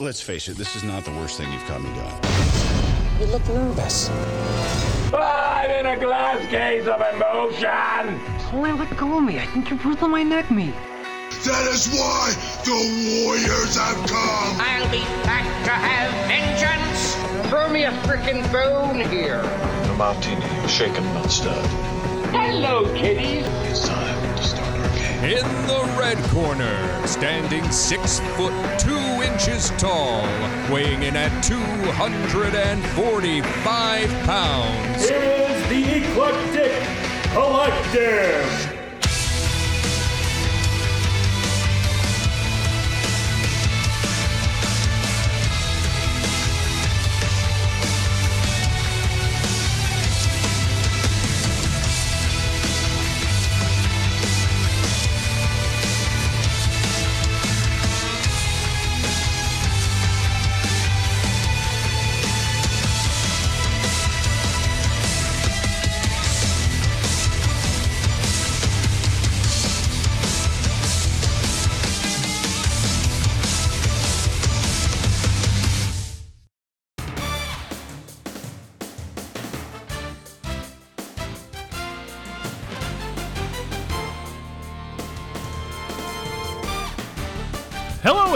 Let's face it, this is not the worst thing you've caught me doing. You look nervous. I'm in a glass case of emotion. Only let go of me. I think you're bruising my neck, me. That is why the Warriors have come. I'll be back to have vengeance. Throw me a frickin' bone here. A martini, shaken not stirred. Hello, kitties. It's time to start our game. In the red corner, standing six foot two inches tall, weighing in at 245 pounds, Is the Eclectic Collective.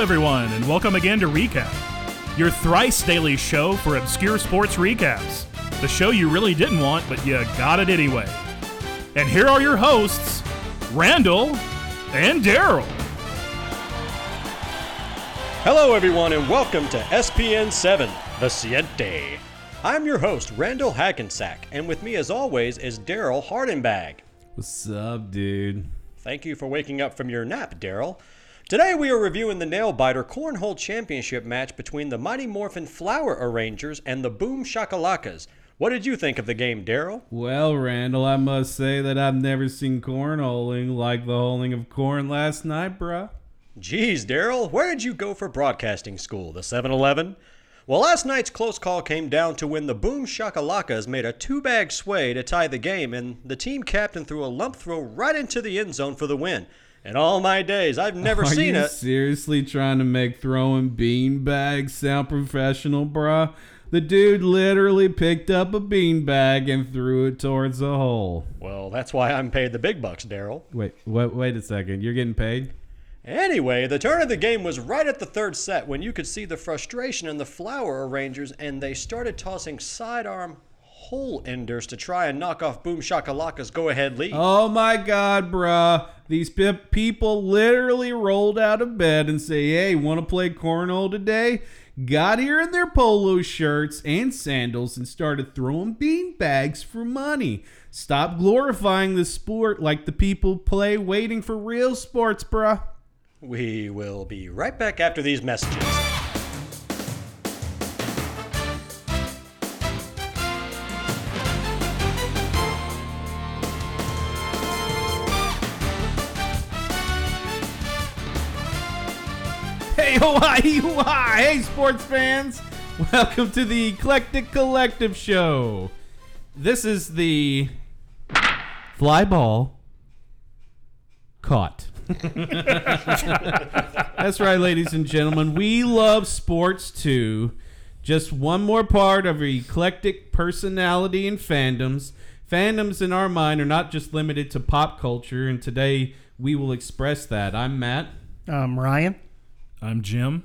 Everyone, and welcome again to Recap, your thrice daily show for obscure sports recaps. The show you really didn't want, but you got it anyway. And here are your hosts, Randall and Daryl. Hello, everyone, and welcome to SPN 7, The Siete. I'm your host, Randall Hackensack, and with me, as always, is Daryl Hardenbag. What's up, dude? Thank you for waking up from your nap, Daryl. Today, we are reviewing the Nail Biter Cornhole Championship match between the Mighty Morphin Flower Arrangers and the Boom Shakalakas. What did you think of the game, Daryl? Well, Randall, I must say that I've never seen cornholing like the holing of corn last night, bruh. Geez, Daryl, where did you go for broadcasting school? The 7 Eleven? Well, last night's close call came down to when the Boom Shakalakas made a two bag sway to tie the game, and the team captain threw a lump throw right into the end zone for the win. In all my days, I've never Are seen you it. seriously trying to make throwing bean bags sound professional, bruh? The dude literally picked up a bean bag and threw it towards the hole. Well, that's why I'm paid the big bucks, Daryl. Wait, wait, wait a second. You're getting paid? Anyway, the turn of the game was right at the third set when you could see the frustration in the flower arrangers, and they started tossing sidearm hole enders to try and knock off Boom Shakalaka's go ahead lead. Oh my god, bruh. These pe- people literally rolled out of bed and say, hey, want to play cornhole today? Got here in their polo shirts and sandals and started throwing bean bags for money. Stop glorifying the sport like the people play waiting for real sports, bruh. We will be right back after these messages. Hey, Hawaii, Hawaii. Hey, sports fans. Welcome to the Eclectic Collective Show. This is the fly ball caught. That's right, ladies and gentlemen. We love sports too. Just one more part of our eclectic personality and fandoms. Fandoms in our mind are not just limited to pop culture, and today we will express that. I'm Matt. I'm Ryan. I'm Jim.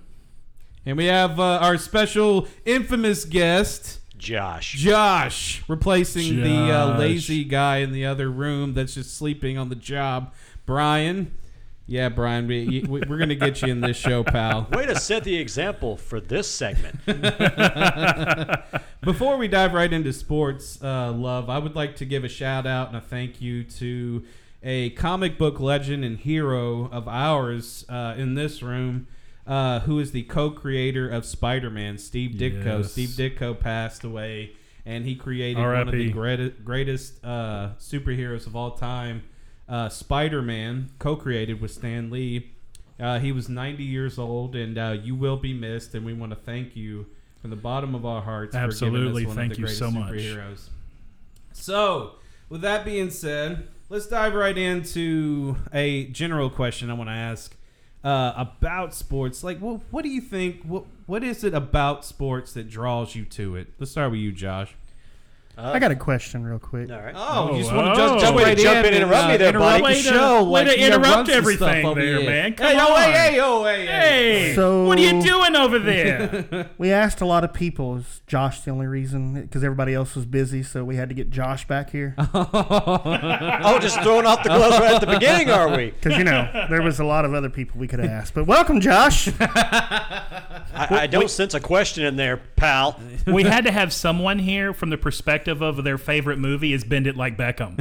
And we have uh, our special infamous guest, Josh. Josh, replacing the uh, lazy guy in the other room that's just sleeping on the job. Brian. Yeah, Brian, we, we, we're going to get you in this show, pal. Way to set the example for this segment. Before we dive right into sports, uh, love, I would like to give a shout out and a thank you to a comic book legend and hero of ours uh, in this room, uh, who is the co-creator of Spider-Man, Steve Ditko. Yes. Steve Ditko passed away, and he created one of the greatest, uh, superheroes of all time. Uh, Spider-Man, co-created with Stan Lee. Uh, he was 90 years old, and uh, you will be missed. And we want to thank you from the bottom of our hearts Absolutely. for giving us one Thank of the you greatest so much. superheroes. So, with that being said, let's dive right into a general question I want to ask uh, about sports. Like, what, what do you think? What what is it about sports that draws you to it? Let's start with you, Josh. I got a question real quick. All right. Oh, you just want to just jump Way right jump in and and interrupt uh, me there, interrupt buddy. the Way to- show. way like to interrupt run everything over there, here. man. Hey, Come oh, on. hey, hey, oh, hey, hey. Hey, So- what are you doing over there? We asked a lot of people. Is Josh the only reason? Because everybody else was busy, so we had to get Josh back here. Oh, just throwing off the gloves right at the beginning, are we? Because you know there was a lot of other people we could have asked. But welcome, Josh. I, I don't sense a question in there, pal. we had to have someone here from the perspective of their favorite movie is Bend It Like Beckham.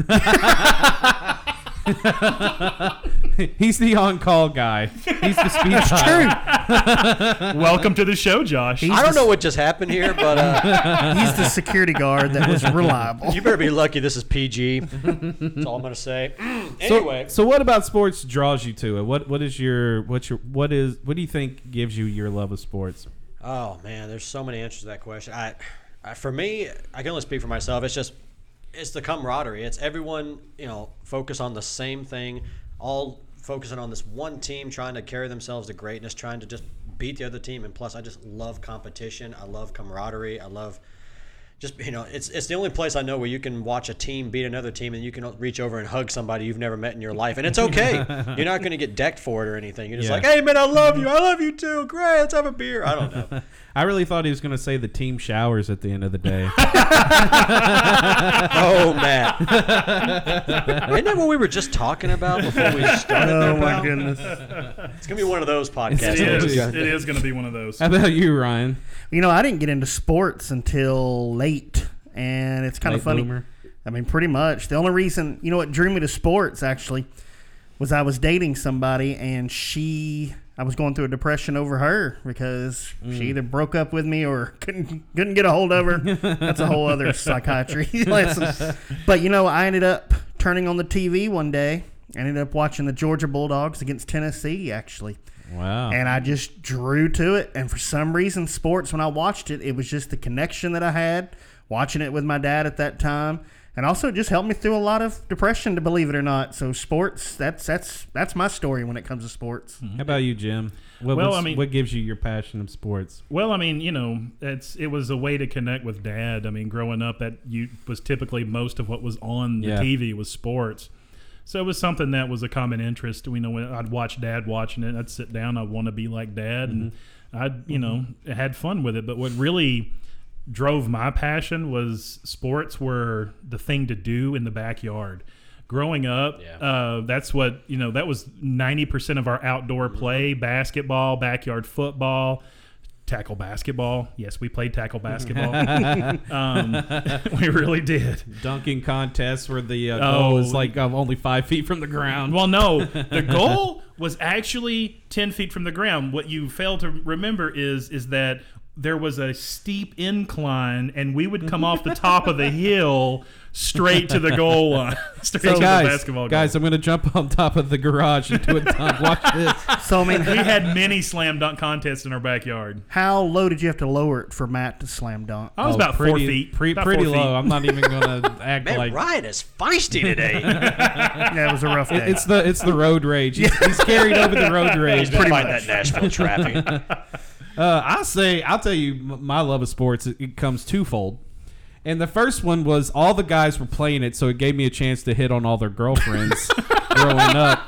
He's the on-call guy. He's the speech true. Welcome to the show, Josh. I don't know what just happened here, but uh, He's the security guard that was reliable. you better be lucky this is PG. That's all I'm gonna say. So, Anyway, so what about sports draws you to it? What what is your what's your what is what do you think gives you your love of sports? oh man, there's so many answers to that question. I, I, for me, I can only speak for myself. It's just, it's the camaraderie. It's everyone, you know, focus on the same thing, all focusing on this one team, trying to carry themselves to greatness, trying to just beat the other team. And plus, I just love competition. I love camaraderie. I love just you know, it's it's the only place I know where you can watch a team beat another team and you can reach over and hug somebody you've never met in your life, and it's okay. You're not going to get decked for it or anything. You're just Yeah. like, hey man, I love mm-hmm. you. I love you too. Great, let's have a beer. I don't know. I really thought he was going to say the team showers at the end of the day. oh Matt, isn't that what we were just talking about before we started? Oh my pal? goodness. It's gonna be one of those podcasts. it is. It is going to be one of those. How about you, Ryan? You know, I didn't get into sports until late, and it's kind Late of funny. bloomer? I mean, pretty much. The only reason, you know, what drew me to sports actually was I was dating somebody, and she, I was going through a depression over her because Mm. she either broke up with me or couldn't couldn't get a hold of her. That's a whole other psychiatry lesson. But you know, I ended up turning on the TV one day. I ended up watching the Georgia Bulldogs against Tennessee, actually. Wow. And I just drew to it. And for some reason, sports, when I watched it, it was just the connection that I had watching it with my dad at that time. And also it just helped me through a lot of depression, to believe it or not. So sports, that's that's that's my story when it comes to sports. Mm-hmm. How about you, Jim? What, Well, I mean- what gives you your passion of sports? Well, I mean, you know, it's it was a way to connect with dad. I mean, growing up, that you was typically most of what was on the Yeah. TV was sports. So it was something that was a common interest. We know when I'd watch dad watching it, I'd sit down, I'd want to be like dad, and mm-hmm. I'd you know mm-hmm. had fun with it. But what really drove my passion was sports were the thing to do in the backyard. Growing up, uh, that's what you know. That was ninety percent of our outdoor mm-hmm. play: basketball, backyard football, tackle basketball. Yes, we played tackle basketball. um, we really did. Dunking contests where the uh, goal Oh. is like um, only five feet from the ground. Well, no, the goal was actually ten feet from the ground. What you fail to remember is is that there was a steep incline, and we would come off the top of the hill straight to the goal line, straight So to guys, the basketball goal. guys, I'm going to jump on top of the garage and do a dunk. Watch this. So I mean, we had many slam dunk contests in our backyard. how low did you have to lower it for Matt to slam dunk? I was Oh, about four feet. pre- about pretty four low. feet. I'm not even going to act like. Man, like Ryan is feisty today. Yeah, it was a rough day. It- it's the it's the road rage. He's, he's carried over the road rage. He's Pretty fight that Nashville traffic. Uh, I say, I'll tell you, my love of sports it, it comes twofold. And the first one was all the guys were playing it, so it gave me a chance to hit on all their girlfriends growing up.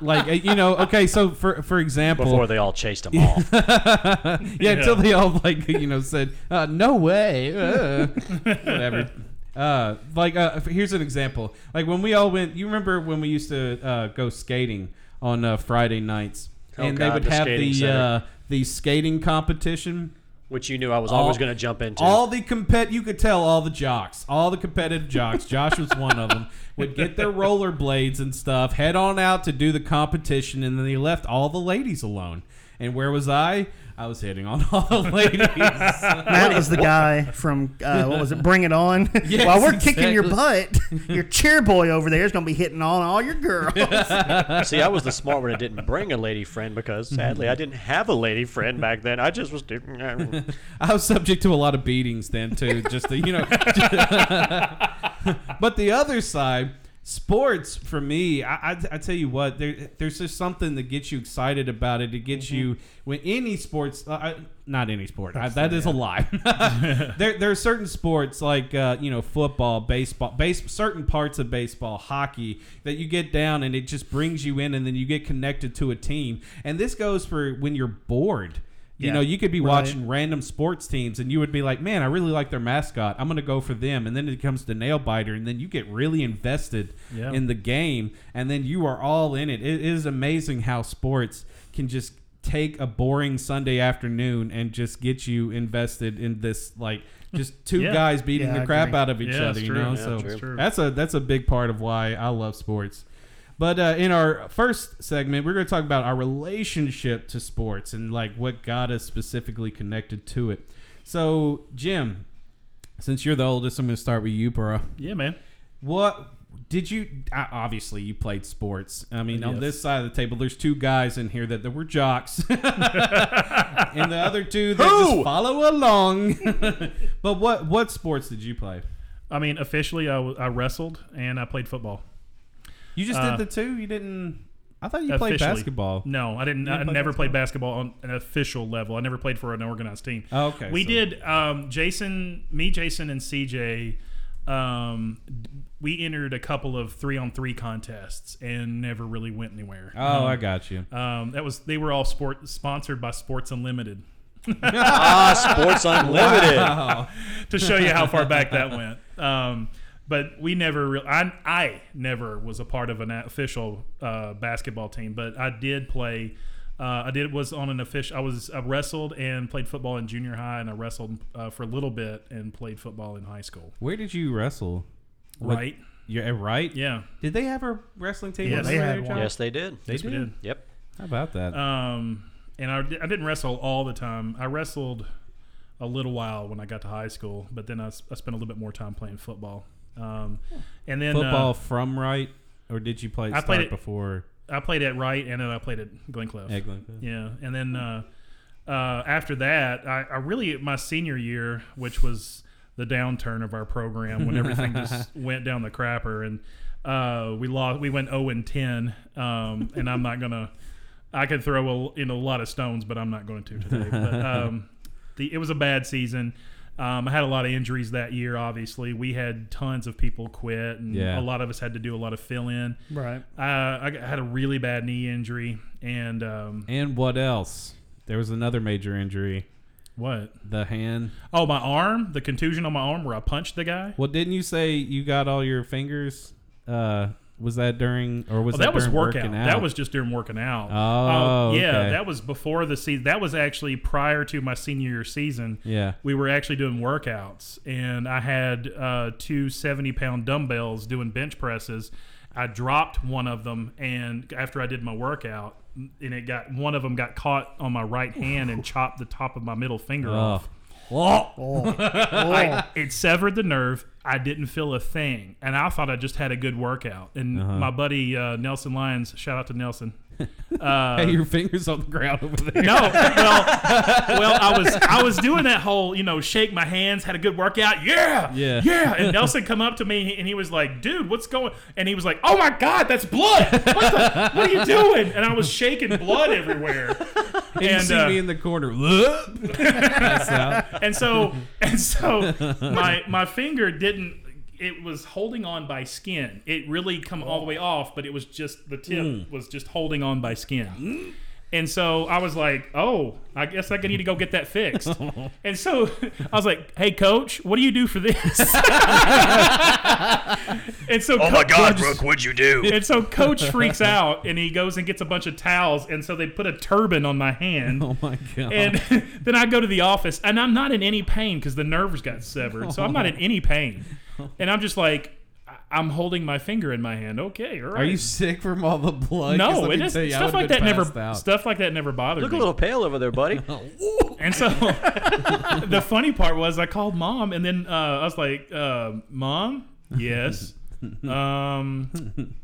Like uh, you know, okay, so for for example, Before they all chased them off. yeah, until they all like you know said, uh, "No way," uh, whatever. Uh, like uh, here's an example. Like when we all went, you remember when we used to uh, go skating on uh, Friday nights, Oh, and they would the have the uh, the skating competition. Which you knew I was always going to jump into. All the compet, you could tell all the jocks, all the competitive jocks. Josh was one of them. Would get their rollerblades and stuff, head on out to do the competition, and then they left all the ladies alone. And where was I? I was hitting on all the ladies. Matt was the guy from uh, what was it? Bring It On. Yes, While we're kicking your butt, your cheer boy over there is going to be hitting on all your girls. See, I was the smart one that didn't bring a lady friend because sadly I didn't have a lady friend back then. I just was. I was subject to a lot of beatings then too. Just to, you know. but the other side, sports for me, I, I, I tell you what, there, there's just something that gets you excited about it. It gets you when any sports, uh, not any sport. I, that is a lie. there, there are certain sports like uh, you know football, baseball, base, certain parts of baseball, hockey that you get down and it just brings you in, and then you get connected to a team. And this goes for when you're bored. You Yeah. know, you could be Right. watching random sports teams and you would be like, man, I really like their mascot. I'm going to go for them. And then it comes to nail biter, and then you get really invested Yeah. in the game, and then you are all in it. It is amazing how sports can just take a boring Sunday afternoon and just get you invested in this, like, just two Yeah. guys beating Yeah, the crap out of each Yeah, other. You know, Yeah, so it's true. that's a that's a big part of why I love sports. But uh, in our first segment, we're going to talk about our relationship to sports and like what got us specifically connected to it. So, Jim, since you're the oldest, I'm going to start with you, bro. Yeah, man. What did you? Obviously, you played sports. I mean, on this side of the table, there's two guys in here that, that were jocks, and the other two that just follow along. but what what sports did you play? I mean, officially, I wrestled and I played football. You just Uh, did the two. You didn't. I thought you played basketball. No, I didn't. I didn't play never played basketball on an official level. I never played for an organized team. Oh, okay, We so- did. Um, Jason, me, Jason, and CJ. Um, we entered a couple of three-on-three contests and never really went anywhere. Oh, Um, I got you. Um, that was they were all sport sponsored by Sports Unlimited. Ah, Sports Unlimited. Wow. to show you how far back that went. Um, but we never, re- I, I never was a part of an official uh, basketball team, but I did play. Uh, I did was on an official. I was I wrestled and played football in junior high, and I wrestled uh, for a little bit and played football in high school. Where did you wrestle? What- Right? You're right. Yeah. Did they have a wrestling team? Yes. on They had one. Yes, they did. They Yes, did. did. Yep. How about that? Um, and I, I didn't wrestle all the time. I wrestled a little while when I got to high school, but then I spent a little bit more time playing football. Um, and then Football uh, from right, or did you play? I played it- before. I played at Wright and then I played at Glencliff. Yeah, Glencliff. Yeah, and then uh, uh, after that, I, I really my senior year, which was the downturn of our program when everything just went down the crapper, and uh, we lost. We went zero and ten, um, and I'm not gonna. I could throw a you know a lot of stones, but I'm not going to today. But um, the it was a bad season. Um, I had a lot of injuries that year. Obviously, we had tons of people quit, and Yeah. a lot of us had to do a lot of fill in. Right. Uh, I had a really bad knee injury, and um, And what else? There was another major injury. what? The hand. Oh, my arm, the contusion on my arm where I punched the guy. Well, didn't you say you got all your fingers? Uh, was that during or was Oh, that, that was workout. working out? That was just during working out. Oh, Uh, yeah, okay. that was before the season. That was actually prior to my senior year season. Yeah. we were actually doing workouts, and I had uh, two 70 pound dumbbells doing bench presses. I dropped one of them, and after I did my workout, and it got one of them got caught on my right hand and chopped the top of my middle finger Oh. off. Oh. I, it severed the nerve. I didn't feel a thing, and I thought I just had a good workout. And Uh-huh. my buddy uh, Nelson Lyons, shout out to Nelson. Uh, hey, your fingers on the ground over there. no, well, well, I was I was doing that whole you know shake my hands, had a good workout, yeah, Yeah. yeah. And Nelson come up to me and he was like, "Dude, what's going?" And he was like, "Oh my God, that's blood! What, the, what are you doing?" And I was shaking blood everywhere. And you see uh, me in the corner. And so and so my my finger didn't it was holding on by skin. It really come all the way off but it was just the tip Mm. was just holding on by skin and so I was like, "Oh, I guess I need to go get that fixed." and so I was like, "Hey, coach, what do you do for this?" and so, Oh my Co- God, Brooke, what'd you do? and so coach freaks out and he goes and gets a bunch of towels and so they put a turban on my hand Oh my god. and then I go to the office, and I'm not in any pain because the nerves got severed. So I'm not in any pain, and I'm just like, I- I'm holding my finger in my hand. Okay, all right. Are you sick from all the blood? No, it is it me is tell you, stuff like that never passed out. stuff like that never bothered Look me. a little pale over there, buddy. And so the funny part was I called mom, and then uh, I was like, uh, "Mom, yes." um,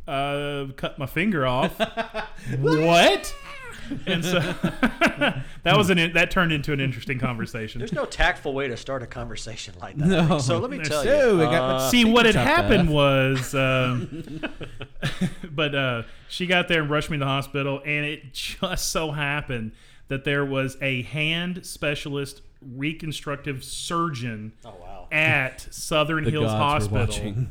uh, cut my finger off. what? And so that was an that turned into an interesting conversation. There's no tactful way to start a conversation like that. No. So let me tell So, you. I got my uh, See what had happened off. was, um, but uh, she got there and rushed me to the hospital, and it just so happened that there was a hand specialist reconstructive surgeon Oh, wow. at Southern The Hills Hospital.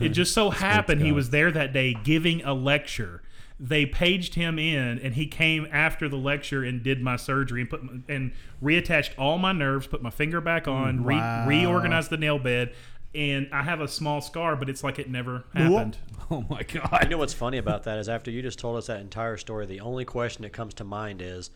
it just so happened he was there that day giving a lecture. They paged him in, and he came after the lecture and did my surgery and put my, and reattached all my nerves, put my finger back on, re- reorganized the nail bed, and I have a small scar, but it's like it never happened. oh my god. You know what's funny about that is after you just told us that entire story, the only question that comes to mind is,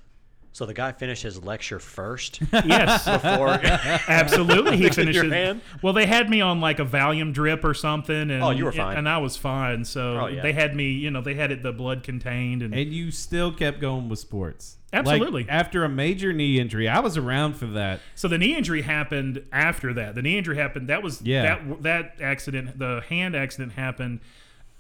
so the guy finished his lecture first Yes, before. absolutely. He Fixed finished. your hand? Well, they had me on like a Valium drip or something, and Oh, you were fine. and I was fine. So Oh, yeah. they had me, you know, they had it the blood contained, and, And you still kept going with sports. Absolutely. Like, after a major knee injury, I was around for that. So the knee injury happened after that. The knee injury happened. That was Yeah. that that accident. The hand accident happened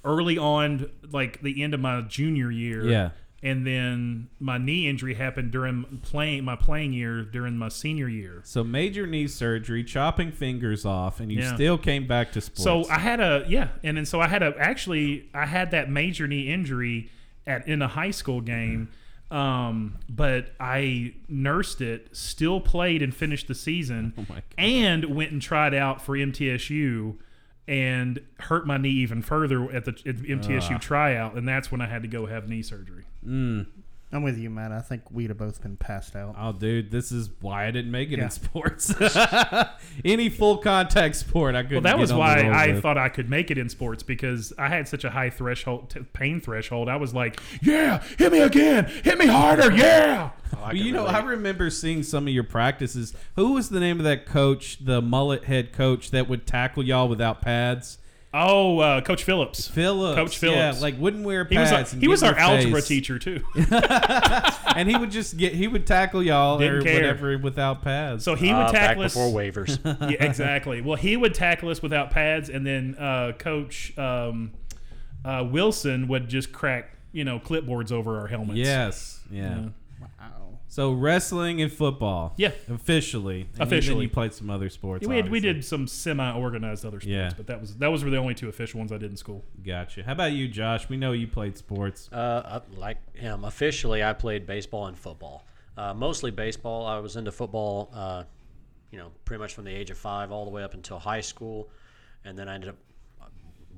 early on, like the end of my junior year. Yeah. And then my knee injury happened during playing my playing year during my senior year. So major knee surgery, chopping fingers off, and you Yeah. still came back to sports. So I had a yeah, and then so I had a actually I had that major knee injury at in a high school game. Um, but I nursed it, still played and finished the season, Oh and went and tried out for MTSU and hurt my knee even further at the at MTSU Ah. tryout, and that's when I had to go have knee surgery. I'm with you, Matt. I think we'd have both been passed out. Oh, dude, this is why I didn't make it Yeah. in sports. Any full contact sport, I couldn't. Well, that get was on why I with. thought I could make it in sports because I had such a high threshold, t- pain threshold. I was like, "Yeah, hit me again, hit me harder, yeah." Well, you know, I remember seeing some of your practices. Who was the name of that coach, the mullet head coach that would tackle y'all without pads? Oh, uh, Coach Phillips. Phillips. Coach Phillips. Yeah, like wouldn't wear He was pads. our, and he was our your algebra face. teacher too. and he would just get he would tackle y'all Didn't or care. whatever without pads. So he Uh, would back tackle us before waivers. yeah, exactly. Well, he would tackle us without pads, and then uh, Coach um, uh, Wilson would just crack you know clipboards over our helmets. yes, yeah. Yeah. So wrestling and football. Yeah. officially. And then Officially. you played some other sports. we had, we did some semi-organized other sports, Yeah. but that was that was the only two official ones I did in school. Gotcha. How about you, Josh? We know you played sports. Uh, uh, like him, officially, I played baseball and football. Uh, mostly baseball. I was into football, uh, you know, pretty much from the age of five all the way up until high school, and then I ended up,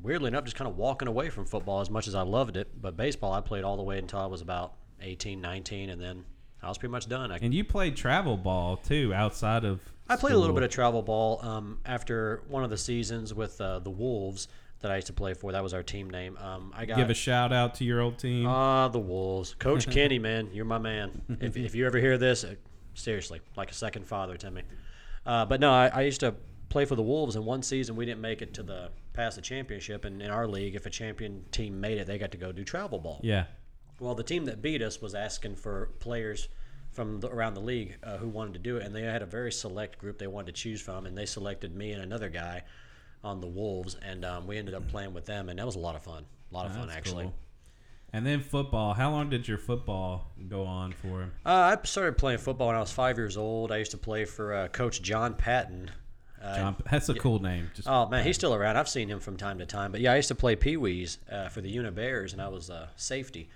weirdly enough, just kind of walking away from football as much as I loved it. But baseball, I played all the way until I was about 18, 19, and then I was pretty much done. I, And you played travel ball too, outside of. I played a little bit of travel ball um, after one of the seasons with uh, the Wolves that I used to play for. That was our team name. Um, I got Give a shout out to your old team. Ah, the Wolves. Coach Kenny, man, you're my man. If, if you ever hear this, uh, seriously, like a second father to me. Uh, but no, I, I used to play for the Wolves, and one season we didn't make it to the past the championship. And in our league, if a champion team made it, they got to go do travel ball. yeah. Well, the team that beat us was asking for players from the, around the league uh, who wanted to do it, and they had a very select group they wanted to choose from, and they selected me and another guy on the Wolves, and um, we ended up playing with them, and that was a lot of fun. A lot of fun, actually. cool. And then football. How long did your football go on for? Uh, I started playing football when I was five years old. I used to play for uh, Coach John Patton. Uh, John, that's a cool name. Just Oh man, he's still around. I've seen him from time to time. But yeah, I used to play Pee Wees uh, for the Una Bears, and I was uh, safety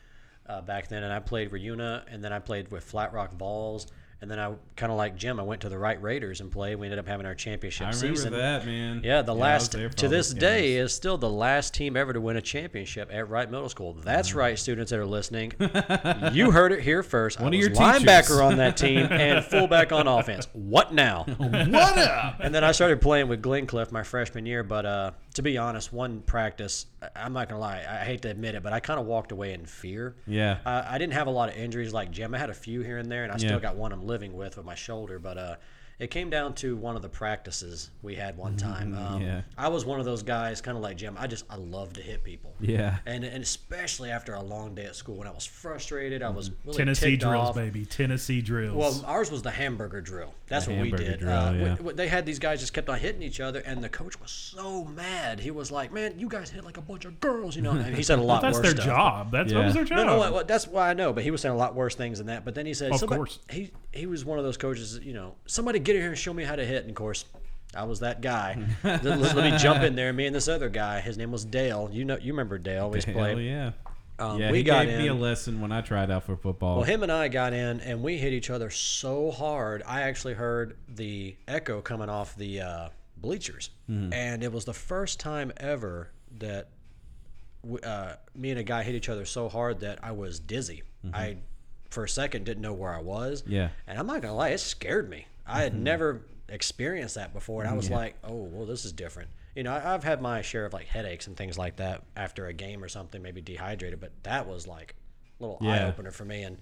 uh, back then. And I played for Una, and then I played with Flat Rock Vols, and then I kind of like Jim. I went to the Wright Raiders and played. We ended up having our championship I remember season. that man. Yeah, the was last to this day is still the last team ever to win a championship at Wright Middle School. That's right, students that are listening. you heard it here first. One I of your linebacker teachers. on that team and fullback on offense. What now? what up? and then I started playing with Glencliff my freshman year. But uh, to be honest, one practice, I'm not gonna lie, I hate to admit it, but I kind of walked away in fear. Yeah. Uh, I didn't have a lot of injuries like Jim. I had a few here and there, and I still got one I'm living with with my shoulder. But uh, It came down to one of the practices we had one time. Um, Mm-hmm. yeah. I was one of those guys, kind of like Jim. I just I love to hit people. Yeah. And and especially after a long day at school when I was frustrated, I was really Tennessee ticked drills, off. baby. Tennessee drills. Well, ours was the hamburger drill. That's The what we did. drill, uh, yeah. we- they had these guys just kept on hitting each other, and the coach was so mad. He was like, "Man, you guys hit like a bunch of girls," you know. And he said a lot worse. that's worse their stuff. job. That's what was their job. No, no, well, that's why I know. But he was saying a lot worse things than that. But then he said, Of somebody- course. he he was one of those coaches. You know, somebody get in here and show me how to hit. And of course, I was that guy. let, let- me jump in there. Me and this other guy. His name was Dale. You know, you remember Dale? Always Hell played. yeah. Um, yeah, we he got gave me a lesson when I tried out for football. Well, him and I got in, and we hit each other so hard. I actually heard the echo coming off the uh, bleachers, Mhm. and it was the first time ever that uh, me and a guy hit each other so hard that I was dizzy. I, for a second, didn't know where I was. Yeah. And I'm not gonna lie, it scared me. I had Mhm. never experienced that before, and I was Yeah. like, "Oh, well, this is different." You know, I, I've had my share of like headaches and things like that after a game or something, maybe dehydrated, but that was like a little Yeah. eye opener for me. And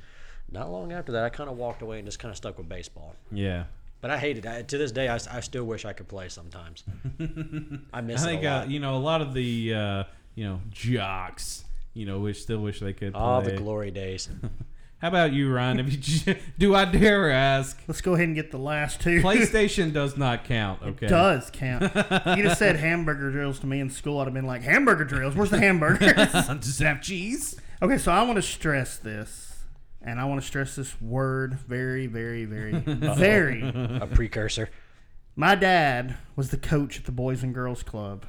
not long after that, I kind of walked away and just kind of stuck with baseball. Yeah. But I hated it. To this day, I still wish I could play sometimes. I miss I it think uh, you know a lot of the uh, you know jocks. You know, wish still wish they could. Play. All the glory days. How about you, Ryan? If you j- do, I dare ask. Let's go ahead and get the last two. PlayStation does not count. Okay. It does count. If you just said hamburger drills to me in school, I'd have been like, hamburger drills? Where's the hamburgers? Does it have cheese? Okay, so I want to stress this, and I want to stress this word very, very, very, very. a precursor. My dad was the coach at the Boys and Girls Club.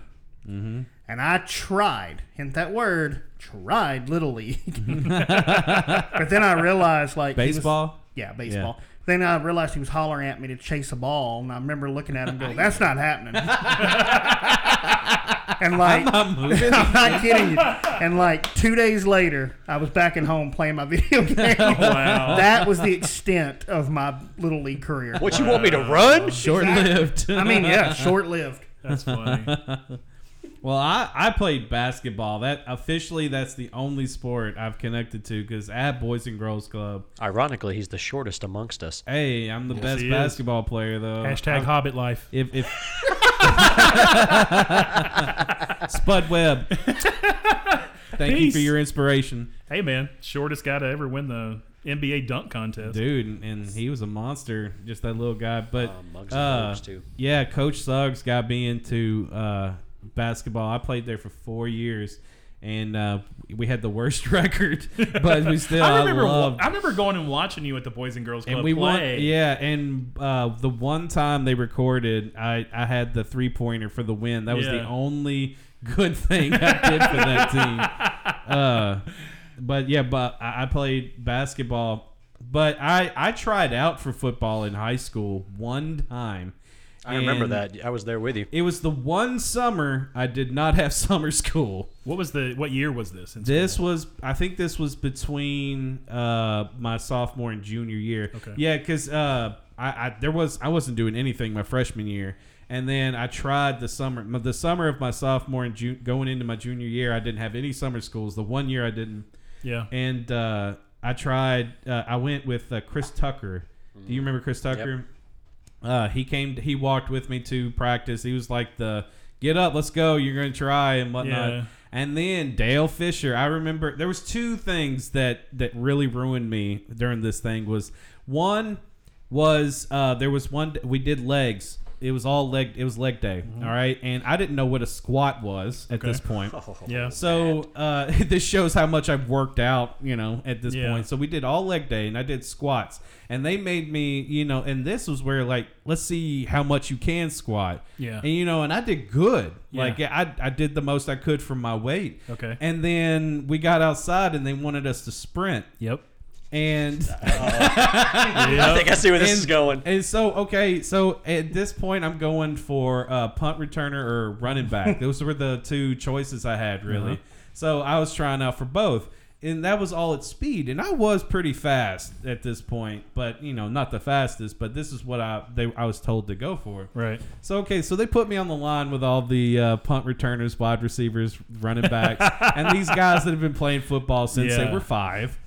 Mm-hmm. And I tried, hint that word, tried Little League. but then I realized, like. he was- Baseball? yeah, baseball. Then I realized he was hollering at me to chase a ball, and I remember looking at him going, that's not happening. and like, I'm not moving. I'm not kidding you. And like two days later, I was back at home playing my video oh, game. Wow. That was the extent of my Little League career. What you want me to run? Short-lived. I mean, yeah, short lived. That's funny. Well, I, I played basketball. That officially that's the only sport I've connected to because at Boys and Girls Club. Ironically, he's the shortest amongst us. Hey, I'm the Yes, best he is. basketball player though. Hashtag I- Hobbit life. If if Spud Webb. Thank you for your inspiration. Hey man, shortest guy to ever win the NBA dunk contest. Dude, and- and he was a monster, just that little guy. But Uh, Muggsy uh, Bogues, too. yeah, Coach Suggs got me into uh, basketball. I played there for four years, and uh, we had the worst record, but we still. I remember. loved- I remember going and watching you at the Boys and Girls Club and we play. won. Yeah, and uh, the one time they recorded, I I had the three pointer for the win. That was the only good thing I did for that team. Uh, but yeah, but I, I played basketball. But I I tried out for football in high school one time. I remember and that. I was there with you. It was the one summer I did not have summer school. What was the? What year was this? In This was, I think, this was between uh, my sophomore and junior year. Okay. Yeah, because uh, I, I there was I wasn't doing anything my freshman year, and then I tried the summer, the summer of my sophomore and June, going into my junior year. I didn't have any summer schools. The one year I didn't. Yeah. And uh, I tried. Uh, I went with uh, Chris Tucker. Do you remember Chris Tucker? Uh, he came. He walked with me to practice. He was like the get up, let's go. You're gonna try and whatnot. Yeah. And then Dale Fisher. I remember there was two things that that really ruined me during this thing. Was one was uh, there was one we did legs. It was all leg. It was leg day. all right, and I didn't know what a squat was at Okay. this point. Yeah. So uh, this shows how much I've worked out, you know, at this Yeah. point. So we did all leg day, and I did squats, and they made me, you know, and this was where like, let's see how much you can squat. Yeah. And you know, and I did good. Yeah. Like I, I did the most I could for my weight. Okay. And then we got outside, and they wanted us to sprint. Yep. And I think I see where this and, is going. And so, okay, so at this point, I'm going for uh, punt returner or running back. Those were the two choices I had, really. Uh-huh. So I was trying out for both. And that was all at speed, and I was pretty fast at this point, but you know, not the fastest. But this is what I they I was told to go for. Right. So okay, so they put me on the line with all the uh, punt returners, wide receivers, running backs, and these guys that have been playing football since Yeah. they were five.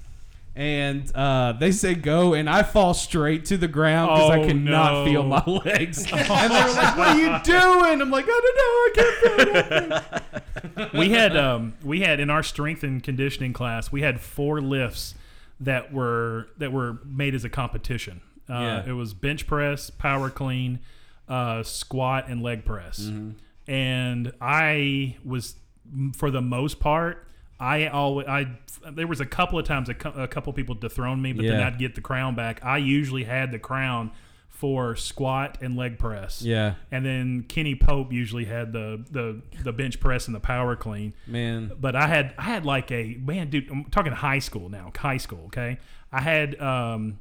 And uh, they say go, and I fall straight to the ground because I Oh, cannot no. feel my legs. and they were like, "What are you doing?" I'm like, "I don't know. I can't feel anything." we had um, we had in our strength and conditioning class we had four lifts that were that were made as a competition. Uh, Yeah. It was bench press, power clean, uh, squat, and leg press. Mm-hmm. And I was, m- for the most part, I always I there was a couple of times a, cou- a couple people dethroned me, but then I'd get the crown back. I usually had the crown for squat and leg press. Yeah. And then Kenny Pope usually had the the the bench press and the power clean. Man. But I had I had like a man, dude. I'm talking high school now, high school. Okay, I had um,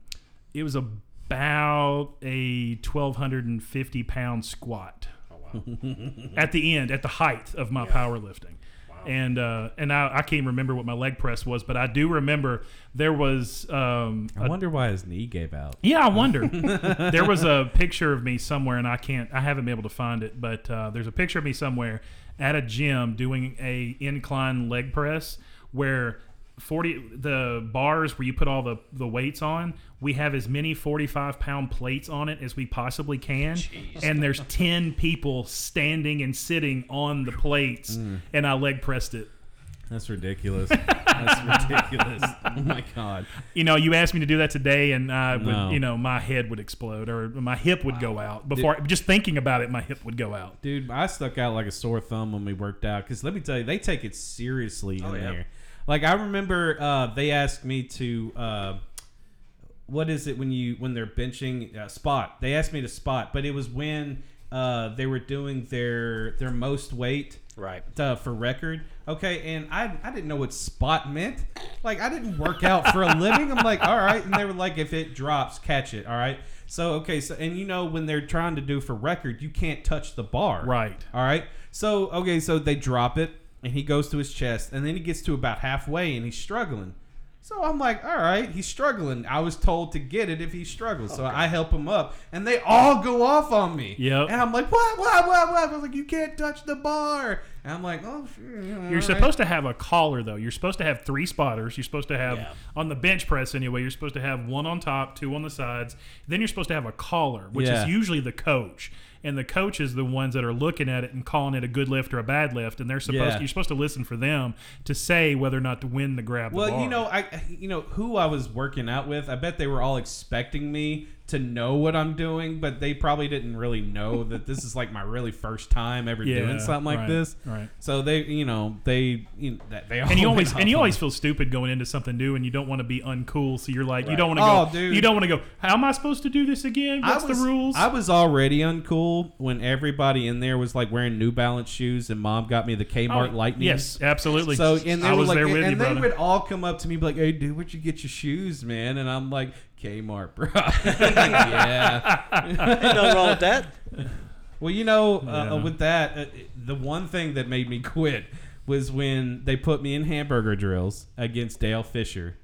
it was about a 1,250 pound squat. at the end, at the height of my powerlifting. And uh, and I, I can't remember what my leg press was, but I do remember there was um, I a- wonder why his knee gave out. yeah, I wonder. there was a picture of me somewhere, and I can't, I haven't been able to find it, but uh, there's a picture of me somewhere at a gym doing a incline leg press where 40 the bars where you put all the the weights on we have as many 45 pound plates on it as we possibly can and there's 10 people standing and sitting on the plates Mm. and i leg pressed it That's ridiculous. That's ridiculous. Oh my god. you know, you asked me to do that today, and I would, No. you know, my head would explode or my hip would go out before. just thinking about it, my hip would go out. Dude, I stuck out like a sore thumb when we worked out because let me tell you, they take it seriously in yeah. there. Like I remember, uh, they asked me to, uh, what is it when you when they're benching uh, spot? They asked me to spot, but it was when uh, they were doing their their most weight Right. uh, for record. Okay, and I I didn't know what spot meant. Like I didn't work out for a living. I'm like, all right, and they were like, if it drops, catch it. All right. So okay, so and you know when they're trying to do for record, you can't touch the bar. Right. All right. So okay, so they drop it, and he goes to his chest, and then he gets to about halfway, and he's struggling. So I'm like, all right, he's struggling. I was told to get it if he struggles. So I help him up, and they all go off on me. Yep. And I'm like, what, what, what, what? I was like, you can't touch the bar. And I'm like, oh, sure. You're supposed to have a collar though. You're supposed to have three spotters. You're supposed to have Yeah. on the bench press anyway. You're supposed to have one on top, two on the sides. Then you're supposed to have a collar, which Yeah. is usually the coach. And the coach is the ones that are looking at it and calling it a good lift or a bad lift. And they're supposed Yeah. you're supposed to listen for them to say whether or not to win the grab. the Well, bar. you know, I you know who I was working out with. I bet they were all expecting me to know what I'm doing, but they probably didn't really know that this is like my really first time ever Yeah, doing something like right, this. right. So they, you know, they, you know, they and you always and you always feel stupid going into something new, and you don't want to be uncool. So you're like, you don't want Oh, to go. dude. You don't want to go. How am I supposed to do this again? What's was, the rules? I was already uncool when everybody in there was like wearing New Balance shoes, and mom got me the Kmart Oh, Lightning. Yes, absolutely. So and they I was like, there with and you, they would all come up to me and be like, "Hey, dude, where'd you get your shoes, man?" And I'm like, "Kmart, bro." yeah. Ain't nothing wrong with that. Well, you know, uh, Yeah. uh, with that, uh, the one thing that made me quit was when they put me in hamburger drills against Dale Fisher.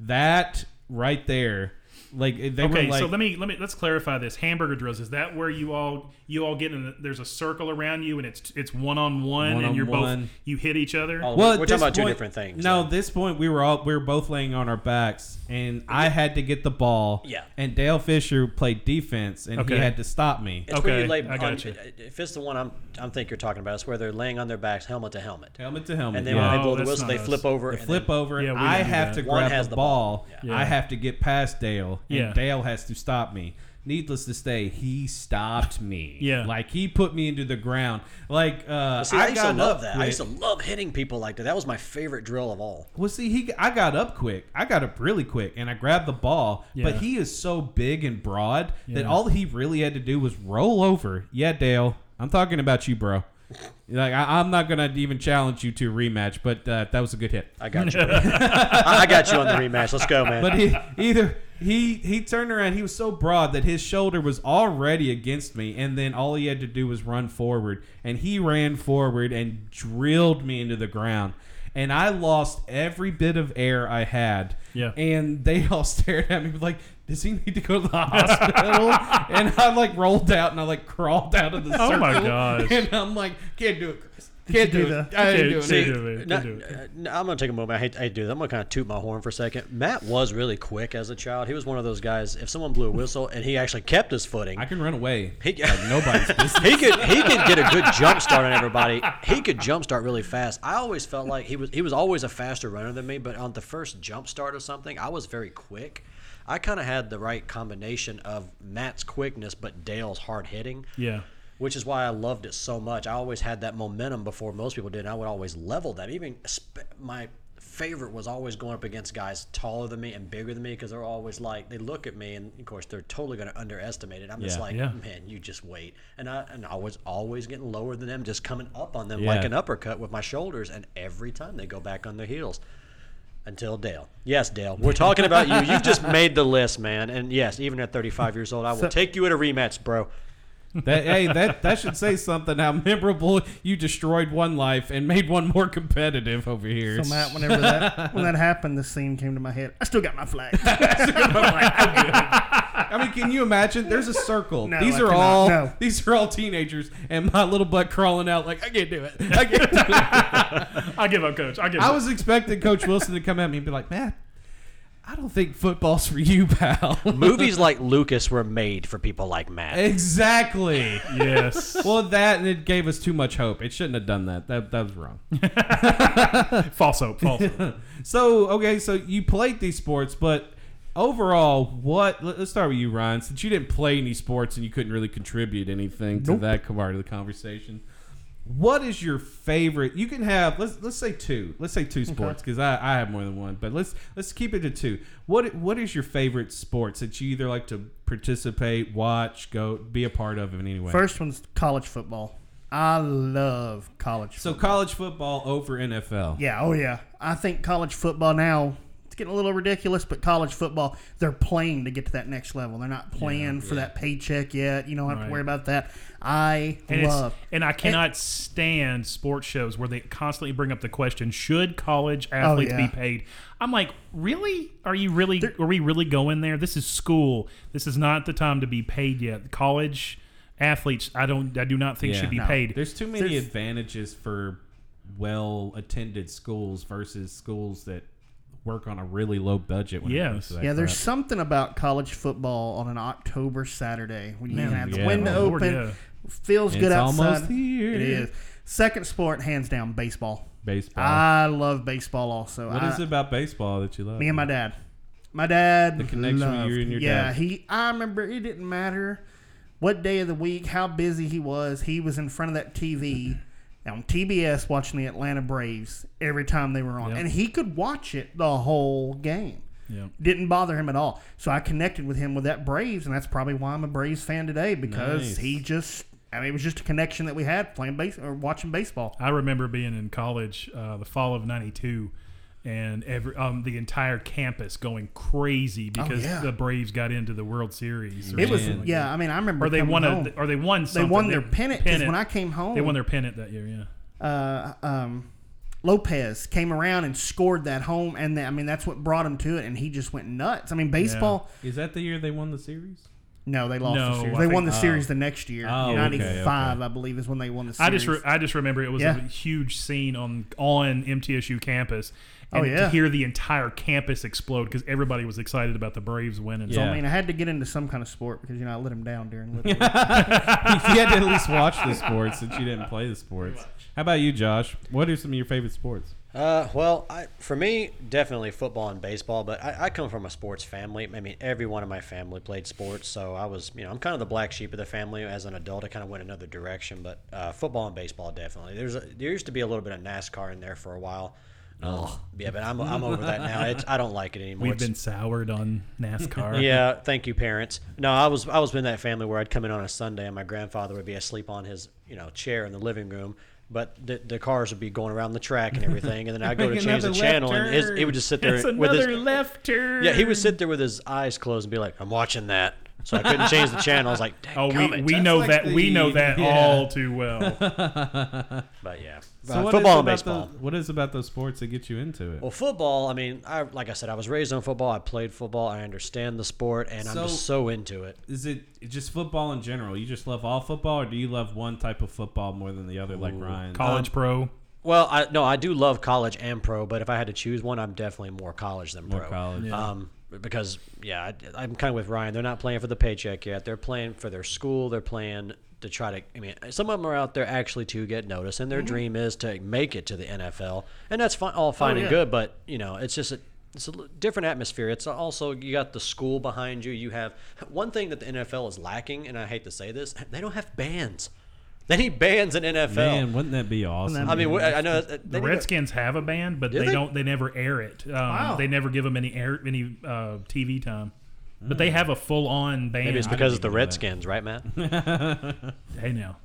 That right there, like they okay, were like, so let me let me let's clarify this. Hamburger drills is that where you all you all get in? The, there's a circle around you and it's it's one on one and you're One-on-one. both you hit each other. Oh, well, we're talking about two different things. No, at this point we were all we were both laying on our backs, and I had to get the ball. Yeah. And Dale Fisher played defense, and Okay. he had to stop me. It's where you lay I on, gotcha. Uh, if it's the one I'm, I'm think you're talking about, it's where they're laying on their backs, helmet to helmet. Helmet to helmet. And then yeah. when they oh, blow Oh, the whistle, they not flip over. They and flip then- over. Yeah, I have that. to One grab has the, the ball. ball. Yeah. I have to get past Dale, and Yeah. Dale has to stop me. Needless to say, he stopped me. Yeah. like he put me into the ground. Like uh, See, I, used to love up that. I used to love hitting people like that. That was my favorite drill of all. Well, see, he I got up quick. I got up really quick, and I grabbed the ball. Yeah. But he is so big and broad that all he really had to do was roll over. Yeah, Dale, I'm talking about you, bro. Like I, I'm not gonna even challenge you to a rematch, but uh, that was a good hit. I got you. I, I got you on the rematch. Let's go, man. But he either he he turned around. He was so broad that his shoulder was already against me, and then all he had to do was run forward, and he ran forward and drilled me into the ground. And I lost every bit of air I had. Yeah. And they all stared at me like, "Does he need to go to the hospital?" and I like rolled out and I like crawled out of the circle. Oh my gosh. And I'm like, "Can't do it, Chris." Can't do do the- I ain't Can't- doing can't it. do it. Not- Can't do it. uh, no, I'm gonna take a moment. I hate, I hate to do that. I'm gonna kind of toot my horn for a second. Matt was really quick as a child. He was one of those guys. If someone blew a whistle and he actually kept his footing, I can run away. he, like nobody's business. he could he could get a good jump start on everybody. He could jump start really fast. I always felt like he was he was always a faster runner than me, but on the first jump start of something, I was very quick. I kind of had the right combination of Matt's quickness but Dale's hard hitting. Yeah. Which is why I loved it so much. I always had that momentum before most people did. And I would always level that. Even my favorite was always going up against guys taller than me and bigger than me because they're always like they look at me and of course they're totally going to underestimate it. I'm just like, Yeah. man, you just wait. And I and I was always getting lower than them, just coming up on them Yeah. like an uppercut with my shoulders. And every time they go back on their heels. Until Dale. Yes, Dale. We're talking about you. You've just made the list, man. And yes, even at 35 years old, I will So- take you at a rematch, bro. That, hey, that that should say something. How memorable you destroyed one life and made one more competitive over here. So Matt, whenever that when that happened, the scene came to my head. I still got my flag. I mean, can you imagine? There's a circle. No, these I are cannot. all No. these are all teenagers, and my little butt crawling out like I can't do it. I can't do it. I give up, coach. I give I up. was expecting Coach Wilson to come at me and be like, "Matt, I don't think football's for you, pal." Movies like Lucas were made for people like Matt. exactly. yes. Well, that and it gave us too much hope. It shouldn't have done that. That that was wrong. false hope. False hope. So okay, so you played these sports, but overall, what? let- Let's start with you, Ryan. Since you didn't play any sports and you couldn't really contribute anything to that part of the conversation, what is your favorite? You can have let's let's say two. Let's say two sports because I, I have more than one, but let's let's keep it to two. What what is your favorite sports that you either like to participate, watch, go, be a part of in any way? First one's college football. I love college. so football. college football over NFL. Yeah, oh yeah. I think college football now it's getting a little ridiculous, but college football they're playing to get to that next level. They're not playing for that paycheck yet. You don't have Right. to worry about that. I And, love. and I cannot stand sports shows where they constantly bring up the question: Should college oh, athletes Oh, yeah. be paid? I'm like, really? Are you really? are we really going there? This is school. This is not the time to be paid yet. College athletes, I don't, I do not think Yeah. should be No. paid. There's too many There's- advantages for well attended schools versus schools that work on a really low budget. When it comes Yes. to that Yeah, there's crap. something about college football on an October Saturday when you Man, have the yeah. window Oh, Lord, open, yeah. Feels It's good outside. almost here. It is. Second sport, hands down, baseball. baseball. I love baseball also. what I, is it about baseball that you love? Me and my dad. My dad. The connection with loved- you and your yeah, dad. Yeah, he. I remember it didn't matter what day of the week, how busy he was. He was in front of that TV on TBS watching the Atlanta Braves every time they were on, Yep. and he could watch it the whole game. Yeah. Didn't bother him at all. So I connected with him with that Braves, and that's probably why I'm a Braves fan today because Nice. he just. I mean, it was just a connection that we had playing base or watching baseball. I remember being in college, uh, the fall of '92, and every um, the entire campus going crazy because Oh, yeah. the Braves got into the World Series. Or It was like yeah. that. I mean, I remember or they coming won home. a, or they won. They won their pennant because when I came home, they won their pennant that year. Yeah. uh, um, Lopez came around and scored that home, and I mean that's what brought him to it, and he just went nuts. I mean, baseball. Is that the year they won the series? No, they lost No, the series. I They won the think- series the next year. Oh, okay, Ninety-five, okay. I believe, is when they won the series. I series. just re- I just remember it was Yeah. a huge scene on on MTSU campus. Oh, yeah. to hear the entire campus explode because everybody was excited about the Braves winning. so Yeah. I mean, I had to get into some kind of sport because you know I let him down during. Little League. you had to at least watch the sports since you didn't play the sports. How about you, Josh? What are some of your favorite sports? Uh, well, I, for me, definitely football and baseball. But I, I come from a sports family. I mean, every one of my family played sports, so I was, you know, I'm kind of the black sheep of the family. As an adult, I kind of went another direction. But uh, football and baseball, definitely. There's a, there used to be a little bit of NASCAR in there for a while. Um, yeah, but I'm, I'm over that now. It's, I don't like it anymore. We've It's- been soured on NASCAR. yeah, thank you, parents. No, I was I was in that family where I'd come in on a Sunday and my grandfather would be asleep on his you know chair in the living room, but the, the cars would be going around the track and everything, and then I would go to change the channel left and his, he would just sit there It's with his another left turn. yeah he would sit there with his eyes closed and be like I'm watching that. so I couldn't change the channel. I was like, Oh, we, we know like that we know that yeah. all too well. but yeah, So what is football and about baseball. The, what is about those sports that get you into it? Well, football. I mean, I like I said, I was raised on football. I played football. I understand the sport, and I'm just so into it. Is it just football in general? You just love all football, or do you love one type of football more than the other, like Ryan? College pro. Well, I no, I do love college and pro, but if I had to choose one, I'm definitely more college than More pro. college. Yeah. Um, because yeah, I, I'm kind of with Ryan. They're not playing for the paycheck yet. They're playing for their school. They're playing to try to. I mean, some of them are out there actually to get noticed, and their Mm-hmm. dream is to make it to the NFL, and that's fine, all fine Oh, and good. But you know, it's just a it's a l- different atmosphere. It's also you got the school behind you. You have one thing that the NFL is lacking, and I hate to say this, they don't have bands. They need bands in NFL. Man, wouldn't that be awesome? I mean, wh- I know that- The need a- Redskins have a band, but Do they, they? don't. They never air it. Um, Wow. They never give them any air any uh, TV time. But they have a full on band. Maybe it's because it's the Redskins, right, Matt? hey now.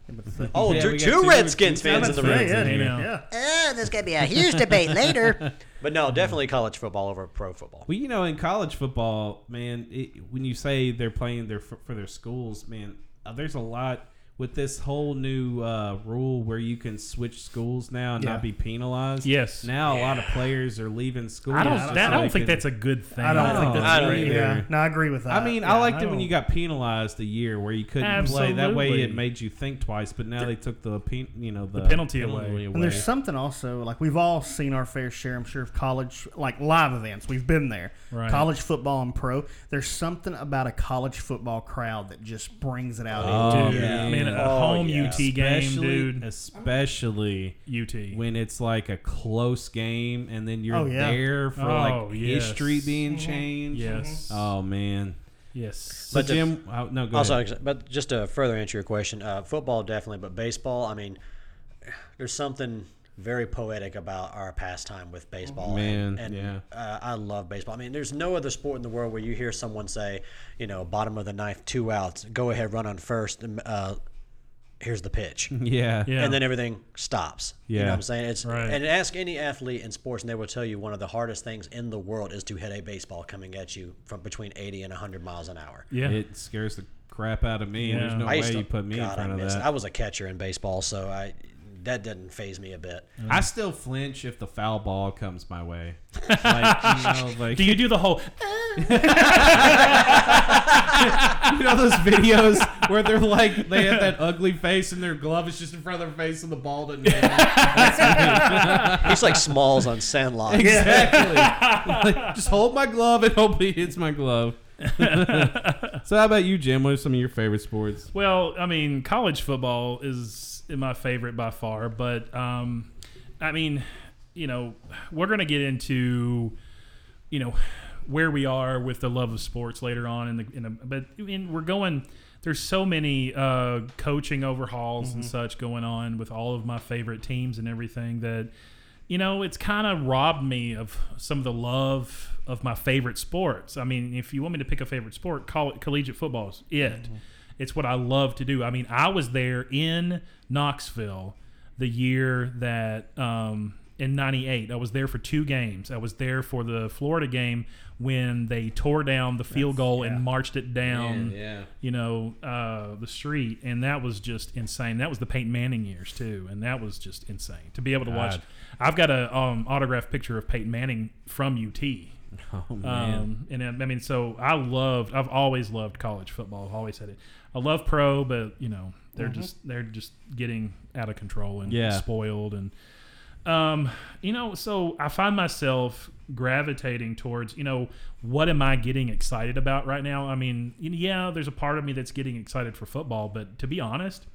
Oh, Yeah, two, got two two- Redskins two fans in the room. yeah, Hey, yeah, now. yeah. Oh, there's going to be a huge debate later. But no, definitely college football over pro football. Well, you know, in college football, man, it, when you say they're playing their for, for their schools, man, uh, there's a lot with this whole new uh, rule where you can switch schools now and Yeah. not be penalized. Yes. Now a lot of players are leaving school. I don't. just that, I don't they think can- that's a good thing. I don't think that's I don't great. either. Yeah, no, I agree with that. I mean, Yeah, I liked I it when you got penalized a year where you couldn't play. That way, it made you think twice. But now they took the pen, you know, the, penalty away. And there's something also like we've all seen our fair share, I'm sure, of college like live events. We've been there. Right. College football and pro. There's something about a college football crowd that just brings it out. Oh, in Dude, yeah. man, a Oh, home yeah. UT game, especially, dude. especially UT. when it's like a close game and then you're Oh, yeah. there for Oh, like yes. history being changed. Yes. Oh man. Yes. So But the- Jim, oh, no, go Also, ahead. but just to further answer your question, uh, football definitely, but baseball. I mean, there's something very poetic about our pastime with baseball. Man, and, and yeah. uh, I love baseball. I mean, there's no other sport in the world where you hear someone say, you know, bottom of the ninth, two outs, go ahead, run on first. and, Uh, here's the pitch. Yeah. Yeah. And then everything stops. You know what I'm saying? It's Right. and ask any athlete in sports and they will tell you one of the hardest things in the world is to hit a baseball coming at you from between 80 and 100 miles an hour. yeah. It scares the crap out of me. Yeah. There's no I way to, you put me God, in front I of missed that. I was a catcher in baseball, so I that didn't faze me a bit. Mm. I still flinch if the foul ball comes my way. Like, you know, like do you do the whole? you know those videos where they're like they have that ugly face and their glove is just in front of their face and the ball doesn't hit them. He's like Smalls on Sandlot. exactly. Like, just hold my glove and hope he hits my glove. so how about you, Jim? What are some of your favorite sports? Well, I mean, college football is my favorite by far, but um, I mean, you know, we're gonna get into, you know, where we are with the love of sports later on in the, in a, but in, we're going. There's so many uh, coaching overhauls and such going on with all of my favorite teams and everything that, you know, it's kind of robbed me of some of the love of my favorite sports. I mean, if you want me to pick a favorite sport, call it collegiate football is it. It's what I love to do. I mean, I was there in Knoxville the year that um, in '98. I was there for two games. I was there for the Florida game when they tore down the field goal and marched it down. Man, yeah. You know uh, the street, and that was just insane. That was the Peyton Manning years too, and that was just insane to be able to watch. I've got a um, autographed picture of Peyton Manning from UT. Oh man. Um, and I mean, so I loved. I've always loved college football. I've always had it. I love pro, but you know, they're just they're just getting out of control and Yeah. spoiled, and um, you know, so I find myself gravitating towards, you know, what am I getting excited about right now? I mean, yeah, there's a part of me that's getting excited for football, but to be honest,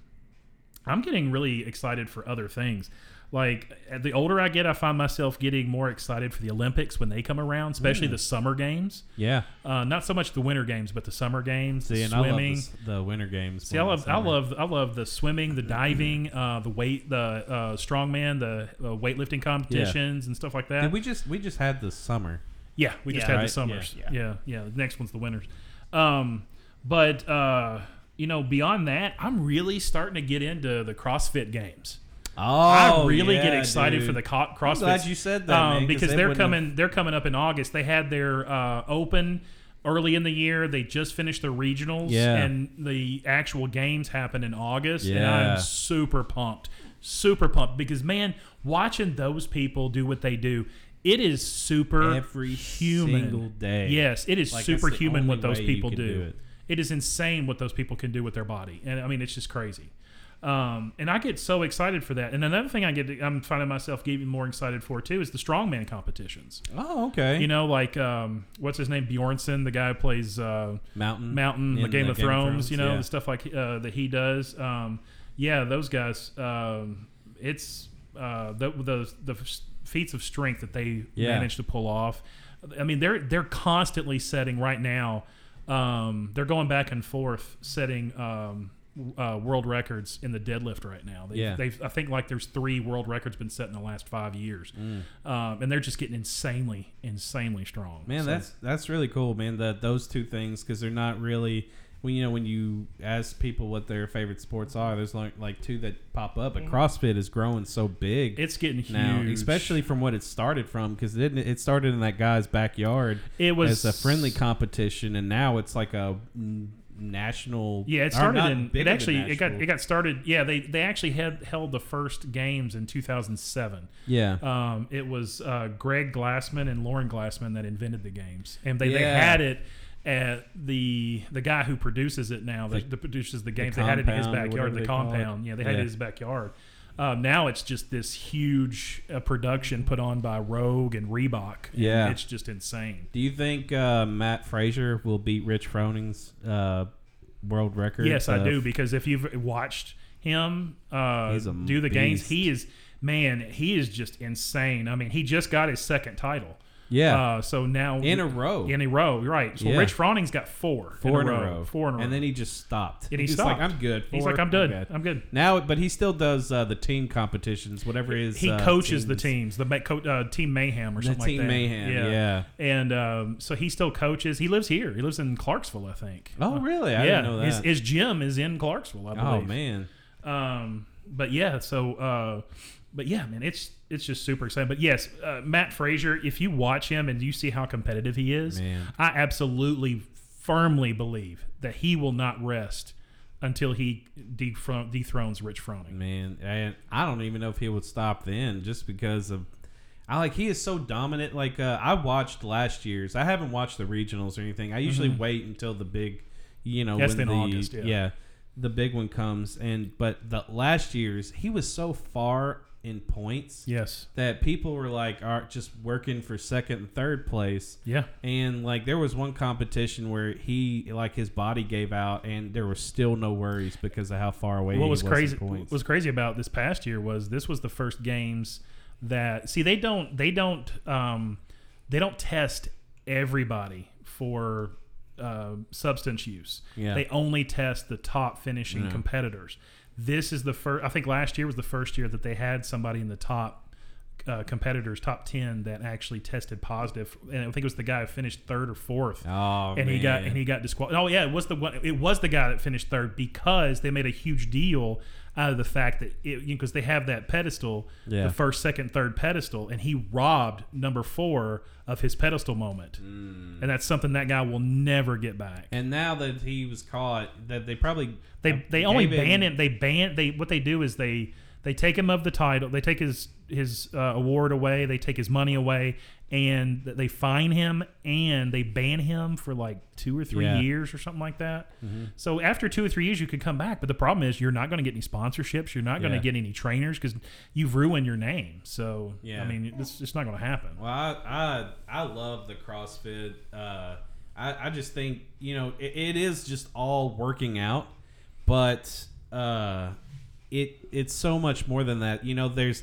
I'm getting really excited for other things. Like the older I get, I find myself getting more excited for the Olympics when they come around, especially the summer games. yeah. Uh, not so much the winter games, but the summer games, See, the and I love swimming. the, the winter games. See, I love, I love, I love the swimming, the diving, uh, the weight, the uh, strongman, the uh, weightlifting competitions and stuff like that. Did we just we just had the summer? Yeah, we just Yeah. had Right? the summers. Yeah. Yeah. yeah, The next one's the winners. Um, but uh, you know, beyond that, I'm really starting to get into the CrossFit games. Oh, I really yeah, get excited dude. for the co- CrossFit. glad you said that, man, 'cause because they they're wouldn't have- coming. They're coming up in August. They had their uh, open early in the year. They just finished the regionals, Yeah. and the actual games happen in August. And I'm super pumped, super pumped because man, watching those people do what they do. It is super Every human. single day. Yes, it is Like, that's the superhuman what those people do. do it. it is insane what those people can do with their body, and I mean it's just crazy. Um, and I get so excited for that. And another thing I get, I'm finding myself getting more excited for too, is the strongman competitions. Oh, okay. You know, like um, what's his name, Bjornsson, the guy who plays uh, Mountain Mountain, the Game, the of, Thrones, You know, yeah. the stuff like uh, that he does. Um, yeah, those guys. Um, it's uh, the, the the feats of strength that they Yeah. manage to pull off. I mean, they're they're constantly setting right now. Um, they're going back and forth setting um, uh, world records in the deadlift right now. They've, Yeah. they've I think like there's three world records been set in the last five years, Mm. um, and they're just getting insanely, insanely strong. Man, So- that's that's really cool, man. That those two things because they're not really when you know when you ask people what their favorite sports are. There's like like two that pop up, but CrossFit is growing so big. It's getting now, huge. especially from what it started from because it it started in that guy's backyard. It was- as a friendly competition, and now it's like a mm, national. Yeah, it started in. It actually it got it got started. Yeah, they they actually had held the first games in 2007. Yeah. um, it was uh, Greg Glassman and Lauren Glassman that invented the games, and they, they had it at the the guy who produces it now that, that produces the games. they had it in his backyard, the they call it. compound. Yeah, they had it in his backyard. Um, now it's just this huge uh, production put on by Rogue and Reebok. and Yeah. it's just insane. Do you think uh, Mat Fraser will beat Rich Froning's uh, world record? Yes, I do because if you've watched him uh, do the games, he is man, he is just insane. I mean, he just got his second title. Yeah. Uh, so now In a row. In a row, right? So Yeah. Rich Froning's got four. Four in, a row. Four in a row. And then he just stopped. And he He's stopped. like, I'm good. He's Four, like, I'm good. okay." I'm good. Now, but he still does uh, the team competitions, whatever his. he uh, coaches the teams- teams, the ma- co- uh, team mayhem or The something Team like that. Mayhem, yeah. And um, so he still coaches. He lives here. He lives in Clarksville, I think. Oh, really? I yeah. didn't know His, that. his gym is in Clarksville, I Oh man. Um, but yeah, so uh, but yeah, man, it's it's just super exciting. But yes, uh, Mat Fraser, if you watch him and you see how competitive he is, Man. I absolutely firmly believe that he will not rest until he dethron- dethrones Rich Froning. Man, and I don't even know if he would stop then, just because of. I like he is so dominant. Like uh, I watched last year's. I haven't watched the regionals or anything. I usually Mhm. wait until the big, you know, That's when in the August, yeah. the big one comes. And but the last year's he was so far in points. Yes. that people were like are just working for second and third place. Yeah. And like there was one competition where he like his body gave out and there was still no worries because of how far away what he was in crazy points. was crazy about this past year was this was the first games that see they don't they don't um, they don't test everybody for uh, substance use. Yeah. They only test the top finishing Yeah. competitors. This is the first. I think last year was the first year that they had somebody in the top uh, competitors, top ten, that actually tested positive. And I think it was the guy who finished third or fourth. Oh, and he got and he got disqualified. Oh yeah, it was the one. It was the guy that finished third because they made a huge deal out of the fact that it because they have that pedestal, Yeah. the first, second, third pedestal, and he robbed number four of his pedestal moment, Mm. and that's something that guy will never get back. And now that he was caught, that they probably They they only ban him. They ban they what they do is they they take him of the title. They take his his uh, award away. They take his money away, and they fine him and they ban him for like two or three Yeah. years or something like that. Mhm. So after two or three years, you could come back. But the problem is you're not going to get any sponsorships. You're not going to Yeah. get any trainers because you've ruined your name. So Yeah. I mean, it's just not going to happen. Well, I I, I love the CrossFit. Uh, I I just think you know it, it is just all working out, but uh, it it's so much more than that. You know, there's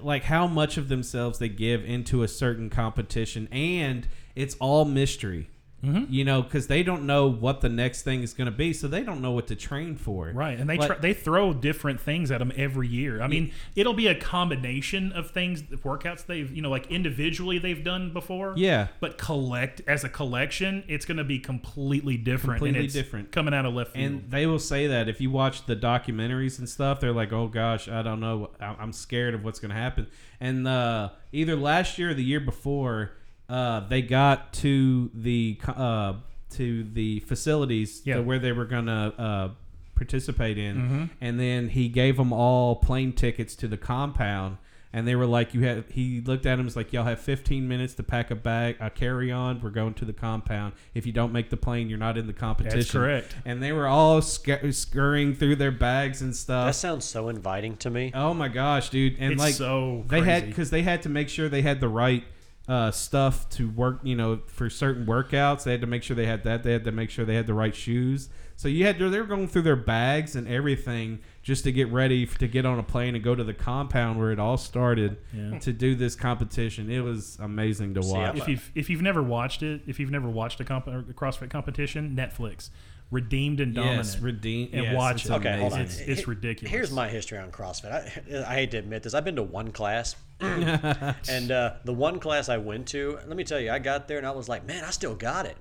like how much of themselves they give into a certain competition, and it's all mystery. Mm-hmm. You know, because they don't know what the next thing is going to be, so they don't know what to train for. Right, and they Like- they throw different things at them every year. I mean, it'll be a combination of things, workouts they've you know like individually they've done before. Yeah. but collect as a collection, it's going to be completely different. and Completely it's different. coming out of left field. And they will say that if you watch the documentaries and stuff, they're like, "Oh gosh, I don't know. I'm scared of what's going to happen." And uh, either last year or the year before, uh, they got to the uh, to the facilities Yeah. to where they were gonna uh, participate in, Mhm. and then he gave them all plane tickets to the compound. And they were like, "You have." He looked at him and was like, "Y'all have 15 minutes to pack a bag, a carry on. We're going to the compound. If you don't make the plane, you're not in the competition." correct. And they were all sc- scurrying through their bags and stuff. That sounds so inviting to me. Oh my gosh, dude! And It's like so they had because they had to make sure they had the right uh, stuff to work. You know, for certain workouts, they had to make sure they had that. They had to make sure they had the right shoes. So you had to, they were going through their bags and everything just to get ready f- to get on a plane and go to the compound where it all started Yeah. to do this competition. It was amazing to watch. if you've if you've never watched it, if you've never watched a, comp- a CrossFit competition, Netflix, Redeemed and Dominant, Yes, Redeemed- and yes, watch it's it. Okay, hold on. It's, it's ridiculous. Here's my history on CrossFit. I, I hate to admit this. I've been to one class, and uh, the one class I went to, let me tell you, I got there and I was like, man, I still got it.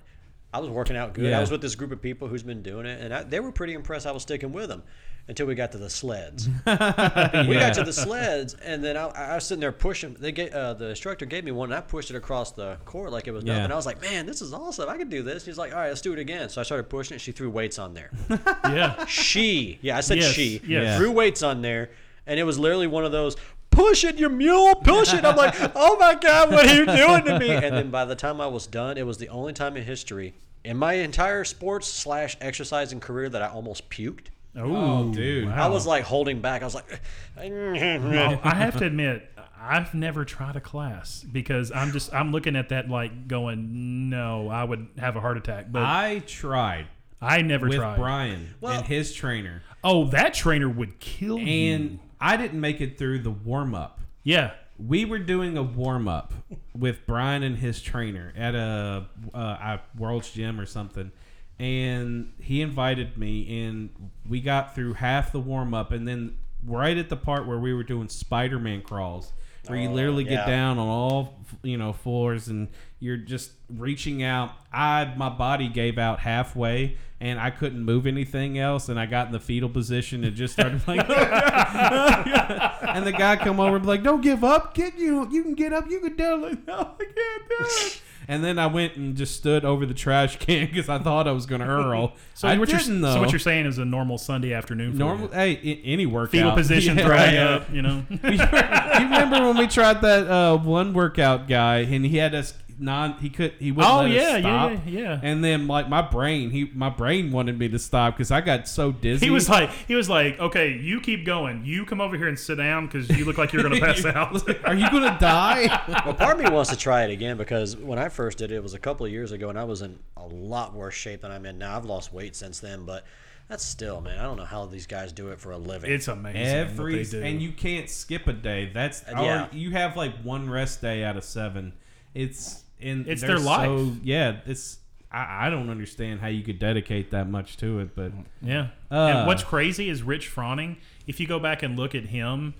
I was working out good. Yeah. I was with this group of people who's been doing it, and I, they were pretty impressed. I was sticking with them until we got to the sleds. we got to the sleds, and then I, I was sitting there pushing. They gave, uh, the instructor gave me one, and I pushed it across the court like it was Yeah. nothing. I was like, man, this is awesome. I can do this. She's like, all right, let's do it again. So I started pushing it. She threw weights on there. yeah, she, yeah, I said Yes, she, yes. threw weights on there, and it was literally one of those. Push it, you mule! Push it! I'm like, oh my god, what are you doing to me? And then by the time I was done, it was the only time in history, in my entire sports slash exercising career, that I almost puked. Oh, dude. I was like holding back. I was like, Well, I have to admit, I've never tried a class because I'm just I'm looking at that like going, no, I would have a heart attack. But I tried I never with tried. Brian Well- and his trainer, Oh, that trainer would kill and you. I didn't make it through the warm up. Yeah, we were doing a warm up with Brian and his trainer at a, uh, a World's Gym or something, and he invited me, and we got through half the warm up, and then right at the part where we were doing Spider Man crawls, where you Oh, literally yeah. get down on all you know floors, and you're just reaching out. I my body gave out halfway. And I couldn't move anything else, and I got in the fetal position and just started like, and the guy come over and be like, "Don't give up, get you, you can get up, you can do it." Like, no, I can't do it. And then I went and just stood over the trash can because I thought I was gonna hurl. So I what you're didn't so what you're saying is a normal Sunday afternoon. For normal? you. Hey, any workout. fetal position, Yeah. up. You know. you remember when we tried that uh, one workout guy and he had us non he could he wouldn't Oh, let yeah, us yeah, stop. yeah, yeah. and then like my brain he my brain wanted me to stop because I got so dizzy He was like, he was like, okay, you keep going. You come over here and sit down because you look like you're gonna pass out. are you gonna die well, part of me wants to try it again because when I first did it, it was a couple of years ago, and I was in a lot worse shape than I'm in now. I've lost weight since then, but that's still, man. I don't know how these guys do it for a living. It's amazing. every what they do. and you can't skip a day that's Uh, yeah. or you have like one rest day out of seven it's in It's their life. so- yeah it's I, I don't understand how you could dedicate that much to it but Yeah. Uh, and what's crazy is Rich Froning. If you go back and look at him,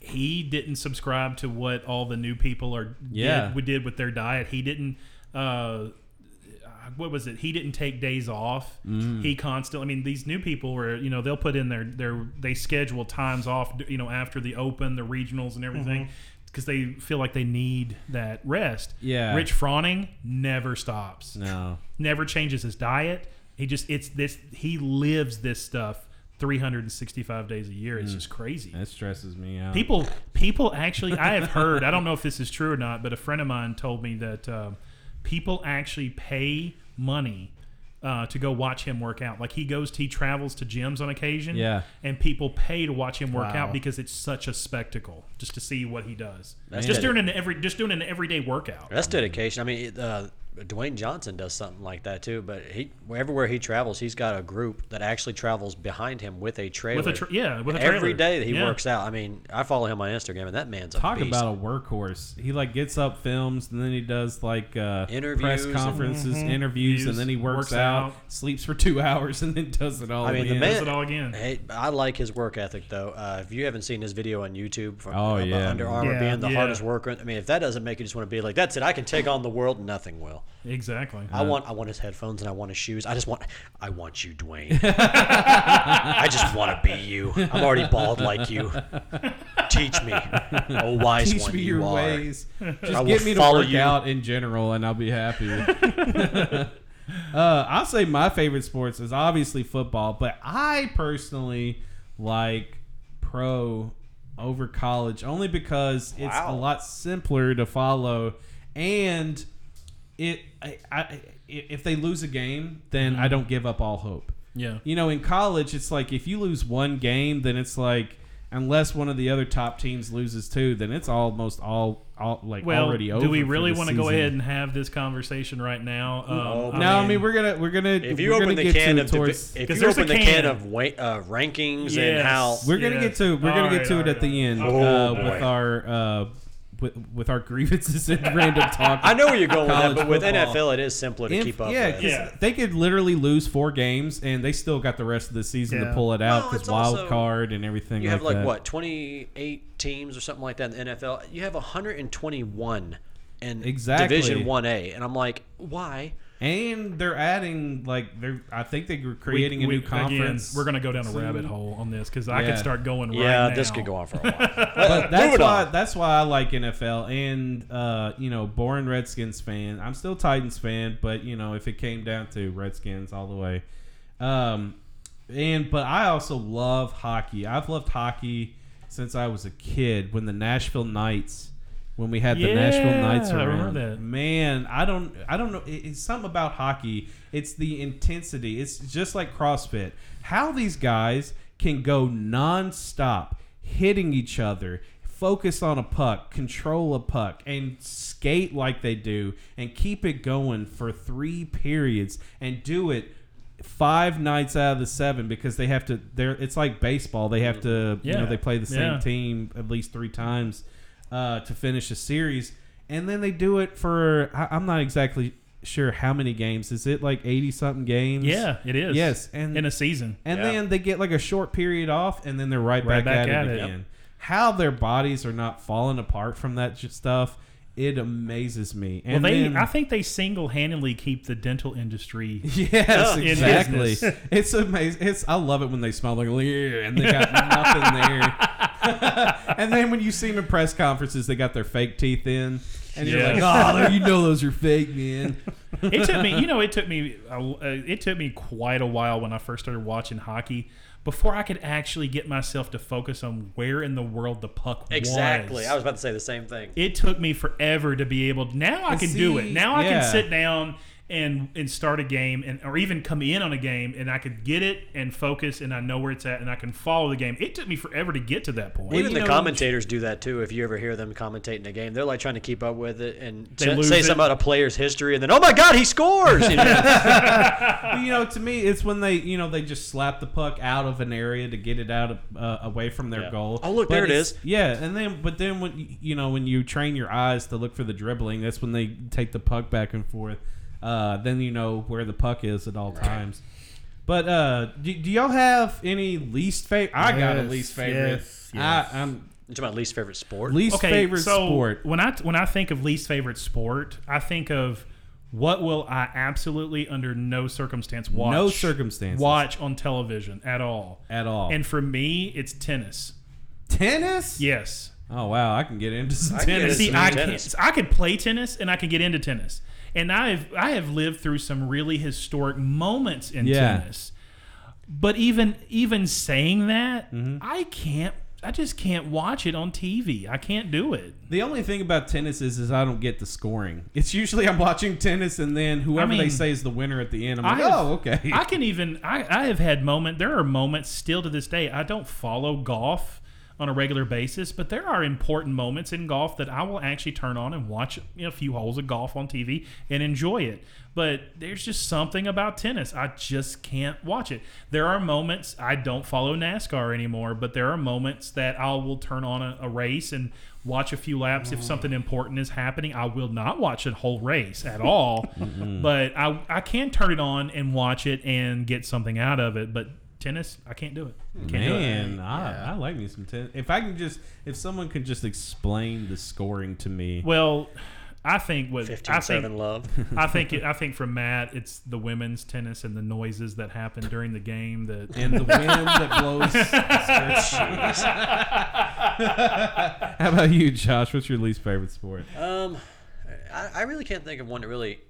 he didn't subscribe to what all the new people are Yeah. did, we did with their diet. He didn't. Uh, what was it? He didn't take days off. Mm. He constantly. I mean, these new people were. You know, they'll put in their their they schedule times off. You know, after the Open, the regionals, and everything. Because they feel like they need that rest. Yeah. Rich Froning never stops no never changes his diet. He just it's this he lives this stuff 365 days a year. It's just crazy. that stresses me out People people actually I have heard I don't know if this is true or not, but a friend of mine told me that um, people actually pay money. Uh, to go watch him work out, like he goes, he travels to gyms on occasion, Yeah. and people pay to watch him work Wow. out because it's such a spectacle, just to see what he does. That's just good. doing an every, just doing an everyday workout. That's dedication. I mean, uh, Dwayne Johnson does something like that too. But he, everywhere he travels, he's got a group that actually travels behind him with a trailer. With a tra- yeah, with a trailer. day that he Yeah. works out. I mean, I follow him on Instagram, and that man's a Talk beast. about a workhorse. He like gets up, films, and then he does like uh, Interviews press and- conferences, Mhm. interviews, Views, and then he works, works out, out. sleeps for two hours, and then does it all. I mean, the again. man. Does it all again. Hey, I like his work ethic though. Uh, if you haven't seen his video on YouTube from Oh, about yeah. Under Armour Yeah, being the yeah. hardest worker, I mean, if that doesn't make you just want to be like, that's it, I can take on the world, nothing will. Know. Exactly. I want I want his headphones and I want his shoes. I just want I want you, Dwayne. I just want to be you. I'm already bald like you. Teach me, oh wise Teach one me you your are. ways. Just will get me to work you. out in general, and I'll be happy. uh, I'll say my favorite sports is obviously football, but I personally like pro over college only because it's a lot simpler to follow, and it. I, I, if they lose a game, then I don't give up all hope. Yeah. You know, in college, it's like if you lose one game, then it's like unless one of the other top teams loses too, then it's almost all, all like Well, already over. do we really want to go ahead and have this conversation right now? Um, no, I mean we're gonna we're gonna If you we're open gonna the get can to of it divi- towards, if 'Cause you there's a open the can can. of wa- uh, rankings and how we're gonna Yes. get to we're gonna All get to all it at the end Oh, uh, with our uh, with, with our grievances and random talk. I know where you're going with that, but with football. NFL, it is simpler to Inf- keep up yeah, with. 'cause Yeah. they could literally lose four games and they still got the rest of the season to Yeah. pull it out Well, because it's wild also- card and everything. You have like that. what 28 teams or something like that in the NFL. You have 121 in Exactly. Division One A, and I'm like, why? And they're adding like they're. I think they're creating we- a new conference. Again, we're going to go down a soon. rabbit hole on this because I Yeah. could start going right yeah, now. this could go on for a while. But that's why on. that's why I like NFL and uh, you know, born Redskins fan. I'm still Titans fan, but you know, if it came down to Redskins all the way. Um, and but I also love hockey. I've loved hockey since I was a kid. When the Nashville Knights, when we had the Nashville Knights Yeah, I around, remember that. man, I don't, I don't know. It- It's something about hockey. It's the intensity. It's just like CrossFit. How these guys can go nonstop, hitting each other, focus on a puck, control a puck, and skate like they do, and keep it going for three periods, and do it five nights out of the seven because they have to. They're it's like baseball. They have to. You Yeah. know, they play the same Yeah. team at least three times uh, to finish a series, and then they do it for. I, I'm not exactly sure how many games. Is it like eighty something games? Yeah, it is. Yes, and in a season. and Yeah. then they get like a short period off, and then they're right, Right back, back at, at it it. again. How their bodies are not falling apart from that stuff, it amazes me. Well, And they then- I think they single handedly keep the dental industry. Yes, in exactly. It's amazing. It's I love it when they smell like and they got nothing there. and then when you see them in press conferences, they got their fake teeth in, and you're like, oh, you know those are fake, man. it took me, you know, it took me, uh, it took me quite a while when I first started watching hockey before I could actually get myself to focus on where in the world the puck exactly. was. Exactly. I was about to say the same thing. it took me forever to be able. Now I And can do it. Now I yeah. can sit down and and start a game and or even come in on a game and I could get it and focus and I know where it's at and I can follow the game. It took me forever to get to that point. Even the know- commentators do that too. If you ever hear them commentating a game, they're like trying to keep up with it and t- say it. something about a player's history, and then oh my god, he scores! You know? But, you know, to me, it's when they, you know, they just slap the puck out of an area to get it out of, uh, away from their Yeah. goal. Oh, look, But there it's- Yeah, and then, but then when you- you know when you train your eyes to look for the dribbling, that's when they take the puck back and forth. Uh, then you know where the puck is at all times. But uh, do, do y'all have any least favorite? I got a least favorite. yes, yes. I, I'm It's my least favorite sport. least okay, favorite so sport. When I when I think of least favorite sport, I think of what will I absolutely under no circumstance watch. No circumstances. watch on television at all. At all. And for me, it's tennis. Tennis? Yes. Oh wow, I can get into some I can get tennis. into See, some I tennis. can I could play tennis and I could get into tennis. And I've I have lived through some really historic moments in Yeah. tennis. But even even saying that, Mm-hmm. I can't I just can't watch it on TV. I can't do it. The only thing about tennis is, is I don't get the scoring. It's usually I'm watching tennis and then whoever they mean, say is the winner at the end. I'm like, I have- oh, okay. I can even I, I have had moment there are moments still to this day I don't follow golf on a regular basis, but there are important moments in golf that I will actually turn on and watch you know, a few holes of golf on TV and enjoy it. But there's just something about tennis. I just can't watch it. There are moments I don't follow NASCAR anymore, but there are moments that I will turn on a, a race and watch a few laps if something important is happening. I will not watch a whole race at all, but I I can turn it on and watch it and get something out of it. But tennis, I can't do it. Can't do it. Man, I, I like me some tennis. If I can just, if someone could just explain the scoring to me. Well, I think what I 15 think love. I think it, I think for Matt, it's the women's tennis and the noises that happen during the game that And the wind that blows. How about you, Josh? What's your least favorite sport? Um, I, I really can't think of one that really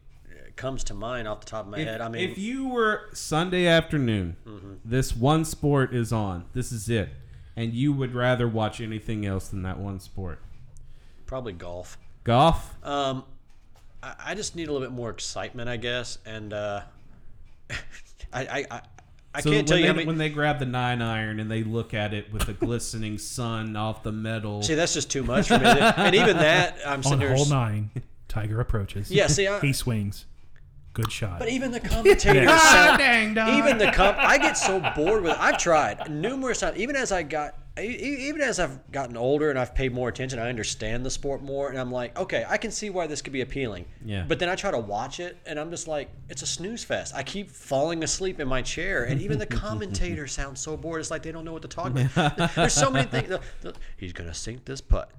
comes to mind off the top of my If, head. I mean, if you were Sunday afternoon, Mhm. this one sport is on. This is it, and you would rather watch anything else than that one sport. probably golf. Golf. Um, I, I just need a little bit more excitement, I guess, and uh, I, I, I, I So can't tell when you they, how many. when they grab the nine iron and they look at it with the glistening sun off the metal. See, that's just too much for me. and even that, I'm on sitting there. hole nine, Tiger approaches. Yeah, see, I- he swings. Good shot. But even the commentators, Yeah. sound, Dang, dog. even the com- I get so bored with. it. I've tried numerous times. Even as I got, even as I've gotten older and I've paid more attention, I understand the sport more, and I'm like, okay, I can see why this could be appealing. Yeah. But then I try to watch it, and I'm just like, it's a snooze fest. I keep falling asleep in my chair, and even the commentators sound so bored. It's like they don't know what to talk about. There's so many things. The- the- He's gonna sink this putt.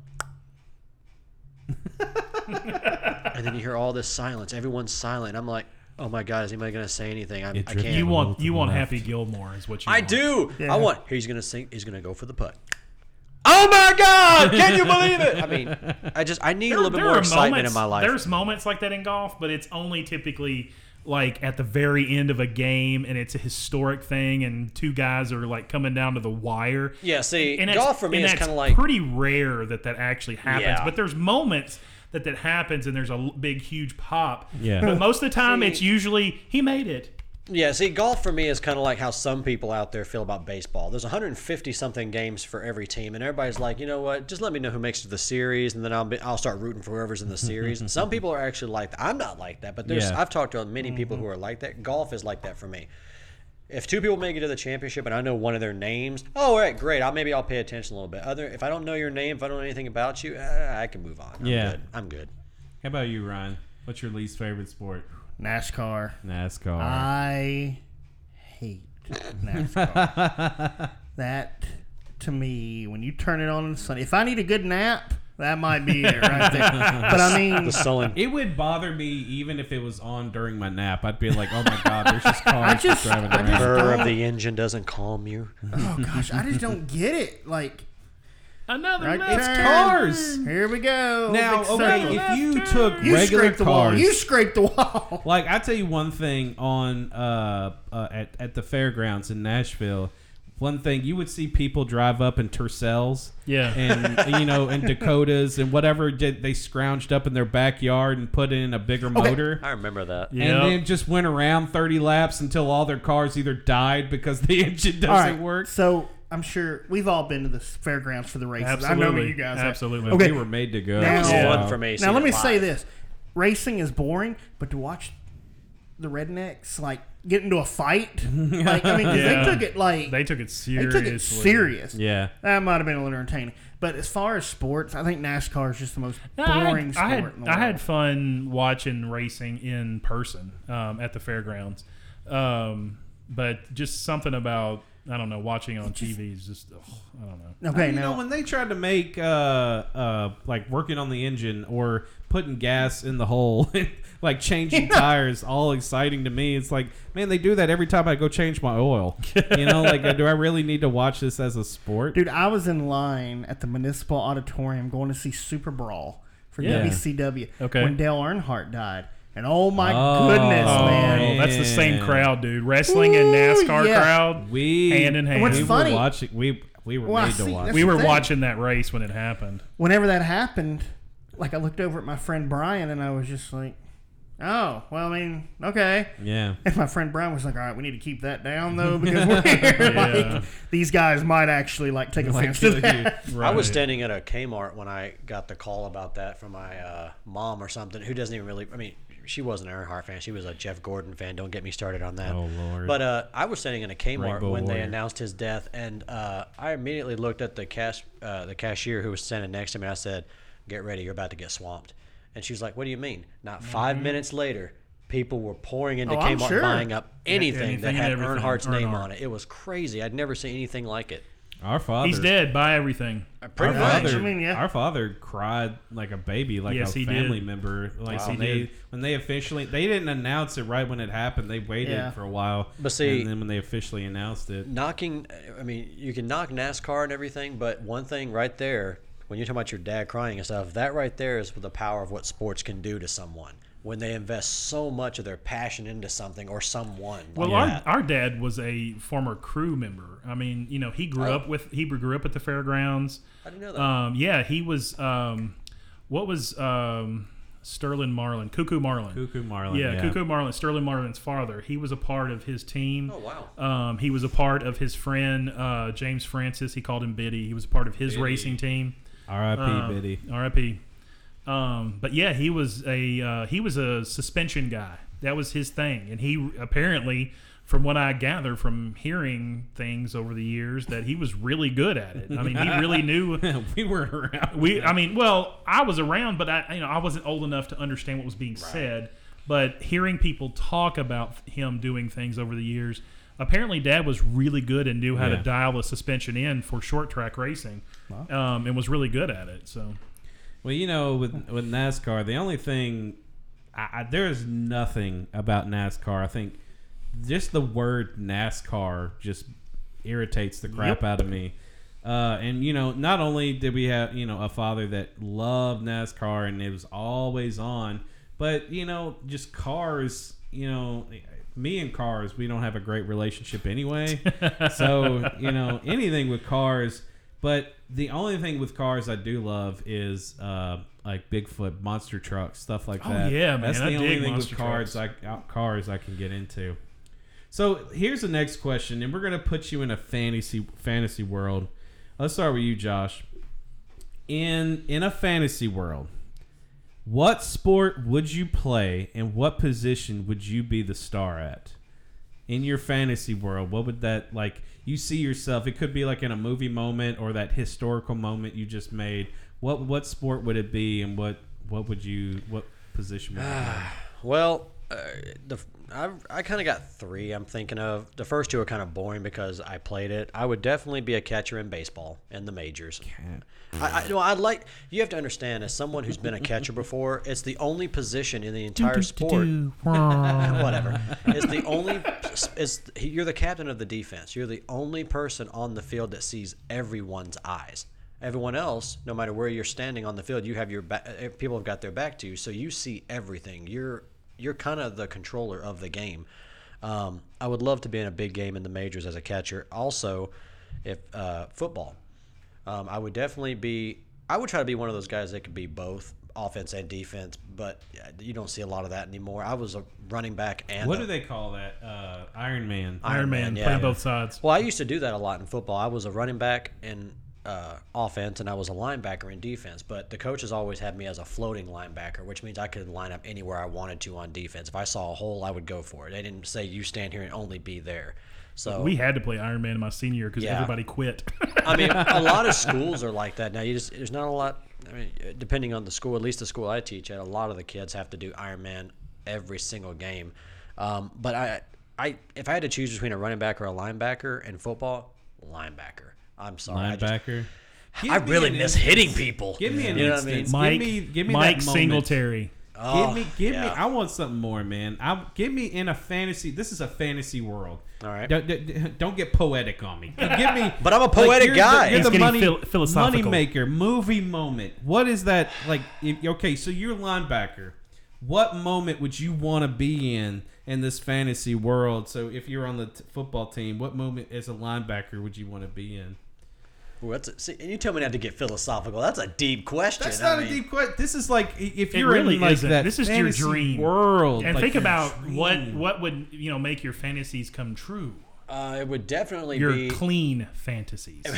and then you hear all this silence. Everyone's silent. I'm like, oh my god, is anybody gonna say anything? I'm, I can't. you want you want left. Happy Gilmore is what you I want. do. Yeah. I want. He's gonna sing. He's gonna go for the putt. Oh my God! Can you believe it? I mean, I just I need a little bit more excitement moments, in my life. There's moments like that in golf, but it's only typically like at the very end of a game, and it's a historic thing, and two guys are like coming down to the wire. Yeah, see, And that's- golf for me and is kinda like- pretty rare that that actually happens. Yeah. But there's moments that that happens, and there's a big, huge pop. Yeah. But most of the time, See- it's usually he made it. Yeah, see, golf for me is kind of like how some people out there feel about baseball. There's 150 something games for every team, and everybody's like, you know what? Just let me know who makes it to the series, and then I'll be, I'll start rooting for whoever's in the series. And some people are actually like that. I'm not like that, but there's Yeah. I've talked to many people who are like that. Golf is like that for me. If two people make it to the championship and I know one of their names, oh, all right, great. I'll maybe I'll pay attention a little bit. Other, if I don't know your name, if I don't know anything about you, uh, I can move on. I'm Yeah. good. I'm good. How about you, Ryan? What's your least favorite sport? NASCAR. NASCAR. I hate NASCAR. that to me, when you turn it on in the sun, if I need a good nap, that might be it right there. But I mean, The sullen. It would bother me even if it was on during my nap. I'd be like, "Oh my god, there's just cars just- driving I around." just- Purr of the engine doesn't calm you. oh gosh, I just don't get it. Like, Another right left turn. cars. Here we go. Now, Big okay, circle. if you took you regular scrape the wall. cars, You scrape the wall. like I tell you one thing on uh, uh at at the fairgrounds in Nashville. One thing you would see people drive up in Tercels, Yeah. and you know, in Dakotas and whatever did they scrounged up in their backyard and put in a bigger motor. I remember that. Yeah. and then just went around 30 laps until all their cars either died because the engine doesn't All right, work. So I'm sure we've all been to the fairgrounds for the races. I know you guys have. Absolutely. Okay. We were made to go. Now- It was Yeah. fun for me. Now let it me say this: racing is boring, but to watch the rednecks like get into a fight, like I mean, Yeah. they took it like They took it they took it serious. Yeah. That might have been a little entertaining. But as far as sports, I think NASCAR is just the most No, I boring had, sport I had, in the I had fun watching racing in person um, at the fairgrounds, um, but just something about I don't know watching on TV is just ugh, I don't know. Okay, you now know when they tried to make uh uh like working on the engine or putting gas in the hole like changing tires all exciting to me it's like man they do that every time i go change my oil you know like do i really need to watch this as a sport Dude, I was in line at the Municipal Auditorium going to see Super Brawl for Yeah. WCW Okay. when Dale Earnhardt died. And oh my Oh, goodness, Oh, man. that's the same crowd, dude. Wrestling and NASCAR yeah. crowd, we hand in hand. What's we funny- were watching we we were Well, I made to watch we were thing. watching that race when it happened. Whenever that happened, like I looked over at my friend Brian and I was just like, oh, well, I mean, okay. yeah And my friend Brian was like, all right, we need to keep that down though because we're here. like, these guys might actually like take Like, offense to kill you. that. I was standing at a Kmart when I got the call about that from my uh, mom or something, who doesn't even really. I mean, she wasn't an Earnhardt fan; she was a Jeff Gordon fan. Don't get me started on that. Oh, Lord. But uh, I was standing in a Kmart Rainbow when they announced his death, and uh, I immediately looked at the cash, uh, the cashier who was standing next to me. and I said, "Get ready, you're about to get swamped." And she was like, "What do you mean?" Not 5 minutes later. People were pouring into Mm-hmm. Oh, Kmart sure. buying up anything, anything that had everything, Earnhardt's name on it. It was crazy. I'd never seen anything like it. Our father. He's dead. Buy everything. Uh, pretty our much. Father, I mean, yeah. Our father cried like a baby, like Yes, a he family did. member. Like Wow. when He they did. when they officially they didn't announce it right when it happened. They waited Yeah. for a while. But see- and then when they officially announced it, knocking i mean you can knock nascar and everything but one thing right there when you're talking about your dad crying and stuff that right there is the power of what sports can do to someone when they invest so much of their passion into something or someone Well, like our, our dad was a former crew member. I mean, you know, he grew Oh. up with he grew up at the fairgrounds. I didn't know that. Um, yeah, he was. Um, what was um, Sterling Marlin? Coo Coo Marlin. Coo Coo Marlin, Yeah, yeah. Coo Coo Marlin. Sterling Marlin's father. He was a part of his team. Oh, wow. Um, he was a part of his friend uh, James Francis. He called him Biddy. He was a part of his Biddy. racing team. R.I.P. Um, Biddy. R.I.P. Um, but yeah, he was a uh, he was a suspension guy. That was his thing, and he apparently, from what I gather from hearing things over the years, that he was really good at it. I mean, he really knew. we weren't around. We, I mean, well, I was around, but I, you know, I wasn't old enough to understand what was being said. But hearing people talk about him doing things over the years, apparently, Dad was really good and knew how to dial the suspension in for short track racing, um, and was really good at it. So. Well, you know, with with NASCAR, the only thing I, I, there is nothing about NASCAR. I think just the word NASCAR just irritates the crap Yep. out of me. Uh, and you know, not only did we have you know a father that loved NASCAR and it was always on, but you know, just cars. You know, me and cars, we don't have a great relationship anyway. so you know, anything with cars. But the only thing with cars I do love is uh, like Bigfoot, monster trucks, stuff like Oh, that. yeah, man, That's the I only dig thing monster with cars I, out- cars I can get into. So here's the next question, and we're gonna put you in a fantasy fantasy world. Let's start with you, Josh. In in a fantasy world, what sport would you play, and what position would you be the star at? In your fantasy world, what would that like? You see yourself. It could be like in a movie moment or that historical moment you just made. What what sport would it be, and what what would you what position would you play? Well, uh, the I, I kind of got three. I'm thinking of the first two are kind of boring because I played it. I would definitely be a catcher in baseball in the majors. I, I, no, I'd like you have to understand as someone who's been a catcher before, it's the only position in the entire sport. Whatever. It's the only. It's you're the captain of the defense. You're the only person on the field that sees everyone's eyes. Everyone else, no matter where you're standing on the field, you have your back. People have got their back to you, so you see everything. You're you're kind of the controller of the game. Um, I would love to be in a big game in the majors as a catcher. Also, if uh, football, um, I would definitely be. I would try to be one of those guys that could be both offense and defense, but uh, you don't see a lot of that anymore. I was a running back and What a- do they call that? Uh, Iron Man. Iron Man, yeah. playing both sides. Well, I used to do that a lot in football. I was a running back in uh, offense, and I was a linebacker in defense. But the coaches always had me as a floating linebacker, which means I could line up anywhere I wanted to on defense. If I saw a hole, I would go for it. They didn't say you stand here and only be there. So we had to play Iron Man in my senior year because Yeah. everybody quit. I mean, a lot of schools are like that now. You just there's not a lot. I mean, depending on the school, at least the school I teach at, a lot of the kids have to do Iron Man every single game. Um, but I, I, if I had to choose between a running back or a linebacker in football, linebacker. I'm sorry, I just- Linebacker. I, really miss hitting people. Give me an You know what I mean? Mike, give me, give me Mike that moment. Singletary. Oh, give me, give me. I want something more, man. I give me in a fantasy. This is a fantasy world. All right. Don't, don't- don't get poetic on me. Give me. But I'm a poetic you're guy. The, you're He's the getting money, phil- philosophical. money maker. Movie moment. What is that like? If, okay, so you're a linebacker. What moment would you want to be in in this fantasy world? So if you're on the t- football team, what moment as a linebacker would you want to be in? Ooh, that's a, see, and you tell me not to get philosophical. That's a deep question. That's I not a deep question. This is like if you're really in like isn't. that This is your fantasy dream world. And like think your about what dream. what would you know make your fantasies come true. Uh, it would definitely Your be. clean fantasies. it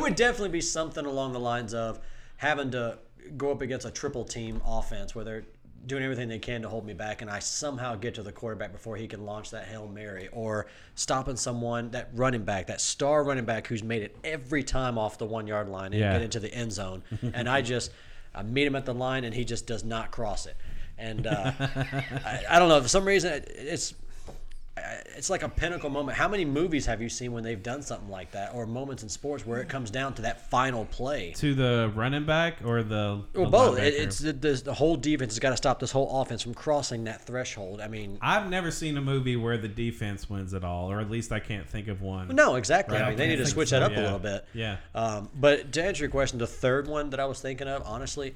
would definitely be something along the lines of having to go up against a triple team offense where they're doing everything they can to hold me back and I somehow get to the quarterback before he can launch that Hail Mary or stopping someone that running back that star running back who's made it every time off the 1 yard line and Yeah. get into the end zone and I just I meet him at the line and he just does not cross it and uh, I, I don't know for some reason it, it's it's like a pinnacle moment. How many movies have you seen when they've done something like that, or moments in sports where it comes down to that final play? To the running back or the, Well, both. Linebacker? it's the, the, the whole defense has got to stop this whole offense from crossing that threshold. I mean, I've never seen a movie where the defense wins at all, or at least I can't think of one. no, exactly. Right, I mean, they okay. need to switch so, that up yeah. a little bit. Yeah. Um, but to answer your question, the third one that I was thinking of, honestly,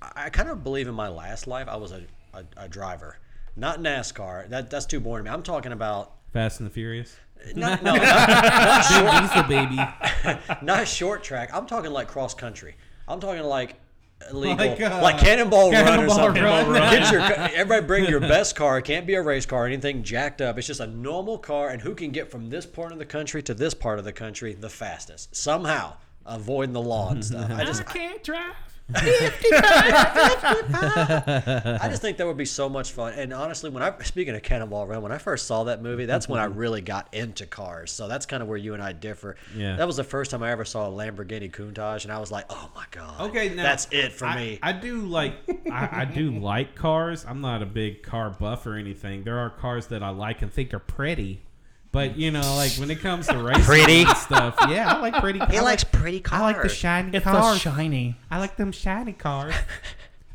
I, I kind of believe in my last life I was a, a, a driver, not NASCAR. That that's too boring to me. I'm talking about Fast and the Furious. not, no, not, not short, Diesel baby. not short track. I'm talking like cross country. I'm talking like illegal, Like, like, uh, Cannonball, Run or something. Run. Get your, everybody bring your best car. It can't be a race car anything jacked up. It's just a normal car, and who can get from this part of the country to this part of the country the fastest? Somehow avoiding the law and stuff. I just, can't drive. I just think that would be so much fun. And honestly, when I speaking of Cannonball Run, when I first saw that movie, that's when I mm-hmm. really got into cars. So that's kind of where you and I differ. Yeah. That was the first time I ever saw a Lamborghini Countach, and I was like, oh my god. Okay, now that's it for I, me. I do like I, I do like cars. I'm not a big car buff or anything. There are cars that I like and think are pretty. But you know, like when it comes to racing Pretty? and stuff, yeah, I like pretty. He I likes like, pretty cars. I like the shiny It's cars. a shiny. I like them shiny cars.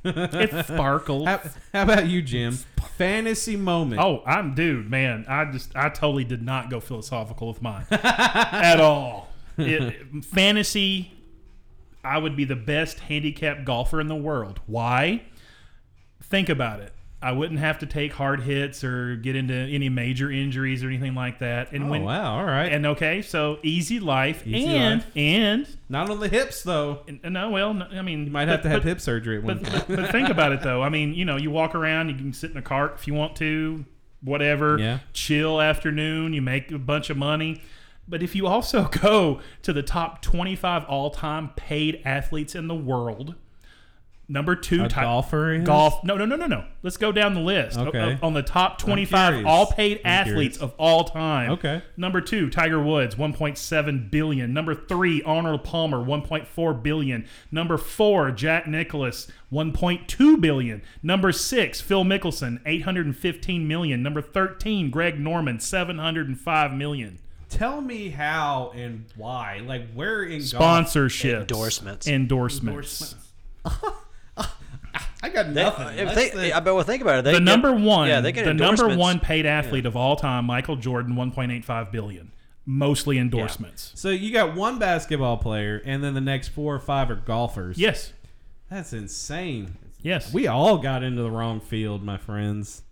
It sparkles. how, how about you, Jim? Fantasy moment. Oh, I'm dude, man. I just I totally did not go philosophical with mine at all. It, fantasy, I would be the best handicapped golfer in the world. Why? Think about it. I wouldn't have to take hard hits or get into any major injuries or anything like that. And Oh, when wow, all right. and okay, so easy life Easy and life. and Not on the hips though. and- no, well, no, I mean, You might have but- to have but- hip surgery at one but, point. but think about it though. I mean, you know, you walk around, you can sit in a cart if you want to, whatever. Yeah. Chill afternoon, you make a bunch of money. But if you also go to the top 25 all-time paid athletes in the world, number two, A Ti- golfer is? golf. No, no, no, no, no. Let's go down the list. Okay. o- on the top 25 all-paid I'm athletes curious. of all time. Okay. Number two, Tiger Woods, 1.7 billion. Number three, Arnold Palmer, 1.4 billion. Number four, Jack Nicklaus, 1.2 billion. Number six, Phil Mickelson, 815 million. Number 13, Greg Norman, 705 million. Tell me how and why. Like where in golf? Sponsorships, Endorsements. endorsements. I got They- nothing. if That's they, the- I bet. Well, think about it. They the get- number one, Yeah, they get the number endorsements. one paid athlete of all time, Michael Jordan, 1.85 billion. Mostly endorsements. so you got one basketball player, and then the next four or five are golfers. Yes. that's insane. Yes. We all got into the wrong field, my friends.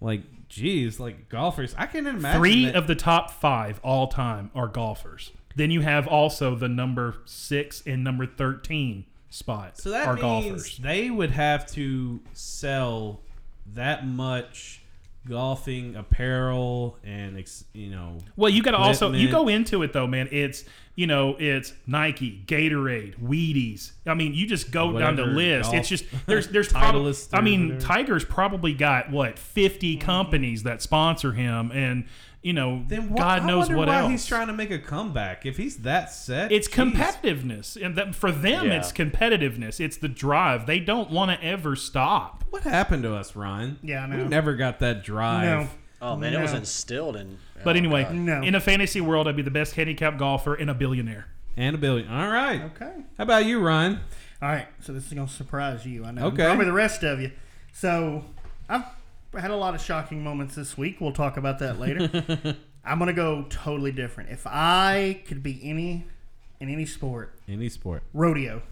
Like, geez, like golfers. I can't imagine Three that- of the top five all time are golfers. Then you have also the number six and number 13 spot So that are means golfers. they would have to sell that much golfing apparel and ex, you know. Well, you got to also you go into it though, man. It's you know it's Nike, Gatorade, Wheaties. I mean, you just go down the list. golf- It's just there's there's probably. I mean, whatever. Tiger's probably got what 50 mm-hmm. companies that sponsor him, and you know Then wh- God I knows wonder what why else. he's trying to make a comeback. If he's that set, It's geez. competitiveness, and that, for them, Yeah. it's competitiveness. It's the drive. They don't want to ever stop. What happened to us, Ryan? Yeah, I know. We never got that drive. No. Oh man, it was No. instilled in. Oh, but oh, anyway, God. No. in a fantasy world, I'd be the best handicap golfer and a billionaire. And a billion. All right. Okay. How about you, Ryan? All right, so this is gonna surprise you. I know. Okay. Probably the rest of you. So I've had a lot of shocking moments this week. We'll talk about that later. I'm gonna go totally different. If I could be any in any sport, Any sport. rodeo.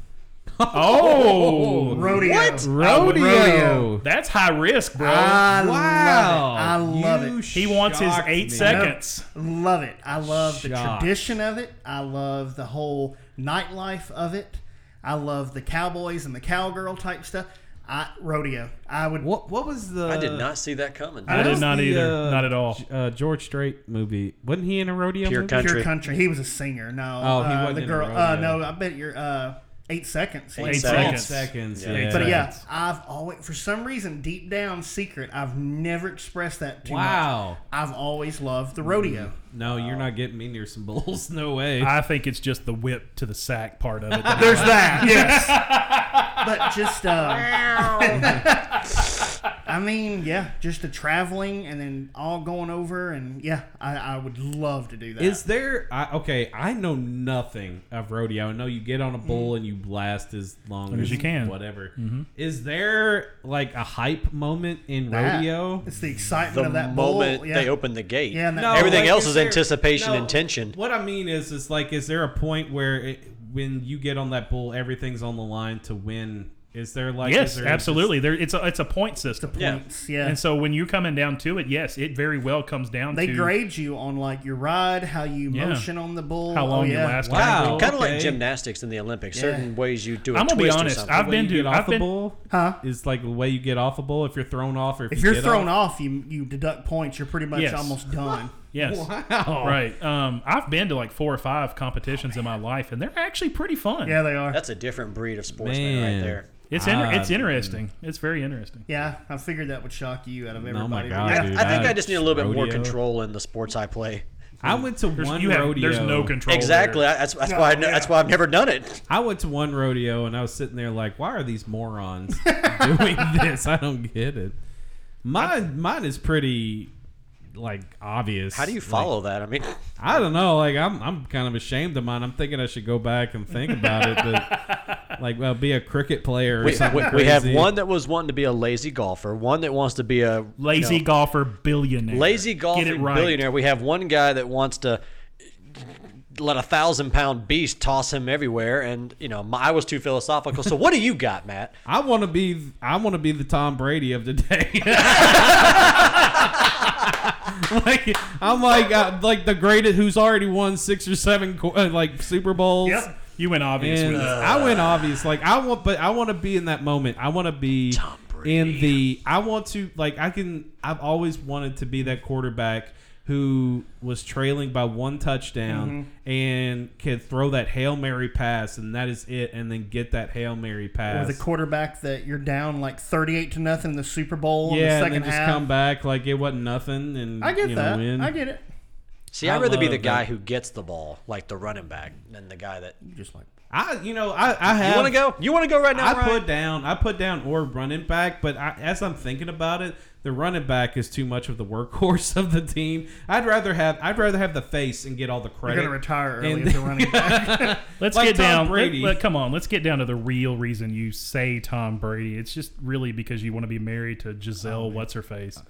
Oh, Rodeo. What? Rodeo. Rodeo. that's high risk, bro. I Wow. love it. I love You it. he wants his eight me. seconds. Love it. I love the tradition of it. I love the whole nightlife of it. I love the cowboys and the cowgirl type stuff. I rodeo. I would. What What was the? I did not see that coming. I did not the, either. uh, Not at all. Uh, George Strait movie. Wasn't he in a rodeo? Pure movie? Country. Pure country. He was a singer. No. Oh, he uh, wasn't the in a girl. Uh, rodeo. no, I bet you're uh, eight seconds. Eight Eight seconds. seconds. seconds. Yeah. Yeah. But yeah, I've always, for some reason, deep down, secret, I've never expressed that too much. Wow. I've always loved the rodeo. No, you're not getting me near some bulls. No way. I think it's just the whip to the sack part of it. that There's that, yes. but just, uh, I mean, yeah, just the traveling and then all going over, and yeah, I, I would love to do that. Is there I, okay? I know nothing of rodeo. I know you get on a bull and you blast as long Long as you can. Whatever. Mhm. Is there like a hype moment in That. rodeo? It's the excitement The of that bull. moment yeah. they open the gate. Yeah, No, Everything like, else is there- anticipation no, and tension. What I mean is, is like, is there a point where it, when you get on that bull, everything's on the line to win? Is there like yes, there absolutely. There, it's a it's a point system. points, yeah. And so when you're coming down to it, yes, it very well comes down They to grade you on like your ride, how you Yeah. motion on the bull, How oh, long oh, you yeah. last. Wow. Kind of like gymnastics in the Olympics. Yeah. Certain ways you do a I'm gonna be twist or honest. I've been you to- get off I've the been- bull? Huh? Is like the way you get off a bull if you're thrown off or if, If you you're get thrown off. off, you you deduct points. You're pretty much Yes. almost done. Yes. Wow. Right. Um, I've been to like four or five competitions in my life, and they're actually pretty fun. Yeah, they are. That's a different breed of sportsman Man. right there. It's inter- Ah, it's interesting. It's very interesting. Yeah, I figured that would shock you out of everybody. Oh my God, yeah. dude. I think I- I just need a little bit more control in the sports I play. I went to There's, one you have, rodeo. there's no control. Exactly. there. I- That's that's No, why I, yeah. that's why I've never done it. I went to one rodeo and I was sitting there like, why are these morons doing this? I don't get it. Mine, mine is pretty like obvious. How do you Like, follow that? I mean, I don't know. Like I'm, I'm kind of ashamed of mine. I'm thinking I should go back and think about it. But, like, well, be a cricket player or we, something. we, we have one that was wanting to be a lazy golfer, one that wants to be a Lazy you know, golfer billionaire. lazy golfer right. billionaire. We have one guy that wants to let a thousand pound beast toss him everywhere, and you know, my, I was too philosophical. So, what do you got, Matt? I want to be. I want to be the Tom Brady of the day. like I'm like uh, like the greatest who's already won six or seven uh, like Super Bowls. Yep. You went obvious And with it. I went obvious. Like I want, but I want to be in that moment. I want to be in the. I want to like. I can. I've always wanted to be that quarterback who was trailing by one touchdown Mm-hmm. and could throw that hail mary pass, and that is it, and then get that hail mary Or pass. the quarterback that you're down like 38 to nothing in the Super Bowl in yeah, the and second then just half. come back like it wasn't nothing, and I get you know, that. win. I get it. See, I I'd rather be the guy that. who gets the ball, like the running back, than the guy that. Just like I, you know, I, I have. You want to go? You want to go right now? I Ryan? put down, I put down or running back, but I, as I'm thinking about it, the running back is too much of the workhorse of the team. I'd rather have, I'd rather have the face and get all the credit. you're gonna retire early And- as a running back. Let's like get Tom down. Brady. Let, let- come on, let's get down to the real reason you say Tom Brady. It's just really because you want to be married to Gisele. what's her face?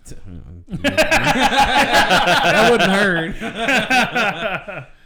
that wouldn't hurt.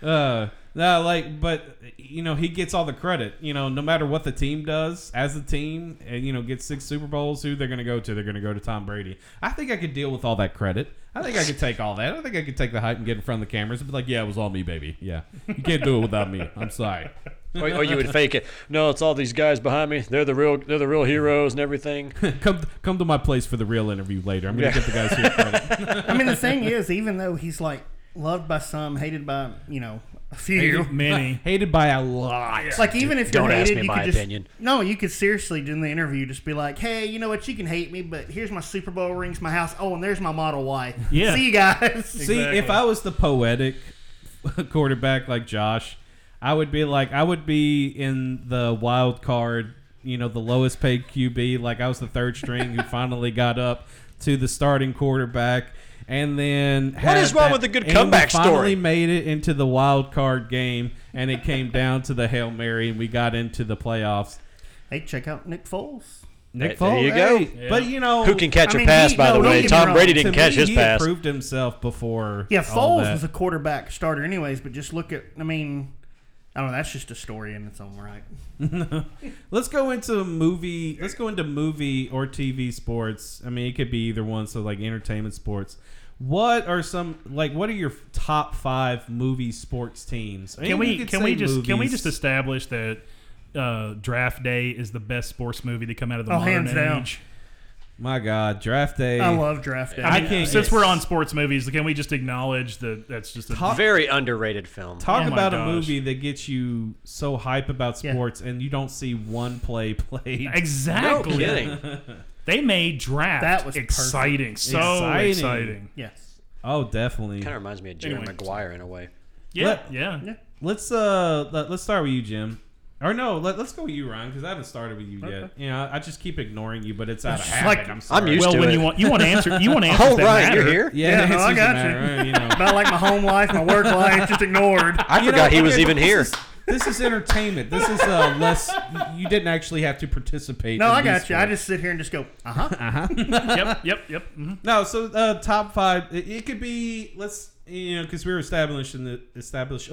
uh, no, like, but you know, he gets all the credit. You know, no matter what the team does as a team, and you know, gets six Super Bowls. Who they're going to go to? They're going to go to Tom Brady. I think I could deal with all that credit. I think I could take all that. I think I could take the hype and get in front of the cameras and be like, "Yeah, it was all me, baby. Yeah, you can't do it without me. I'm sorry." or, or you would fake it. No, it's all these guys behind me. They're the real. They're the real heroes and everything. come come to my place for the real interview later. I'm gonna Yeah. get the guys here credit. I mean, the thing is, even though he's like loved by some, hated by you know a few, Many. Hated by a lot. like even if you're Don't ask hated, me you my could just opinion. no, you could seriously in the interview just be like, hey, you know what, you can hate me, but here's my Super Bowl rings, my house. Oh, and there's my Model Y. Yeah. See you guys. See, if I was the poetic quarterback like Josh, I would be like I would be in the wild card, you know, the lowest paid QB. Like I was the third string who finally got up to the starting quarterback. And then What is wrong that- with the good and we comeback finally story? made it into the wild card game, and it came down to the hail mary, and we got into the playoffs. Hey, check out Nick Foles. Nick There Foles, there you go. hey, but you know Who can catch I a mean, pass? he- by no, the way, Tom. Brady didn't catch me, his he had pass. proved himself before. Yeah, all Foles that. was a quarterback starter, anyways. But just look at, I mean, I don't know. That's just a story in its own right. Let's go into movie. Let's go into movie or TV sports. I mean, it could be either one. So like entertainment sports. What are some like? What are your top five movie sports teams? I mean, Can we can we just can we just establish that uh, Draft Day is the best sports movie to come out of the Oh, modern hands down. Age? My God, Draft Day. I love Draft Day. I mean, can't since get- we're on sports movies, can we just acknowledge that that's just a Talk- Very underrated film. Talk Oh my about a movie that gets you so hype about Yeah. sports, and you don't see one play played. exactly. No kidding. They made draft That was exciting, so Exciting. exciting. yes. Oh, definitely. Kind of reminds me of Jerry Anyway. Maguire in a way. Yeah, Let- yeah. Yeah. Let's uh, let, let's start with you, Jim. Or no, let, us go with you, Ryan, because I haven't started with you yet. You know, I just keep ignoring you, but it's out of habit. like- I'm sorry. I'm used well, to when it. you want you want to answer you want to answer Oh, that Ryan, matter. you're here. Yeah, Yeah, no, I doesn't got matter, you. right, you know. About like my home life, my work life, just ignored. I You know, forgot he was okay, even but here. This is, this is entertainment. This is uh, less. You didn't actually have to participate. No, in I these got you. I just sit here and just go, uh huh. Uh-huh. yep, yep, yep. mhm. No, so uh, top five. It, it could be let's you know because we were establishing the establish.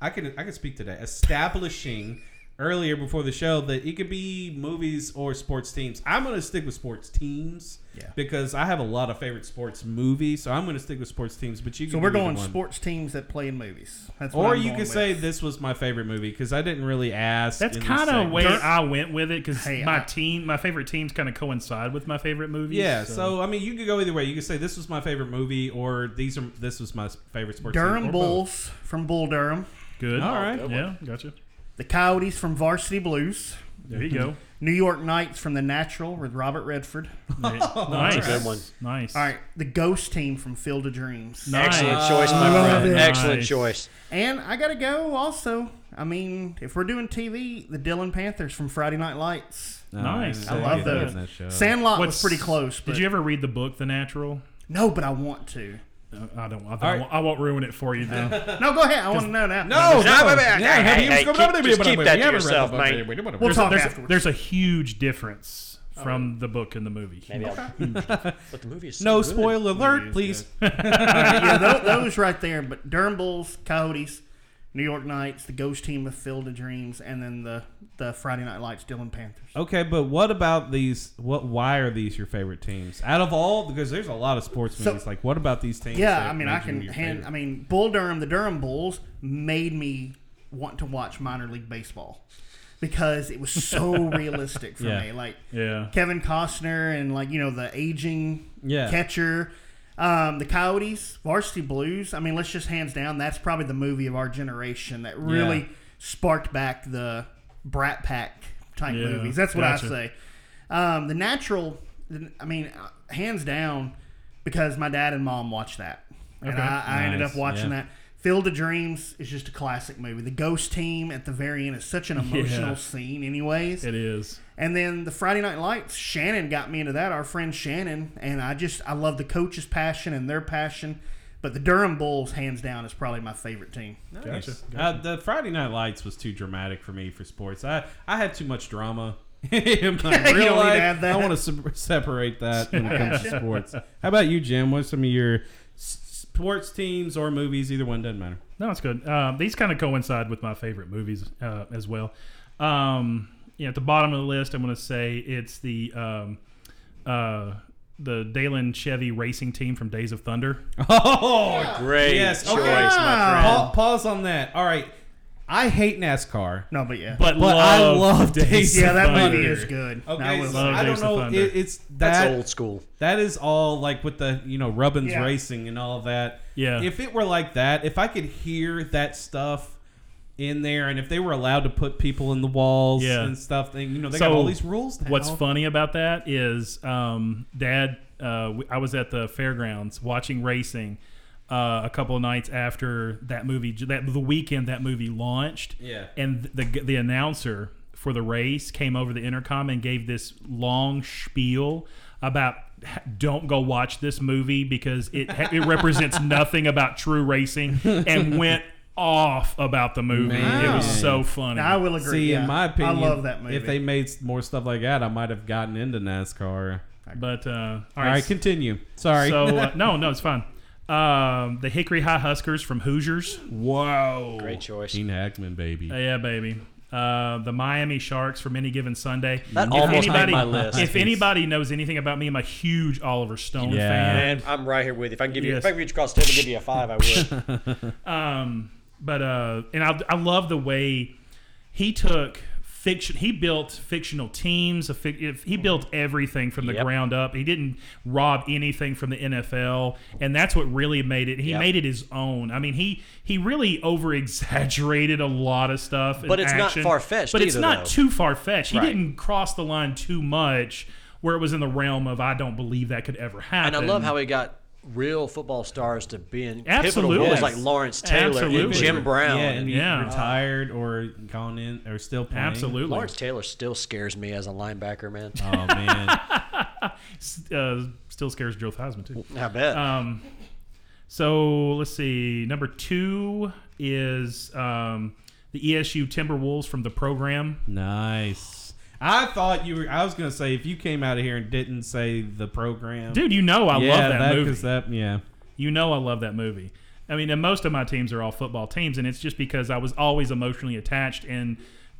I can I can speak today. Establishing earlier before the show that it could be movies or sports teams. I'm gonna stick with sports teams. Yeah. Because I have a lot of favorite sports movies, so I'm gonna stick with sports teams. But you So we're going sports teams that play in movies. That's what Or I'm you going could with. say this was my favorite movie because I didn't really ask. That's in this kind of segment. way I went with it because Hey, my I- team, my favorite teams, kind of coincide with my favorite movies. Yeah, so. I mean, you could go either way. You could say this was my favorite movie, or these are this was my favorite sports. team, Durham or both. Bulls from Bull Durham, good. All right. yeah, gotcha. the Coyotes from Varsity Blues, There you go. New York Knights from The Natural with Robert Redford. nice, good one. Nice. All right, the Ghost Team from Field of Dreams. Nice. Excellent choice, my Love friend. it. Excellent Nice. choice. And I gotta go also. I mean, if we're doing TV, the Dillon Panthers from Friday Night Lights. Nice. I love that those. in that. Sandlot What's- was pretty close. But Did you ever read the book, The Natural? No, but I want to. Uh, I don't. I, don't right. won't, I won't ruin it for you. Though. No, go ahead. I want to know now. No, no, wait, wait, yeah, hey, have hey, you hey, come keep- over to me, just but keep that to haven't read the yourself, mate. We'll There's, talk a, there's, a, there's a huge difference from the book and the movie. Maybe I'll, but the movie is so No good. spoiler alert, please. yeah, those, those right there. But Durham Bulls, Coyotes, New York Knights, the Ghost Team of Field of Dreams, and then the the Friday Night Lights Dillon Panthers. Okay, but what about these? What? Why are these your favorite teams out of all? Because there's a lot of sports So- movies. like, what about these teams? Yeah, I mean, I can your hand. I mean, Bull Durham, the Durham Bulls made me want to watch minor league baseball because it was so realistic for Yeah. me. Like Yeah. Kevin Costner and like you know the aging Yeah. catcher. Um, the Coyotes, Varsity Blues. I mean, let's just hands down. That's probably the movie of our generation that really Yeah. sparked back the Brat Pack type Yeah, movies. That's what gotcha. I say. Um, the Natural. I mean, uh, hands down, because my dad and mom watched that, and Okay. I, I ended up watching yeah. that. Field of Dreams is just a classic movie. The Ghost Team at the very end is such an emotional Yeah. scene, anyways. It is. And then the Friday Night Lights, Shannon got me into that. Our friend Shannon, and I just I love the coach's passion and their passion. But the Durham Bulls, hands down, is probably my favorite team. Nice. Gotcha, Uh, the Friday Night Lights was too dramatic for me for sports. I I had too much drama. in my real life. I want to separate that when it comes to sports. How about you, Jim? What's some of your s- sports teams or movies? Either one doesn't matter. No, it's good. Um, these kind of coincide with my favorite movies uh, as well. Um, yeah, at the bottom of the list, I'm going to say it's the um, uh, the Daland Chevy racing team from Days of Thunder. Oh, Great yes. choice, Okay. my friend. Pa- pause on that. All right. I hate NASCAR. No, but yeah, But, But love I love Days Days of yeah, that Thunder. movie is good. Okay, I so I don't Days of know. Thunder. It, it's That's that old school. That is all like with the you know Rubbins Yeah. racing and all that. Yeah. If it were like that, if I could hear that stuff in there, and if they were allowed to put people in the walls Yeah. and stuff, then you know they got all these rules now. What's funny about that is, um, Dad, uh, w- I was at the fairgrounds watching racing uh, a couple of nights after that movie, that the weekend that movie launched. Yeah. and the the announcer for the race came over the intercom and gave this long spiel about don't go watch this movie because it it represents nothing about true racing and went off about the movie. It was so funny. I will agree. See, yeah. in my opinion, I love that movie. If they made more stuff like that, I might have gotten into NASCAR. But uh, all All right, right, continue. Sorry. So uh, no, no, it's fine. Um, the Hickory High Huskers from Hoosiers. Whoa. Great choice. Gene Hackman, baby. Uh, yeah, baby. Uh, the Miami Sharks from Any Given Sunday. That If almost anybody, made my list. If anybody knows anything about me, I'm a huge Oliver Stone Yeah. fan. Man, I'm right here with you. If I can give you, Yes. if I can reach across the table and give you a five, I would. Um, but uh, and I, I love the way he took fiction. He built fictional teams. Fic, he built mm-hmm. everything from the Yep. ground up. He didn't rob anything from the NFL, and that's what really made it. He Yep. made it his own. I mean, he he really over exaggerated a lot of stuff. But it's not far-fetched But it's not though. too far fetched. He Right. didn't cross the line too much. Where it was in the realm of I don't believe that could ever happen. And I love how he got real football stars to be in Absolutely. pivotal roles Yes. like Lawrence Taylor Absolutely. and Jim Brown. Yeah, and Yeah. yeah. retired or gone in or still playing. Absolutely. Lawrence Taylor still scares me as a linebacker, man. Oh man. Uh, still scares Joe Theismann too. I bet. Um, so let's see. Number two is um, the ESU Timberwolves from the program. nice. I thought you were. I was gonna say if you came out of here and didn't say the program, Dude, you know I yeah, love that, movie. That, yeah. You know I love that movie. I mean, and most of my teams are all football teams, and it's just because I was always emotionally attached and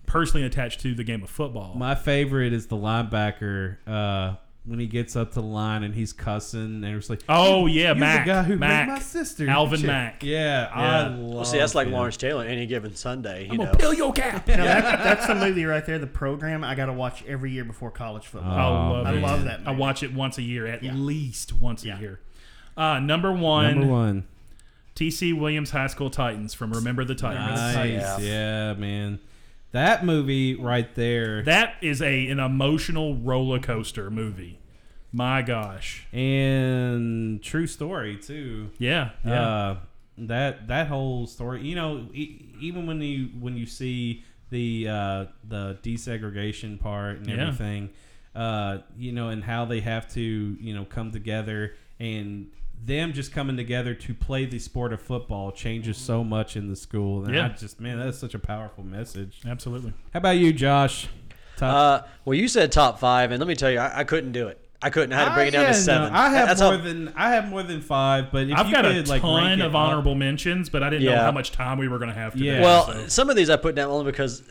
personally attached to the game of football. My favorite is the linebacker uh, when he gets up to the line and he's cussing and it's like, Oh, yeah, you're Mac. the guy who Mac. made my sister Alvin Shit. Mack. Yeah, I love. well, see, that's like him. Lawrence Taylor any given Sunday. You I'm know. gonna peel your cap. Now, that, that's the movie right there. The program I got to watch every year before college football. I love I it. love that I watch it once a year, at Yeah. least once Yeah. a year. Uh, number one, Number one. TC Williams High School Titans from Remember the Titans. Nice. Yeah. Yeah. man. That movie right there. That is a an emotional roller coaster movie. My gosh. and true story too. Yeah. Yeah. Uh, that that whole story, you know, e- even when you when you see the uh, the desegregation part and Yeah. everything, uh, you know, and how they have to you know come together and them just coming together to play the sport of football changes so much in the school. And Yeah. I just man, that's such a powerful message. Absolutely. How about you, Josh? Top- Uh, well, you said top five, and let me tell you, I, I couldn't do it. I couldn't. I had to bring it down I- to yeah, no, seven. I have That's more how, than I have more than five, but if I've you got a like, ton rank it of up- honorable mentions, but I didn't know how much time we were going to have today. Yeah. Well, so. some of these I put down only because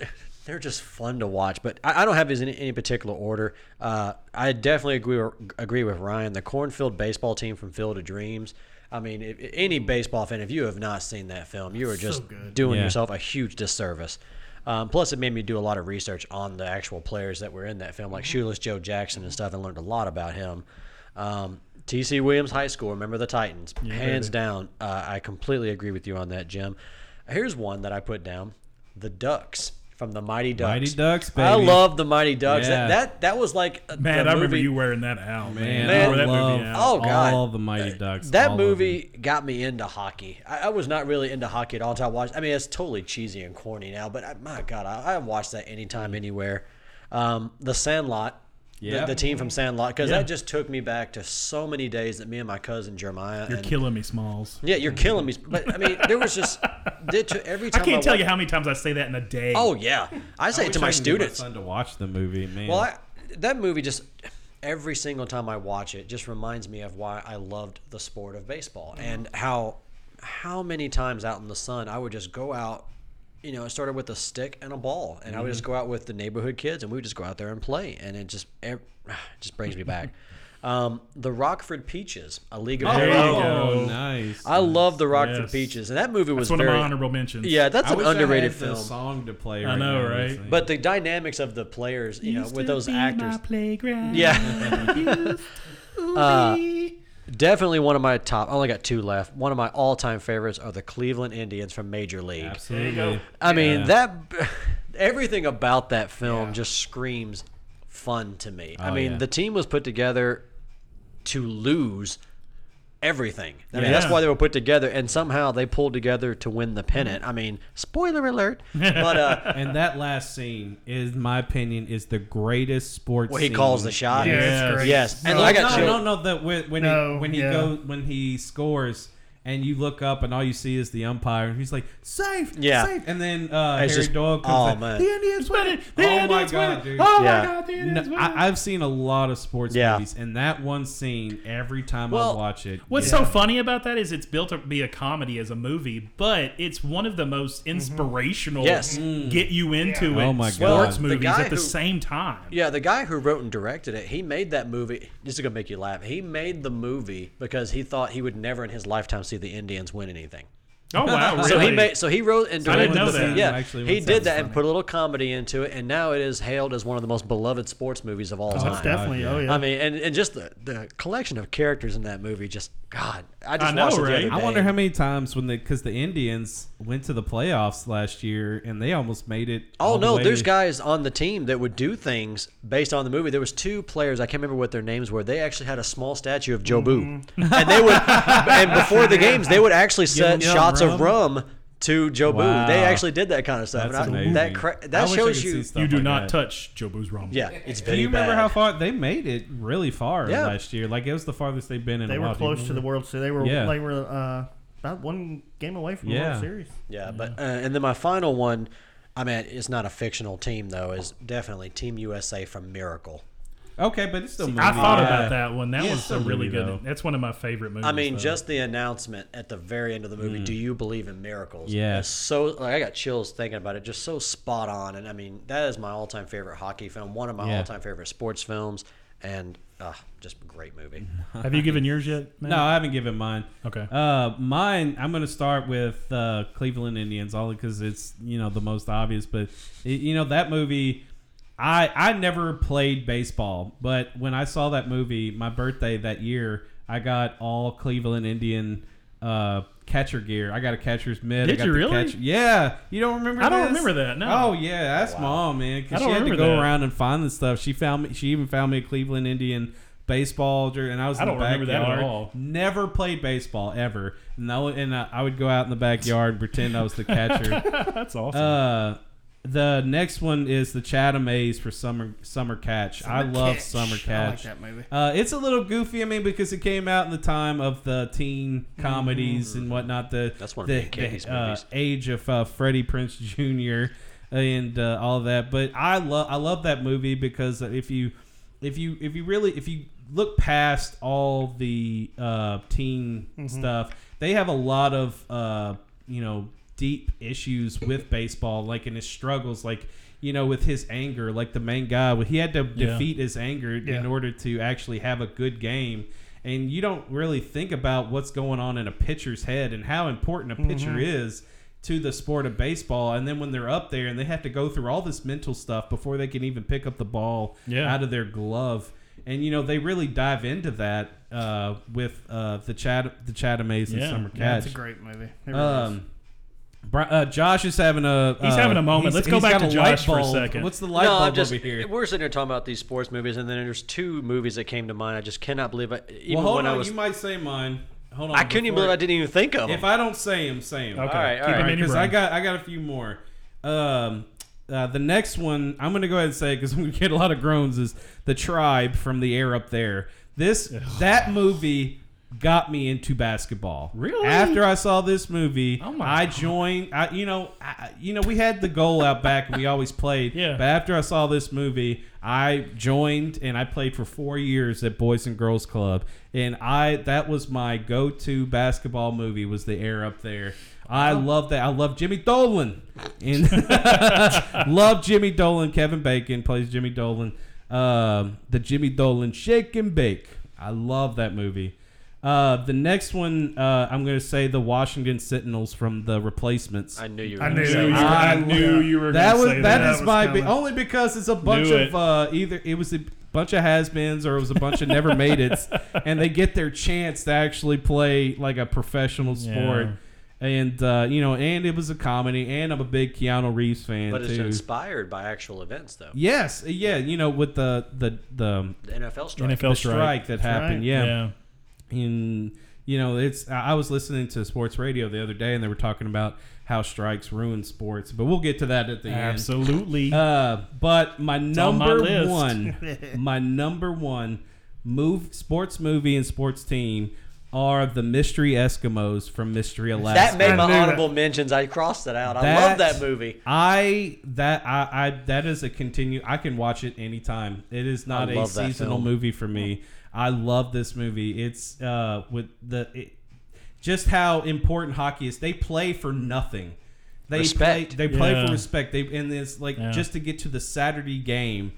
they're just fun to watch. But I, I don't have these in any particular order. Uh, I definitely agree agree with Ryan. The Cornfield baseball team from Field of Dreams. I mean, if, any baseball fan, if you have not seen that film, you are just doing Yeah. yourself a huge disservice. Um, plus, it made me do a lot of research on the actual players that were in that film, like Shoeless Joe Jackson and stuff, and learned a lot about him. Um, T.C. Williams High School, remember the Titans, hands down. Uh, I completely agree with you on that, Jim. Here's one that I put down: the Ducks from the Mighty Ducks. Mighty Ducks, I love the Mighty Ducks. Yeah. That, that that was like uh, Man, the I remember you wearing that out. Man, Man, I I that love movie out. Oh God, all the Mighty Ducks. That movie got me into hockey. I, I was not really into hockey at all until I watched. I mean, it's totally cheesy and corny now, but I, my God, I, I watched that anytime, anywhere. Um, the Sandlot, Yeah. the, the team from Sandlot, because Yeah. that just took me back to so many days that me and my cousin Jeremiah. You're and, killing me, Smalls. Yeah, you're killing me. But I mean, there was just did to every I can't tell wa- you how many times I say that in a day. Oh yeah, I say I it to my I students. son to watch the movie, man. Well, I, that movie just every single time I watch it just reminds me of why I loved the sport of baseball and how how many times out in the sun I would just go out. You know, it started with a stick and a ball, and I would just go out with the neighborhood kids, and we would just go out there and play, and it just it just brings me back. Um, the Rockford Peaches, A League of There Their you Own. go. nice. I love the Rockford Yes. Peaches, and that movie was That's one very of my honorable mentions. yeah, that's I an wish I underrated had the film. song to play. I know, now, right? it's But the dynamics of the players, you know, with to those be actors, my playground. Yeah. Used to Uh, be. Definitely one of my top. I only got two left. One of my all-time favorites are the Cleveland Indians from Major League. absolutely. I mean Yeah. that everything about that film just screams fun to me. I Oh, mean, yeah. the team was put together to lose everything. I mean, Yeah. that's why they were put together, and somehow they pulled together to win the pennant. I mean, spoiler alert. But uh, And that last scene, is my opinion, is the greatest sports. where he scene. calls the shot. Yeah, it's Yes. great. Yes, and No, I got no, chilled. no, no. That when when No, he when he yeah. go when he scores and you look up and all you see is the umpire and he's like safe, Yeah. safe, and then uh, It's Harry just- Doyle comes oh, like, man. the Indians win it. The oh my Indians god, win it. dude. Oh Yeah. my God, the No, Indians win it. I, I've seen a lot of sports Yeah. movies, and that one scene every time Well, I watch it. What's yeah. so funny about that is it's built to be a comedy as a movie, but it's one of the most inspirational Yes. get you into Oh it my sports God. The movies guy at the who- same time. Yeah, the guy who wrote and directed it, he made that movie. This is gonna make you laugh. He made the movie because he thought he would never in his lifetime see the Indians win anything. Oh wow, really? So he made, so he wrote and I didn't directed know the that. Yeah, Actually, he did sounds that and put a little comedy into it, and now it is hailed as one of the most beloved sports movies of all That's time. definitely. Oh yeah. I mean, and, and just the, the collection of characters in that movie, just God, I just I know, watched it the right? other I wonder how many times when the because the Indians went to the playoffs last year and they almost made it. Oh all the no, way there's guys on the team that would do things based on the movie. There was two players, I can't remember what their names were. They actually had a small statue of Jobu, Mm-hmm. and they would, and before the games, they would actually set him shots of rum? rum to Joe Wow. Boo. They actually did that kind of stuff. That's and I, amazing. that cra- I that wish I shows could you. stuff You do like not that. touch Jobu's rum. Yeah, it's Do very you remember bad. how far they made it? Really far Yeah. last year. Like it was the farthest they've been in. they a were while. Do you close to the remember? World Series. They were. Yeah. They were uh, about one game away from the Yeah. World Series. Yeah, but uh, and then my final one, I mean, it's not a fictional team though. Is definitely Team USA from Miracle. Okay, but it's still. I movie. thought Yeah. about that one. That Yeah, was a really movie, good. though. That's one of my favorite movies. I mean, though. just the announcement at the very end of the movie. Do you believe in miracles? Mm. Yeah. It's so like I got chills thinking about it. Just so spot on, and I mean that is my all-time favorite hockey film. One of my Yeah. all-time favorite sports films, and uh, just a great movie. have you given yours yet? Matt? No, I haven't given mine. Okay. Uh, mine. I'm going to start with uh, Cleveland Indians, only because it's you know the most obvious. But it, you know that movie. I I never played baseball, but when I saw that movie, my birthday that year, I got all Cleveland Indian uh, catcher gear. I got a catcher's mitt. I Did got you the really? catcher- yeah. You don't remember? I don't remember that, no. Oh yeah, that's mom, man. Because she had to go that. around and find the stuff. She found me. She even found me a Cleveland Indian baseball jer- and I was I in don't the remember that at backyard. all. Never played baseball ever. No, and uh, I would go out in the backyard and pretend I was the catcher. That's awesome. uh, the next one is the Chatham A's for summer summer catch. I love Catch. summer Catch. I like that movie. Uh, it's a little goofy. I mean, because it came out in the time of the teen comedies and whatnot. The That's one of the, Nick Cage's the, uh, movies. age of uh, Freddie Prinze Jr. and uh, all that. But I love I love that movie because if you if you if you really if you look past all the uh, teen stuff, they have a lot of uh, you know deep issues with baseball, like in his struggles, like you know with his anger, like the main guy, he had to Yeah. defeat his anger in order to actually have a good game. And you don't really think about what's going on in a pitcher's head and how important a pitcher Mm-hmm. is to the sport of baseball. And then when they're up there and they have to go through all this mental stuff before they can even pick up the ball Yeah. out of their glove. And you know they really dive into that uh, with uh, the Chad the Chatham A's and Yeah. Summer Yeah, Catch. it's a great movie. It really. Um, Bri- uh, Josh is having a. He's uh, having a moment. Let's go back to a Josh for a second. What's the light no, bulb I'm just over here? we're sitting here talking about these sports movies, and then there's two movies that came to mind. I just cannot believe it. Even well, hold when on. I was, you might say mine. Hold on. I couldn't even believe I didn't even think of them. If I don't say them, say them. okay. all right, all Keep right. him in Because I got I got a few more. Um, uh, the next one I'm gonna go ahead and say because we get a lot of groans is the tribe from the air up there. This that movie got me into basketball. Really? After I saw this movie, Oh my I joined. I, you know, I, you know, we had the goal out back and we always played. Yeah. But after I saw this movie, I joined and I played for four years at Boys and Girls Club, and I that was my go-to basketball movie was the air up there. I love that. I love Jimmy Dolan, and love Jimmy Dolan. Kevin Bacon plays Jimmy Dolan. Um, the Jimmy Dolan Shake and Bake. I love that movie. Uh, the next one, uh, I'm going to say the Washington Sentinels from the Replacements. I knew you. Were I gonna knew say you were that. I knew you were that going was to say that that. is was my coming. big, only because it's a bunch Knew of it. uh, either it was a bunch of has-beens or it was a bunch of never made it's and they get their chance to actually play like a professional sport. Yeah. And uh, you know, and it was a comedy, and I'm a big Keanu Reeves fan But it's too. inspired by actual events, though. Yes, yeah, you know, with the the the, The NFL strike. NFL the strike. strike that happened, right. yeah. Yeah. And you know it's i I was listening to sports radio the other day and they were talking about how strikes ruin sports but we'll get to that at the end Absolutely. uh, but my on my number list. one my number one move sports movie and sports team are the mystery eskimos from mystery alaska that made my honorable mentions. I crossed it out. I love that movie. I that I, I that is a continue. I can watch it anytime. It is not a seasonal film. movie for me. I love this movie. It's uh with the it, just how important hockey is. They play for nothing. They Respect. play. They play Yeah. for respect. They and it's like Yeah. just to get to the Saturday game.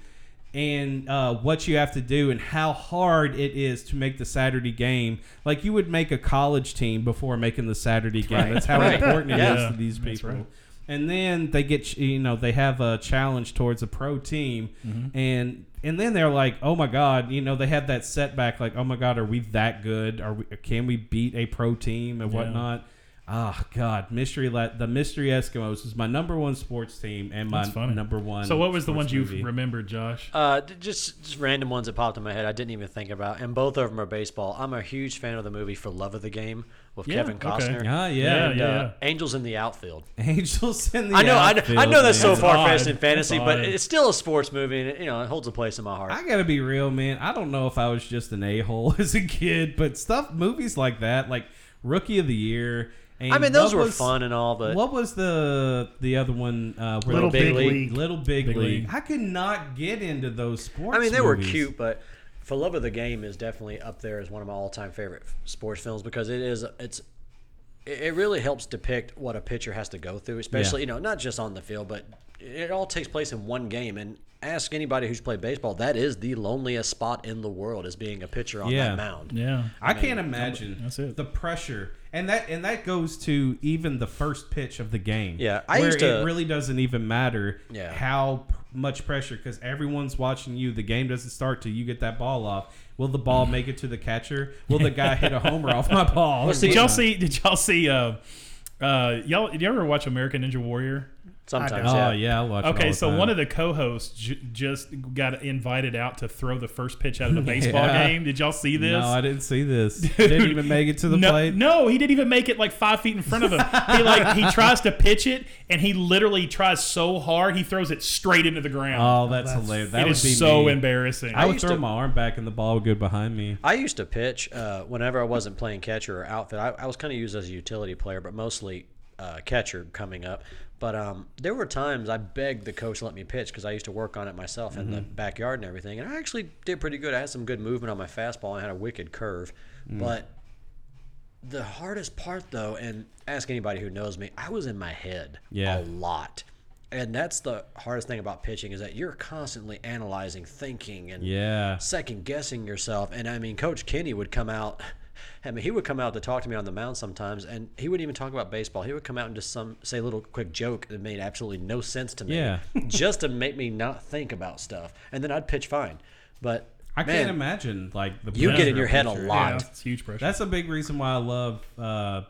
and uh, what you have to do and how hard it is to make the Saturday game. Like you would make a college team before making the Saturday game. Right. That's how Right. important it is Yeah. to these That's people. right. And then they get you know they have a challenge towards a pro team, Mm-hmm. and and then they're like, oh my god, you know they had that setback like, oh my god, are we that good? Are we can we beat a pro team and Yeah. whatnot? Ah, God, mystery La- the mystery Eskimos is my number one sports team and my number one. So what was the sports ones you movie. remembered, Josh? Uh, just, just random ones that popped in my head I didn't even think about, and both of them are baseball. I'm a huge fan of the movie For Love of the Game with Yeah, Kevin okay. Costner. Ah, yeah. and, Yeah, uh, yeah. Angels in the Outfield. Angels in the I know, I know, I know that's so far fetched in fantasy, That's but it's still a sports movie, and it, you know it holds a place in my heart. I gotta be real, man. I don't know if I was just an a hole as a kid, but stuff, movies like that, like Rookie of the Year. And I mean, those were was- fun and all, but what was the the other one? Uh, where Little the- Big League. Little Big, Big League. League. I could not get into those sports. I mean, they were cute, but For Love of the Game is definitely up there as one of my all-time favorite sports films because it is it's it it really helps depict what a pitcher has to go through, especially you know not just on the field, but it all takes place in one game. And ask anybody who's played baseball, that is the loneliest spot in the world is being a pitcher on Yeah. that mound. Yeah. I can't imagine That's it. the pressure, and that and that goes to even the first pitch of the game. Yeah, I where used to- it really doesn't even matter. Yeah. how p- much pressure because everyone's watching you. The game doesn't start till you get that ball off. Will the ball make it to the catcher? Will the guy hit a homer off my ball? Did y'all see? Did y'all see? Uh, uh, y'all, did you ever watch American Ninja Warrior? Sometimes, Oh yeah. yeah, I watch. it Okay, so time. one of the co-hosts j- just got invited out to throw the first pitch out of the baseball Yeah. game. Did y'all see this? No, I didn't see this. Didn't even make it to the no, plate. No, he didn't even make it like five feet in front of him. he like he tries to pitch it, and he literally tries so hard he throws it straight into the ground. Oh, that's, hilarious. That it would is be so me. embarrassing. I would used throw to- my arm back and the ball would go behind me. I used to pitch uh, whenever I wasn't playing catcher or outfit. I, I was kind of used as a utility player, but mostly uh, catcher coming up. But um, there were times I begged the coach to let me pitch because I used to work on it myself in the backyard and everything. And I actually did pretty good. I had some good movement on my fastball. And I had a wicked curve. But the hardest part, though, and ask anybody who knows me, I was in my head Yeah. a lot. And that's the hardest thing about pitching is that you're constantly analyzing, thinking, and Yeah. second guessing yourself. And I mean, Coach Kenny would come out. I mean, he would come out to talk to me on the mound sometimes, and he wouldn't even talk about baseball. He would come out and just some say a little quick joke that made absolutely no sense to me, Yeah. just to make me not think about stuff. And then I'd pitch fine. But I man, can't imagine like the You get in your of head a lot. Yeah, it's huge pressure. That's a big reason why I love uh,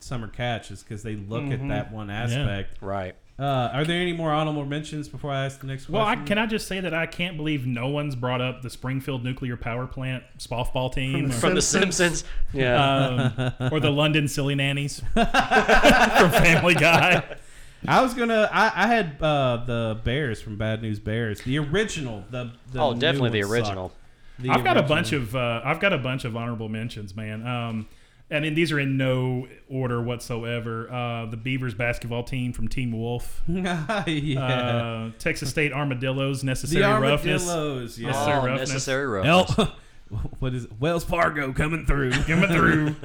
summer catch is because they look Mm-hmm. at that one aspect. right? Uh, are there any more honorable mentions before I ask the next one? well, I, can I just say that I can't believe no one's brought up the Springfield Nuclear Power Plant softball team, or, From The Simpsons, yeah. um, or the London Silly Nannies from Family Guy. I was gonna. I, I had uh, the Bears from Bad News Bears, the original. The, the oh, definitely the original. The I've got a bunch of uh, I've got a bunch of honorable mentions, man. Um, I mean, these are in no order whatsoever. Uh, the Beavers basketball team from Teen Wolf, yeah. uh, Texas State Armadillos, the necessary roughness, armadillos. Yeah. Necessary Oh, roughness. necessary roughness. El- what is it? Wells Fargo coming through? coming through.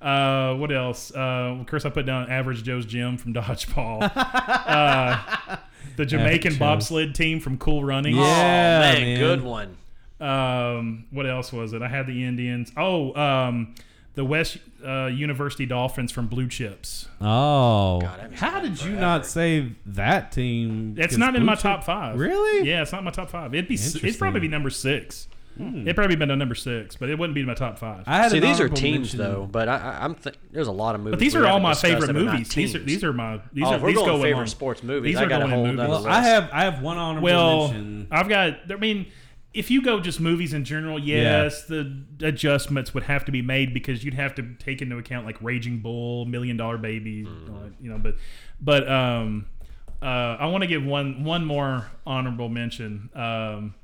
Uh, what else? Uh, of course, I put down Average Joe's Gym from Dodgeball. uh, the Jamaican Joe's. bobsled team from Cool Runnings. oh Yeah, man, man. good one. Um, what else was it? I had the Indians. Oh, um, the West uh, University Dolphins from Blue Chips. Oh, God, how did you forever. not say that team? It's Because not in Blue my Chip- top five. Really? Yeah, it's not my top five. It'd be. It'd Hmm. probably be number six. It'd probably been a number six, but it wouldn't be in my top five. I had See, these are teams mention- though, but I, I, I'm th- there's a lot of movies. but these are all my favorite that are not movies. These are these are my these Oh, are if we're these going go in favorite line. sports movies, These I are got a going in whole movies. Well. I have I have one honorable Well, mention. I've got. I mean, if you go just movies in general, yes, the adjustments would have to be made because you'd have to take into account like Raging Bull, Million Dollar Baby, Mm-hmm. uh, you know. But, but um, uh, I want to give one one more honorable mention. Um,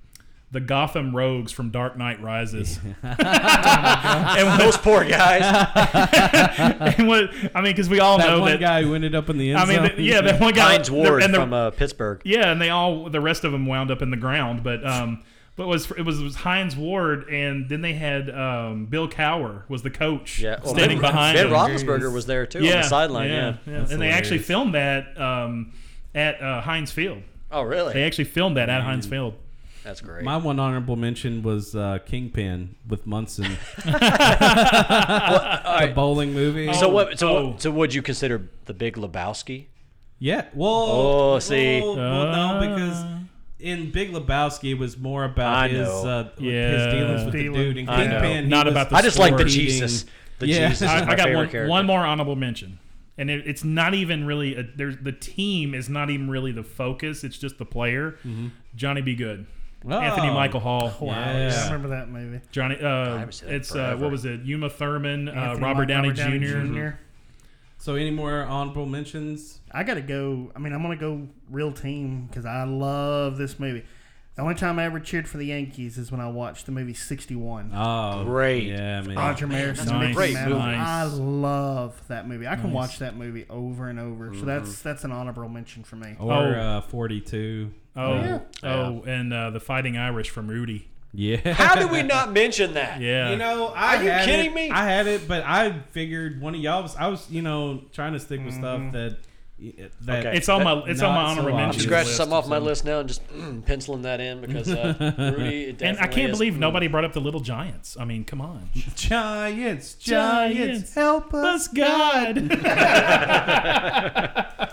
the Gotham Rogues from Dark Knight Rises. and Those poor guys. and what I mean, because we all that know one that. guy who ended up in the end I mean, zone. the- yeah, that one guy. Hines Ward and the- from uh, Pittsburgh. yeah, and they all the rest of them wound up in the ground, but um, but it was it was, it was Hines Ward, and then they had um, Bill Cowher was the coach Yeah, well, standing Ben, behind Ben him. Roethlisberger was there too on the sideline. Yeah. yeah. That's and they actually filmed that um, at uh, Heinz Field. Oh, really? They actually filmed that at Heinz Field. That's great. My one honorable mention was uh, Kingpin with Munson. all the bowling movie. So what? So oh. what? So would you consider the Big Lebowski? Yeah. Well. Oh, see. Well, well, no, because in Big Lebowski it was more about I his know. uh, Yeah. his dealings with the dude. In I know. Kingpin, he Not was about the I just like the sport Jesus. The Yeah. Jesus. Is I, my I got favorite one, character. one more honorable mention, and it, it's not even really a, there's the team is not even really the focus. It's just the player, Johnny Be Good, Oh. Anthony Michael Hall. Wow, Yeah. yeah, I remember that movie. Johnny, uh, haven't seen that in it's uh, forever. what was it? Uma Thurman, uh, Anthony Robert Mike- Downey, Robert Jr. So any more honorable mentions? I gotta go. I mean, I'm gonna go real team because I love this movie. The only time I ever cheered for the Yankees is when I watched the movie 61. Oh, Great. Yeah, man. Roger Maris and nice. Mickey Great Mantle. movie. I love that movie. I can Nice. watch that movie over and over. So that's that's an honorable mention for me. Or Oh. uh, 42. Oh, yeah. oh, and uh, the Fighting Irish from Rudy. Yeah. How did we not mention that? Yeah, You know, I Are you had kidding it- me? I had it, but I figured one of y'all was. I was, you know, trying to stick with Mm-hmm. stuff that that Okay. it's on my it's on my Not so honorable obvious. I'm scratching list, something off my list now and just mm, penciling that in because uh, Rudy. And I can't is- believe mm. nobody brought up the Little Giants. I mean, come on, Giants, Giants, Giants, help us. us God.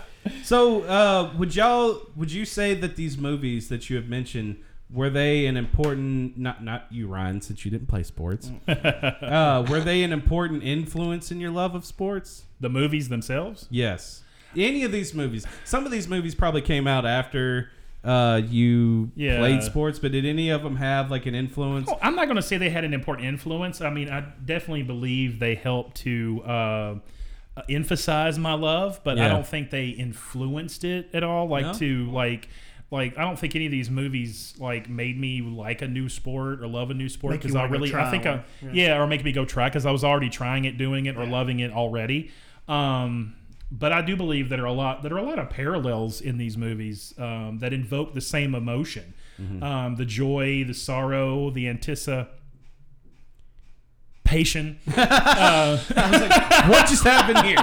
So, uh, would y'all would you say that these movies that you have mentioned were they an important not not you Ryan since you didn't play sports uh, were they an important influence in your love of sports? the movies themselves. Yes. Any of these movies. Some of these movies probably came out after uh, you Yeah. played sports, but did any of them have like an influence? Well, I'm not going to say they had an important influence. I mean, I definitely believe they helped to uh, emphasize my love, but I don't think they influenced it at all. Like No? to like. Like I don't think any of these movies like made me like a new sport or love a new sport because I really I think I, one. yeah. or make me go try because I was already trying it, doing it, or loving it already. Um, but I do believe that there are a lot that are a lot of parallels in these movies um, that invoke the same emotion, um, the joy, the sorrow, the antissa, anticipation. what just happened here?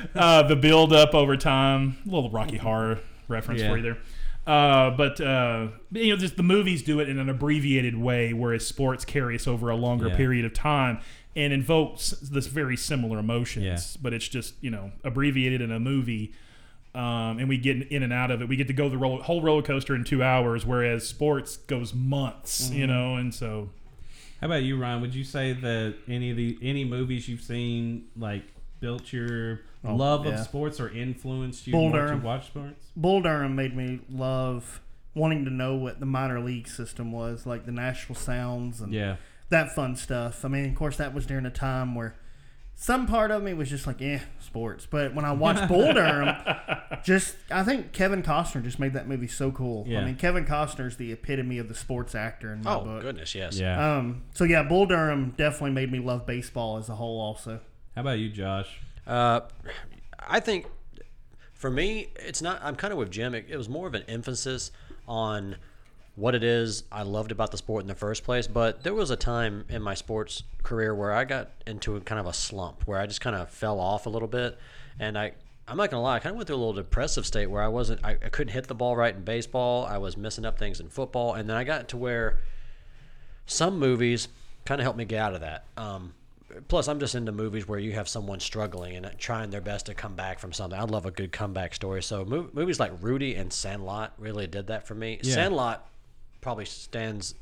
uh, the build up over time. A little Rocky Horror reference Yeah. for you there. Uh, but uh, you know, just the movies do it in an abbreviated way, whereas sports carry us over a longer Yeah. period of time and invokes this very similar emotions. Yeah. But it's just you know abbreviated in a movie. Um, and we get in and out of it. We get to go the roller, whole roller coaster in two hours, whereas sports goes months. You know, and so How about you, Ryan? Would you say that any of the any movies you've seen like built your love yeah. of sports or influenced you Bull more to watch sports? Bull Durham made me love wanting to know what the minor league system was, like the Nashville Sounds and Yeah. that fun stuff. I mean, of course, that was during a time where some part of me was just like, eh, sports. But when I watched Bull Durham, just I think Kevin Costner just made that movie so cool. Yeah. I mean, Kevin Costner's the epitome of the sports actor in my Oh book. goodness, yes. Yeah. Um, so yeah, Bull Durham definitely made me love baseball as a whole. Also, How about you, Josh? Uh, I think for me, it's not. I'm kind of with Jim. It, it was more of an emphasis on what it is I loved about the sport in the first place. But there was a time in my sports career where I got into a kind of a slump where I just kind of fell off a little bit, and I. I'm not gonna lie. I kind of went through a little depressive state where I wasn't. I, I couldn't hit the ball right in baseball. I was messing up things in football, and then I got to where some movies kind of helped me get out of that. Um, plus, I'm just into movies where you have someone struggling and trying their best to come back from something. I love a good comeback story. So mo- movies like Rudy and Sandlot really did that for me. Yeah. Sandlot probably stands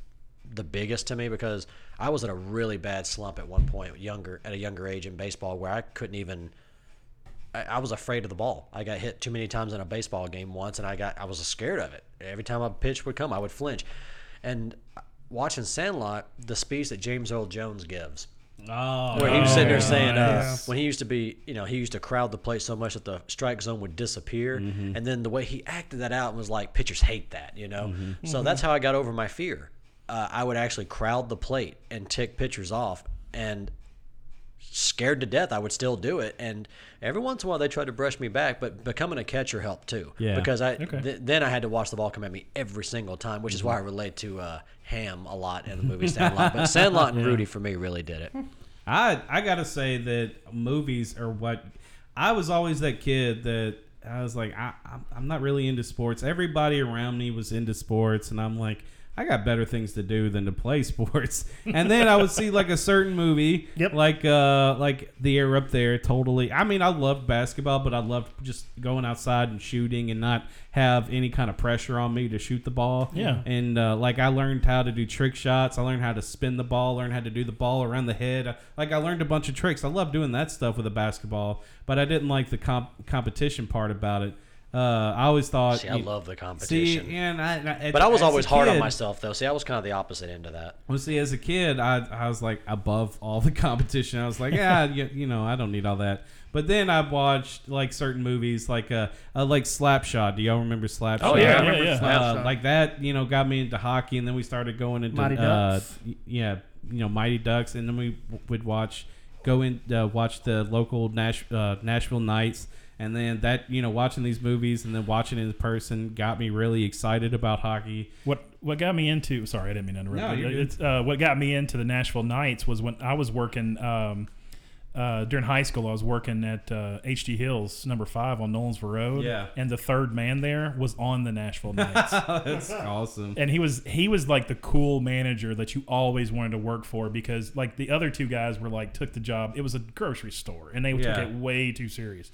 the biggest to me because I was in a really bad slump at one point, younger at a younger age in baseball, where I couldn't even. I, I was afraid of the ball. I got hit too many times in a baseball game once, and I got I was scared of it. Every time a pitch would come, I would flinch. And uh, watching Sandlot, the speech that James Earl Jones gives, Oh, where he was sitting there saying, uh, nice. when he used to be, you know, he used to crowd the plate so much that the strike zone would disappear, and then the way he acted that out was like pitchers hate that, you know. So that's how I got over my fear. Uh, I would actually crowd the plate and tick pitchers off, and scared to death, I would still do it. And every once in a while, they tried to brush me back, but becoming a catcher helped too. Yeah. Because I Okay. th- then I had to watch the ball come at me every single time, which is why I relate to uh, Ham a lot in the movie Sandlot. But Sandlot and Rudy for me really did it. I I gotta say that movies are what I was always that kid that I was like, I, I'm, I'm not really into sports. Everybody around me was into sports, and I'm like, I got better things to do than to play sports. And then I would see like a certain movie, Yep. like uh, like the air up there. Totally. I mean, I loved basketball, but I loved just going outside and shooting and not have any kind of pressure on me to shoot the ball. Yeah. And uh, like I learned how to do trick shots. I learned how to spin the ball. Learned how to do the ball around the head. Like I learned a bunch of tricks. I love doing that stuff with a basketball, but I didn't like the comp- competition part about it. Uh, I always thought. See, I you- love the competition. See, and I, I- but I was as a always hard on myself, though. See, I was kind of the opposite end of that. well, see, as a kid, I, I was like above all the competition. I was like, yeah, you, you know, I don't need all that. But then I watched like certain movies, like uh, uh like Slapshot. Do y'all remember Slapshot? Oh, yeah, yeah, yeah. Uh, like that, you know, got me into hockey, and then we started going into Mighty uh, Ducks. y- yeah, you know, Mighty Ducks, and then we w- would watch, go in, uh, watch the local Nash, uh, Nashville Knights, and then that, you know, watching these movies and then watching it in person got me really excited about hockey. What what got me into? Sorry, I didn't mean to interrupt. No, good. it's uh, what got me into the Nashville Knights was when I was working um, uh, during high school. I was working at uh, HG Hills, number five on Nolensville Road. Yeah. and the third man there was on the Nashville Knights. That's awesome. and he was he was like the cool manager that you always wanted to work for because like the other two guys were like took the job it was a grocery store and they took it way too serious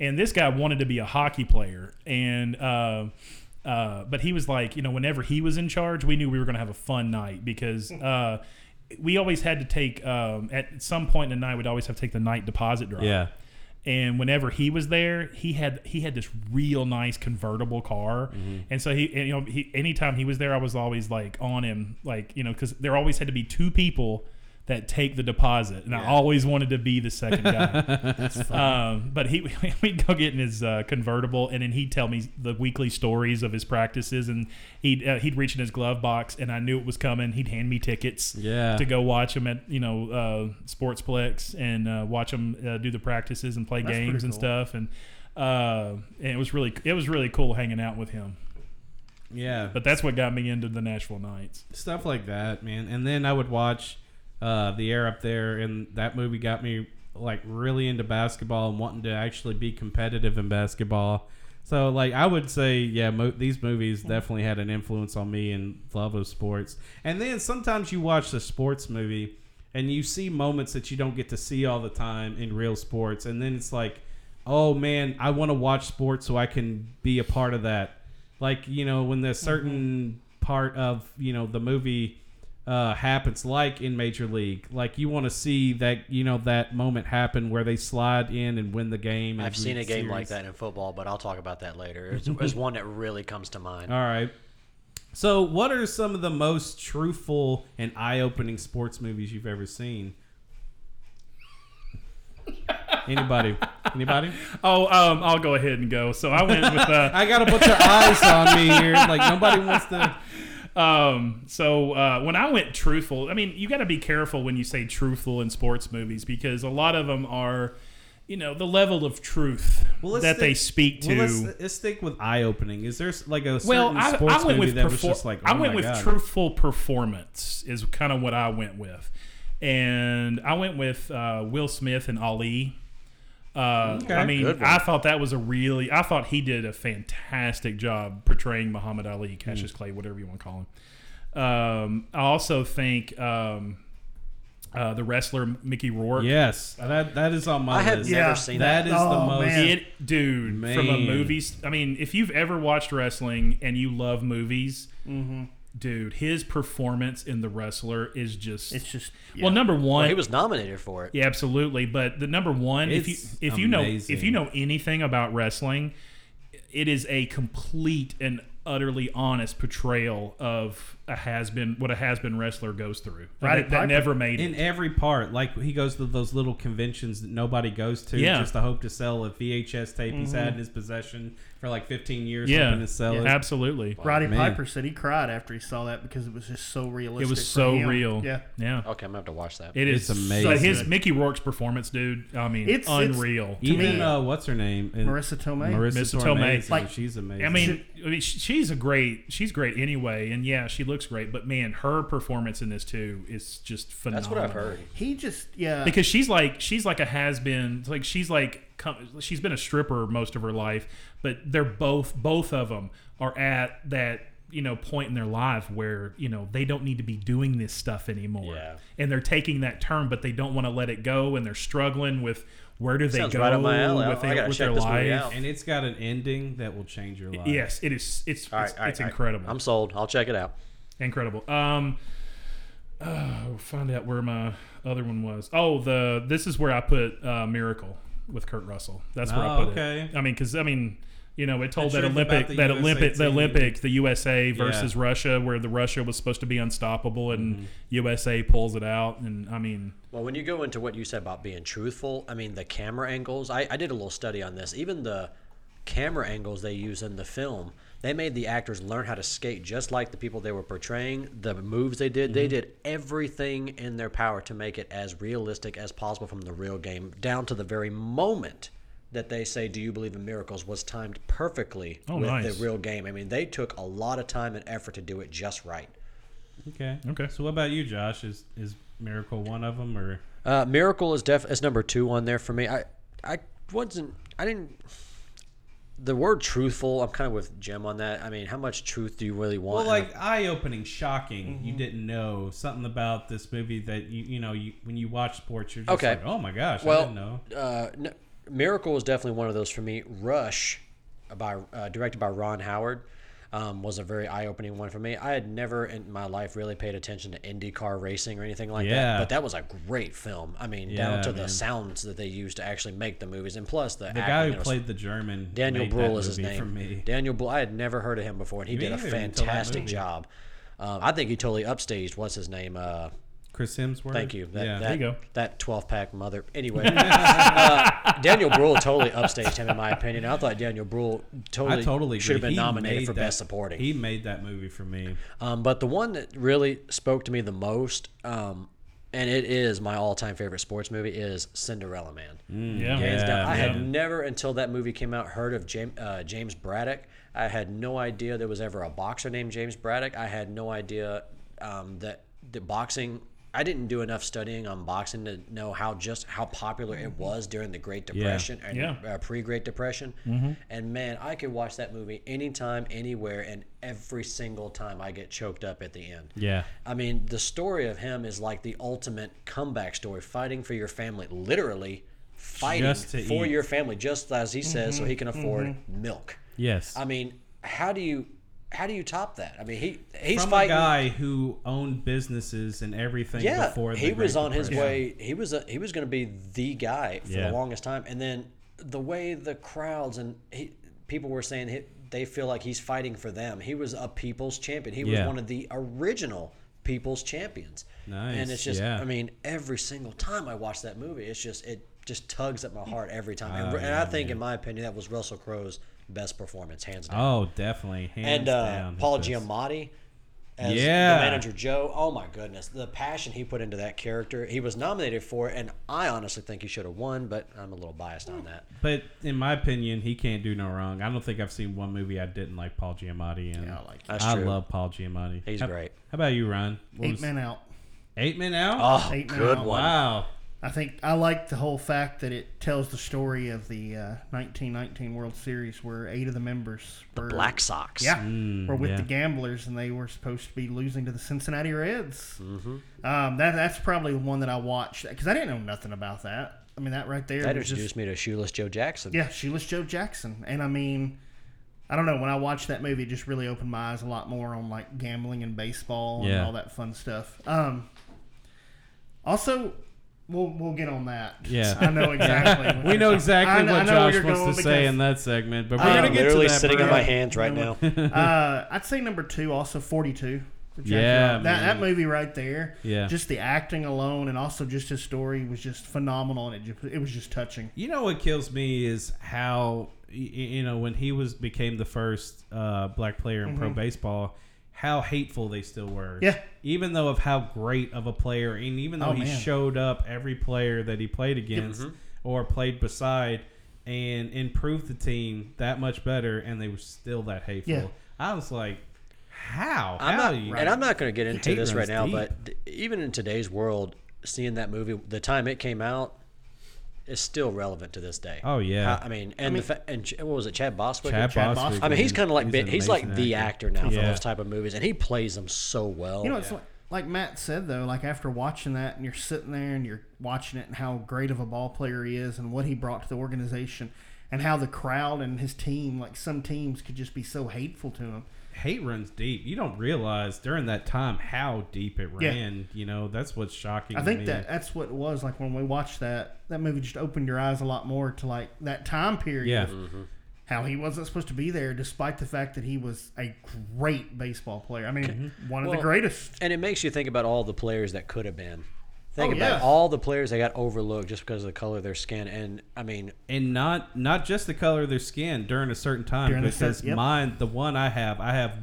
and this guy wanted to be a hockey player. And uh, uh, but he was like you know whenever he was in charge we knew we were going to have a fun night because uh, we always had to take um, at some point in the night we'd always have to take the night deposit drive. Yeah. and whenever he was there, he had he had this real nice convertible car, and so he and, you know he anytime he was there, I was always like on him, like you know because there always had to be two people that take the deposit, and I always wanted to be the second guy. um, but he we'd go get in his uh, convertible, and then he'd tell me the weekly stories of his practices, and he'd uh, he'd reach in his glove box, and I knew it was coming. He'd hand me tickets Yeah. to go watch him at you know uh, Sportsplex and uh, watch them uh, do the practices and play That's games and cool. stuff, and uh, and it was really it was really cool hanging out with him. Yeah. But that's what got me into the Nashville Knights. stuff like that, man. And then I would watch uh, the air up there, and that movie got me like really into basketball and wanting to actually be competitive in basketball. So like I would say, yeah, mo- these movies definitely had an influence on me and love of sports. And then sometimes you watch the sports movie and you see moments that you don't get to see all the time in real sports, and then it's like, oh man, I want to watch sports so I can be a part of that. Like you know when the certain part of you know the movie uh, happens, like in Major League, like you want to see that you know that moment happen where they slide in and win the game. I've seen a win game like that in football, but I'll talk about that later. It's, it's one that really comes to mind. All right. So, what are some of the most truthful and eye-opening sports movies you've ever seen? Anybody? Anybody? Oh, um, I'll go ahead and go. So I went with. Uh, I got a bunch of eyes on me here. Like nobody wants to. Um, so uh, when I went truthful, I mean, you got to be careful when you say truthful in sports movies because a lot of them are, you know, the level of truth let's that they speak to. Well, let's, let's stick with eye-opening. Is there like a certain well, I, sports I went movie with that was perfor- just like I oh went my with God. truthful performance is kind of what I went with, and I went with uh, Will Smith and Ali. Uh, Okay. I mean, I thought that was a really, I thought he did a fantastic job portraying Muhammad Ali, Cassius Mm. Clay, whatever you want to call him. Um, I also think um, uh, the wrestler Mickey Rourke. Yes, that that is on my I have list. never Yeah. seen that that. is Oh, the most. man. It, dude, from a movie. I mean, if you've ever watched wrestling and you love movies, Mm-hmm. Dude, his performance in the wrestler is just. It's just yeah. well, number one, Well, he was nominated for it. yeah, absolutely. But the number one, if you It's if you know if you know anything about wrestling, it is a complete and utterly honest portrayal of a has been what a has been wrestler goes through. Roddy that, that never made in it. every part, like he goes to those little conventions that nobody goes to, Yeah. just to hope to sell a VHS tape he's had in his possession for like 15 years, Yeah, hoping to sell it. absolutely. Roddy man. Piper said he cried after he saw that because it was just so realistic. It was for so him. real. Yeah. yeah. Okay, I'm gonna have to watch that. It is It's amazing. amazing. his Mickey Rourke's performance, dude. I mean, It's- it's- unreal. Even me- uh, what's her name? And Marisa Tomei. Marisa Marisa Tomei. Tomei. Like- she's amazing. I mean, I mean, she's a great. She's great anyway, and yeah, she looks looks great, but man, her performance in this too is just phenomenal. That's what I've heard. He just yeah. because she's like she's like a has been like she's like she's been a stripper most of her life but they're both both of them are at that you know point in their life where you know they don't need to be doing this stuff anymore Yeah. and they're taking that turn but they don't want to let it go and they're struggling with where do they Sounds go right up my alley. with, I their- gotta with their life. And it's got an ending that will change your life. yes it is it's All right, it's, all right, it's all right. incredible I'm sold. I'll check it out. Incredible. Um, oh, find out where my other one was. Oh, the this is where I put uh, Miracle with Kurt Russell. That's where I Oh, put okay. it. I mean, because I mean, you know, it told The that Olympic that USA Olympic the Olympic, the USA versus Russia, where the Russia was supposed to be unstoppable and Mm-hmm. USA pulls it out. And I mean, Well, when you go into what you said about being truthful, I mean, the camera angles, I, I did a little study on this. Even the camera angles they use in the film, they made the actors learn how to skate just like the people they were portraying. The moves they did, they did everything in their power to make it as realistic as possible from the real game, down to the very moment that they say, Do you believe in miracles? was timed perfectly Oh, with nice. the real game. I mean, they took a lot of time and effort to do it just right. Okay. Okay. So what about you, Josh? Is is Miracle one of them or? Uh, Miracle is def is number two on there for me. I I wasn't I didn't the word truthful. I'm kind of with Jim on that. I mean, how much truth do you really want? Well, like eye-opening, shocking. Mm-hmm. You didn't know something about this movie that you you know you when you watch sports, you're just okay. like, oh my gosh, I well, didn't know. Uh, n- Miracle is definitely one of those for me. Rush, by uh, directed by Ron Howard. Um, was a very eye-opening one for me. I had never in my life really paid attention to IndyCar racing or anything like Yeah. that, but that was a great film. I mean, down to man. the sounds that they used to actually make the movies, and plus the The guy who played the German, Daniel Bruhl is his name. Daniel Bruhl. I had never heard of him before, and he Me did a either until that fantastic job. Um, I think he totally upstaged. What's his name? Uh, Chris Hemsworth. thank you. That, yeah. that, you go. That twelve pack mother. Anyway, uh, Daniel Bruhl totally upstaged him, in my opinion. I thought Daniel Bruhl totally, totally should have been He nominated for that- best supporting. He made that movie for me. Um, but the one that really spoke to me the most, um, and it is my all-time favorite sports movie, is Cinderella Man. yeah, Hands down. I had man. never until that movie came out heard of James, uh, James Braddock. I had no idea there was ever a boxer named James Braddock. I had no idea um, that the boxing. I didn't do enough studying on boxing to know how just how popular it was during the Great Depression and Yeah. uh, pre-Great Depression. Mm-hmm. And man, I could watch that movie anytime, anywhere, and every single time I get choked up at the end. Yeah. I mean, the story of him is like the ultimate comeback story, fighting for your family, literally fighting for eat. your family, just as he says, so he can mm-hmm. afford mm-hmm. milk. Yes. I mean, how do you how do you top that? I mean, he he's From fighting. a guy who owned businesses and everything yeah, before the he was on his way. He was a, he was going to be the guy for Yeah. the longest time, and then the way the crowds and he, people were saying he, they feel like he's fighting for them. He was a people's champion. He was Yeah. one of the original people's champions. Nice, And it's just, yeah. I mean, every single time I watch that movie, it's just it just tugs at my heart every time. and, Oh, and yeah, I think, man. in my opinion, that was Russell Crowe's best performance, hands down Oh, definitely. Hands and uh, down. Paul his. Giamatti as Yeah. the manager Joe. Oh my goodness, the passion he put into that character. He was nominated for it, and I honestly think he should have won, but I'm a little biased on that. But in my opinion, he can't do no wrong. I don't think I've seen one movie I didn't like Paul Giamatti in. Yeah, I like it. That's I true. love Paul Giamatti. He's How- great. How about you, Ron? What Eight was- men out. Eight men out. Oh, Eight Men good Out. one. wow. I think I like the whole fact that it tells the story of the uh, 1919 World Series where eight of the members were Black Sox. Yeah, were with yeah. the Gamblers and they were supposed to be losing to the Cincinnati Reds. Mm-hmm. Um, that that's probably the one that I watched because I didn't know nothing about that. I mean that right there That introduced just me to Shoeless Joe Jackson. yeah, Shoeless Joe Jackson, and I mean. I don't know. When I watched that movie, it just really opened my eyes a lot more on like gambling and baseball and all that fun stuff. Um, also, we'll we'll get on that. Yeah. I know exactly. We know exactly I what know Josh you're wants to say in that segment, but we're I'm gonna get to literally that. sitting on my hands right now. uh, I'd say number two, also 42. Yeah, that, that movie right there. Yeah. Just the acting alone and also just his story was just phenomenal and it, ju- it was just touching. You know what kills me is how y- y- you know when he was became the first uh, black player in pro baseball, how hateful they still were. Mm-hmm. Yeah. Even though of how great of a player, and even though Oh, he man. showed up every player that he played against or played beside, and improved the team that much better, and they were still that hateful. Yeah. I was like, How? I'm How not, you- and I'm not going to get into this right runs now, deep. but th- even in today's world, seeing that movie, the time it came out, is still relevant to this day. Oh, yeah. I, I mean, and the fa- and Ch- what was it, Chad Boswick? Chad Chad Boswick. I mean, he's kind of like he's he's like the actor now for those type of movies, and he plays them so well. You know, it's like, like Matt said though. Like after watching that, and you're sitting there and you're watching it, and how great of a ball player he is, and what he brought to the organization, and how the crowd and his team, like some teams, could just be so hateful to him. Hate runs deep. You don't realize during that time how deep it Yeah. ran. You know, that's what's shocking. I to think me. that that's what it was like when we watched that. That movie just opened your eyes a lot more to like that time period. Yeah. of How he wasn't supposed to be there, despite the fact that he was a great baseball player. I mean, one of Well, the greatest. and it makes you think about all the players that could have been. Think Oh, about yeah. all the players that got overlooked just because of the color of their skin, and I mean, and not not just the color of their skin during a certain time During a because cer- yep. mine the one I have I have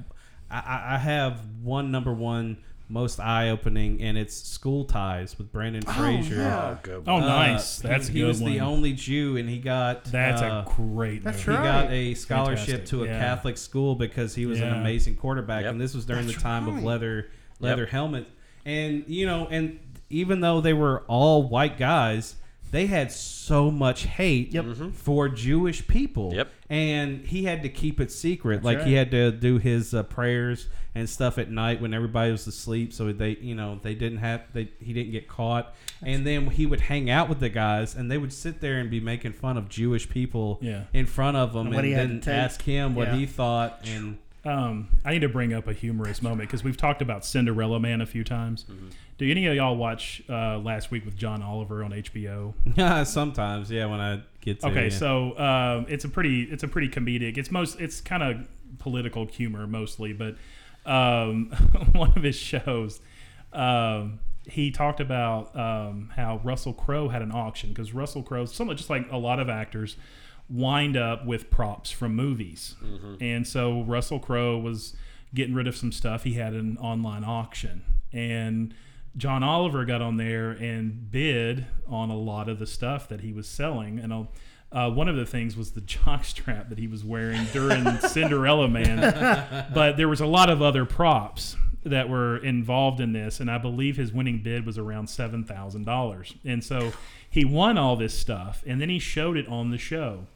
I- I, I have one number one most eye opening and it's School Ties with Brandon Fraser. yeah. good. Oh, nice. That's he, a he good was the only Jew and he got That's uh, a great. That's movie. he got a scholarship Fantastic. to a Yeah. Catholic school because he was an amazing quarterback, Yep. and this was during That's the time right. of leather leather helmet. And you know, and even though they were all white guys, they had so much hate for Jewish people. Yep. And he had to keep it secret. like he had to do his uh, prayers and stuff at night when everybody was asleep, so they, you know, they didn't have they he didn't get caught. and then he would hang out with the guys, and they would sit there and be making fun of Jewish people Yeah. in front of him, And and, what he had then take. ask him what Yeah. he thought. And Um, I need to bring up a humorous moment because we've talked about Cinderella Man a few times. Do any of y'all watch uh, last week with John Oliver on HBO? sometimes, yeah, when I get to Okay, yeah. so um, it's a pretty it's a pretty comedic. It's most it's kind of political humor mostly, but um, one of his shows, um, he talked about um, how Russell Crowe had an auction because Russell Crowe, somewhat just like a lot of actors, wind up with props from movies, and so Russell Crowe was getting rid of some stuff. He had an online auction, and John Oliver got on there and bid on a lot of the stuff that he was selling, and. I'll, uh, one of the things was the jockstrap that he was wearing during Cinderella Man, but there was a lot of other props that were involved in this, and I believe his winning bid was around seven thousand dollars. And so he won all this stuff, and then he showed it on the show.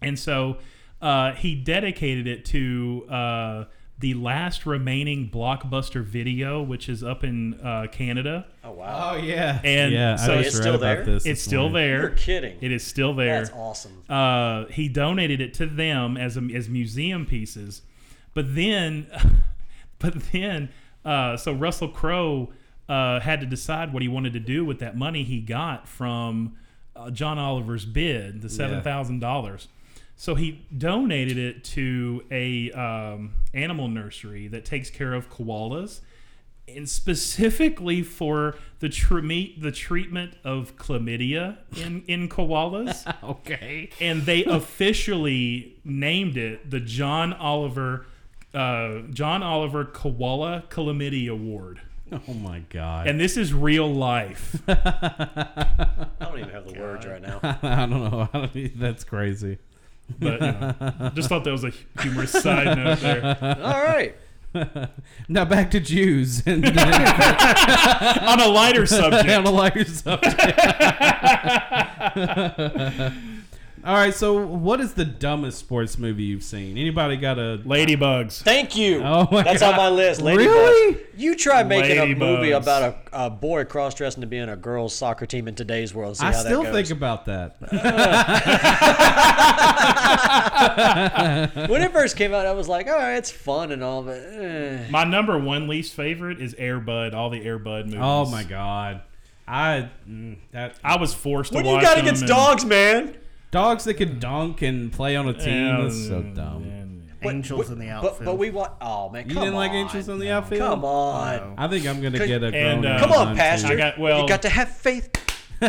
And so uh, he dedicated it to uh, the last remaining blockbuster video, which is up in uh, Canada. oh wow, oh yeah, And yeah, so I it's just still there? this. It's this still morning. there. you're kidding. It is still there. That's awesome. Uh, he donated it to them as a, as museum pieces, but then, but then, uh, so Russell Crowe uh, had to decide what he wanted to do with that money he got from uh, John Oliver's bid, the seven thousand dollars. So he donated it to a um, animal nursery that takes care of koalas, and specifically for the tre- the treatment of chlamydia in in koalas. Okay. and they officially named it the John Oliver uh, John Oliver Koala Chlamydia Award. Oh my god. And this is real life. I don't even have the words right now. I don't know. I don't, that's crazy. But you know, just thought that was a humorous side note there. All right. Now back to Jews and On a lighter subject. on a lighter subject. All right, so what is the dumbest sports movie you've seen? Anybody got a Ladybugs. Thank you. Oh my That's God. on my list. Ladybugs. Really? You try making a movie about a, a boy cross dressing to be in a girls soccer team in today's world. See I how still that think about that. when it first came out, I was like, all right, it's fun and all, but eh. My number one least favorite is Airbud, all the Airbud movies. oh my god. I mm, that I was forced to watch it. what do you got them against and- dogs, man? Dogs that could dunk and play on a team Yeah, that's so dumb. yeah. Angels in the But outfield. but we want. Oh man, You come didn't like on. Angels in the outfield? Come on. I think I'm gonna Could- get a And, grown uh, Come on. Pastor. I got- well- you got to have faith. you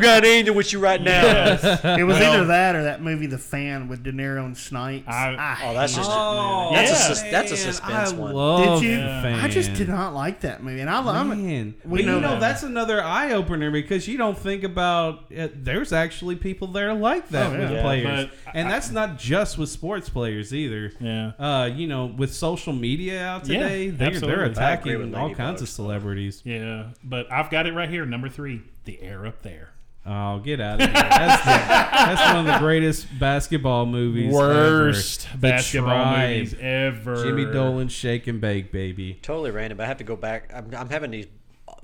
got an angel with you right now. It was Well- either that or that movie The Fan with De Niro and Snipes. I- Oh, that's just Oh, that's a yeah. sus- that's a suspense I one. love Did you? The I just did not like that movie, and I love it. Man, We but know you know that. that's another eye opener because you don't think about it. there's actually people there like that Oh, with Yeah. players, But and I- that's not just with sports players either. Yeah. Uh, you know, with social media out Yeah, today, they're, they're I agree attacking all Ladybugs, kinds of celebrities. Yeah, but I've got it right here. Number three, The Air Up There. Oh, get out of here! That's, the, that's one of the greatest basketball movies. Worst ever. Basketball Tribe. movies ever. Jimmy Dolan, shake and bake, baby. Totally random, but I have to go back. I'm, I'm having these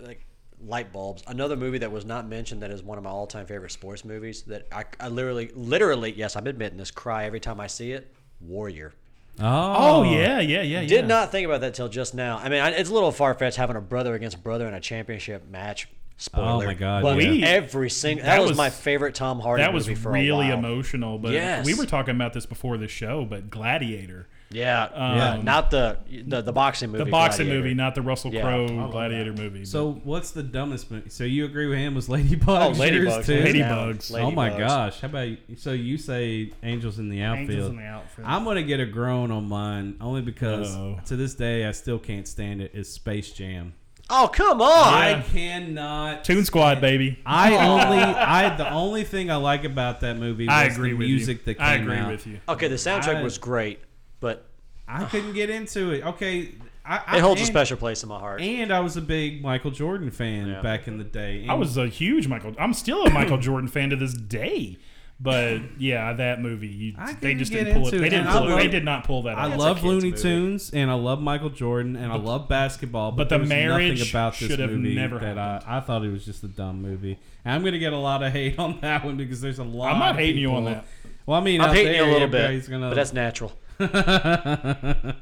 like light bulbs. Another movie that was not mentioned that is one of my all-time favorite sports movies that I, I literally, literally, yes, I'm admitting this, cry every time I see it. Warrior. Oh, oh, yeah, yeah, yeah. Did yeah. not think about that till just now. I mean, it's a little far fetched having a brother against brother in a championship match. Spoiler. Oh, my God, But yeah. every single That that, was, was- my favorite Tom Hardy That was really emotional. But Yes. we were talking about this before the show. But Gladiator, Yeah, Um, yeah. Not the, the the boxing movie. the boxing Gladiator. movie, not the Russell Yeah. Crowe Gladiator movie. So what's the dumbest movie? So you agree with him was Ladybugs? Oh, yours Ladybugs. too? hands Ladybugs. Oh my gosh! How about you? so you say Angels in the Outfield? Angels in the Outfield. I'm gonna get a groan on mine only because Uh-oh. to this day I still can't stand it. Is Space Jam? Oh come on! I cannot. Toon Squad, baby. I only I the only thing I like about that movie was I agree the with music you. that came I agree out. with you. Okay, the soundtrack I- was great, but I couldn't get into it. Okay, I, I it holds a special place in my heart. And I was a big Michael Jordan fan Yeah. back in the day. I was a huge Michael. I'm still a Michael Jordan fan to this day. But yeah, that movie, you, they just didn't pull it. into They didn't pull it. They did not pull that. I off. love Looney movie. Tunes and I love Michael Jordan and I love basketball, but, But the marriage nothing about this should have movie never that I, I thought it was just a dumb movie. And I'm gonna get a lot of hate on that one because there's a lot. I'm not of hating you on that. Well, I mean, I'm out hating you a little bit, Gonna... but that's natural.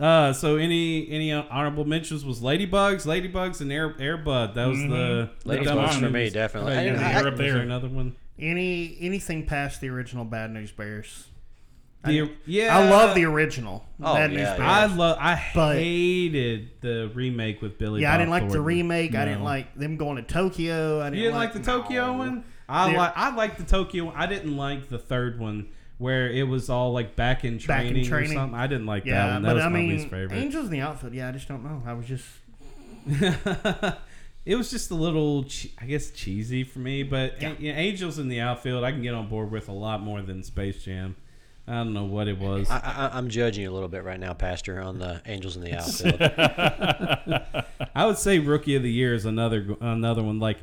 uh, so any any honorable mentions was Ladybugs, Ladybugs, and Air Airbud. That was the the Ladybugs for me, movies. definitely. How about you? I- I- Was there another one? Any anything past the original Bad News Bears? The, yeah, I love the original Oh, Bad yeah, News yeah. Bears. I love. I But- hated the remake with Billy. yeah, I didn't like the Thornton. remake. I didn't like them going to Tokyo. I didn't You didn't like, the Tokyo no. one? I They're- like. I like the Tokyo. one. I didn't like the third one where it was all like back in Back in training, training. or something. I didn't like that one. That but was I my mean, least favorite. Angels in the Outfield. Yeah, I just don't know. I was just it was just a little, I guess, cheesy for me. But Yeah. yeah, Angels in the Outfield, I can get on board with a lot more than Space Jam. I don't know what it was. I, I, I'm judging you a little bit right now, Pastor, on the Angels in the Outfield. I would say Rookie of the Year is another another one. Like,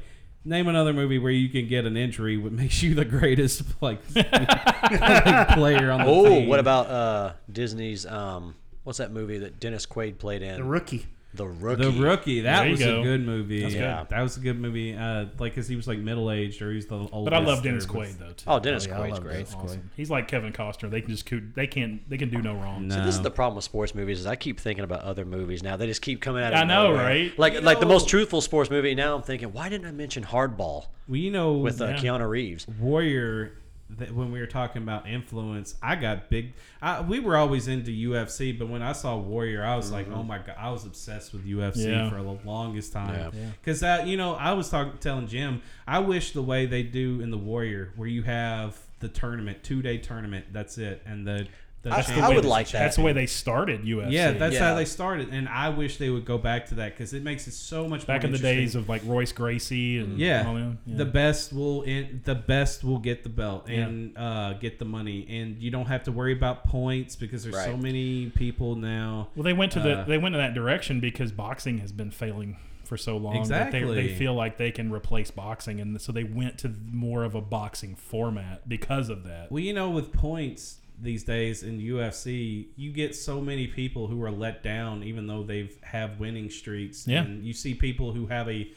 name another movie where you can get an injury what makes you the greatest like, like, player on the oh, team. what about uh, Disney's? Um, what's that movie that Dennis Quaid played in? the rookie. The Rookie. The Rookie. That was go. a good movie. That's yeah, good. that was a good movie. Uh, like, cause he was like middle aged or he's the oldest. But I love Dennis Quaid though too. Oh, Dennis yeah, I Quaid's great. Dennis Quaid. Awesome. He's like Kevin Costner. They can just coo- they can't they can do no wrong. No. See, this is the problem with sports movies is I keep thinking about other movies now. They just keep coming out. Of I know, nowhere. right? Like You like the most truthful sports movie. Now I'm thinking, why didn't I mention Hardball Well, you know, with uh, Yeah. Keanu Reeves? Warrior. That when we were talking about influence, I got big. I, we were always into UFC, but when I saw Warrior, I was like, mm-hmm. "Oh my god!" I was obsessed with UFC Yeah. for the longest time. Yeah. Because you know, I was talking, telling Jim, I wish the way they do in the Warrior, where you have the tournament, two day tournament, that's it, and the. The I- champion- I would like that. That's the way they started UFC. Yeah, that's Yeah. how they started, and I wish they would go back to that because it makes it so much back more in the days of like Royce Gracie and Yeah. all. Yeah. the best will in, the best will get the belt Yeah. and uh, get the money, and you don't have to worry about points because there's so many people now. Well, they went to the Uh, they went in that direction because boxing has been failing for so long that they, they feel like they can replace boxing, and so they went to more of a boxing format because of that. Well, you know, with points these days in UFC, you get so many people who are let down, even though they've have winning streaks. Yeah. and you see people who have a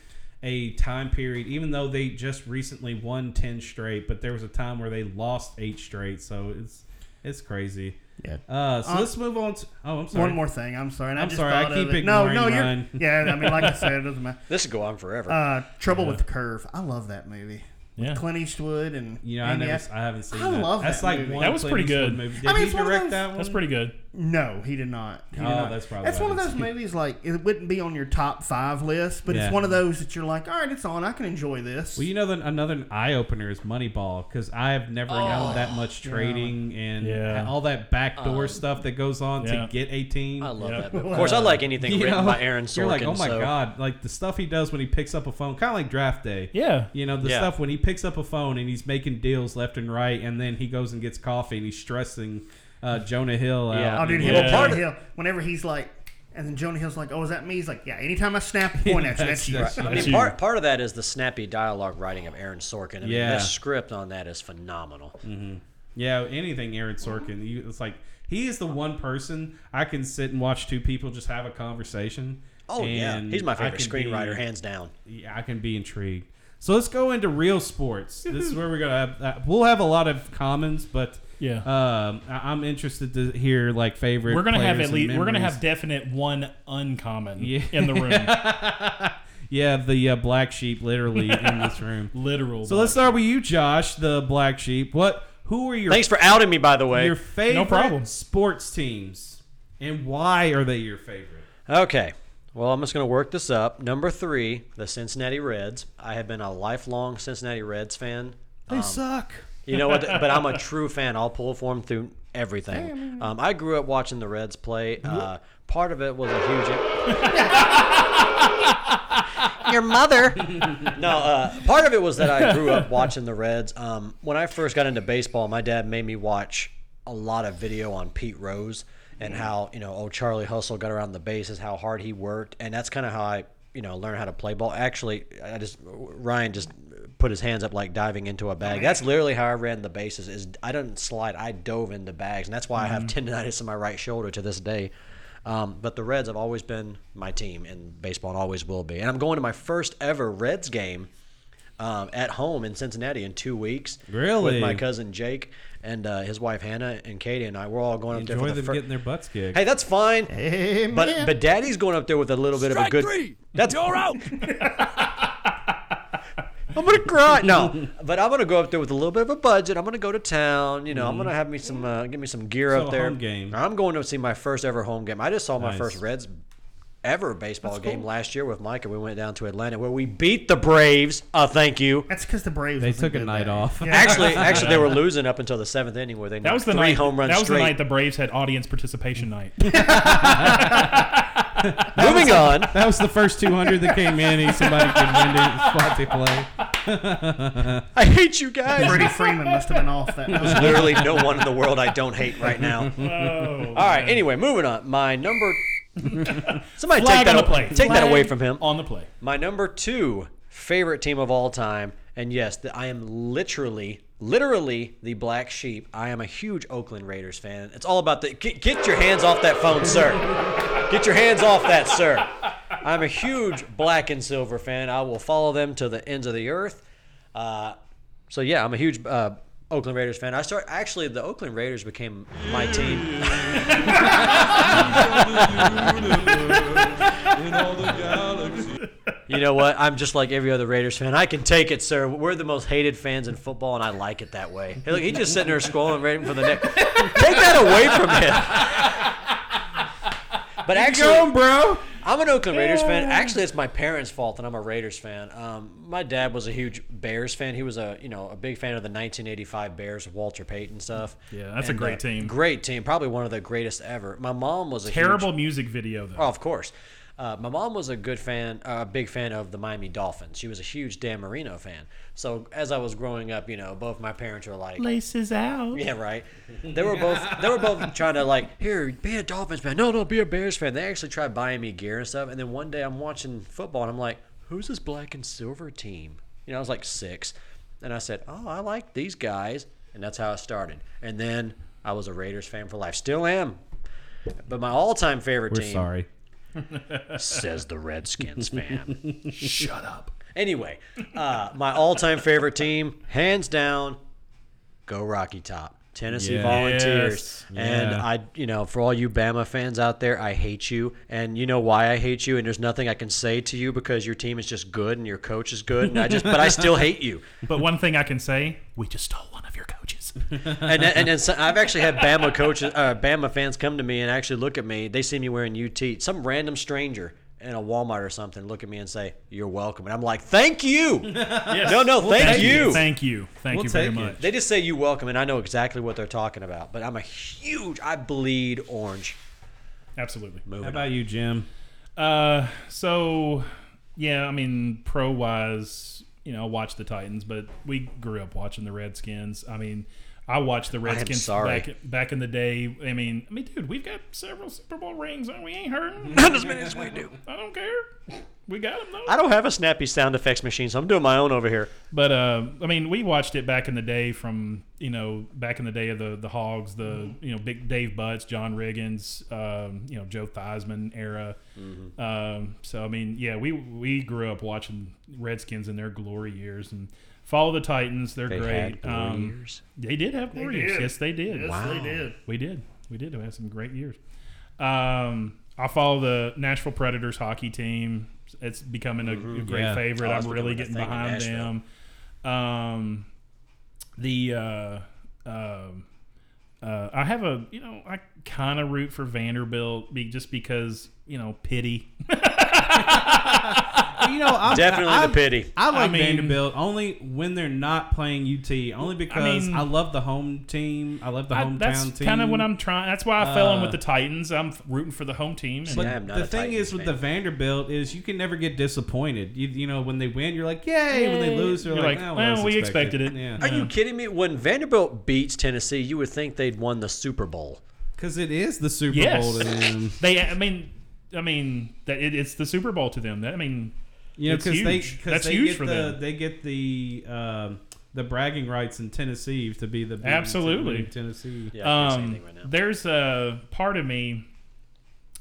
a time period, even though they just recently won ten straight, but there was a time where they lost eight straight. So it's it's crazy. Yeah. Uh, so Uh, let's move on to. Oh, I'm sorry. One more thing. I'm sorry. And I I'm just sorry, I keep of it. No, ignoring no, you're. mine. Yeah, I mean, like I said, it doesn't matter. This could go on forever. Uh, Trouble with the Curve. I love that movie. Yeah. Clint Eastwood and You know, I Andy never, Ash- I haven't seen I that. love That's that like movie. one That was Clint pretty good. Movie. Did I mean, he it's one of direct those- that one? That's pretty good. No, he did not. He did Oh, not. that's probably That's one of those movies like it wouldn't be on your top five list, but Yeah. it's one of those that you're like, all right, it's on. I can enjoy this. Well, you know, the, another eye opener is Moneyball because I have never oh, known that much trading and Yeah. all that backdoor uh, stuff that goes on Yeah. to get 18. I love Yeah. that. Movie. Of course, I like anything You written know, by Aaron Sorkin. You're like, oh my so- god, like the stuff he does when he picks up a phone, kind of like Draft Day. Yeah. You know, the Yeah. stuff when he picks up a phone and he's making deals left and right, and then he goes and gets coffee and he's stressing uh, Jonah Hill out. Yeah. oh, dude, Yeah. well, part of Hill. Whenever he's like, and then Jonah Hill's like, oh, is that me? He's like, yeah. Anytime I snap a point at you, that's you. That's- I That's mean, you. part part of that is the snappy dialogue writing of Aaron Sorkin. I mean, Yeah. the script on that is phenomenal. Mhm. Yeah, anything Aaron Sorkin. You, it's like he is the one person I can sit and watch two people just have a conversation. Oh yeah, he's my favorite screenwriter, be- hands down. Yeah, I can be intrigued. So let's go into real sports. this is where we're gonna have. Uh, we'll have a lot of commons, but Yeah. um, I- I'm interested to hear like favorite. We're gonna have at least and we're gonna have definite one uncommon Yeah. in the room. yeah the uh, black sheep literally in this room. Literal. So let's start with you, Josh, the black sheep. What? Who are your Thanks for outing me, by the way. your favorite problem. sports teams, and why are they your favorite? Okay. Well, I'm just going to work this up. Number three, the Cincinnati Reds. I have been a lifelong Cincinnati Reds fan. They suck. You know what? but I'm a true fan. I'll pull for them through everything. Um, I grew up watching the Reds play. Uh, part of it was a huge. Your mother. No, uh, part of it was that I grew up watching the Reds. Um, when I first got into baseball, my dad made me watch a lot of video on Pete Rose and how you know old Charlie Hustle got around the bases, how hard he worked, and that's kind of how I you know learned how to play ball. Actually, I just Ryan just put his hands up like diving into a bag. That's literally how I ran the bases. Is I didn't slide, I dove into bags, and that's why I have tendonitis in my right shoulder to this day. Um, but the Reds have always been my team in baseball and always will be. And I'm going to my first ever Reds game um, at home in Cincinnati in two weeks. Really? With my cousin Jake and uh, his wife Hannah and Katie and I. We're all going up there Enjoy the them fir- getting their butts kicked. Hey, that's fine. Amen. But but Daddy's going up there with a little bit of a good. That's you're out. I'm gonna cry. No, but I'm gonna go up there with a little bit of a budget. I'm gonna go to town. You know, I'm gonna have me some, uh, give me some gear Mm-hmm. So up there. home game. I'm going to see my first ever home game. I just saw my Nice. first Reds ever baseball game last year with Mike, and we went down to Atlanta where we beat the Braves. Uh, thank you. That's because the Braves. They wasn't took a good night that off. year. Actually, actually, they were losing up until the seventh inning where they that was the three night. home runs that was straight. the night the Braves had audience participation night. Moving on. That was the first 200 that came in. And somebody could win the spot they play. I hate you guys. Freddie Freeman must have been off that. There's literally no one in the world I don't hate right now. oh, All right. Anyway, moving on. My number. Somebody Flag take on that. the play. Take that away from him. on the play. My number two favorite team of all time, and yes, the, I am literally, literally the black sheep. I am a huge Oakland Raiders fan. It's all about the get, get your hands off that phone, sir. Get your hands off that, sir. I'm a huge black and silver fan. I will follow them to the ends of the earth. Uh, so yeah, I'm a huge uh, Oakland Raiders fan. I start actually the Oakland Raiders became my team. You know what? I'm just like every other Raiders fan. I can take it, sir. We're the most hated fans in football, and I like it that way. Hey, look, he's just sitting there scrolling, waiting for the next. Take that away from him. But actually, Going, bro. I'm an Oakland Raiders fan. Actually, it's my parents' fault that I'm a Raiders fan. Um, my dad was a huge Bears fan. He was a you know a big fan of the 1985 Bears, Walter Payton stuff. Yeah, that's a great team. Great team, probably one of the greatest ever. My mom was a huge- Terrible music video though. Oh, of course. Uh, my mom was a good fan, uh, a big fan of the Miami Dolphins. She was a huge Dan Marino fan. So as I was growing up, you know, both my parents were like, Laces out. yeah, right. They were both they were both trying to like, here, be a Dolphins fan. No, no, be a Bears fan. They actually tried buying me gear and stuff. And then one day I'm watching football and I'm like, who's this black and silver team? You know, I was like six, and I said, oh, I like these guys, and that's how it started. And then I was a Raiders fan for life. Still am. But my all-time favorite We're team sorry. Says the Redskins fan. Shut up. Anyway, uh, my all-time favorite team, hands down, go Rocky Top. Tennessee Yes. Volunteers. And Yeah. I, you know, for all you Bama fans out there, I hate you. And you know why I hate you. And there's nothing I can say to you because your team is just good and your coach is good. And I just, but I still hate you. But one thing I can say, we just stole one of your coaches. and and then so, I've actually had Bama coaches, uh, Bama fans come to me and actually look at me. They see me wearing UT. Some random stranger in a Walmart or something look at me and say, "You're welcome," and I'm like, "Thank you." No, no, thank you. Thank you. Thank We'll you very take it. much. They just say you welcome, and I know exactly what they're talking about. But I'm a huge. I bleed orange. Absolutely. How about you, Jim? Uh, so yeah, I mean, pro wise, you know, watch the Titans, but we grew up watching the Redskins. I mean, I watched the Redskins back back in the day. I mean, I mean, dude, we've got several Super Bowl rings, and we ain't hurting. Not as many as we do. I don't care. We got them though. I don't have a snappy sound effects machine, so I'm doing my own over here. But uh, I mean, we watched it back in the day from you know back in the day of the the Hogs, the Mm-hmm. you know big Dave Butz, John Riggins, um, you know Joe Theismann era. Mm-hmm. Um, so I mean, yeah, we we grew up watching Redskins in their glory years and follow the Titans. They're They great. had um, years? They did have glory years. did. Yes, they did. Yes, Wow. they did. We did. We did have some great years. Um, I follow the Nashville Predators hockey team. It's becoming a, a great Yeah. favorite. I'm really getting a thing in behind them. Um, the uh, um uh, I have a you know I kind of root for Vanderbilt be, just because you know pity. you know, I'm, Definitely I'm- the pity. I like I mean- Vanderbilt only when they're not playing UT. Only because I, mean- love the home team. I love the I, hometown that's team. kind of what I'm trying. That's why I fell in Uh, with the Titans. I'm rooting for the home team. And But Yeah, I'm not the a thing Titans is with the Vanderbilt is you can never get disappointed. You, you know when they win, you're like, yay! When they lose, you're You're like, like, "Oh, well, that's we expected it." Yeah, Are you kidding me? When Vanderbilt beats Tennessee, you would think they'd won the Super Bowl. because it is the Super Yes. Bowl to them. they. I mean, I mean that it, it's the Super Bowl to them. That I mean, You know, because they because That's they huge get for the them. they get the um, the bragging rights in Tennessee to be the big- Absolutely. winning Tennessee. Yeah, I can't say um, right now. there's a part of me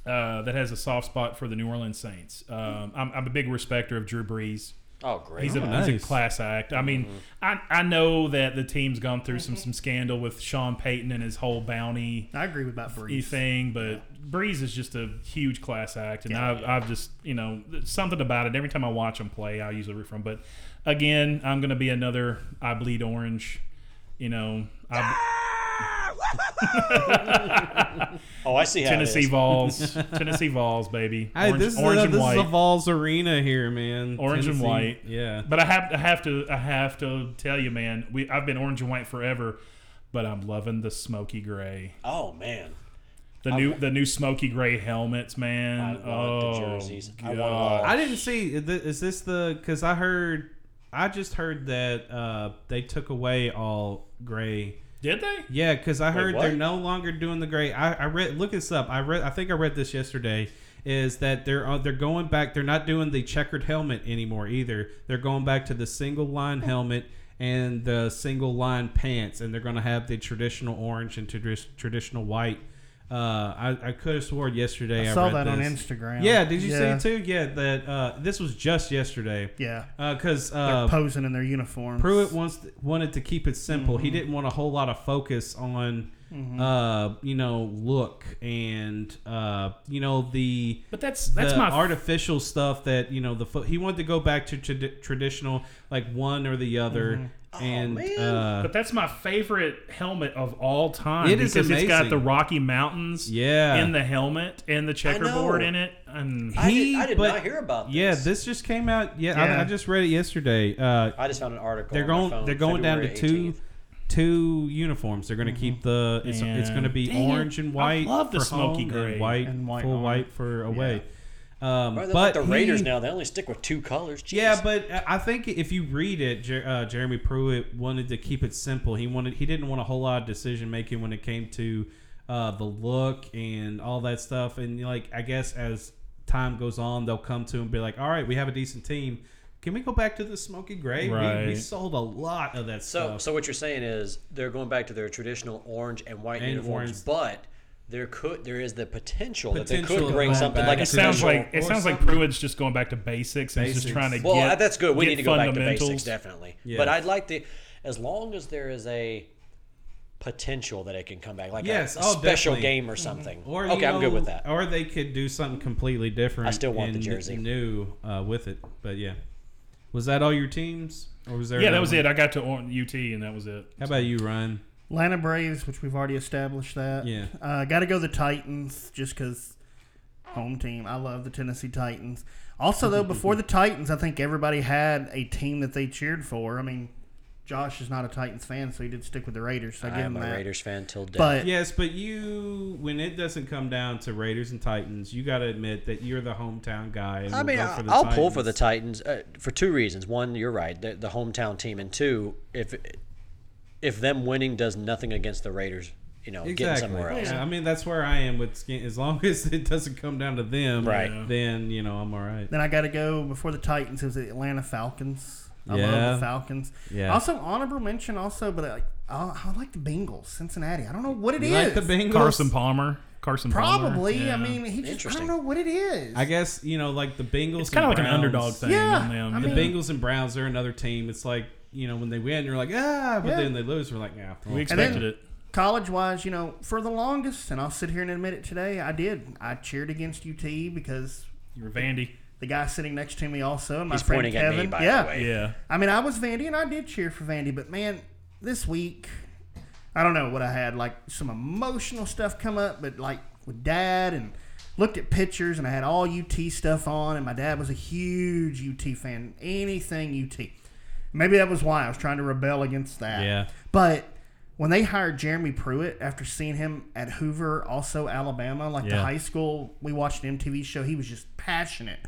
uh, that has a soft spot for the New Orleans Saints. Um, I'm, I'm a big respecter of Drew Brees. Oh, great. He's a, nice. he's a class act. I mean, mm-hmm. I, I know that the team's gone through some mm-hmm. some scandal with Sean Payton and his whole bounty I agree with that. Brees. thing, but Brees is just a huge class act, and Yeah. I've, I've just you know something about it. Every time I watch him play, I usually root for him. But again, I'm going to be another I bleed orange. You know, I, oh, I see how Tennessee it is. Vols, Tennessee Vols, baby. Hey, Orange, this is orange a, and this white. is a Vols arena here, man. Orange and white. Yeah. But I have I have to I have to tell you, man, we I've been orange and white forever, but I'm loving the smoky gray. Oh man, The new the new smoky gray helmets, man. I want the oh, jerseys. I want I didn't see. is Is this the? Because I heard, I just heard that uh, they took away all gray. Did they? Yeah, because I heard what? they're no longer doing the gray. I, I read. Look this up. I read. I think I read this yesterday. Is that they're uh, they're going back? They're not doing the checkered helmet anymore either. They're going back to the single line helmet and the single line pants, and they're going to have the traditional orange and tradi- traditional white. Uh, I, I could have sworn yesterday. I, I saw that on. Instagram. Yeah, did you Yeah. see it too? Yeah, that uh, this was just yesterday. Yeah. because They're uh, posing in their uniforms. Pruitt wants wanted to keep it simple. Mm-hmm. He didn't want a whole lot of focus on, uh, you know, look and uh, you know the But that's that's the my artificial stuff that you know the fo- he wanted to go back to trad- traditional like one or the other. Mm-hmm. And man. uh, But that's my favorite helmet of all time. It is because it's got the Rocky Mountains Yeah. in the helmet and the checkerboard in it. And I he- did, I did but- not hear about this. yeah, this just came out. Yeah, Yeah. I, I just read it yesterday. Uh, I just found an article. they're on my going phone, they're going down to February two two uniforms. They're going to keep the it's, it's going to be Dang it. orange and I white. love the for smoky home gray. and white, And white full on. white for away. Um, Right, but like the Raiders he- now. They only stick with two colors. Jeez. Yeah, but I think if you read it, Jer- uh, Jeremy Pruitt wanted to keep it simple. He wanted he didn't want a whole lot of decision making when it came to uh, the look and all that stuff. And like I guess as time goes on, they'll come to him and be like, "All right, we have a decent team. Can we go back to the smoky gray? We, we sold a lot of that So, stuff." so what you're saying is they're going back to their traditional orange and white And uniforms, orange. but there could there is the potential, that they could bring something back like a it sounds special- like it or sounds like. Pruitt's just going back to basics and he's just trying to Well, get that's good. We need to go back to basics, definitely. Yeah. But I'd like to, as long as there is a potential that it can come back, like Yes, a, a oh, special definitely. game or something. Or okay, you I'm good with that. Or they could do something completely different. I still want the jersey. new uh, with it. But yeah, was that all your teams, or was there? Yeah, that was one? it. I got to UT, and that was it. How about you, Ryan? Atlanta Braves, which we've already established that. Yeah. Uh, got to go the Titans just because home team. I love the Tennessee Titans. Also, though, before the Titans, I think everybody had a team that they cheered for. I mean, Josh is not a Titans fan, so he did stick with the Raiders. So I, I give am him a that. Raiders fan till death. But Yes, but you, when it doesn't come down to Raiders and Titans, you got to admit that you're the hometown guy. And I will mean, go I- for the I'll Titans. pull for the Titans uh, for two reasons. One, you're right, the, the hometown team, and two, if if them winning does nothing against the Raiders, you know, getting somewhere else. Yeah, I mean, that's where I am with skin. As long as it doesn't come down to them, Right. Then you know I'm all right. then I got to go before the Titans. It was the Atlanta Falcons. I Yeah. love the Falcons. Yeah. Also, honorable mention also, but I, I, I like the Bengals, Cincinnati. I don't know what it is. You like the Bengals? Carson Palmer. Carson Palmer. Probably. Yeah. I mean, he just, I don't know what it is. I guess you know, like the Bengals. it's kind of and like an underdog thing. Yeah, on them. I The Bengals and Browns are another team. It's like you know when they win, you're like ah, but Yeah. then they lose, we're like yeah. well, we And then- expected it. college wise, you know, for the longest, and I'll sit here and admit it today, I did. I cheered against UT because You were Vandy. the guy sitting next to me also, my He's friend pointing at me, Kevin. by the yeah. way. Yeah. I mean, I was Vandy and I did cheer for Vandy, but man, this week, I don't know what I had. Like some emotional stuff come up, but like with dad and looked at pictures and I had all UT stuff on, and my dad was a huge UT fan. Anything UT. Maybe that was why I was trying to rebel against that. Yeah. But when they hired Jeremy Pruitt after seeing him at Hoover, also Alabama, like the high school we watched an MTV show, he was just passionate.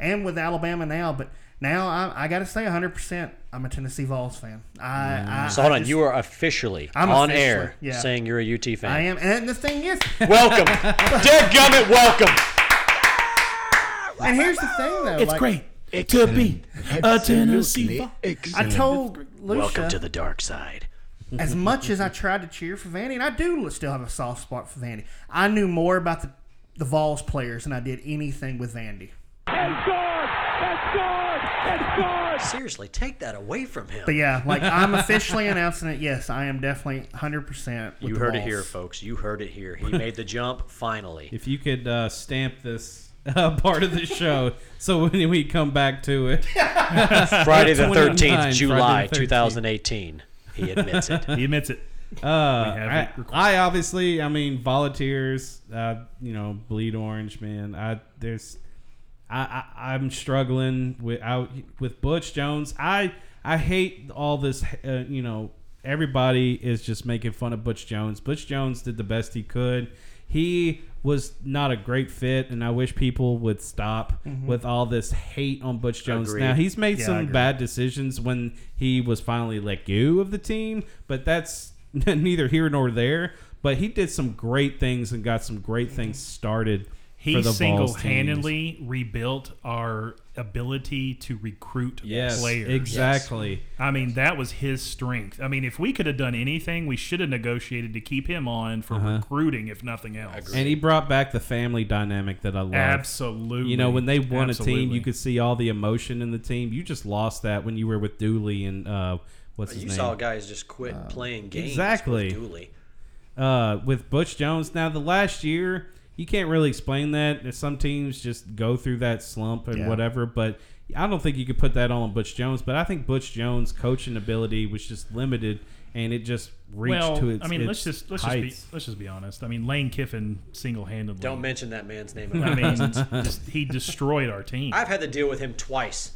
And with Alabama now, but now I, I got to say 100%, I'm a Tennessee Vols fan. I, I mm. So hold I on, just- you are officially I'm on officially, air yeah. saying you're a UT fan. I am. And the thing is, Welcome, Dadgummit, welcome. and here's the thing though, It's like, to be a Tennessee. I told Welcome Lucia, to the dark side. as much as I tried to cheer for Vandy, and I do still have a soft spot for Vandy, I knew more about the, the Vols players than I did anything with Vandy. Seriously, take that away from him. But yeah, like I'm officially announcing it. Yes, I am definitely 100%. With you the heard it Vols. here, folks. You heard it here. He made the jump finally. If you could uh, stamp this uh, part of the show, so when we come back to it, Friday the 13th, July 2018. He admits it. He admits it. Uh, I, it. I obviously, I mean, volunteers, uh, you know, bleed orange, man. I there's, I, I I'm struggling with out with Butch Jones. I I hate all this. Uh, you know, everybody is just making fun of Butch Jones. Butch Jones did the best he could. He was not a great fit, and I wish people would stop mm-hmm. with all this hate on Butch Jones. Agreed. Now he's made Yeah, some bad decisions when he was finally let go of the team, but that's neither here nor there. But he did some great things and got some great things mm-hmm. started. He for the Vols single-handedly rebuilt our ability to recruit yes, players. exactly. I mean, that was his strength. I mean, if we could have done anything, we should have negotiated to keep him on for Uh-huh. recruiting, if nothing else. And he brought back the family dynamic that I love. Absolutely. You know, when they won a team, you could see all the emotion in the team. You just lost that when you were with Dooley and uh, what's his You name? You saw guys just quit playing games. exactly. With Dooley. uh, with Butch Jones. Now, the last year, you can't really explain that. Some teams just go through that slump and Yeah. whatever, but I don't think you could put that on Butch Jones. But I think Butch Jones' coaching ability was just limited, and it just reached well, to its. I mean, its let's just let's heights. just be let's just be honest. I mean, Lane Kiffin single-handedly. Don't mention that man's name. I mean, just, he destroyed our team. I've had to deal with him twice.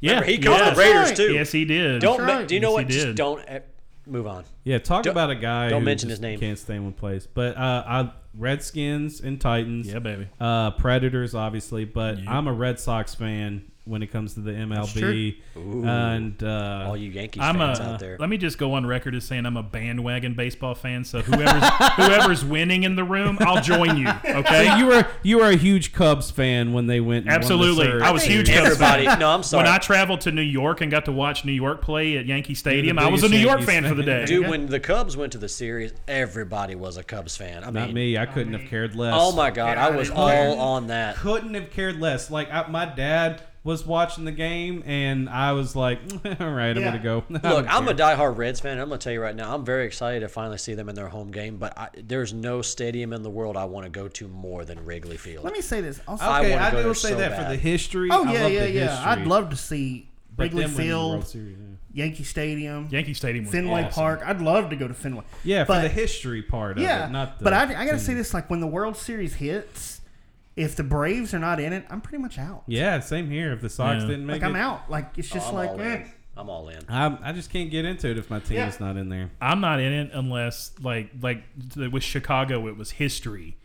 yeah, Remember, he coached yes. the Raiders too. Yes, he did. Don't. Right. do you know Yes, what? Just don't eh, move on. Yeah, talk Don't- about a guy. don't who mention just his name. Can't stay in one place. But uh, I Redskins and Titans. Yeah, baby. Uh, Predators, obviously, but I'm a Red Sox fan when it comes to the MLB. And uh, All you Yankees I'm fans a. out there. Let me just go on record as saying I'm a bandwagon baseball fan. So whoever's whoever's winning in the room, I'll join you. Okay. so you were you were a huge Cubs fan when they went. And won the Absolutely, I was huge. Cubs Everybody. fan. No, I'm sorry. When I traveled to New York and got to watch New York play at Yankee Stadium, I was a biggest New York Yankees fan for the day. Dude, when the Cubs went to the series, everybody was a Cubs fan. I Not mean, me. I couldn't have cared less. oh my god, I was all on that. couldn't have cared less. Like I, my dad was watching the game, and I was like, "All right, I'm Yeah. gonna go." I Look, don't I'm a care. diehard Reds fan. I'm gonna tell you right now, I'm very excited to finally see them in their home game. But I, there's no stadium in the world I want to go to more than Wrigley Field. Let me say this. Also, I Okay, wanna I, go will say so that for the history. oh I yeah, love yeah, the yeah. history. I'd love to see Wrigley them winning the World Field, Series, yeah. Yankee Stadium, Yankee Stadium was Fenway awesome. Park. I'd love to go to Fenway. Yeah, for the history part of yeah, it, not the. but I, I gotta say this: like when the World Series hits, if the Braves are not in it, I'm pretty much out. Yeah, same here. If the Sox Yeah. didn't make Like it, I'm out. Like it's Oh, just I'm like, all eh. in. I'm all in. I'm, I just can't get into it if my team Yeah. is not in there. I'm not in it unless like like with Chicago it was history,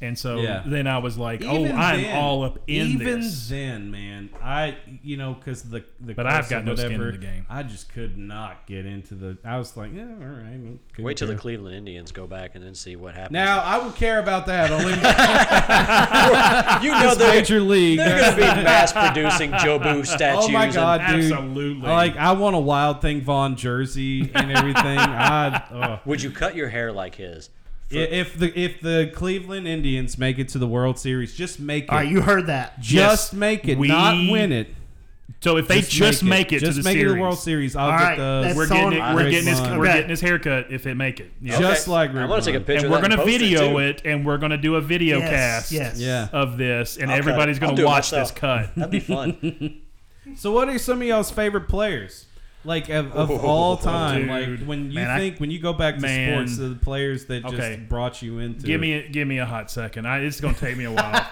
and so Yeah. then I was like, Even oh, I'm then- all up in even this. then, man. I you know because the the But I've got of no skin in the game. I just could not get into the. I was like, yeah, all right. well, couldn't Wait till the. Cleveland Indians go back and then see what happens. Now I would care about that only you know the major league. they're going to be mass producing Jobu statues. Oh my and- god, dude! Absolutely. Like I want a Wild Thing Vaughn jersey and everything. I uh, Would you cut your hair like his? If the if the Cleveland Indians make it to the World Series, just make it. all right, you heard that. just Yes, make it, we- not win it. So if they just, make it, just to the make series, it to the World Series, I'll All get the. that's we're getting it, we're Rick getting his Vaughn. we're Okay. getting his haircut if they make it. Yeah. Just like I Rick want to take a Vaughn. picture. and we're gonna video too. it, and we're gonna do a video Yes, cast yes. Yeah. of this, and I'll cut everybody's it. gonna do it watch this myself. cut. That'd be fun. So, what are some of y'all's favorite players? Like of, of all time, Dude. like when you Man, I- think when you go back to Man. sports, the players that just Okay. brought you into. Give me a, give me a hot second. I, it's gonna take me a while.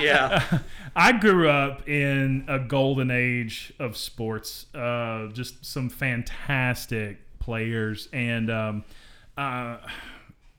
yeah. I grew up in a golden age of sports. Uh, just some fantastic players, and um, uh,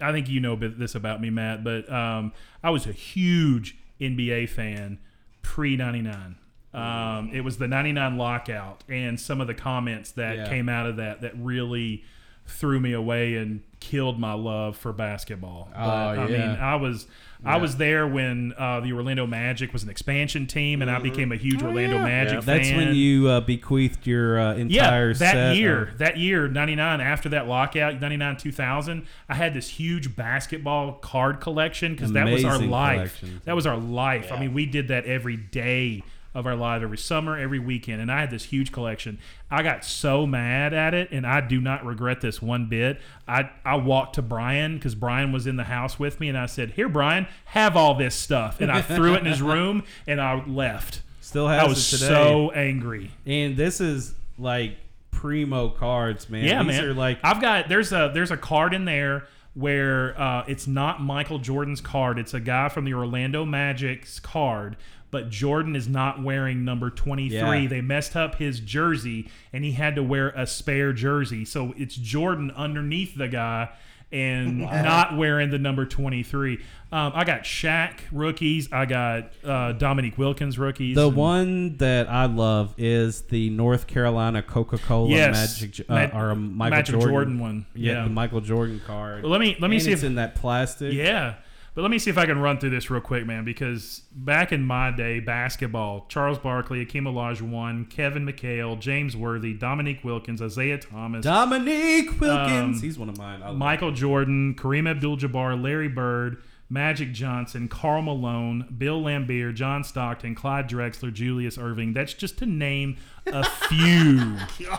I think you know this about me, Matt. But um, I was a huge NBA fan pre '99. Um, it was the '99 lockout, and some of the comments that Yeah. came out of that that really threw me away and killed my love for basketball. But, I yeah. mean, I was I was there when uh, the Orlando Magic was an expansion team, and I became a huge Orlando Magic fan. That's when you uh, bequeathed your uh, yeah that set year of- that year 99 after that lockout 99 2000 i had this huge basketball card collection because that was our life collection. that was our life i mean we did that every day of our life every summer every weekend and i had this huge collection i got so mad at it and i do not regret this one bit i, I walked to brian because brian was in the house with me and i said here brian have all this stuff and i threw it in his room and i left still has it today. i was it today. so angry and this is like primo cards, man. Yeah, These man. are like I've got there's a there's a card in there where uh, it's not Michael Jordan's card. It's a guy from the Orlando Magic's card, but Jordan is not wearing number 23. Yeah. They messed up his jersey and he had to wear a spare jersey. So it's Jordan underneath the guy and not wearing the number 23. Um, I got Shaq rookies. I got uh, Dominique Wilkins rookies. The and- one that I love is the North Carolina Coca Cola Yes. Magic uh, Ma- or Michael Magic Jordan. Jordan one. Yeah, Yeah. the Michael Jordan card. Well, let me- let me And see it's if- in that plastic. Yeah. But let me see if I can run through this real quick, man, because back in my day, basketball, Charles Barkley, Akeem Olajuwon, Kevin McHale, James Worthy, Dominique Wilkins, Isiah Thomas, Dominique Wilkins. Um, He's one of mine. I love Michael Jordan, Kareem Abdul-Jabbar, Larry Bird, Magic Johnson, Karl Malone, Bill Laimbeer, John Stockton, Clyde Drexler, Julius Erving. That's just to name a few.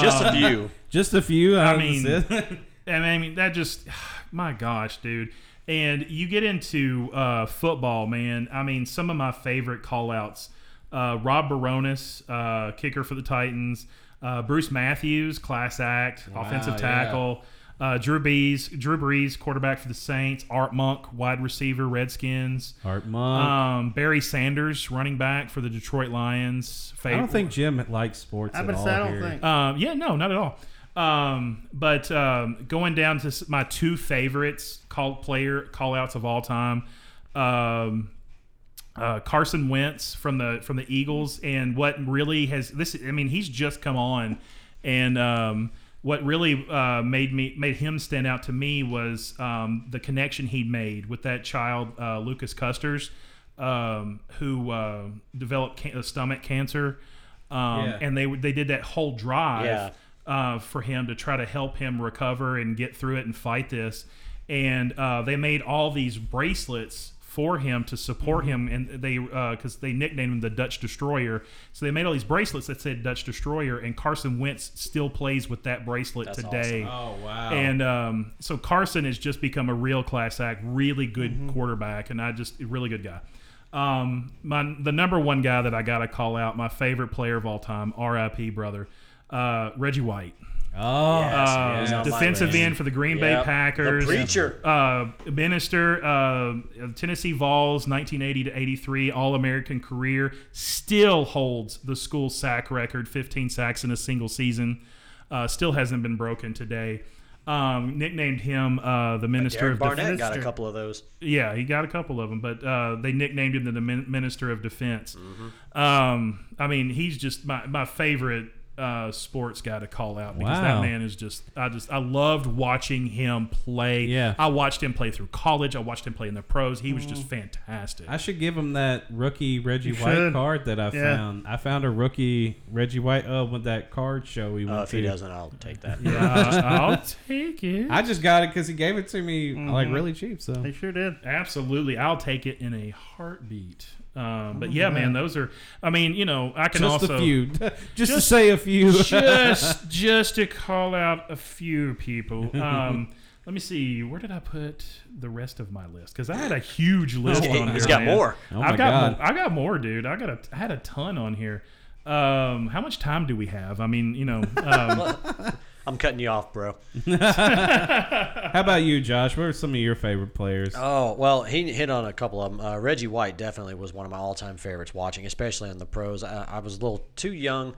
Just a few. Just a few. I I mean, mean, and I mean that just, my gosh, dude. And you get into uh, football, man. I mean, some of my favorite callouts: uh, Rob Bironas, uh, kicker for the Titans; uh, Bruce Matthews, class act, offensive yeah. tackle; uh, Drew Brees, Drew Brees, quarterback for the Saints; Art Monk, wide receiver, Redskins; Art Monk. um, Barry Sanders, running back for the Detroit Lions. I don't think Jim likes sports I at all say I don't here. think. Um, yeah, no, not at all. Um, but um, going down to my two favorites call player callouts of all time. Um, uh, Carson Wentz from the from the Eagles, and what really has this? I mean, he's just come on, and um, what really uh, made me made him stand out to me was um, the connection he made with that child, uh, Lucas Custers, um, who uh, developed ca- uh, stomach cancer, um, Yeah. and they they did that whole drive Yeah. Uh, for him to try to help him recover and get through it and fight this. And uh, they made all these bracelets for him to support him, and they because they nicknamed him the Dutch Destroyer. So they made all these bracelets that said Dutch Destroyer, and Carson Wentz still plays with that bracelet That's today. Oh, wow. And um, so Carson has just become a real class act, really good Mm-hmm. quarterback, and I just a really good guy. Um, my the number one guy that I got to call out, my favorite player of all time, R.I.P. brother, uh, Reggie White. Oh, Uh, he's on defensive end for the Green Bay Packers. The preacher. Uh, minister, uh, Tennessee Vols, 1980 to 83, All American career. Still holds the school sack record, 15 sacks in a single season. Uh, still hasn't been broken today. Um, nicknamed him uh, the minister Derek of Barnett Defense. got a couple of those. Yeah, he got a couple of them, but uh, they nicknamed him the Min- Minister of Defense. Um, I mean, he's just my, my favorite uh, sports guy to call out because Wow. that man is just I just I loved watching him play. Yeah. I watched him play through college. I watched him play in the pros. He was just fantastic. I should give him that rookie Reggie You White should. card that I Yeah. found. I found a rookie Reggie White uh, with that card show we went Uh, if to. he doesn't, I'll take that. yeah, I'll take it. I just got it because he gave it to me like Mm-hmm. really cheap. So he sure did. Absolutely, I'll take it in a heartbeat. Um, but yeah, man, those are. I mean, you know, I can just also a few, just, to say a few. just just to call out a few people. Um, let me see. Where did I put the rest of my list? Because I had a huge list He- on here. he's got man. more. Oh my I've got God. More, I got more, dude. I got a. I had a ton on here. Um, how much time do we have? I mean, you know, um, I'm cutting you off, bro. How about you, Josh? What are some of your favorite players? Oh well, he hit on a couple of them. Uh, Reggie White definitely was one of my all-time favorites watching, especially in the pros. I, I was a little too young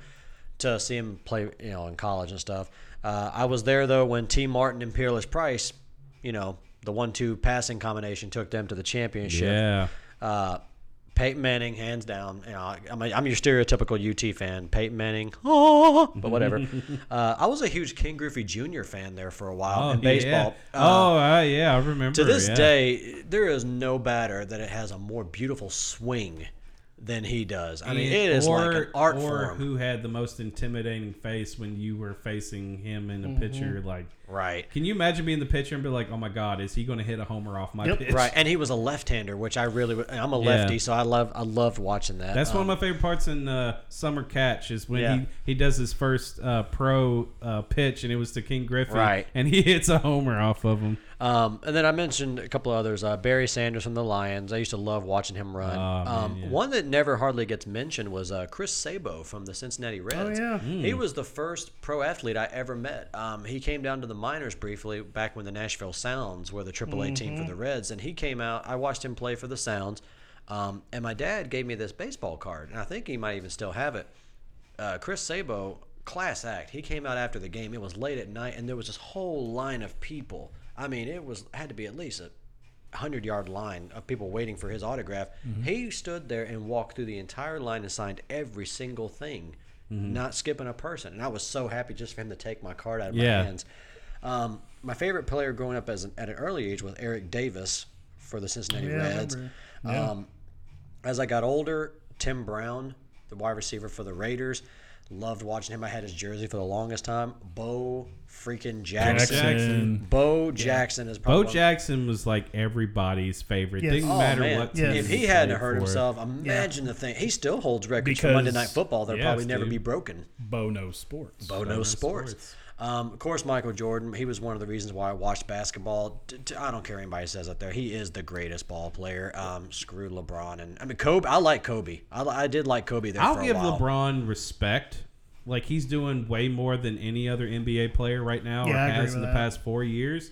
to see him play, you know, in college and stuff. Uh, I was there though when Tee Martin and Peerless Price, you know, the one-two passing combination took them to the championship. yeah, Uh, Peyton Manning, hands down. You know, I'm, a, I'm your stereotypical UT fan. Peyton Manning, oh, but whatever. uh, I was a huge Ken Griffey Jr. fan there for a while oh in baseball. Yeah. Uh, oh, uh, yeah, I remember. to this yeah. day, there is no batter that it has a more beautiful swing than he does. I mean, it is like an art or form. who had the most intimidating face when you were facing him in a Mm-hmm. picture? Like, right. can you imagine being the pitcher and be like, "Oh my God, is he going to hit a homer off my Yep. pitch?" Right, and he was a left-hander, which I really. would- I'm a Yeah. lefty, so I love. I loved watching that. That's one Um, of my favorite parts in uh, Summer Catch is when Yeah. he, he does his first uh, pro uh, pitch and it was to Ken Griffey, Right. And he hits a homer off of him. Um, and then I mentioned a couple others. Uh, Barry Sanders from the Lions. I used to love watching him run. Oh, man, um, yeah. One that never hardly gets mentioned was uh, Chris Sabo from the Cincinnati Reds. yeah. He was the first pro athlete I ever met. Um, he came down to the minors briefly back when the Nashville Sounds were the AAA team for the Reds, and he came out. I watched him play for the Sounds, um, and my dad gave me this baseball card, and I think he might even still have it. Uh, Chris Sabo, class act. He came out after the game. It was late at night, and there was this whole line of people. I mean, it was had to be at least a hundred yard line of people waiting for his autograph. He stood there and walked through the entire line and signed every single thing, not skipping a person. And I was so happy just for him to take my card out of Yeah. my hands. Um, my favorite player growing up as an, at an early age was Eric Davis for the Cincinnati Yeah, Reds. remember. Um, as I got older, Tim Brown, the wide receiver for the Raiders, loved watching him. I had his jersey for the longest time. Bo freaking Jackson. Jackson. Bo Jackson is probably Bo Jackson was like everybody's favorite. Yes. Didn't Oh, matter man. what. Yes. team If he hadn't hurt himself, imagine the thing. He still holds records for Monday Night Football that'll Yes, probably never dude. be broken. Bo knows sports. Bo knows sports. Um, of course, Michael Jordan. He was one of the reasons why I watched basketball. D- d- I don't care what anybody says out there. He is the greatest ball player. Um, screw LeBron and I mean Kobe. I like Kobe. I, li- I did like Kobe there I'll for a give while. LeBron respect. Like he's doing way more than any other NBA player right now, Yeah, or agree has in the that. past four years.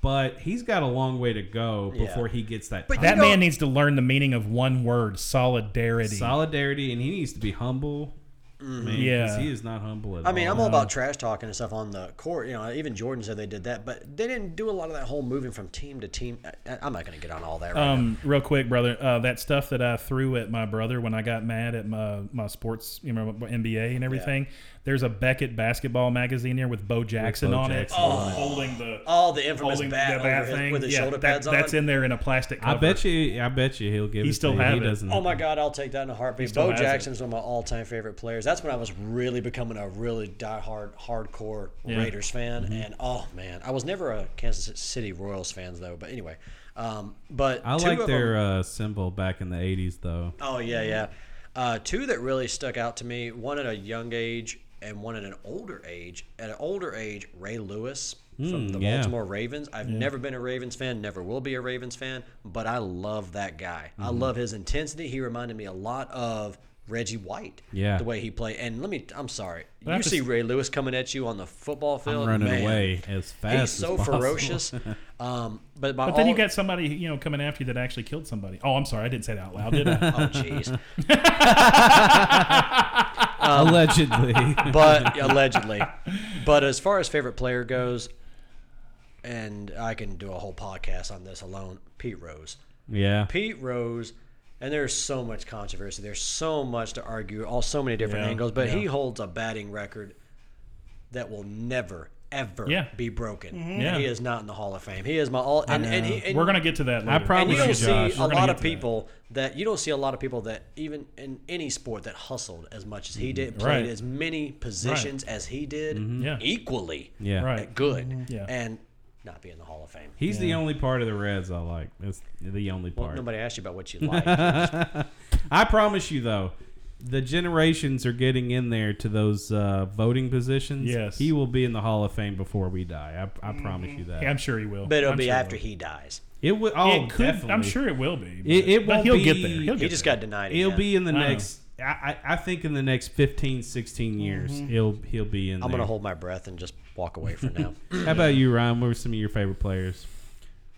But he's got a long way to go Yeah. before he gets that. But. That know- man needs to learn the meaning of one word: solidarity. solidarity, and he needs to be humble. Man, 'cause Yeah. he is not humble at Mm-hmm. I mean, all. I'm all about trash talking and stuff on the court. You know, even Jordan said they did that, but they didn't do a lot of that whole moving from team to team. I, I'm not going to get on all that right Um, real quick, brother, uh, that stuff that I threw at my brother when I got mad at my, my sports, you know, NBA and everything, There's a Beckett basketball magazine here with Bo Jackson Bo on Jackson. it, Oh. holding the Oh, the infamous holding bat the bat over his- thing with his Yeah, shoulder that- pads on. That's in there in a plastic. I Cover. bet you. I bet you he'll give He it still to you. have it. doesn't. Oh my God, I'll take that in a heartbeat. Bo has it. Jackson's one of my all-time favorite players. That's when I was really becoming a really die-hard, hardcore Yeah. Raiders fan. Mm-hmm. And oh man, I was never a Kansas City Royals fan though. But anyway, um, but I two like their them- uh, symbol back in the '80s, though. Oh yeah, yeah. Uh, two that really stuck out to me. One at a young age and one at an older age. At an older age, Ray Lewis from Mm, the yeah. Baltimore Ravens. I've Yeah. never been a Ravens fan, never will be a Ravens fan, but I love that guy. I Mhm. love his intensity. He reminded me a lot of Reggie White. Yeah. The way he played. And let me I'm sorry. I You have to see Ray Lewis coming at you on the football field. running man, away as fast He's as so ferocious. um, but But then you got somebody you know coming after you that actually killed somebody. Oh, I'm sorry, I didn't say that out loud, did I? Oh, jeez. Um, allegedly. but allegedly. But as far as favorite player goes, and I can do a whole podcast on this alone, Pete Rose. Yeah. Pete Rose, and there's so much controversy. There's so much to argue, all so many different Yeah, angles. But he holds a batting record that will never ever Yeah. be broken. Mhm. Yeah. He is not in the Hall of Fame. He is my all. And, and he, and, We're gonna get to that later. I promise and you you, don't see Josh. a lot of to that. people that. you don't see a lot of people that even in any sport that hustled as much as he did, Mm-hmm. Right. played as many positions as he did, Mhm. Yeah. equally Yeah. Right. good, Yeah. and not be in the Hall of Fame. He's the only part of the Reds I like. That's the only Well, part. nobody asked you about what you like. I promise you, though, the generations are getting in there to those uh, voting positions. Yes. he will be in the Hall of Fame before we die. I, I promise you that. Yeah, I'm sure he will. but it'll I'm be sure after will. he dies. It will. Oh, it could. definitely. I'm sure it will be. It, but- it but won't he'll be, get there. He'll He just there. got denied. It'll again. be in the I next. I, I I think in the next 15, 16 years, he'll he'll be in. I'm there. gonna hold my breath and just walk away for now. How about you, Ryan? What were some of your favorite players?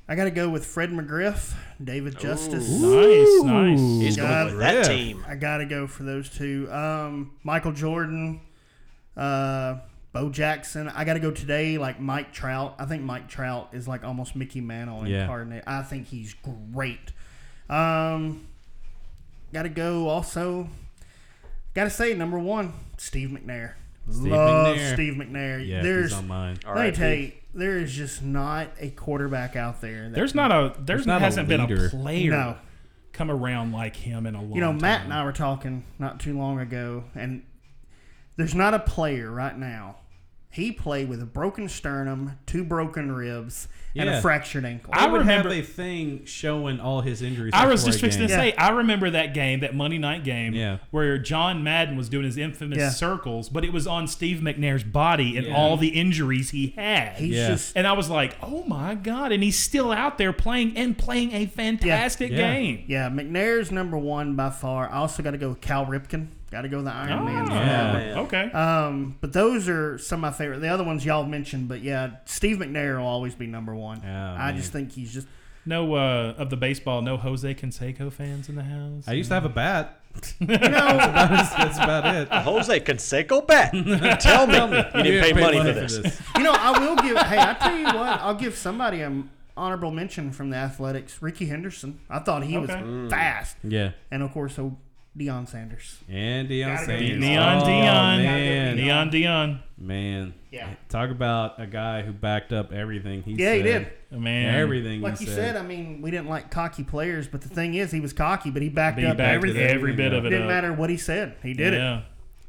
I got to go with Fred McGriff, David Justice. Nice, nice. He's God, going with that team. I got to go for those two. Um, Michael Jordan, uh, Bo Jackson. I got to go today, like Mike Trout. I think Mike Trout is like almost Mickey Mantle Yeah. incarnate. I think he's great. Um, got to go also. Got to say, number one, Steve McNair. Steve Love McNair. Steve McNair. Yeah, There's, he's on mine. let me tell you, there is just not a quarterback out there. That There's not a. There's, not a hasn't been leader. a player No. come around like him in a long. You know, Matt time. and I were talking not too long ago, and there's not a player right now. He played with a broken sternum, two broken ribs, and Yeah. a fractured ankle. I would remember- have a thing showing all his injuries. I was before just a fixing to game. say, I remember that game, that Monday night game, Yeah. where John Madden was doing his infamous Yeah. circles, but it was on Steve McNair's body and Yeah. all the injuries he had. He's Yeah. just and I was like, oh my God. And he's still out there playing and playing a fantastic Yeah. game. yeah. McNair's number one by far. I also got to go with Cal Ripken. Got to go with the Iron Man. Oh, that one. Man. okay. Um, but those are some of my favorite. The other ones y'all mentioned, but yeah, Steve McNair will always be number one. Oh, I man. just think he's just no, uh, of the baseball, no Jose Canseco fans in the house. I used to have a bat. you know. That's, that's about it. A Jose Canseco bat. Tell me, you didn't pay money, for this. You know, I will give. hey, I tell you what, I'll give somebody an honorable mention from the Athletics. Rickey Henderson. I thought he Okay. was fast, Yeah. and of course, so Deion Sanders. And Deion Gotta go Sanders. Neon oh, Deion. Man. Neon Deion. Man. Yeah. Talk about a guy who backed up everything he said. Yeah, said. he did. Man. Everything he said. Like he you said, I mean, we didn't like cocky players, but the thing is, he was cocky, but he backed He up backed everything. every bit of It it didn't up. matter what he said. He did it. Yeah.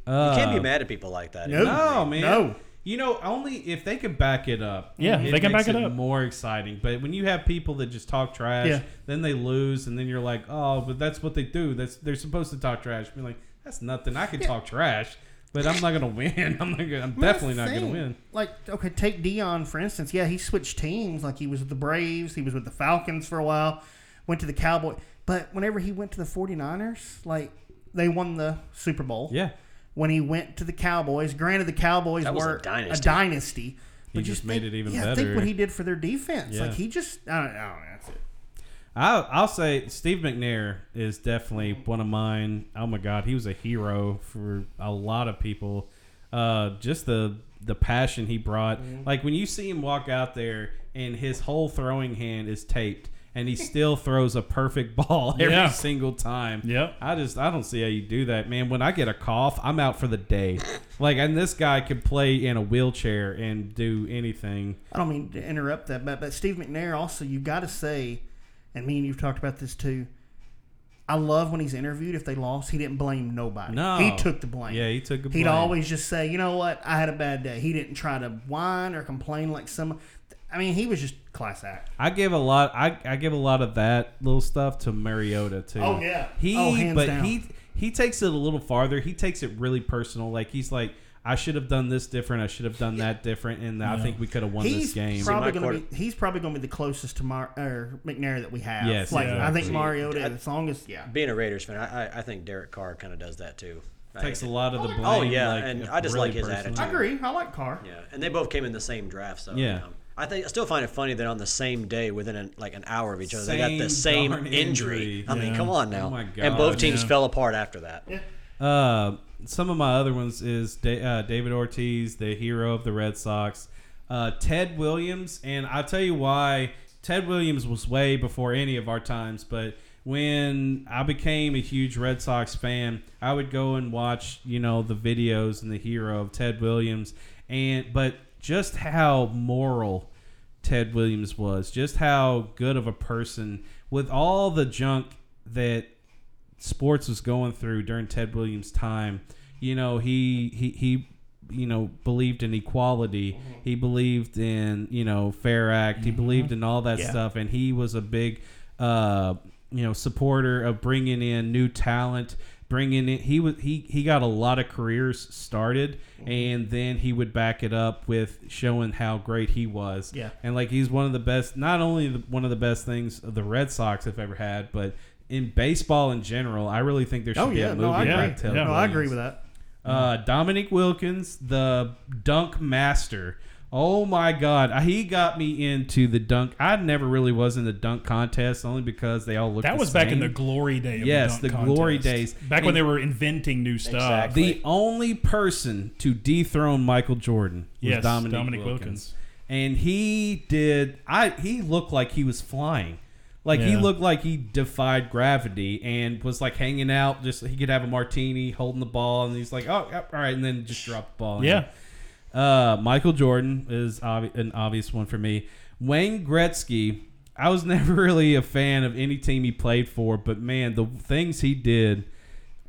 Uh, You can't be mad at people like that. No. No, man. No. You know, only if they can back it up. Yeah, it they can back it up. More exciting. But when you have people that just talk trash, Yeah. then they lose, and then you're like, oh, but that's what they do. That's they're supposed to talk trash. Be like, that's nothing. I can talk trash, but I'm not gonna win. I'm not gonna. I'm Well, definitely that's not gonna win. Like, okay, take Deion for instance. Yeah, he switched teams. Like he was with the Braves, he was with the Falcons for a while, went to the Cowboys. But whenever he went to the 49ers, like they won the Super Bowl. Yeah. When he went to the Cowboys, granted the Cowboys That was a were dynasty. dynasty, but just made think- it even yeah, better. think what he did for their defense. Yeah. Like he just, I don't know. That's it. I'll, I'll say Steve McNair is definitely one of mine. Oh my God, he was a hero for a lot of people. Uh, just the the passion he brought. Like when you see him walk out there and his whole throwing hand is taped, and he still throws a perfect ball every Yeah. single time. Yep. I just I don't see how you do that, man. When I get a cough, I'm out for the day. Like, and this guy could play in a wheelchair and do anything. I don't mean to interrupt that, but, but Steve McNair also, you've got to say, and me and you've talked about this too. I love when he's interviewed. If they lost, he didn't blame nobody. No. he took the blame. Yeah, he took the He'd always just say, "You know what? I had a bad day." He didn't try to whine or complain like some. I mean, he was just class act. I give a lot. I, I give a lot of that little stuff to Mariota too. Oh, yeah. he. Oh, hands but down. he he takes it a little farther. He takes it really personal. Like he's like, I should have done this different. I should have done that different, and I think we could have won He's this game. probably my going quarter- to be. He's probably going to be the closest to Mar or McNair that we have. Yes, like I think exactly. Mariota, as long as yeah. Being a Raiders fan, I, I, I think Derek Carr kind of does that too. takes I, a lot of the oh, blame. Oh, yeah, like, and I just like his personal. attitude. I agree. I like Carr. Yeah, and they both came in the same draft, so Yeah. you know. I think I still find it funny that on the same day, within an, like an hour of each other, they got the Same same injury. injury. I mean, come on now. Oh my and both teams yeah. fell apart after that. Uh, some of my other ones is da- uh, David Ortiz, the hero of the Red Sox. Uh, Ted Williams, and I'll tell you why. Ted Williams was way before any of our times, but when I became a huge Red Sox fan, I would go and watch, you know, the videos and the hero of Ted Williams, and but just how moral Ted Williams was, just how good of a person with all the junk that sports was going through during Ted Williams' time. You know, he he he you know believed in equality. He believed in you know fair act. He believed in all that Yeah. stuff, and he was a big uh, you know supporter of bringing in new talent. Bringing in, he was he he got a lot of careers started, and then he would back it up with showing how great he was. Yeah. and like he's one of the best, not only the, one of the best things the Red Sox have ever had, but in baseball in general, I really think there should Oh be yeah, a movie no, I agree. yeah. No, I agree with that. Uh, Dominique Wilkins, the dunk master. Oh my God, he got me into the dunk. I never really was in the dunk contest, only because they all looked. That the was back in the glory days. Yes, the, the glory days. Back when they were inventing new stuff. Exactly. The only person to dethrone Michael Jordan was Yes, Dominique, Dominique Wilkins. Wilkins. And he did I he looked like he was flying. Like he looked like he defied gravity and was like hanging out just he could have a martini holding the ball and he's like, "Oh, all right," and then just drop the ball. in. Yeah. Uh, Michael Jordan is obvi- an obvious one for me. Wayne Gretzky, I was never really a fan of any team he played for, but man, the things he did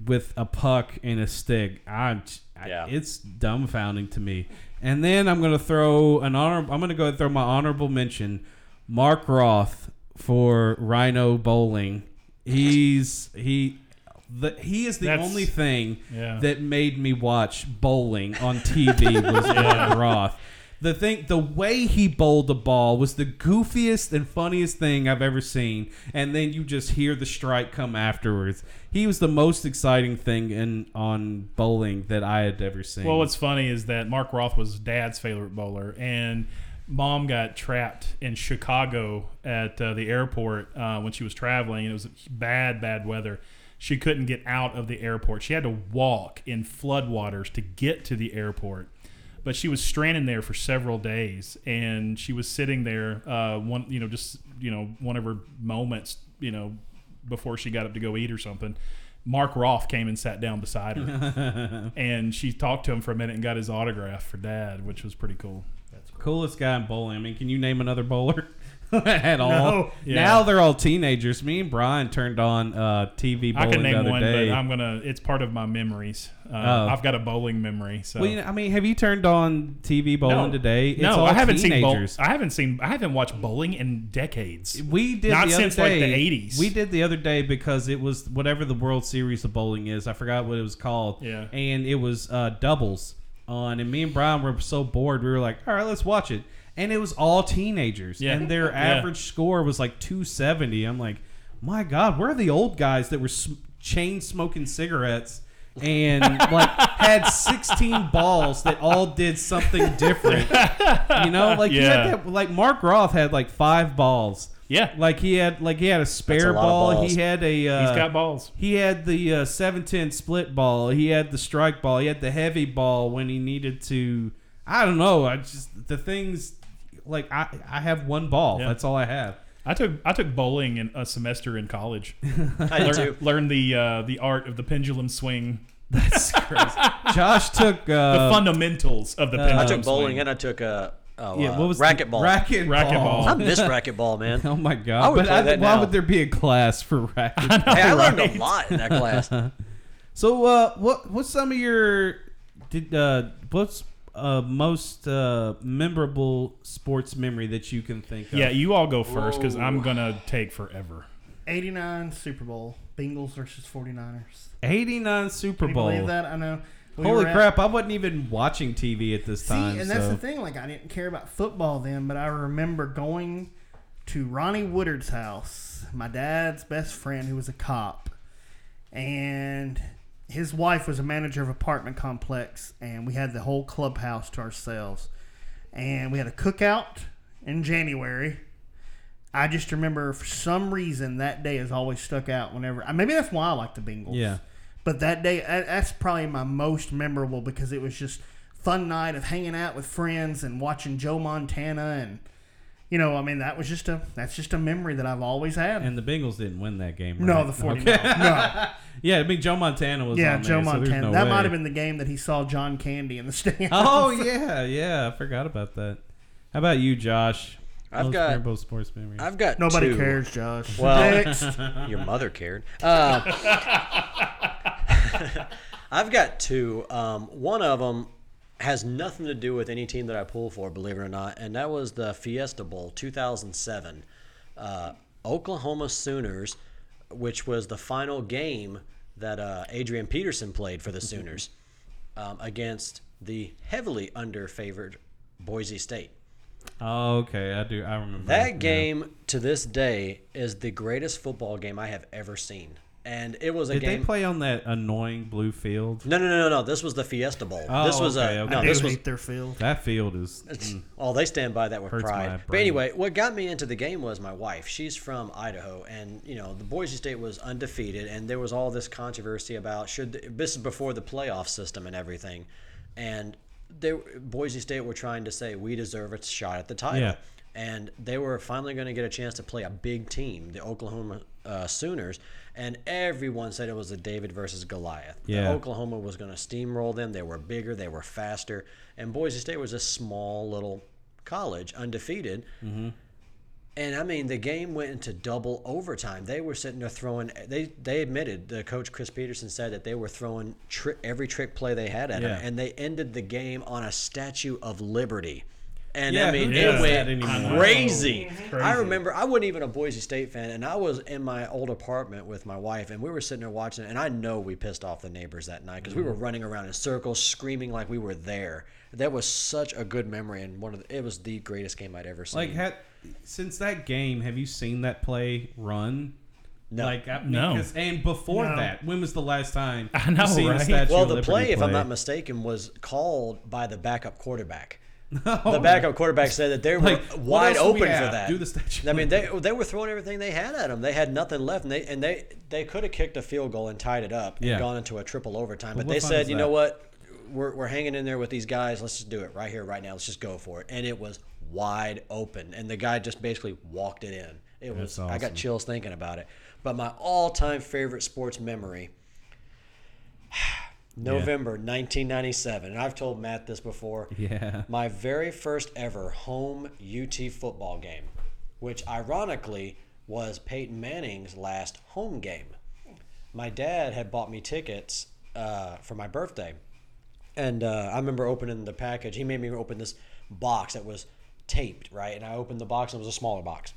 with a puck and a stick, I, I- Yeah. it's dumbfounding to me. And then I'm gonna throw an honor. I'm gonna go throw my honorable mention, Mark Roth for Rhino Bowling. He's he. The, he is the That's- only thing yeah. that made me watch bowling on TV was Mark Roth. The thing, the way he bowled the ball was the goofiest and funniest thing I've ever seen. And then you just hear the strike come afterwards. He was the most exciting thing in on bowling that I had ever seen. Well, what's funny is that Mark Roth was Dad's favorite bowler, and Mom got trapped in Chicago at uh, the airport uh, when she was traveling, and it was bad, bad weather. She couldn't get out of the airport. She had to walk in floodwaters to get to the airport. But she was stranded there for several days, and she was sitting there, uh, one, you know, just you know, one of her moments, you know, before she got up to go eat or something. Mark Roth came and sat down beside her and she talked to him for a minute and got his autograph for dad, which was pretty cool. That's coolest guy in bowling. I mean, can you name another bowler at all? No. Yeah. Now they're all teenagers. Me and Brian turned on uh, TV I bowling can the name other one, day. but I'm gonna. It's part of my memories. Uh, Oh. I've got a bowling memory. So well, you know, I mean, have you turned on TV bowling today? It's no, all I haven't seen. Bowl. I haven't seen. I haven't watched bowling in decades. We did not the other since day, like the 80s. We did the other day because it was whatever the World Series of bowling is. I forgot what it was called. Yeah. And it was uh, doubles on, and me and Brian were so bored. We were like, all right, let's watch it. And it was all teenagers, Yeah. and their Yeah. average score was like 270. I'm like, my God, where are the old guys that were sm- chain smoking cigarettes? and like had 16 balls that all did something different. You know, like he Yeah. had that, like Mark Roth had like five balls. Yeah. Like he had like he had a spare lot of ball. He had a uh, He's got balls. He had the uh, 710 split ball. He had the strike ball. He had the heavy ball when he needed to. I don't know. I just the things like I I have one ball. Yeah. That's all I have. I took I took bowling in a semester in college. I did Learn- too. Learned the uh, the art of the pendulum swing, That's crazy. Josh took the uh, fundamentals of the pendulum I took bowling swing. and I took uh, oh, yeah, uh, what was racquetball. Racquetball. Racquetball. I miss racquetball, man. Oh my I god! would But play I, that why now. would there be a class for racquetball? Hey, I learned a lot in that class. So, uh, what what's some of your did uh, what's uh, most uh, memorable sports memory that you can think of? Yeah, you all go first because I'm gonna take forever. 89 Super Bowl, Bengals versus 49ers. eighty nine Super Can you Bowl. believe that? I know. We Holy were at- crap! I wasn't even watching TV at this See, time. and that's so. the thing. Like, I didn't care about football then, but I remember going to Ronnie Woodard's house, my dad's best friend, who was a cop, and his wife was a manager of apartment complex, and we had the whole clubhouse to ourselves, and we had a cookout in January. I just remember for some reason that day has always stuck out. Whenever maybe that's why I like the Bengals. Yeah. But that day, that's probably my most memorable because it was just fun night of hanging out with friends and watching Joe Montana and you know, I mean, that was just a that's just a memory that I've always had. And the Bengals didn't win that game. no, right? the 49ers. Okay. No. yeah, I mean Joe Montana was. Yeah, on Joe there, so Montana. no that way. might have been the game that he saw John Candy in the stands. Oh yeah, yeah. I forgot about that. How about you, Josh? I've Most got- memorable sports memories. I've got Nobody two. cares, Josh. Well, Next. your mother cared. Uh, I've got two. Um, one of them has nothing to do with any team that I pull for, believe it or not, and that was the Fiesta Bowl 2007. Uh, Oklahoma Sooners, which was the final game that uh, Adrian Peterson played for the Sooners um, against the heavily underfavored Boise State. Oh, okay. I do. I remember That yeah. game to this day is the greatest football game I have ever seen. And it was a game. Did game. they play on that annoying blue field? no, no, no, no, no. This was the Fiesta Bowl. Oh, this was okay, a okay. no. I This was their field. That field is. mm. Oh, they stand by that with pride. But anyway, what got me into the game was my wife. She's from Idaho, and you know the Boise State was undefeated, and there was all this controversy about should the, this is before the playoff system and everything, and they Boise State were trying to say we deserve a shot at the title. Yeah. And they were finally going to get a chance to play a big team, the Oklahoma uh, Sooners, and everyone said it was a David versus Goliath. Yeah. Oklahoma was going to steamroll them. They were bigger, they were faster, and Boise State was a small little college, undefeated. Mm-hmm. And I mean, the game went into double overtime. They were sitting there throwing. They they admitted the coach Chris Petersen said that they were throwing tri- every trick play they had at Yeah. him, and they ended the game on a Statue of Liberty. And Yeah, I mean, it went anymore? crazy. Crazy. I remember I wasn't even a Boise State fan, and I was in my old apartment with my wife, and we were sitting there watching it. And I know we pissed off the neighbors that night because we were Mm-hmm. running around in circles, screaming like we were there. That was such a good memory, and one of the, it was the greatest game I'd ever seen. Like, had, since that game, have you seen that play run? No. Like, I, No. because- And before No. that, when was the last time I know, you seen right? a Statue well, of the Liberty play, if I'm not mistaken, was called by the backup quarterback. Oh, the backup quarterback said that they were Like, wide do we open for that. Do the Statue I mean, they they were throwing everything they had at them. They had nothing left, and they and they they could have kicked a field goal and tied it up and Yeah. gone into a triple overtime. But But, they said, you that? know what, we're we're hanging in there with these guys. Let's just do it right here, right now. Let's just go for it. And it was wide open, and the guy just basically walked it in. It was. That's I got chills thinking about it. But my all-time favorite sports memory. November 1997, and I've told Matt this before. Yeah. My very first ever home UT football game, which ironically was Peyton Manning's last home game. My dad had bought me tickets uh, for my birthday, and uh, I remember opening the package. He made me open this box that was taped, right? And I opened the box, and it was a smaller box.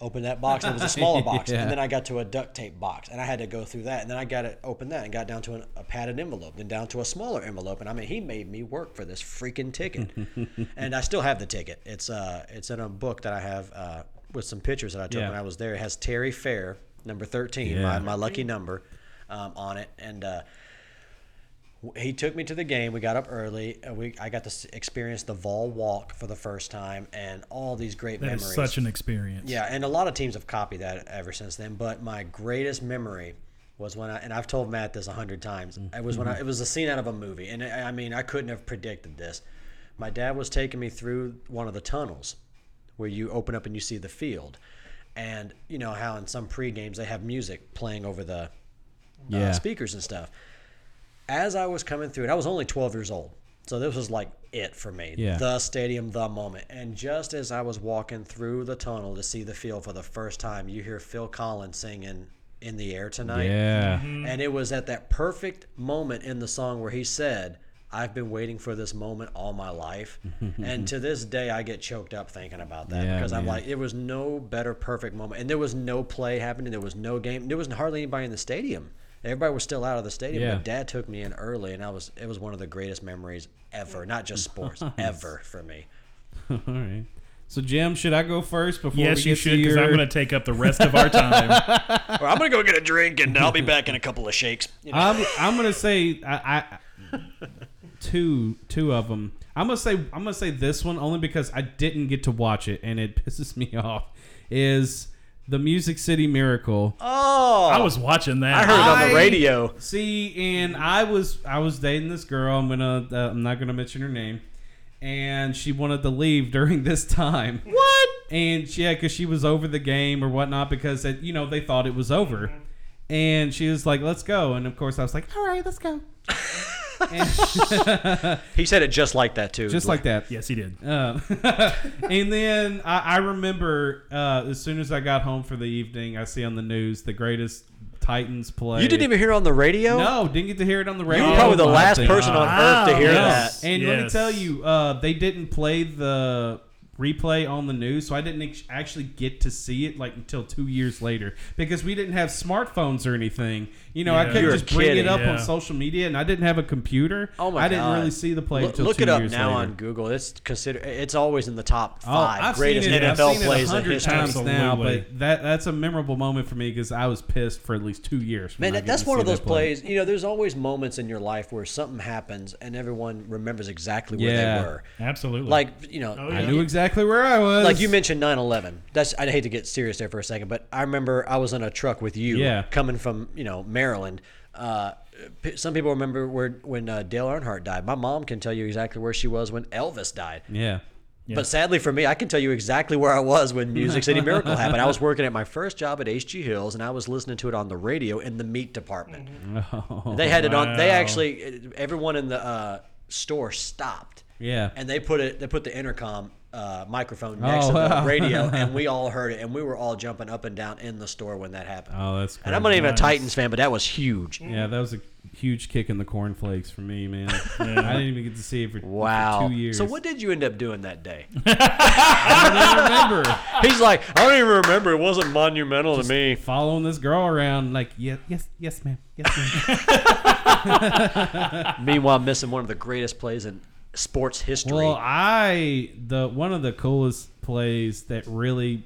Opened that box, and it was a smaller box. Yeah. And then I got to a duct tape box, and I had to go through that. And then I got to open that and got down to an, a padded envelope, then down to a smaller envelope. And I mean, he made me work for this freaking ticket. and I still have the ticket. It's uh, it's in a book that I have uh, with some pictures that I took Yeah. when I was there. It has Terry Fair, number 13, my, my lucky number, um, on it. And uh, he took me to the game. We got up early. We I got to experience the Vol Walk for the first time, and all these great memories. That is memories. such an experience. yeah, and a lot of teams have copied that ever since then. But my greatest memory was when I and I've told Matt this a hundred times. It was when I, it was a scene out of a movie, and I I mean I couldn't have predicted this. My dad was taking me through one of the tunnels where you open up and you see the field. and you know how in some pre games they have music playing over the uh, Yeah. speakers and stuff. As I was coming through it, I was only 12 years old. So this was like it for me. Yeah. The stadium, the moment. And just as I was walking through the tunnel to see the field for the first time, you hear Phil Collins singing In the Air Tonight. Yeah. Mm-hmm. And it was at that perfect moment in the song where he said, I've been waiting for this moment all my life. and to this day, I get choked up thinking about that Yeah, because I'm man. like, it was no better perfect moment. And there was no play happening. There was no game. There wasn't hardly anybody in the stadium. Everybody was still out of the stadium. Yeah. But dad took me in early, and I was it was one of the greatest memories ever. Not just sports, ever for me. All right. So Jim, should I go first before Yes, we you get should, because your... I'm going to take up the rest of our time. Or I'm gonna go get a drink, and I'll be back in a couple of shakes. You know? I'm I'm gonna say I, I two two of them. I'm gonna say I'm gonna say this one only because I didn't get to watch it and it pisses me off. Is the Music City Miracle? oh, I was watching that. I heard it on the I- radio. See, and I was I was dating this girl. I'm gonna uh, I'm not gonna mention her name, and she wanted to leave during this time. What? And she- yeah, because she was over the game or whatnot because it, you know they thought it was over, and she was like, "Let's go." And of course, I was like, "All right, let's go." He said it just like that too. Just like that. Yes, he did. Um, and then I, I remember uh, as soon as I got home for the evening, I see on the news the greatest Titans play. You didn't even hear it on the radio. No, didn't get to hear it on the radio. You were probably the I last person on earth to hear Yes. that. And let me Yes. tell you, uh, they didn't play the replay on the news, so I didn't ex- actually get to see it like until two years later because we didn't have smartphones or anything. You know, I couldn't You're just bring it up Yeah. on social media, and I didn't have a computer. Oh my I didn't God. really see the play Look, until look two it up years now later. on Google. It's consider it's always in the top Oh, five I've greatest seen it, NFL I've seen plays it a in hundred history. times now, but that that's a memorable moment for me because I was pissed for at least two years. Man, that, that's one of those that play. plays. You know, there's always moments in your life where something happens and everyone remembers exactly where Yeah. they were. Absolutely. Like, you know, Oh, I knew exactly where I was. like you mentioned 9/11. That's I'd hate to get serious there for a second, but I remember I was in a truck with you Yeah. coming from, you know, Maryland. Uh, some people remember where when uh, Dale Earnhardt died. My mom can tell you exactly where she was when Elvis died. Yeah. But sadly for me, I can tell you exactly where I was when Music City Miracle happened. I was working at my first job at HG Hills, and I was listening to it on the radio in the meat department. Oh, They had it on. They actually, everyone in the uh, store stopped. Yeah. And they put it. They put the intercom uh, microphone next Oh, to the wow. radio, and we all heard it, and we were all jumping up and down in the store when that happened. Oh, that's and I'm not even Nice. a Titans fan, but that was huge. Yeah, that was a huge kick in the cornflakes for me, man. I didn't even get to see it for, for Wow. two years. So what did you end up doing that day? I don't even remember He's like, I don't even remember. It wasn't monumental to me. following this girl around like, yeah, yes, yes, ma'am, yes, ma'am. Meanwhile, missing one of the greatest plays in sports history. well, I the one of the coolest plays that really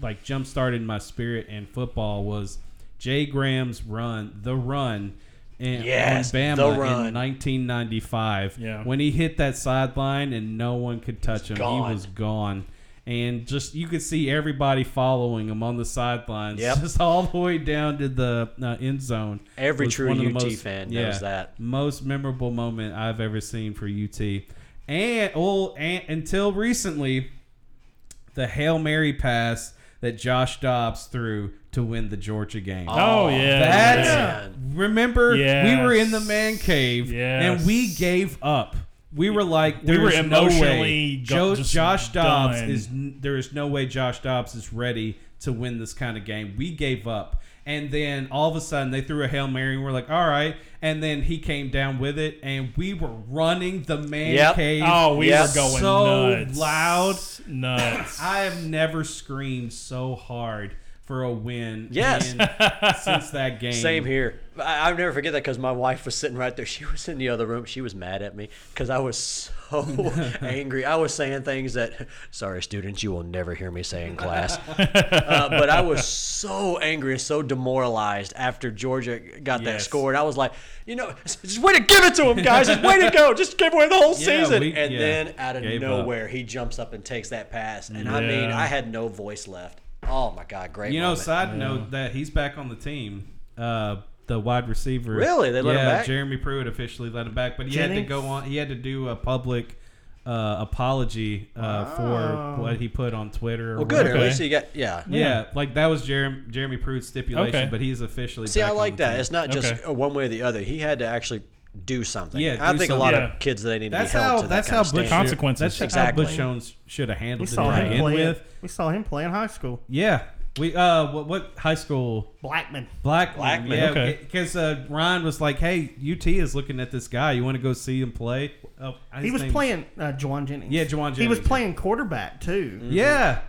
like jump started my spirit in football was Jay Graham's run, the run. In, Yes, on Bama the in 1995 Yeah. when he hit that sideline and no one could touch him gone. he was gone and just you could see everybody following him on the sidelines Yep. just all the way down to the uh, end zone Every true one of the UT most- fan knows that. most memorable moment I've ever seen for UT. And well, and, until recently, the hail mary pass that Josh Dobbs threw to win the Georgia game. Oh, yeah. That's yeah. remember we were in the man cave Yes. and we gave up. We were like, We were "There's no way Jo- Josh Dobbs done. is there is no way Josh Dobbs is ready to win this kind of game. We gave up. And then all of a sudden they threw a Hail Mary and we're like, all right. And then he came down with it and we were running the man Yep. cave. Oh, we Yep. were going so nuts. loud. Nuts. I have never screamed so hard for a win Yes. in- since that game. Same here. I, I'll never forget that because my wife was sitting right there. She was in the other room. She was mad at me because I was so angry. I was saying things that, sorry, students, you will never hear me say in class. uh, but I was so angry and so demoralized after Georgia got that Yes. score. And I was like, you know, just way to give it to him, guys. Just way to go. Just give away the whole Yeah, season. we- and yeah, then out of gave up. nowhere, he jumps up and takes that pass. And I mean, I had no voice left. Oh my God, great. You know, moment. side note that he's back on the team. Uh, the wide receiver. Really? They let yeah, him back? Jeremy Pruitt officially let him back, but he had to go on. He had to do a public uh, apology uh, for what he put on Twitter. or Well, good. At least you got yeah. Yeah, like that was Jeremy Jeremy Pruitt's stipulation, Okay. but he's officially. See, back I like the that. team. It's not just Okay. one way or the other. He had to actually do something. Yeah, I do think a lot Yeah. of kids they need to That's be held how. to that That's kind how of Butch. Consequences. That's Exactly. how Butch Jones should have We handled it to saw him begin play. with. We saw him play in high school. Yeah, we. Uh, what, what high school? Blackman. Blackman. Blackman, Yeah, okay. because uh, Ryan was like, "Hey, UT is looking at this guy. You want to go see him play?" Oh, He was playing uh, Jauan Jennings. Yeah, Jauan He was playing quarterback too. Yeah.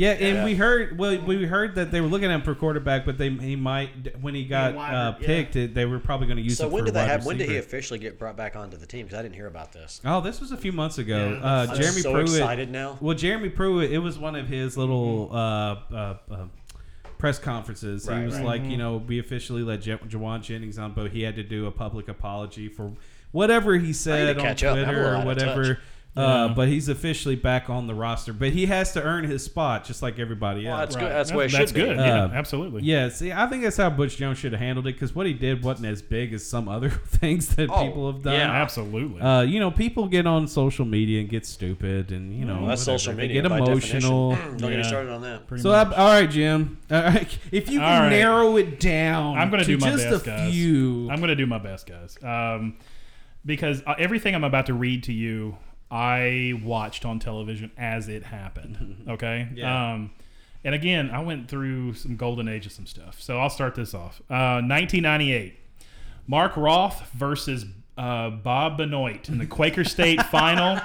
Yeah, and we heard well, we heard that they were looking at him for quarterback, but they he might when he got wide- uh, yeah. picked, it, they were probably going to use So him when for did they wide have? When did he officially get brought back onto the team? Because I didn't hear about this. Oh, this was a few months ago. Yeah, uh, I'm Jeremy so Pruitt. excited now. Well, Jeremy Pruitt, it was one of his little uh, uh, uh, press conferences. he was right. like, you know, we officially let Je- Jauan Jennings on, but he had to do a public apology for whatever he said on catch up. I'm a Twitter little or out of whatever. Touch. Uh, but he's officially back on the roster. But he has to earn his spot, just like everybody Well, else. that's good. That's the way it That's should be. good. Yeah, Uh, absolutely. Yeah, see, I think that's how Butch Jones should have handled it because what he did wasn't as big as some other things that Oh, people have done. yeah. Absolutely. Uh, you know, people get on social media and get stupid, and you know, Well, that's whatever. social They media get emotional. Don't get me Yeah. started on that. Pretty So, much. I, all right, Jim. All right, if you can right. narrow it down, I'm going to to do my just best, a guys. few. I'm going to do my best, guys. Um, because uh, everything I'm about to read to you, I watched on television as it happened. Okay. Yeah. Um, and again, I went through some golden age of some stuff. So I'll start this off. Uh, 1998, Mark Roth versus uh, Bob Benoit in the Quaker State final.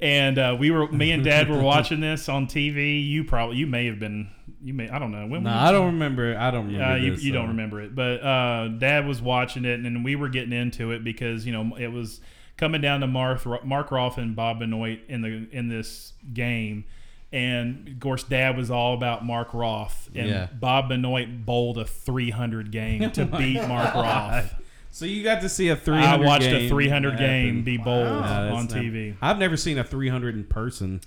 And uh, we were, me and Dad were watching this on TV. You probably, you may have been, you may, I don't know. When no, I don't remember. I don't remember. you, this, you so. don't remember it, but uh, Dad was watching it, and we were getting into it because you know it was coming down to Mark Mark Roth and Bob Benoit in the in this game, and of course Dad was all about Mark Roth, and Yeah. Bob Benoit bowled a 300 game to beat Mark Roth. So you got to see a 300. I watched game a 300 game happen. be bowled No, on not- TV. I've never seen a 300 in person.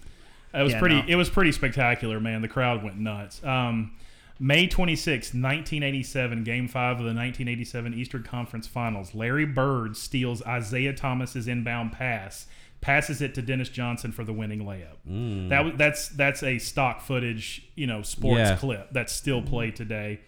It was Yeah, pretty. no. It was pretty spectacular, man. The crowd went nuts. Um, May 26, 1987, Game Five of the 1987 Eastern Conference Finals. Larry Bird steals Isiah Thomas's inbound pass, passes it to Dennis Johnson for the winning layup. That that's that's a stock footage, you know, sports Yeah. clip that's still played today.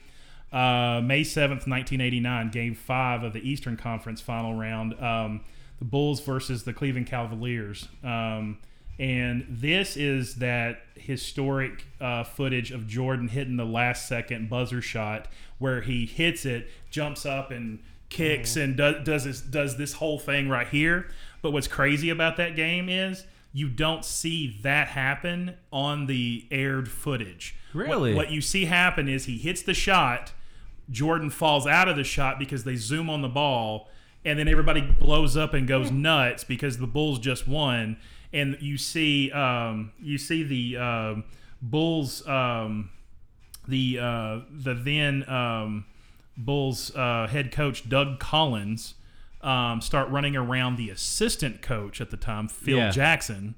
Uh, May 7th, 1989, Game 5 of the Eastern Conference Final Round. Um, the Bulls versus the Cleveland Cavaliers. Um, and this is that historic uh, footage of Jordan hitting the last second buzzer shot where he hits it, jumps up and kicks and does, does this does this whole thing right here. But what's crazy about that game is you don't see that happen on the aired footage. What- Really? what you see happen is he hits the shot, Jordan falls out of the shot because they zoom on the ball, and then everybody blows up and goes nuts because the Bulls just won. And you see, um, you see the um, Bulls, um, the uh, the then um, Bulls uh, head coach Doug Collins um, start running around the assistant coach at the time, Phil Yeah. Jackson.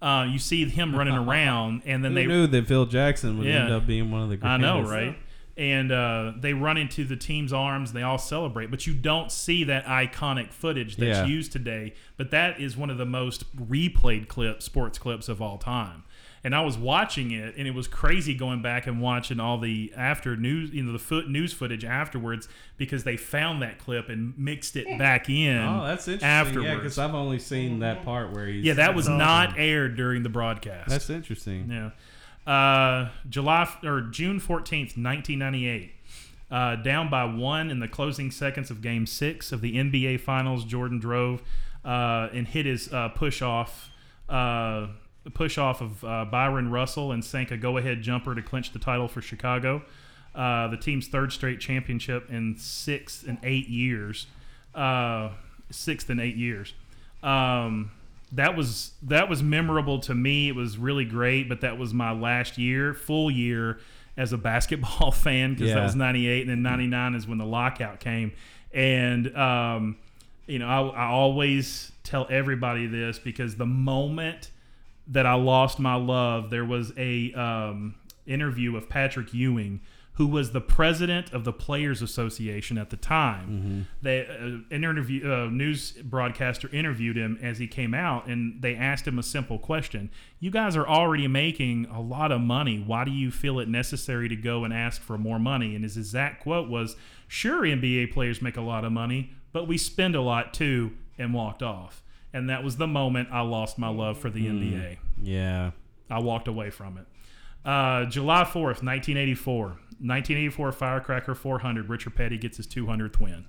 Uh, you see him running around, and then Who they knew that Phil Jackson would end up being one of the I know, right? And uh, they run into the team's arms. They all celebrate, but you don't see that iconic footage that's Yeah. used today. But that is one of the most replayed clips, sports clips of all time. And I was watching it, and it was crazy going back and watching all the after news, you know, the foot news footage afterwards because they found that clip and mixed it back in. Oh, that's interesting. Afterwards, Yeah, because I've only seen that part where he's. yeah, that was not aired during the broadcast. That's interesting. Yeah. Uh, July or June fourteenth, nineteen ninety eight. Uh, down by one in the closing seconds of Game Six of the NBA Finals, Jordan drove uh, and hit his uh, push off, uh, push off of uh, Bryon Russell and sank a go ahead jumper to clinch the title for Chicago. Uh, the team's third straight championship in six and eight years. Uh, sixth and eight years. Um, that was that was memorable to me. It was really great, but that was my last year, full year as a basketball fan because that was '98, and then '99 is when the lockout came. And um, you know, I, I always tell everybody this because the moment that I lost my love, there was a um, interview of Patrick Ewing who was the president of the Players Association at the time. Mm-hmm. They uh, an interview uh, news broadcaster interviewed him as he came out, and they asked him a simple question: "You guys are already making a lot of money. Why do you feel it necessary to go and ask for more money?" And his exact quote was, "Sure, NBA players make a lot of money, but we spend a lot too," and walked off. And that was the moment I lost my love for the NBA. Yeah. I walked away from it. Uh, July 4th, 1984. 1984 Firecracker 400. Richard Petty gets his 200th win.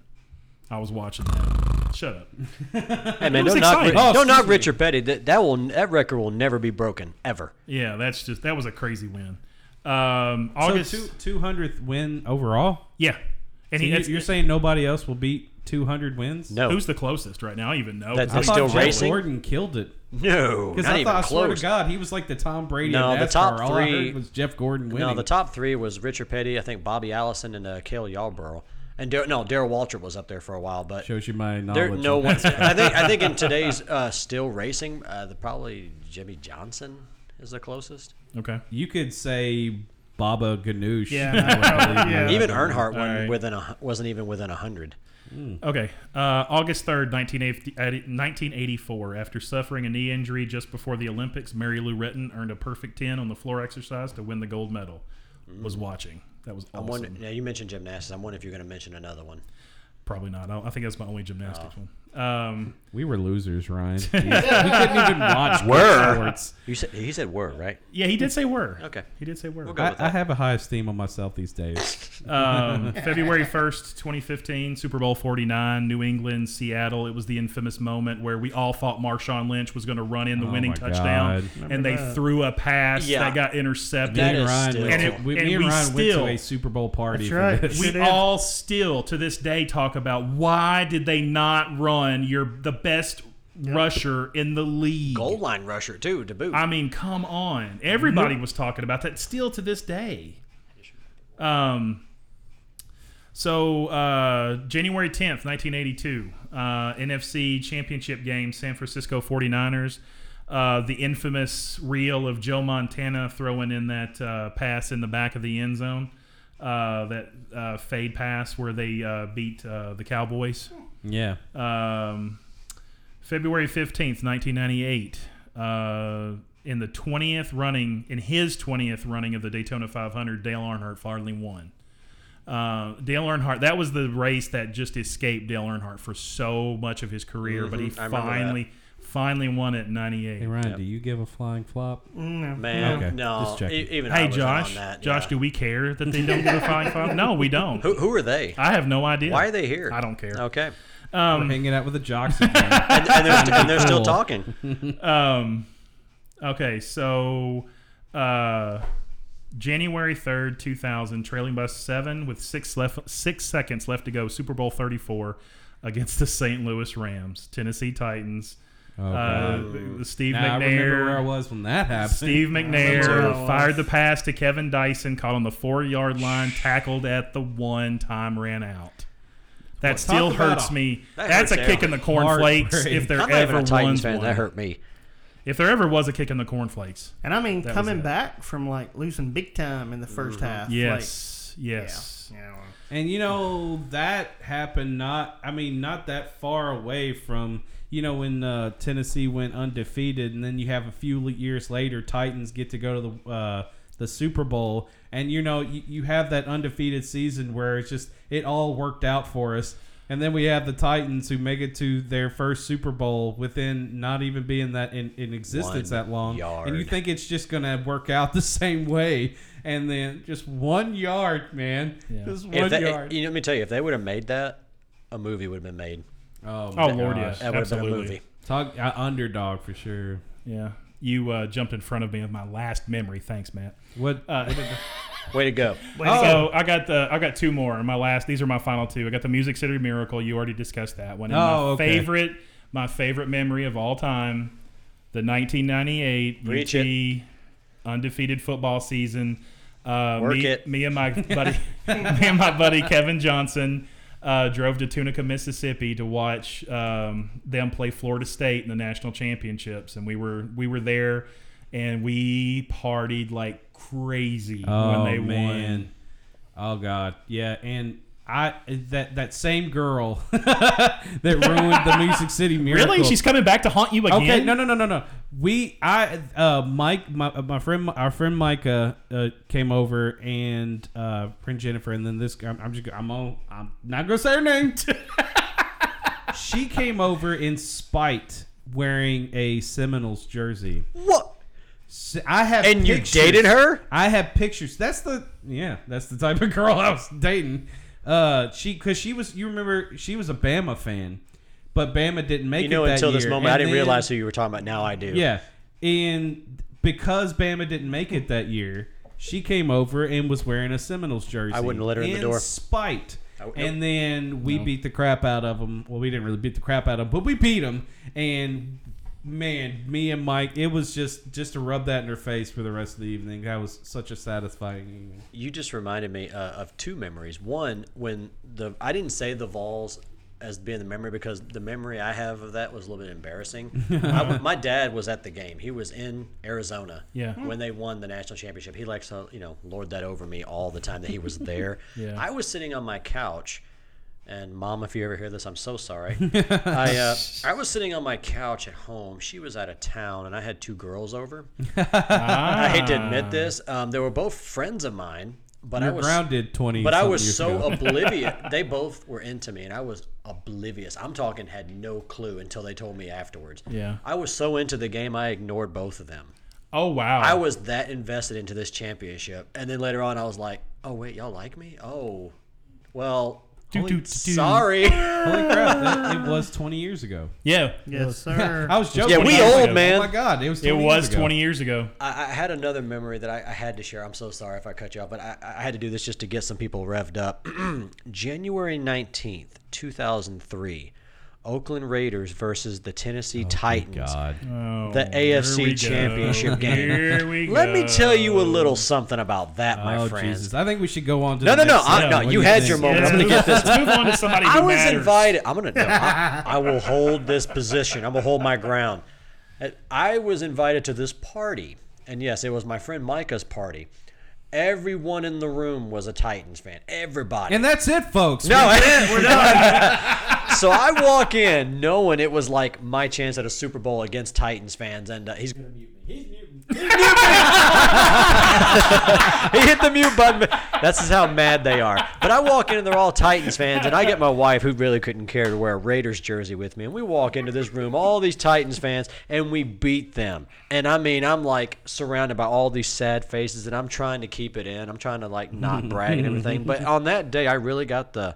I was watching that. Shut up. Hey man, It was don't knock, exciting. Ri- Oh, don't knock. Richard Petty. That, that will that record will never be broken ever. Yeah, that's just that was a crazy win. Um, So August. two two hundredth win overall. yeah, and So he, you're saying nobody else will beat two hundred wins? No. who's the closest right now? I even know. That- I They're thought still Jeff racing? Gordon killed it. No, Because not I even thought, I swear close. to God, he was like the Tom Brady No, of the NASCAR. top All I three- heard was Jeff Gordon winning. No, the top three was Richard Petty, I think Bobby Allison, and uh, Cale Yarborough. And Dar- no, Darrell Waltrip was up there for a while, but Shows you my there, knowledge. no of one. I think I think in today's uh, still racing, uh, the probably Jimmie Johnson is the closest. okay. You could say Baba Ganoush. Yeah, I would probably, believe yeah. Even Earnhardt wasn't right. within a, wasn't even within a hundred. Okay. Uh, August 3rd, 1980 uh, 1984. After suffering a knee injury just before the Olympics, Mary Lou Retton earned a perfect 10 on the floor exercise to win the gold medal. Was watching. That was I'm awesome. wondering. Now you mentioned gymnastics. I'm wondering if you're going to mention another one. Probably not. I, I think that's my only gymnastics one. Um, We were losers, Ryan. we couldn't even watch Were. sports. You said he said were right. yeah, he did say were. Okay. He did say were. We'll I, I have a high esteem on myself these days. Um, February 1st, 2015, Super Bowl 49, New England, Seattle. It was the infamous moment where we all thought Marshawn Lynch was going to run in the Oh winning touchdown, God. and they threw a pass Yeah. that got intercepted. That and is Ryan, still- went, And it- we, and me and we Ryan went still- to a Super Bowl party That's right. we all still to this day talk about why did they not run your the best rusher in the league? Goal line rusher too to boot. I mean, come on. Everybody was talking about that still to this day. Um, so, uh, January 10th, 1982, uh, NFC Championship game, San Francisco 49ers. Uh, the infamous reel of Joe Montana throwing in that uh, pass in the back of the end zone, uh, that uh, fade pass where they uh, beat uh, the Cowboys. Yeah. Um, February 15th, 1998, uh, in the 20th running, in his 20th running of the Daytona 500, Dale Earnhardt finally won. Uh, Dale Earnhardt, that was the race that just escaped Dale Earnhardt for so much of his career, but he Mhm, I finally, finally won it in 98. Hey, Ryan, do you give a flying flop? No. Man, Okay, no. just checking. e- even Hey, wasn't Josh, on that, Josh, yeah. do we care that they don't give a flying flop? No, we don't. Who, who are they? I have no idea. Why are they here? I don't care. Okay, Um, We're hanging out with the jocks again. and, and they're, and they're still talking. Um, okay, so uh, January third, two thousand, trailing by seven with six left, six seconds left to go. Super Bowl thirty four against the St. Louis Rams, Tennessee Titans. Oh, uh, God. the- the Steve Now, I remember where I was when that happened. Steve. McNair fired the pass to Kevin Dyson, caught on the four yard line, tackled at the one, time ran out. That Well, still hurts a- me. That That's a kick in the Aaron. cornflakes. If there I'm not even ever a Titans was fan. one. That hurt me. If there ever was a kick in the cornflakes. And I mean, coming back from like losing big time in the 1st half. Yes. Like, yes. yeah. yeah. And you know that happened not I mean not that far away from you know when uh, Tennessee went undefeated and then you have a few years later Titans get to go to the uh, the Super Bowl and you know you, you have that undefeated season where it's just it all worked out for us and then we have the Titans who make it to their first Super Bowl within not even being that in, in existence One that long Yard. and you think it's just gonna work out the same way and then just one yard man Yeah. just one If they, yard you know, let me tell you, if they would have made that, a movie would have been made. Oh, Oh, Lord, yes. That would have been a Absolutely. movie. Talk uh, underdog for sure. Yeah. You uh, jumped in front of me with my last memory. Thanks, Matt. What? Uh, Way to go. so I got the I got two more. My last. These are my final two. I got the Music City Miracle. You already discussed that one. And my Oh, okay. favorite, my favorite memory of all time, the 1998 Reach UT undefeated football season. Uh, Work me, it. me and my buddy, me and my buddy Kevin Johnson. Uh, drove to Tunica, Mississippi to watch um, them play Florida State in the national championships, and we were we were there, and we partied like crazy Oh when they won. Oh God, yeah, and I that that same girl that ruined the Music City Miracle. Really? She's coming back to haunt you again? Okay, no, no, no, no, no. We, I, uh, Mike, my, my friend, our friend Micah uh, came over and uh, friend Jennifer, and then this. I'm, I'm just, I'm, on, I'm not gonna say her name. she came over in spite, wearing a Seminoles jersey. What? I have And you dated her? I have pictures. That's the yeah. That's the type of girl I was dating. Uh, she because she was. You remember she was a Bama fan, but Bama didn't make it. You it. know, that until this moment, And I didn't then- realize who you were talking about. Now I do. Yeah, and because Bama didn't make it that year, she came over and was wearing a Seminoles jersey. I wouldn't let her in the door. Spite. And then we No. beat the crap out of them. Well, we didn't really beat the crap out of them, but we beat them. And man, me and Mike, it was just just to rub that in her face for the rest of the evening. That was such a satisfying evening. You just reminded me uh, of two memories. One, when the I didn't say the Vols as being the memory because the memory I have of that was a little bit embarrassing. I, my dad was at the game. He was in Arizona. Yeah. When they won the national championship, he likes to you know lord that over me all the time that he was there. Yeah. I was sitting on my couch. And mom, if you ever hear this, I'm so sorry. I uh, I was sitting on my couch at home. She was out of town, and I had two girls over. I hate to admit this. Um, they were both friends of mine, but You I was grounded 20 But I was so oblivious. They both were into me, and I was oblivious. I'm talking had no clue until they told me afterwards. Yeah. I was so into the game, I ignored both of them. Oh wow. I was that invested into this championship, and then later on, I was like, "Oh wait, y'all like me? Oh, well, holy- do, do. sorry." Holy crap! That, it was 20 years ago. Yeah. Yes, sir. I was joking. Yeah, we old, like, man. Oh my god, it was. 20 It years was ago. 20 years ago. I, I had another memory that I, I had to share. I'm so sorry if I cut you off, but I, I had to do this just to get some people revved up. January 19th, 2003, Oakland Raiders versus the Tennessee oh, Titans. God. Oh, The AFC. Championship game. Here we Let me tell you a little something about that, my oh friends. Jesus! I think we should go on to No, the no, no, I- no, What you had think? your moment. Yeah, I'm gonna get this. Let's move on to somebody who I was matters. invited. I'm gonna. No, I, I will hold this position. I'm gonna hold my ground. I was invited to this party, and yes, it was my friend Micah's party. Everyone in the room was a Titans fan. Everybody. And that's it, folks. no, We- that's it. We're done. So I walk in knowing it was like my chance at a Super Bowl against Titans fans, and uh, he's gonna mute me. He's muting. He hit the mute button. That's just how mad they are. But I walk in and they're all Titans fans, and I get my wife who really couldn't care to wear a Raiders jersey with me, and we walk into this room, all these Titans fans, and we beat them. And I mean, I'm like surrounded by all these sad faces, and I'm trying to keep it in. I'm trying to like not brag and everything. But on that day, I really got the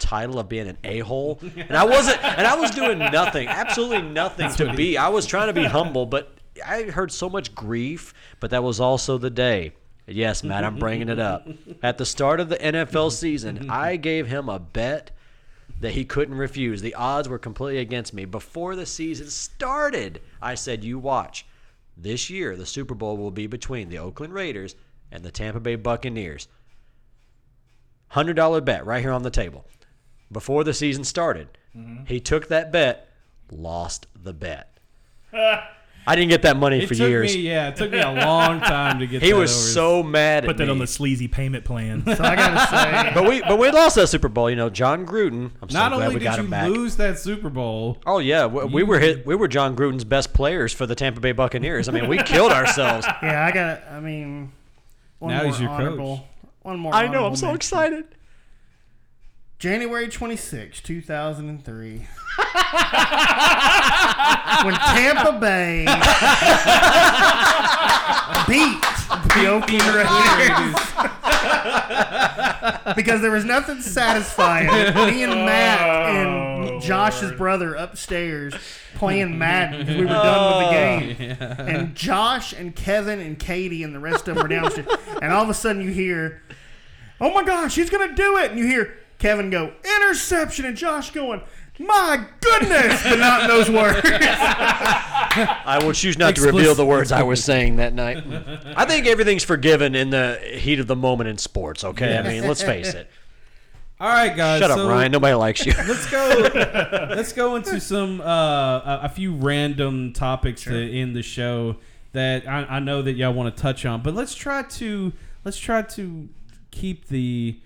title of being an a-hole. And i wasn't and i was doing nothing absolutely nothing to be. I was trying to be humble but i heard so much grief but that was also the day. Yes matt i'm bringing it up. At the start of the nfl season i gave him a bet that he couldn't refuse. The odds were completely against me. Before the season started i said you watch. This year the super bowl will be between the oakland raiders and the tampa bay buccaneers. $100 bet right here on the table before the season started. Mm-hmm. He took that bet, lost the bet. I didn't get that money It for took years. me, yeah, it took me a long time to get. he that was over so mad Put at that me. on the sleazy payment plan. So I gotta say, but we but we lost that Super Bowl. You know, Jon Gruden. I'm so Not glad only we did got you him back. lose that Super Bowl, Oh yeah, we, we were hit. We were Jon Gruden's best players for the Tampa Bay Buccaneers. I mean, we killed ourselves. yeah, I got. I mean, one Now more he's your coach. One more. I know. I'm so mention. excited. January 26, 2003. when Tampa Bay beat the Oakland Raiders. because there was nothing satisfying. Me and Matt and Josh's brother upstairs playing Madden because we were done with the game. And Josh and Kevin and Katie and the rest of them were downstairs. And all of a sudden you hear, oh my gosh, he's going to do it. And you hear Kevin go, interception. And Josh going, my goodness. But not in those words. I will choose not to reveal the words I was saying that night. I think everything's forgiven in the heat of the moment in sports. Okay, I mean, let's face it. all right, guys. Shut up, Ryan. Nobody likes you. Let's go. let's go into some uh, a, a few random topics to end the show that I, I know that y'all want to touch on, but let's try to let's try to keep the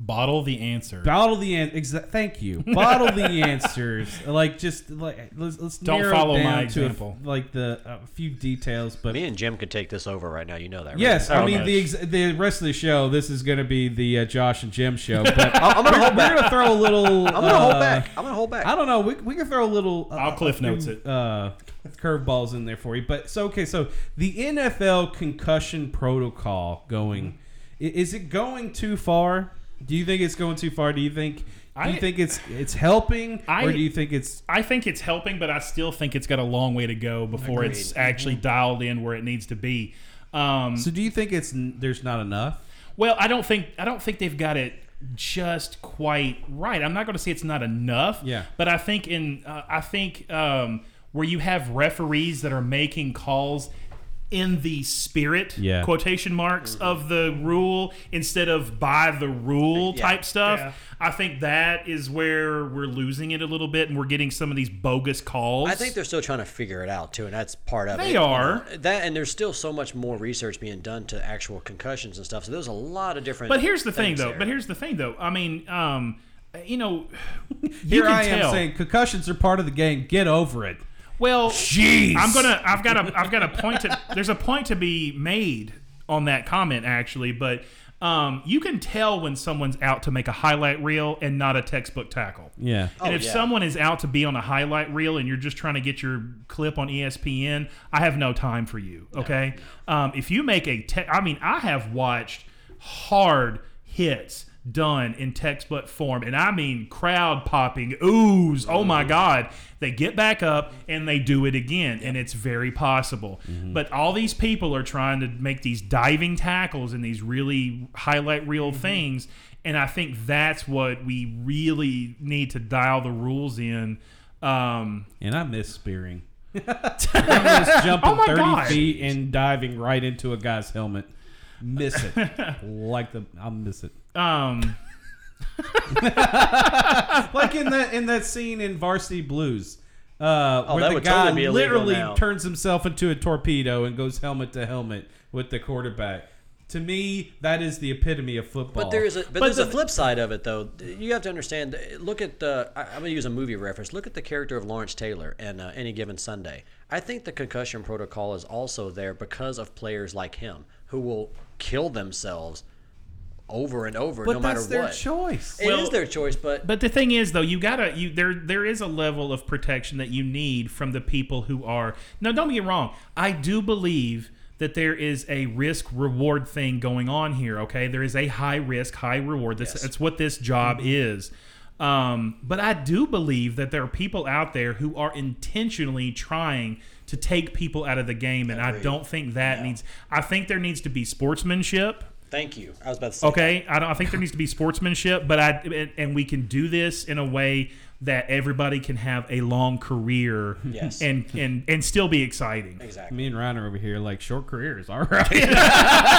Bottle the answer. bottle the an- exa- Thank you. Bottle the answers. Like just like let's, let's Don't narrow follow it my down to a f- example. like the a few details, but Me and Jim could take this over right now. You know that, right? Yes, I Oh, mean much. the ex- the rest of the show. This is going to be the uh, Josh and Jim show, but I'm gonna we're, hold we're back. gonna throw a little. I'm gonna hold uh, back. I'm gonna hold back. I don't know. We, we can throw a little. Uh, I'll cliff a few, notes it. Uh, curveballs in there for you. But so okay, so the NFL concussion protocol going. Is it going too far? Do you think it's going too far? Do you think? Do I- you think it's it's helping, I- or do you think it's I think it's helping, but I still think it's got a long way to go before it's actually dialed in where it needs to be. Um, so? Do you think it's there's not enough? well, I don't think I don't think they've got it just quite right. I'm not going to say it's not enough. Yeah. But I think in uh, I think um, where you have referees that are making calls in the spirit Yeah. quotation marks of the rule instead of by the rule type stuff. Yeah. I think that is where we're losing it a little bit, and we're getting some of these bogus calls. I think they're still trying to figure it out too, and that's part of it. They are. that, and there's still so much more research being done to actual concussions and stuff. So there's a lot of different. But here's the thing, though. there. But here's the thing, though. I mean, um, you know, you Here can I am tell. saying concussions are part of the game. Get over it. Well, Jeez. I'm gonna. I've got a. I've got a point to. There's a point to be made on that comment actually, but um, you can tell when someone's out to make a highlight reel and not a textbook tackle. Yeah. And Oh, if yeah. someone is out to be on a highlight reel and you're just trying to get your clip on ESPN, I have no time for you. Okay. Um, if you make a, te- I mean, I have watched hard hits done in textbook form, and I mean crowd popping oohs. Oh my God! They get back up and they do it again, and it's very possible. But all these people are trying to make these diving tackles and these really highlight reel things. And I think that's what we really need to dial the rules in. Um, And I miss spearing. I miss jumping Oh 30 God. feet and diving right into a guy's helmet. Miss it. like the I'll miss it. Um, Like in that in that scene in Varsity Blues. Uh, Oh, where that the would guy totally be illegal literally now. turns himself into a torpedo and goes helmet to helmet with the quarterback. To me, that is the epitome of football. But there's a but, But there's a flip side of it though. You have to understand. Look at the. I- I'm gonna use a movie reference. Look at the character of Lawrence Taylor in uh, Any Given Sunday. I think the concussion protocol is also there because of players like him who will kill themselves over and over, but no that's matter their what. choice. It is Well- their choice, but But the thing is, though, you gotta you there there is a level of protection that you need from the people who are. Now, don't get me wrong. I do believe that there is a risk reward thing going on here. Okay, there is a high risk, high reward. That's, Yes. that's what this job is. Um, but I do believe that there are people out there who are intentionally trying to take people out of the game, and I don't think that needs. I think there needs to be sportsmanship. Thank you. I was about to say. Okay, I don't. I think there needs to be sportsmanship, but I and we can do this in a way that everybody can have a long career, Yes. and and and still be exciting. Exactly. Me and Ryan are over here like short careers. All right.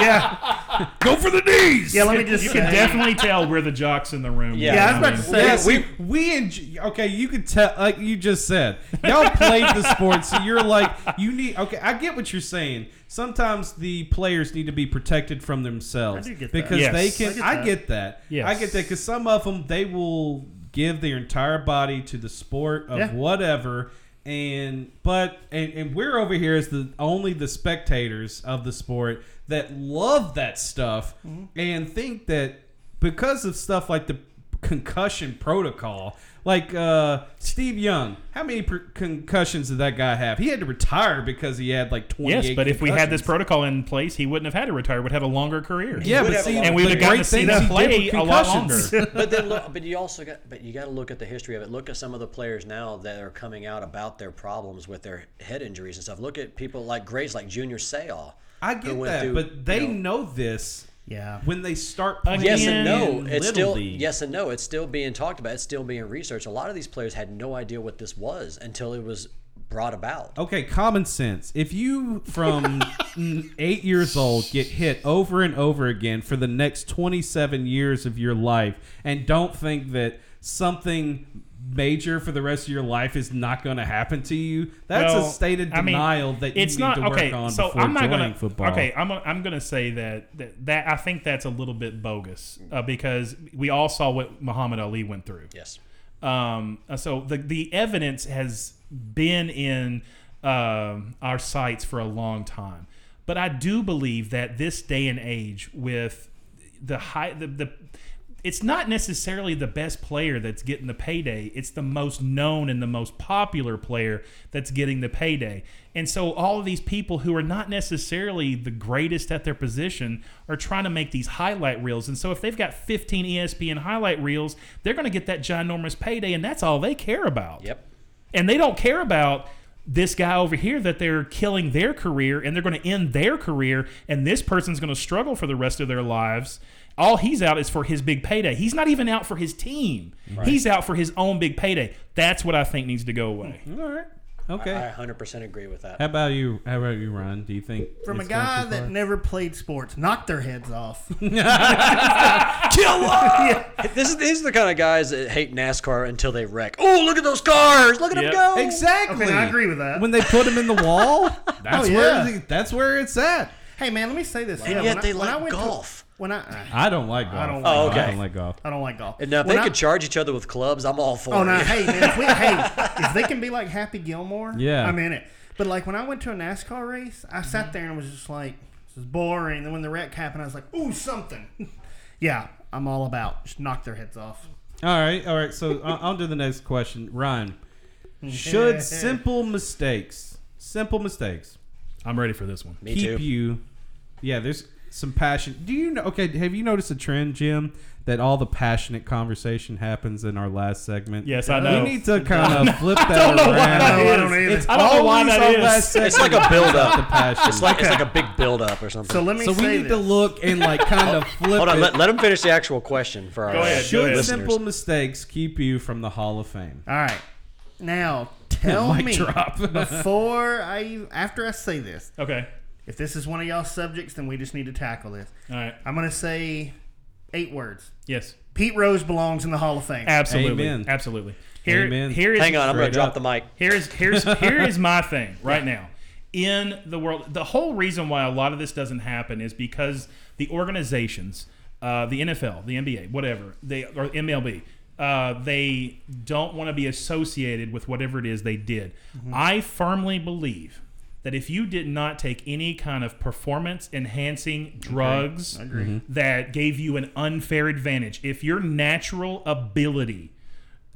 Yeah, Go for the knees. yeah. Let me just You say, can definitely tell we're the jocks in the room. Yeah. Yeah, I was about to say. Yeah, see, we enjoy, okay. You could tell, like you just said, y'all played the sport, so you're like, you need. Okay, I get what you're saying. Sometimes the players need to be protected from themselves I do get that. because Yes. they can. I I get get, that. that. Yes. I get that because some of them they will give their entire body to the sport of Yeah. whatever. And but and, and we're over here as the only the spectators of the sport that love that stuff mm-hmm. and think that because of stuff like the concussion protocol. Like uh, Steve Young, how many per- concussions did that guy have? He had to retire because he had like twenty. Yes, but if we had this protocol in place, he wouldn't have had to retire. Would have had a longer career. yeah, but see, and we would have gotten to see things him he did play a lot concussions. longer. but then look, but you also got but you got to look at the history of it. Look at some of the players now that are coming out about their problems with their head injuries and stuff. Look at people like Grace, like Junior Seau. I get went that, through, but they you know, know this Yeah. when they start playing. Yes and no. It's still League. yes and no. It's still being talked about. It's still being researched. A lot of these players had no idea what this was until it was brought about. Okay, common sense. If you from mm, eight years old get hit over and over again for the next 27 years of your life and don't think that something major for the rest of your life is not going to happen to you. That's Well, a state of I mean, denial that you it's need not to work okay. on so before I'm not joining gonna football. okay. I'm gonna, I'm gonna say that, that that I think that's a little bit bogus uh, because we all saw what Muhammad Ali went through. Yes. Um, uh, so the the evidence has been in um, our sites for a long time, but I do believe that this day and age, with the high the, the it's not necessarily the best player that's getting the payday. It's the most known and the most popular player that's getting the payday. And so all of these people who are not necessarily the greatest at their position are trying to make these highlight reels. And so if they've got 15 ESPN highlight reels, they're going to get that ginormous payday and that's all they care about. Yep. And they don't care about this guy over here that they're killing their career and they're going to end their career and this person's going to struggle for the rest of their lives. All he's out is for his big payday. He's not even out for his team. Right. He's out for his own big payday. That's what I think needs to go away. Hmm. All right. Okay. I, I 100% agree with that. How about you? How about you, Ron? Do you think From a guy that never played sports, knock their heads off. Killer! This is these are the kind of guys that hate NASCAR until they wreck. Oh, look at those cars! Look at them go! Exactly. Okay, I agree with that. When they put him in the wall, that's Oh, where yeah. the- that's where it's at. Hey man, let me say this. And Yeah, yet when they I, when I like went to- golf. When I, I don't like golf. I don't Oh, like okay. I don't like golf. I don't like golf. And now if When they I- could charge each other with clubs, I'm all for oh, it. Oh it. no, hey man, if we hey, if they can be like Happy Gilmore, Yeah. I'm in it. But like when I went to a NASCAR race, I sat mm-hmm. there and was just like, this is boring. Then when the wreck happened, I was like, ooh, something. yeah, I'm all about just knock their heads off. All right, all right. So uh, I'll do the next question, Ryan. Should simple mistakes, simple mistakes, I'm ready for this one. Me keep too. you? Yeah, there's some passion. Do you know? Okay, have you noticed a trend, Jim? That all the passionate conversation happens in our last segment. Yes, I know. We need to kind of flip that don't know around. why that I don't is. either. It's I don't know why always that our last It's like a build about up. The passion. It's like it's like a big build up or something. So let me so we say need to look and like kind of flip Hold on, it. let, let him finish the actual question for our Go ahead, go Should ahead. listeners. simple mistakes keep you from the Hall of Fame? All right, now tell Mic me drop. before I after I say this, Okay. If this is one of y'all's subjects, then we just need to tackle this. All right. I'm gonna say eight words. Yes. Pete Rose belongs in the Hall of Fame. Absolutely. Amen. Absolutely. Here, Amen. here is Hang on, I'm going to drop the mic. Here's here's here is my thing right now. In the world, the whole reason why a lot of this doesn't happen is because the organizations, uh, the NFL, the NBA, whatever, they or MLB, uh, they don't want to be associated with whatever it is they did. I firmly believe that if you did not take any kind of performance enhancing drugs that gave you an unfair advantage, if your natural ability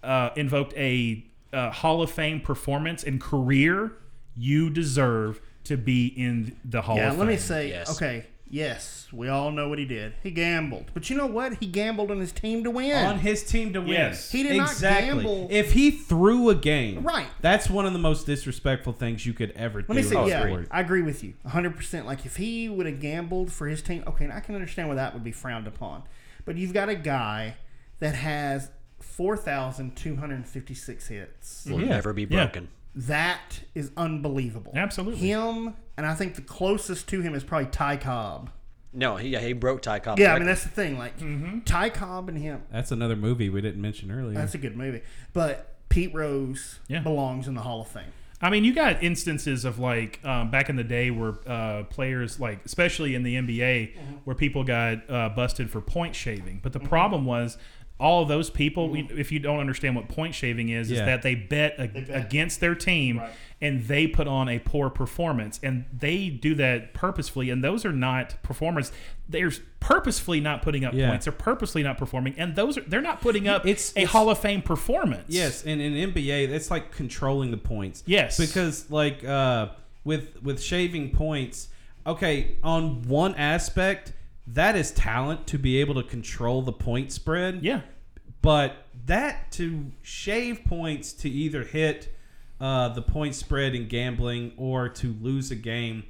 uh, invoked a uh, Hall of Fame performance and career, you deserve to be in the Hall Yeah, of Fame. Yeah, let me say, Yes. okay, yes, we all know what he did. He gambled. But you know what? He gambled on his team to win. on his team to win. Yes. He did not exactly. gamble. If he threw a game, Right. That's one of the most disrespectful things you could ever do. Let me say, in yeah, sport. I agree with you 100%. Like, if he would have gambled for his team, okay, and I can understand why that would be frowned upon. But you've got a guy that has 4,256 hits. Will Yeah. never be Yeah. broken. That is unbelievable. Absolutely. Him, and I think the closest to him is probably Ty Cobb. No, he, yeah, he broke Ty Cobb. Yeah, I mean, that's the thing. Like, Mm-hmm. Ty Cobb and him, That's another movie we didn't mention earlier. That's a good movie. But Pete Rose Yeah. belongs in the Hall of Fame. I mean, you got instances of like um, back in the day where uh, players, like especially in the NBA, Mm-hmm. where people got uh, busted for point shaving. But the problem was all of those people. we- If you don't understand what point shaving is, is that they bet, ag- against their team and they put on a poor performance, and they do that purposefully. And those are not performers. They're purposefully not putting up Yeah. points. They're purposely not performing, and those are they're not putting up It's- a it's- Hall of Fame performance. Yes, and in NBA, it's like controlling the points. Yes. because like uh, with with shaving points, okay, on one aspect, that is talent to be able to control the point spread. Yeah. but that to shave points to either hit uh, the point spread in gambling or to lose a game.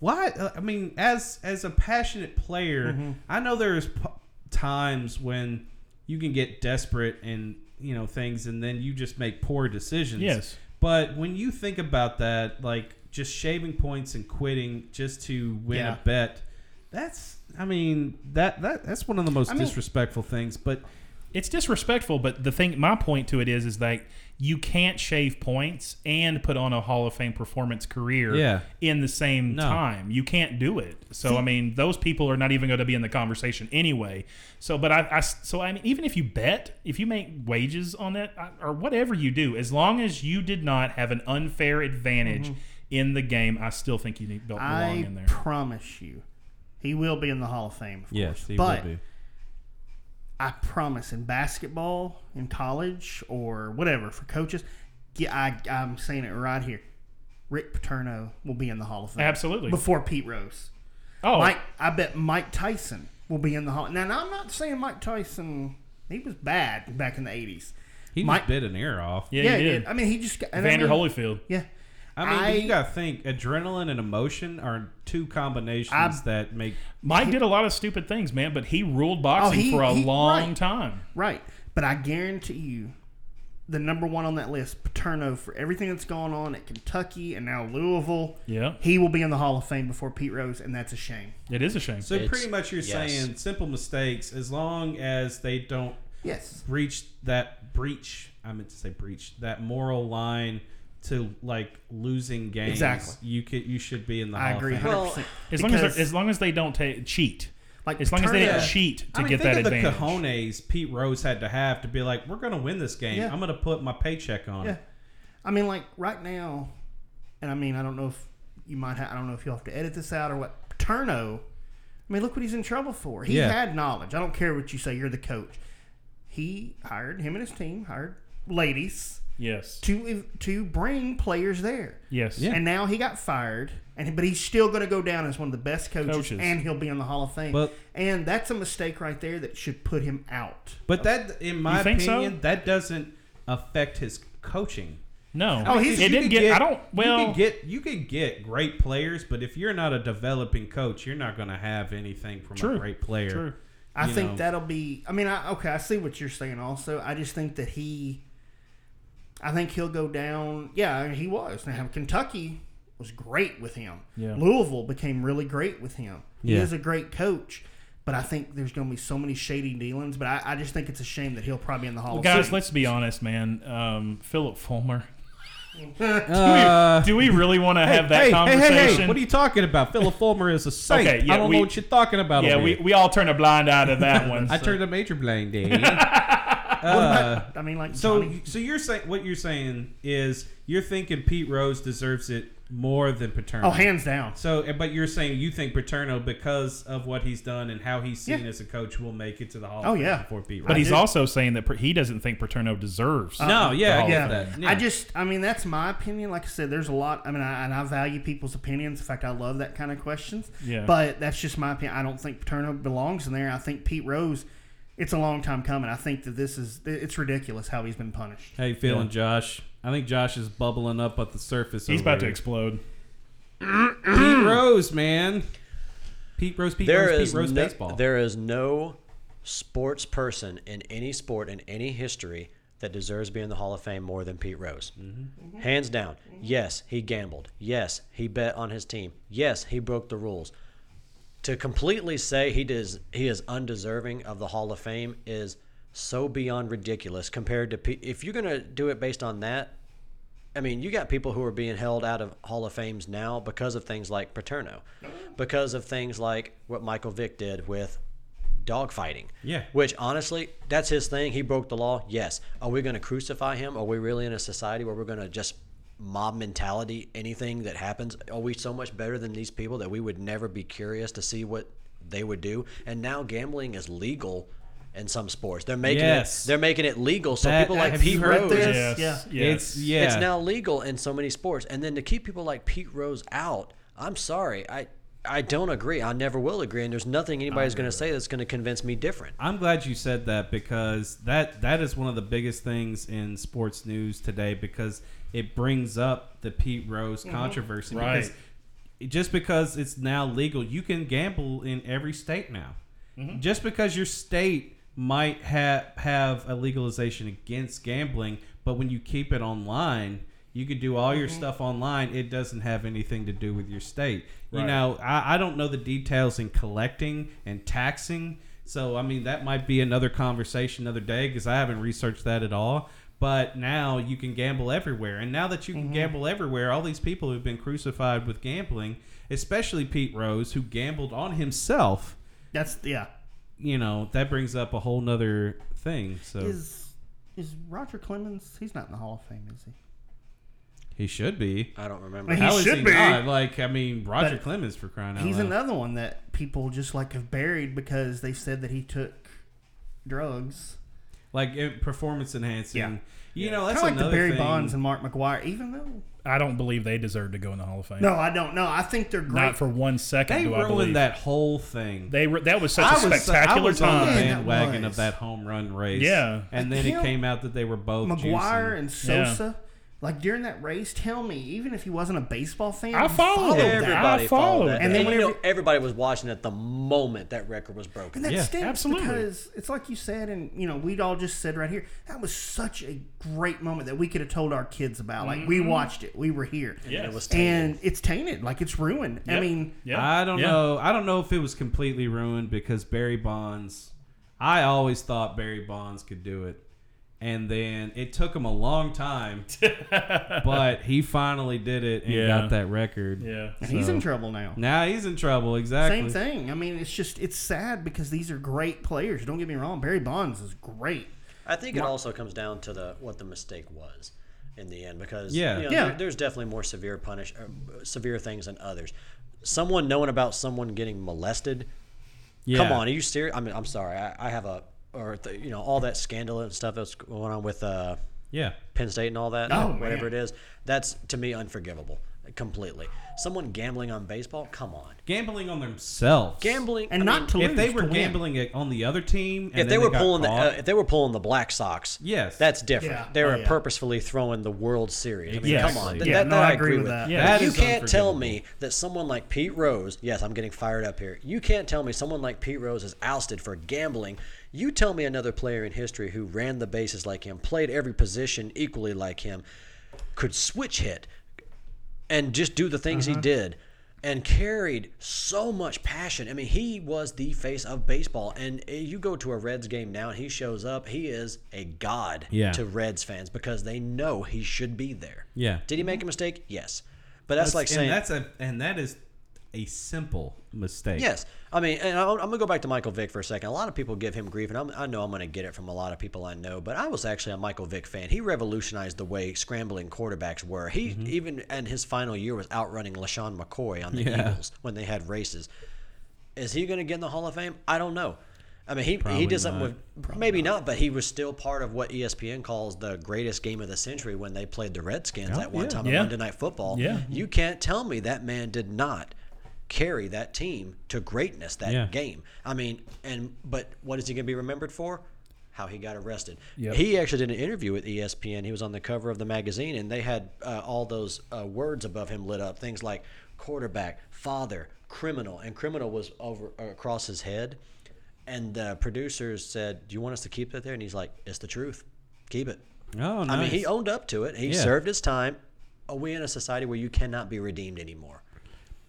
Why? uh, I mean, as as a passionate player, Mm-hmm. I know there's p- times when you can get desperate and you know things, and then you just make poor decisions. Yes. But when you think about that, like just shaving points and quitting just to win Yeah. a bet, that's I mean that that that's one of the most I mean- disrespectful things. But It's disrespectful, but the thing, my point to it is, is that you can't shave points and put on a Hall of Fame performance career Yeah. in the same No. time. You can't do it. So I mean, those people are not even going to be in the conversation anyway. So, but I, I so I mean, even if you bet, if you make wages on that or whatever you do, as long as you did not have an unfair advantage mm-hmm. in the game, I still think you need, don't belong I in there. I promise you, he will be in the Hall of Fame. Of Yes, course. he but will be. I promise in basketball, in college, or whatever for coaches, yeah, I, I'm saying it right here. Rick Pitino will be in the Hall of Fame. Absolutely. Before Pete Rose. Oh, Mike, I bet Mike Tyson will be in the Hall. Now, now, I'm not saying Mike Tyson. He was bad back in the '80s. He Mike- just bit an ear off. yeah, yeah, he did. did. I mean, he just got and I Vander mean- Holyfield. Yeah, I mean, I- you gotta think adrenaline and emotion are two combinations I- that make. Mike did a lot of stupid things, man, but he ruled oh, boxing Oh, he- for a he- long right. time. right. But I guarantee you, the number one on that list, Paterno, for everything that's going on at Kentucky and now Louisville, Yeah. he will be in the Hall of Fame before Pete Rose, and that's a shame. It is a shame. So It's- pretty much, you're yes. saying simple mistakes, as long as they don't Yes. reach that breach. I meant to say breach that moral line to like losing games. Exactly. You could you should be in the. I Hall agree Of Fame. 100%. as long as they're- as long as they don't ta- cheat, Like as long as they Paterno- didn't cheat to I mean, get think that of advantage. the cojones Pete Rose had to have to be like, we're going to win this game. Yeah. I'm going to put my paycheck on Yeah. it. I mean, like right now, and I mean, I don't know if you might have, I don't know if you'll have to edit this out or what. Paterno, I mean, look what he's in trouble for. He Yeah. had knowledge. I don't care what you say, you're the coach. He hired, him and his team hired ladies yes, to to bring players there. yes, Yeah. And now he got fired, and but he's still going to go down as one of the best coaches, Coaches. and he'll be in the Hall of Fame. But- and that's a mistake right there that should put him out. But that, in my You think so? opinion, that doesn't affect his coaching. No, Oh, he's- it You didn't could get, I don't. Well, you could get you could get great players, but if you're not a developing coach, you're not going to have anything from True. a great player. True. I you think know. that'll be. I mean, I, okay, I see what you're saying. Also, I just think that he. I think he'll go down. Yeah, he was. Now Kentucky was great with him. Yeah. Louisville became really great with him. He is a great coach. But I think there's going to be so many shady dealings. But I, I just think it's a shame that he'll probably be in the Hall Well, of guys, Fame. let's be honest, man. Um, Phillip Fulmer. Uh, Do we really want to have that hey, conversation? Hey, hey, hey, what are you talking about? Phillip Fulmer is a saint. Okay, yeah, I don't we- know what you're talking about. yeah, we, we all turn a blind eye to that one. I so- turned a major blind day. What about- I mean, like so, Johnny- so you're saying what you're saying is you're thinking Pete Rose deserves it more than Paterno. oh, hands down. So, eh, but you're saying you think Paterno, because of what he's done and how he's seen Yeah. as a coach, will make it to the Hall. Oh, of Fame yeah. before Pete Rose. but he's also saying that he doesn't think Paterno deserves. no, yeah, I Hall get of that. Yeah. I just, I mean, that's my opinion. Like I said, there's a lot. I mean, I, and I value people's opinions. In fact, I love that kind of questions. Yeah. But that's just my opinion. I don't think Paterno belongs in there. I think Pete Rose. It's a long time coming. I think that this is. It's ridiculous how he's been punished. How you feeling, Yeah. Josh? I think Josh is bubbling up at the surface. He's over about to explode. Pete Rose, man. Pete Rose, Pete There Rose, is Pete Rose no, baseball. there is no sports person in any sport in any history that deserves being in the Hall of Fame more than Pete Rose. Mm-hmm. Hands down. Yes, he gambled. Yes, he bet on his team. Yes, he broke the rules. To completely say he does he is undeserving of the Hall of Fame is so beyond ridiculous compared to Pe- if you're going to do it based on that I mean, you got people who are being held out of Hall of Fames now because of things like Paterno, because of things like what Michael Vick did with dogfighting. Yeah. Which honestly, that's his thing. He broke the law. Yes. Are we going to crucify him? Are we really in a society where we're going to just mob mentality anything that happens? Are we so much better than these people that we would never be curious to see what they would do? And now gambling is legal in some sports. They're making Yes. it they're making it legal so That- people like Pete Rose this? Yes. Yeah. yes. It's yeah. it's now legal in so many sports, and then to keep people like Pete Rose out, I'm sorry, I I don't agree. I never will agree, and there's nothing anybody's going to say that's going to convince me different. I'm glad you said that because that that is one of the biggest things in sports news today because it brings up the Pete Rose mm-hmm. controversy. Right. Because just because it's now legal, you can gamble in every state now. Mm-hmm. Just because your state might have have a legalization against gambling, but when you keep it online, you could do all your mm-hmm. stuff online. It doesn't have anything to do with your state. You know, I, I don't know the details in collecting and taxing So I mean, that might be another conversation another day because I haven't researched that at all. But now you can gamble everywhere, and now that you can mm-hmm. gamble everywhere, all these people who've been crucified with gambling, especially Pete Rose, who gambled on himself, That's yeah. you know, that brings up a whole nother thing. So Is is Roger Clemens? He's not in the Hall of Fame, is he? he should be. I don't remember. He How is should he be. not? Like, I mean, Roger But Clemens for crying out loud. He's loud. another one that people just like have buried because they said that he took drugs. Like performance enhancing. Yeah. You know, that's Kind of like the Barry thing. Bonds and Mark McGwire. Even though I don't believe they deserve to go in the Hall of Fame. no, I don't know. I think they're great. Not for one second They do I believe. ruined that whole thing. They were, that was such a I was, I spectacular was on the time. Yeah, that bandwagon was. of that home run race. Yeah. and then Him, it came out that they were both McGwire juicing. and Sosa. Like during that race, tell me, even if he wasn't a baseball fan, I you followed that. Everybody I followed followed that. that. And then you know, everybody was watching at the moment that record was broken. And that Yeah, stinks absolutely. because it's like you said, and you know, we'd all just said right here, that was such a great moment that we could have told our kids about. Like we mm-hmm. watched it, we were here, Yes. it was tainted. and it's tainted, like it's ruined. I mean, Yeah. I don't Yeah. know. I don't know if it was completely ruined because Barry Bonds. I always thought Barry Bonds could do it, and then it took him a long time, but he finally did it and Yeah. got that record. Yeah. and he's So- in trouble now. Now he's in trouble. Exactly. Same thing. I mean, it's just it's sad because these are great players. Don't get me wrong. Barry Bonds is great. I think it also comes down to the what the mistake was in the end because Yeah. you know, Yeah. there- there's definitely more severe punish uh, severe things than others. Someone knowing about someone getting molested. Yeah. Come on, are you serious? I mean, I'm sorry. I, I have a or the, you know all that scandal and stuff that's going on with uh, Yeah. Penn State and all that, Oh, whatever man. it is. That's to me unforgivable completely. Someone gambling on baseball. Come on, Gambling on themselves. gambling And I not mean, to If lose, they were gambling it on the other team, and if they then were got pulling the uh, if they were pulling the Black Sox, Yes. that's different. Yeah. They Oh, were yeah. purposefully throwing the World Series. I mean, Yes. come on, Yeah, that, no, that I I agree agree with with. that. Yeah. That you can't tell me that someone like Pete Rose, yes, I'm getting fired up here. You can't tell me someone like Pete Rose is ousted for gambling. You tell me another player in history who ran the bases like him, played every position equally like him, could switch hit and just do the things Uh-huh. he did and carried so much passion. I mean, he was the face of baseball. And uh, you go to a Reds game now and he shows up, he is a god Yeah. to Reds fans because they know he should be there. Yeah. Did he make a mistake? Yes. But that's, like and saying that's a and that is a simple mistake. Yes, I mean, and I'm, gonna go back to Michael Vick for a second. A lot of people give him grief, and I'm, I know I'm gonna get it from a lot of people I know. But I was actually a Michael Vick fan. He revolutionized the way scrambling quarterbacks were. He Mm-hmm. even in his final year was outrunning LeSean McCoy on the Yeah. Eagles when they had races. Is he gonna get in the Hall of Fame? I don't know. I mean, he he did something not. with maybe not, but he was still part of what ESPN calls the greatest game of the century when they played the Redskins Oh, at one yeah. time Yeah. on Monday Night Football. Yeah. You can't tell me that man did not carry that team to greatness that Yeah. game. I mean, and but what is he going to be remembered for? How he got arrested. Yep. He actually did an interview with ESPN. He was on the cover of the magazine, and they had uh, all those uh, words above him lit up. Things like quarterback, father, criminal, and criminal was over uh, across his head. And the producers said, "Do you want us to keep that there?" And he's like, "It's the truth. Keep it." Oh, nice. I mean, he owned up to it. He Yeah. served his time. Are we in a society where you cannot be redeemed anymore?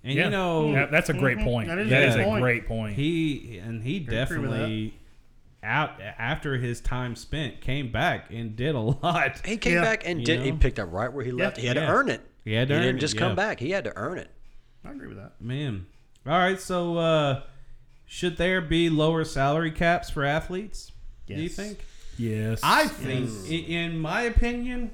And Yeah. you know, That- that's a great point. That is That a a point. great point. he and he agree definitely out after his time spent came back and did a lot. He came Yeah. back and You did. He picked up right where he left. He had Yeah. to earn it. He had to He earn didn't it, just yeah. come back. He had to earn it. I agree with that. Man. All right, so uh should there be lower salary caps for athletes? Do you think? yes. I think, i in my opinion,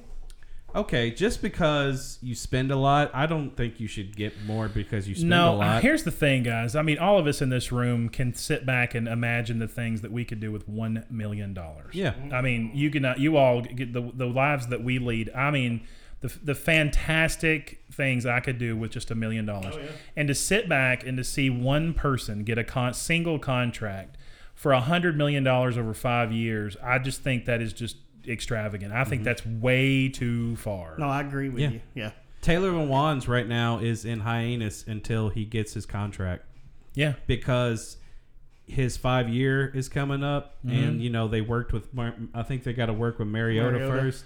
okay, just because you spend a lot, I don't think you should get more because you spend a no, lot. here's the thing, guys. I mean, all of us in this room can sit back and imagine the things that we could do with one million dollars. Yeah. I mean, you can, uh, you all get the the lives that we lead. I mean, the the fantastic things I could do with just a million dollars, and to sit back and to see one person get a con- single contract for a hundred million dollars over five years, I just think that is just extravagant. I think that's way too far. No, I agree with Yeah. you. Yeah. Taylor Lewan's right now is in hiatus until he gets his contract Yeah. because his five year is coming up, Mm-hmm. and you know they worked with. Mar- I think they got to work with Mariota, Mariota. first.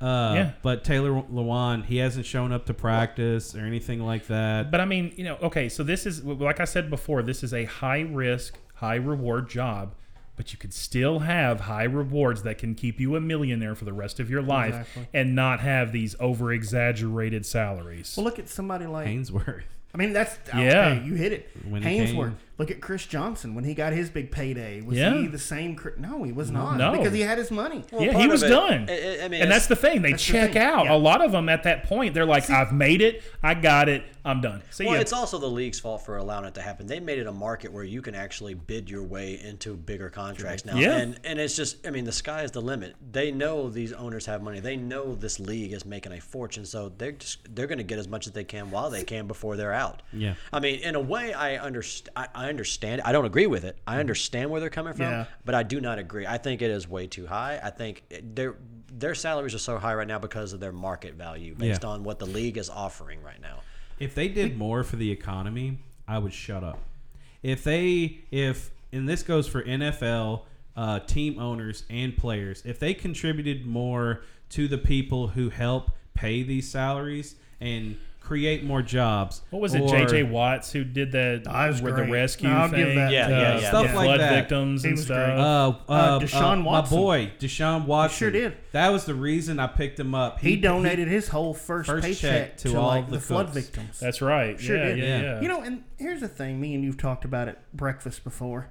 Uh, Yeah. But Taylor Lewan, he hasn't shown up to practice or anything like that. But I mean, you know, okay, so this is like I said before, this is a high risk, high reward job, but you could still have high rewards that can keep you a millionaire for the rest of your life Exactly. and not have these over exaggerated salaries. Well, look at somebody like Haynesworth. I mean, that's Yeah. okay, you hit it. When Haynesworth. Came- Look at Chris Johnson when he got his big payday. Was Yeah. he the same? No, he was not. No. because he had his money. yeah, he was it- done. I- I- I mean, and that's the thing. They that's the check thing, out. yeah. A lot of them at that point, they're like, I've made it. I got it. I'm done. See Well, ya. it's also the league's fault for allowing it to happen. They made it a market where you can actually bid your way into bigger contracts now. Yeah. And and it's just I mean the sky is the limit. They know these owners have money. They know this league is making a fortune, so they're just they're going to get as much as they can while they can before they're out. Yeah. I mean, in a way I understand I, understand. I don't agree with it. I understand where they're coming from, Yeah. but I do not agree. I think it is way too high. I think their their salaries are so high right now because of their market value based Yeah. on what the league is offering right now. If they did more for the economy, I would shut up. If they, if, and this goes for NFL uh, team owners and players, if they contributed more to the people who help pay these salaries and create more jobs, what was it, or- JJ Watts, who did that That was with the rescue No, I'll give thing? that- Yeah, uh, yeah, yeah. Stuff the like flood that. victims He and was stuff. great. Uh, uh, Deshaun uh, Watson. my boy, Deshaun Watson. sure did. That was the reason I picked him up. He donated his whole first, first paycheck to, to all like the the flood victims. That's right. Sure yeah, did. yeah, Yeah. yeah. You know, and here's the thing: me and you've talked about it breakfast before.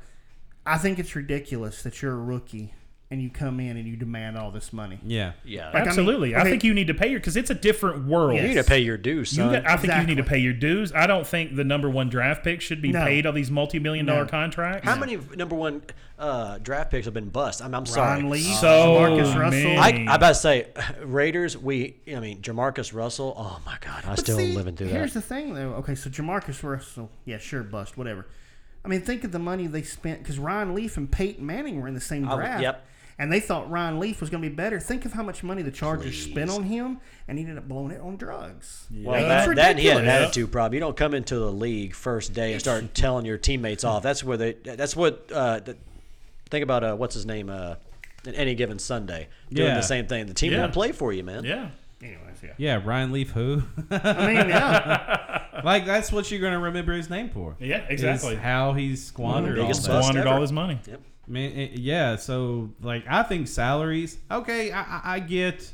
I think it's ridiculous that you're a rookie and you come in and you demand all this money. Yeah. Yeah. Like, I mean, Absolutely. I, think you need to pay your because it's a different world. You need to pay your dues, You got- I think you need to pay your dues. I don't think the number one draft pick should be No. paid all these multi-million dollar No. contracts. How many number one uh, draft picks have been bust? I'm, I'm sorry. Ryan Leaf, So Marcus Russell. I, I about to say Raiders. We, I mean, Jamarcus Russell. Oh my God, I But still see, living through Here's that. Here's the thing, though. Okay, so Jamarcus Russell, yeah, sure, bust, whatever. I mean, think of the money they spent because Ryan Leaf and Peyton Manning were in the same I draft. yep. And they thought Ryan Leaf was going to be better. Think of how much money the Chargers spent on him, and he ended up blowing it on drugs. Well, that, that he had an attitude problem. You don't come into the league first day and start telling your teammates off. That's where they. That's what. Uh, th- think about uh, what's his name. Uh, in any given Sunday, doing Yeah. the same thing. The team Yeah. won't play for you, man. Yeah. Anyways, yeah. Yeah, Ryan Leaf, who? I mean, yeah. like that's what you're gonna remember his name for. Yeah, is exactly. how he's squandered all biggest that. Squandered all his money. Yep. Man, it- yeah. So like, I think salaries. Okay, I, I- get,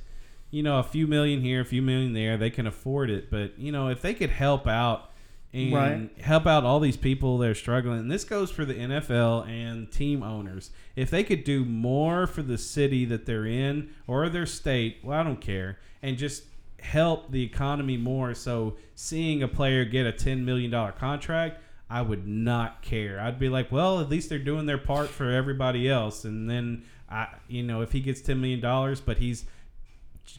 you know, a few million here, a few million there. They can afford it, but you know, if they could help out and Right. help out all these people that are struggling, and this goes for the NFL and team owners. If they could do more for the city that they're in or their state, well, I don't care, and just help the economy more. So seeing a player get a ten million dollar contract. I would not care. I'd be like, well, at least they're doing their part for everybody else. And then I, you know, if he gets ten million dollars, but he's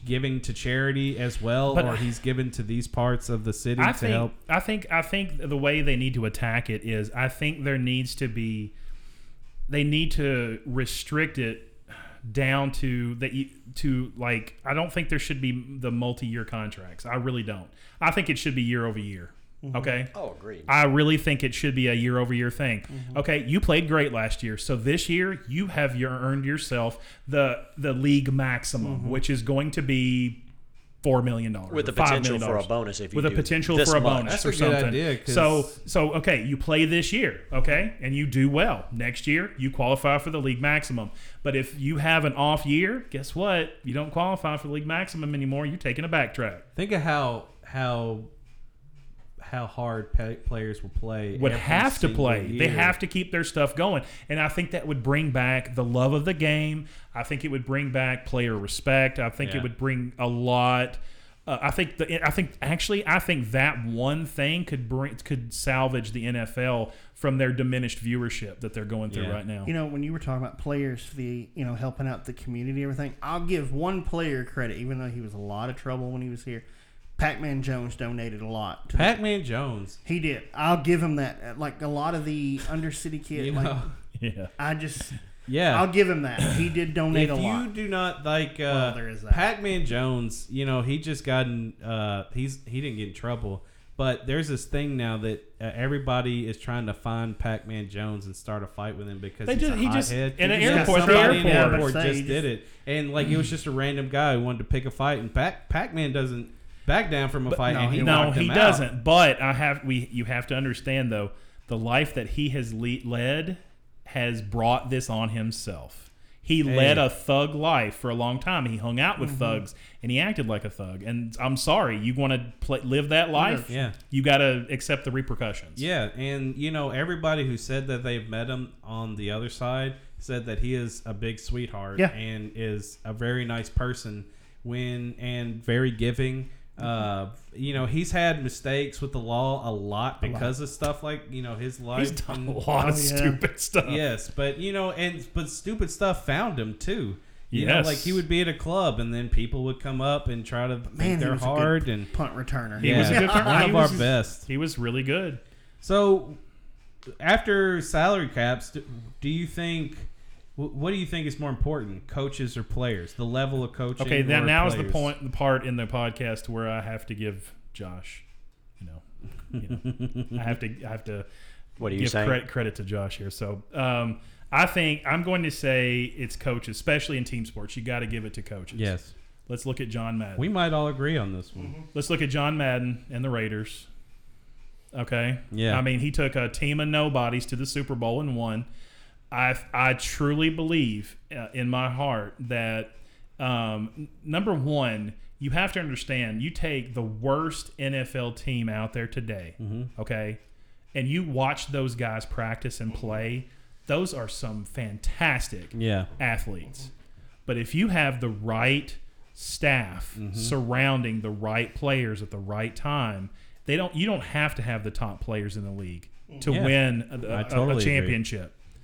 giving to charity as well, But- or he's given to these parts of the city I to think help. I think I think the way they need to attack it is I think there needs to be they need to restrict it down to that to like I don't think there should be the multi-year contracts. I really don't. I think it should be year over year. Mm-hmm. Okay? Oh, agreed. I really think it should be a year over year thing. Mm-hmm. Okay, you played great last year, so this year you have your, earned yourself the the league maximum, mm-hmm. which is going to be four million dollars With the potential for a bonus if you with a do potential this for a much. bonus That's or a good something. idea, 'cause- so so okay, you play this year, okay, and you do well. Next year you qualify for the league maximum. But if you have an off year, guess what? You don't qualify for the league maximum anymore. You're taking a backtrack. Think of how how how hard pa players will play. would have to single play. They have to keep their stuff going, and I think that would bring back the love of the game. I think it would bring back player respect. I think Yeah. it would bring a lot. Uh, I think the I think actually I think that one thing could bring could salvage the NFL from their diminished viewership that they're going through Yeah. right now. You know, when you were talking about players, the you know helping out the community, everything. I'll give one player credit, even though he was a lot of trouble when he was here. Pac-Man Jones donated a lot. To Pac-Man Jones. he did. I'll give him that. Like a lot of the undercity kids, You like yeah. I just, yeah. I'll give him that. He did donate if a lot. If you do not like uh, Well, there is that. Pac-Man Jones, you know he just gotten uh, he's he didn't get in trouble, but there's this thing now that uh, everybody is trying to find Pac-Man Jones and start a fight with him because They he's just- a he just- hothead. in an just- airport, the somebody in the airport. airport Yeah, just did it, and like it was just a random guy who wanted to pick a fight, and Pac Pac-Man doesn't back down from a fight, no, and he no, he doesn't. But I have we you have to understand though the life that he has le- led has brought this on himself. He led a thug life for a long time. He hung out with Mm-hmm. thugs and he acted like a thug. And I'm sorry, you want to live that life? Yeah. You got to accept the repercussions. Yeah, and you know everybody who said that they've met him on the other side said that he is a big sweetheart Yeah. and is a very nice person when and very giving. Uh, you know he's had mistakes with the law a lot because of stuff like you know his life. He's done a lot of Oh, yeah. stupid stuff. Yes, but you know, and but stupid stuff found him too. You Yes. know, like he would be at a club, and then people would come up and try to think Man, he they're hard, and punt returner. He yeah, was a good one he of our best. He was really good. So, after salary caps, do, do you think? Wh- What do you think is more important, coaches or players? The level of coaching. Okay, now or now is the point, the part in the podcast where I have to give Josh, you know, you know I have to, I have to. What are you give saying? Credit, credit to Josh here. So, um, I think I'm going to say it's coaches, especially in team sports. You got to give it to coaches. Yes, Let's look at John Madden. we might all agree on this one. Let's look at John Madden and the Raiders. Okay. Yeah. I mean, he took a team of nobodies to the Super Bowl and won. I I truly believe uh, in my heart that um, number one, you have to understand. You take the worst NFL team out there today. Okay, and you watch those guys practice and play. Those are some fantastic Yeah. athletes. But if you have the right staff surrounding the right players at the right time, they don't. You don't have to have the top players in the league to Yeah. win a, a- totally a agree.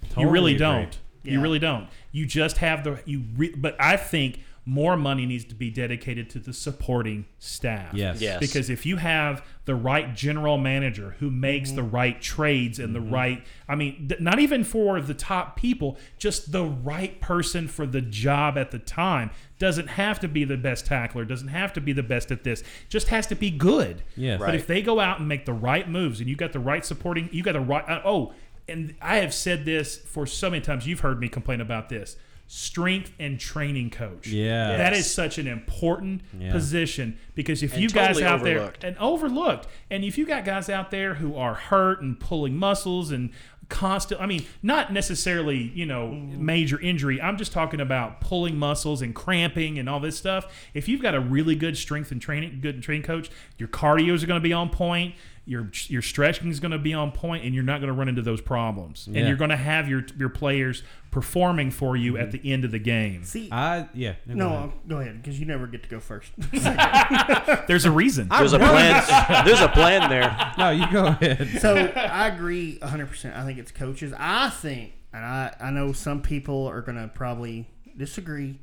Championship. you really agree. don't. You really don't. You just have the you. Re, but I think more money needs to be dedicated to the supporting staff. Yes. Yes. Because if you have the right general manager who makes the right trades and the right, I mean, th- not even for the top people, just the right person for the job at the time. Doesn't have to be the best tackler, doesn't have to be the best at this, just has to be good. Yes. But if they go out and make the right moves and you got the right supporting, you got the right, uh, oh, and I have said this for so many times, you've heard me complain about this. Strength and training coach. Yeah. That is such an important Yeah. position because if And you guys totally out overlooked. there and overlooked, and if you got guys out there who are hurt and pulling muscles and constant, I mean, not necessarily you know major injury. I'm just talking about pulling muscles and cramping and all this stuff. If you've got a really good strength and training, good training coach, your cardios are going to be on point. Your, your stretching is going to be on point, and you're not going to run into those problems. Yeah. And you're going to have your your players performing for you at the end of the game. See, I yeah. no, go ahead. go ahead because you never get to go first. There's a reason. There's a plan. There's a plan there. no, you go ahead. so I agree 100%. I think it's coaches. I think, and I, I know some people are going to probably disagree.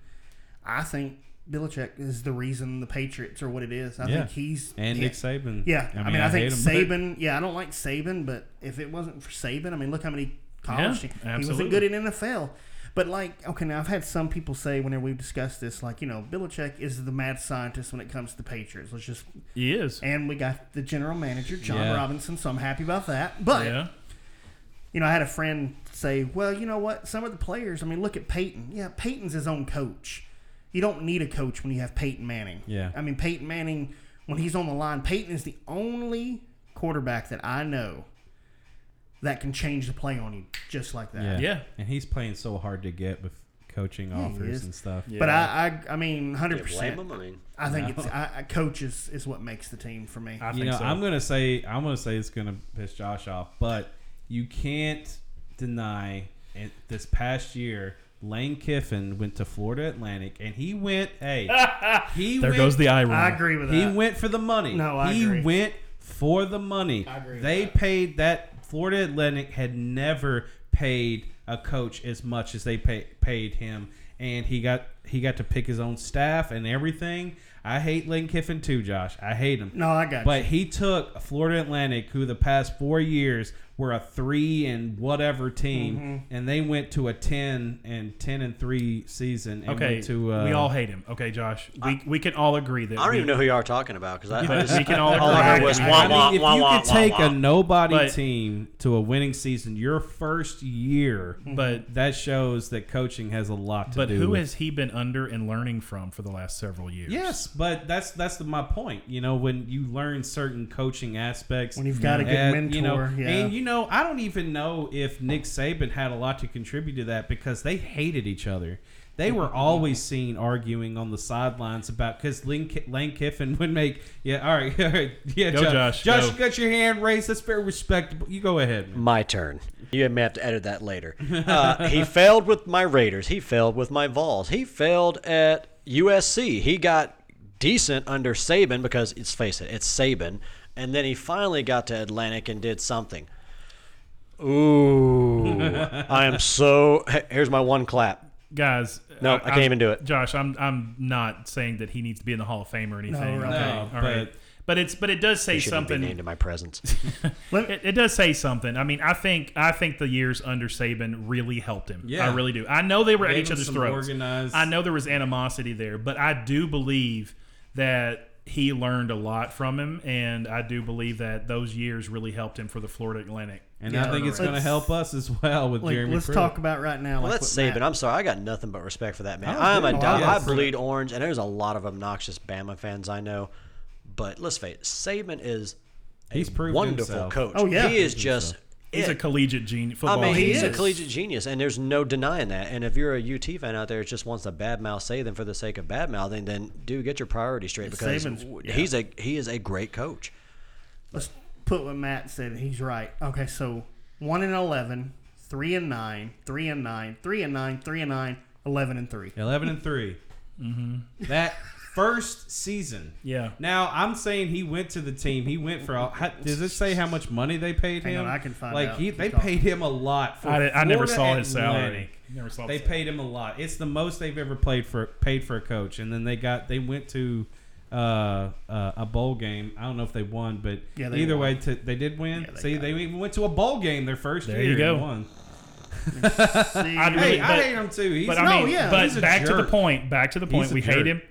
I think Belichick is the reason the Patriots are what it is. I Yeah. think he's. And yeah. Nick Saban. Yeah. I mean, I, think hate him, but- Saban, yeah, I don't like Saban, but if it wasn't for Saban, I mean, look how many college Yeah. He wasn't good in NFL. But, like, okay, now I've had some people say whenever we've discussed this, like, you know, Belichick is the mad scientist when it comes to the Patriots. Let's just. He is. And we got the general manager, Jon Yeah. Robinson, so I'm happy about that. But Yeah. you know, I had a friend say, well, you know what? Some of the players, I mean, look at Peyton. Yeah, Peyton's his own coach. You don't need a coach when you have Peyton Manning. Yeah. I mean, Peyton Manning, when he's on the line, Peyton is the only quarterback that I know that can change the play on you just like that. Yeah. Yeah. And he's playing so hard to get with coaching he offers is. and stuff. But I, I, I mean, hundred You blame percent. him? I mean, I think it's I, I, coaches is what makes the team for me. I you think know, so. I'm gonna say I'm gonna say it's gonna piss Josh off, but you can't deny it, this past year. Lane Kiffin went to Florida Atlantic, and he went. Hey, he there went, goes the irony. I agree with that. He went for the money. No, I he agree. went for the money. I agree with They that. paid that Florida Atlantic had never paid a coach as much as they pay, paid him, and he got he got to pick his own staff and everything. I hate Lane Kiffin too, Josh. I hate him. No, I got But you. he took Florida Atlantic, who the past four years were a three and whatever team, Mm-hmm. and they went to a ten and ten and three season. And Okay, went to uh, we all hate him. Okay, Josh, we, we can all agree that. I don't we, even know who you are talking about because I, But we can all all agree was that- wah I mean, if wah you wah could take wah. a nobody But- team to a winning season, your first year, but that shows that coaching has a lot to but do. But who with has he been under and learning from for the last several years? Yes, but that's that's the, my point. You know, when you learn certain coaching aspects, When you've got a good and, you know, mentor, yeah. and you know, I don't even know if Nick Saban had a lot to contribute to that because they hated each other. They were always seen arguing on the sidelines about because Lane, Lane Kiffin would make yeah all right, all right yeah Go, Josh, Josh go. got your hand raised that's very respectable you go ahead man. My turn. You may have to edit that later. Uh, he failed with my Raiders. He failed with my Vols. He failed at USC. He got decent under Saban because, let's face it, it's Saban. And then he finally got to Atlantic and did something. Ooh. I am so. Here's my one clap. guys. No, I can't even do it. Josh, I'm I'm not saying that he needs to be in the Hall of Fame or anything. right. okay? No, All but- right. But it's but it does say He shouldn't be something. named in my presence. It, it does say something. I mean, I think I think the years under Saban really helped him. Yeah. I really do. I know they were at each other's throats. organized- I know there was animosity there, but I do believe that he learned a lot from him, and I do believe that those years really helped him for the Florida Atlantic. and I think it's going to help us as well with Like, Jeremy. let's Pruitt. talk about right now. Well, like that's what Saban. Matt- I'm sorry. I got nothing but respect for that man. Oh, I'm a good. die- Oh, I bleed orange, and there's a lot of obnoxious Bama fans I know. But let's face it, Saban is a He's proved wonderful himself. coach. Oh, yeah. he is Proved just. He's a collegiate genius. I Football mean, he he's a collegiate genius, and there's no denying that. And if you're a UT fan out there that just wants to badmouth Saban for the sake of badmouthing, then do get your priorities straight because Saban's- w- yeah. he's a he is a great coach. Let's put what Matt said. He's right. Okay, so one and 11, three and nine, three and nine, three and nine, three and nine, 11 and three. 11 and 3. mm-hmm. That first season. Yeah. Now, I'm saying he went to the team. He went for all. How, does it say how much money they paid Hang him? on, I can find like out. He, Keep they talking. paid him a lot for I, did- I never saw his salary. Never saw. They the paid him a lot. It's the most they've ever played for paid for a coach. And then they got they went to uh, uh, a bowl game. I don't know if they won, but Yeah, they either won. way, to, they did win. Yeah, they See, got they even went to a bowl game their first There year. you go. And won. I'd Hey, really- I hate him too. He's But No, I mean, yeah, but he's a back to the point. Back to the point. He's a We hate him.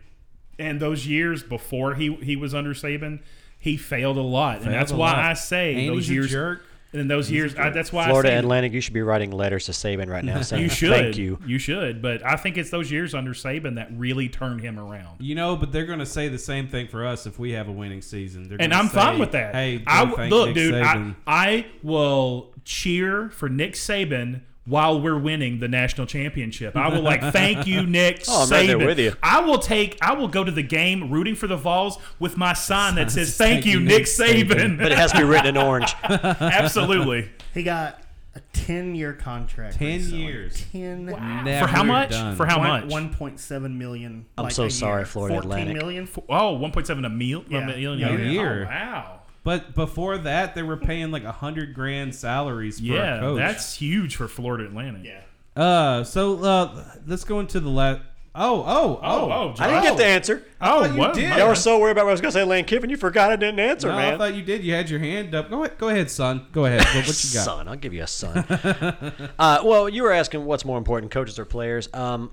And those years before he he was under Saban, he failed a lot, and that's why lot. I say And those years. jerk. And those years, I, that's why Florida I say Florida Atlantic, you should be writing letters to Saban right now saying you should. thank you. You should. But I think it's those years under Saban that really turned him around. You know, but they're going to say the same thing for us if we have a winning season. They're And I'm say, fine with that. Hey, go I w- thank look, Nick dude. I, I will cheer for Nick Saban while we're winning the national championship. I will like thank you, Nick Oh, I'm Saban. right there with you. I will take. I will go to the game rooting for the Vols with my sign that says "Thank you, Nick Saban." But it has to be written in orange. Absolutely. he got a 10 year contract. 10 recently. years. 10 Never for how much? done. For how One- much? 1.7 million. I'm like, so a sorry, year. Florida 14 Atlantic. million? Oh, 1.7 a meal. Yeah. A million Yeah, a a year. year. Oh, wow. But before that, they were paying like a hundred grand salaries for a Yeah, coach. that's huge for Florida Atlantic. Yeah. uh. So uh, let's go into the last. Oh, oh, Oh, oh, oh, I didn't get the answer. Oh, you what? did. Y'all were so worried about what I was going to say, Lane Kiffin. You forgot I didn't answer, No, man. I thought you did. You had your hand up. Go ahead, go ahead, son. Go ahead. What, what you got? Son, I'll give you a son. uh, well, you were asking what's more important, coaches or players. Um,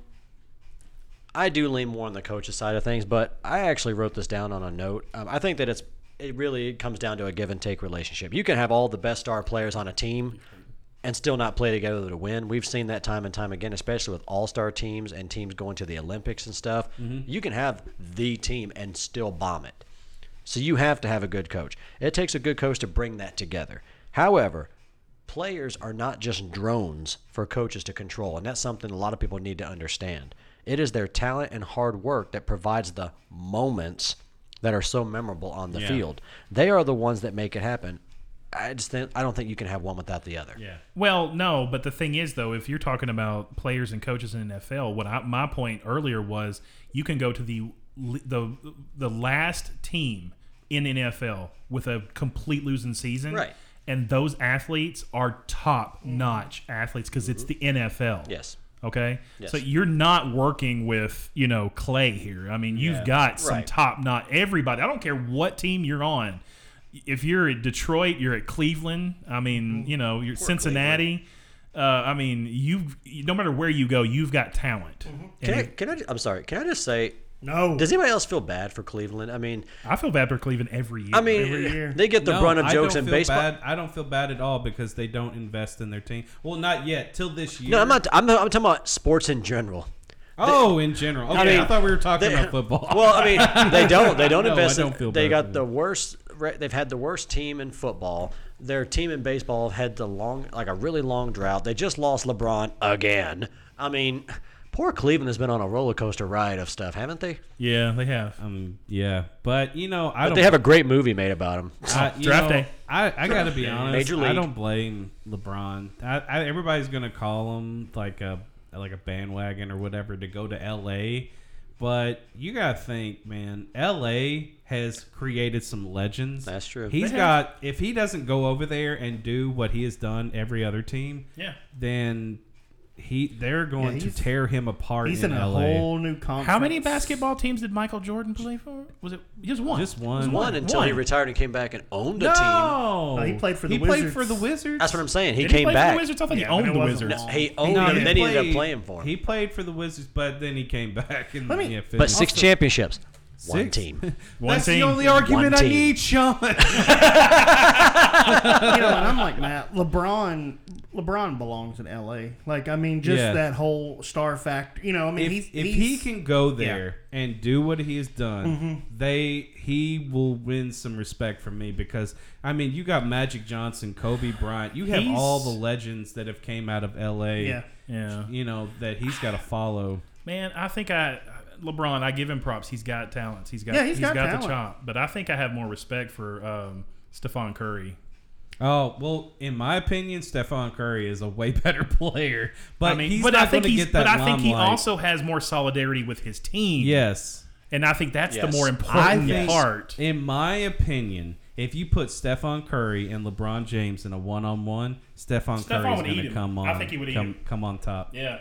I do lean more on the coaches side of things, but I actually wrote this down on a note. Um, I think that it's it really comes down to a give and take relationship. You can have all the best star players on a team and still not play together to win. We've seen that time and time again, especially with all star teams and teams going to the Olympics and stuff. Mm-hmm. You can have the team and still bomb it. So you have to have a good coach. It takes a good coach to bring that together. However, players are not just drones for coaches to control, and that's something a lot of people need to understand. It is their talent and hard work that provides the moments that are so memorable on the Yeah. field. They are the ones that make it happen. I just think, I don't think you can have one without the other. Yeah. Well, no, but the thing is, though, if you're talking about players and coaches in NFL, what I, my point earlier was, you can go to the the the last team in NFL with a complete losing season, Right. And those athletes are top notch athletes because it's the NFL. Yes. Okay. Yes. So you're not working with, you know, Clay here. I mean, you've Yeah. got some Right. top notch everybody. I don't care what team you're on. If you're at Detroit, you're at Cleveland. I mean, Mm-hmm. you know, you're Cincinnati. Uh, I mean, you've no matter where you go, you've got talent. Can I, can I? I'm sorry. Can I just say, No. Does anybody else feel bad for Cleveland? I mean, I feel bad for Cleveland every year. I mean, Every year. they get the No, brunt of jokes don't in baseball. Bad. I don't feel bad at all because they don't invest in their team. Well, not yet. Till this year. No, I'm not. I'm, I'm talking about sports in general. Oh, in general. Okay, I, mean, thought we were talking they- about football. Well, I mean, they don't. They don't No, I invest. don't in, feel they bad got the worst. They've had the worst team in football. Their team in baseball have had the long, like a really long drought. They just lost LeBron again. I mean, poor Cleveland has been on a roller coaster ride of stuff, haven't they? yeah, they have. um, yeah, but you know, I But don't. they have a great movie made about them. I, Draft know, day. I, I got to be honest. Major league. I don't blame LeBron. I, I, everybody's gonna call him like a like a bandwagon or whatever to go to L.A. But you gotta think, man. L.A. has created some legends. That's true. He's They got. If he doesn't go over there and do what he has done every other team, Yeah. then he they're going to he's- tear him apart. He's in, in a L.A. whole new conference. How many basketball teams did Michael Jordan play for? Was it just one? Just one. Just One until he retired and came back and owned a team. No, No, he played for the Wizards. He played Wizards. for the Wizards. That's what I'm saying. He Did came play back. for the Wizards? I thought he Yeah, but owned the wasn't Wizards. long. He owned No, them, he and then he ended up playing for him. He played for the Wizards, but then he came back and Let me- yeah, but finished. six championships, one Six? team. One That's team. the only argument I team. need, Sean. you know, and I'm like Matt. LeBron, LeBron belongs in L.A. Like, I mean, just Yeah. that whole star factor. You know, I mean, if he's, if he's, he can go there and do what he has done, Mm-hmm. they he will win some respect from me because I mean you got Magic Johnson, Kobe Bryant, you have He's- all the legends that have came out of L.A. Yeah. Yeah. you know that he's got to follow. Man, I think I LeBron. I give him props. He's got talents. He's got. Yeah, he's got the talent. chop. But I think I have more respect for um, Stephen Curry. Oh well, in my opinion, Stephen Curry is a way better player, but I mean, he's but not think going to he's. get that But I think he limelight. also has more solidarity with his team. yes. and I think that's Yes. the more important think, part. in my opinion, if you put Stephen Curry and LeBron James in a one-on-one, Stephen Stephen Curry's would going eat to him. come on. I think he would eat come, him. come on top. Yeah.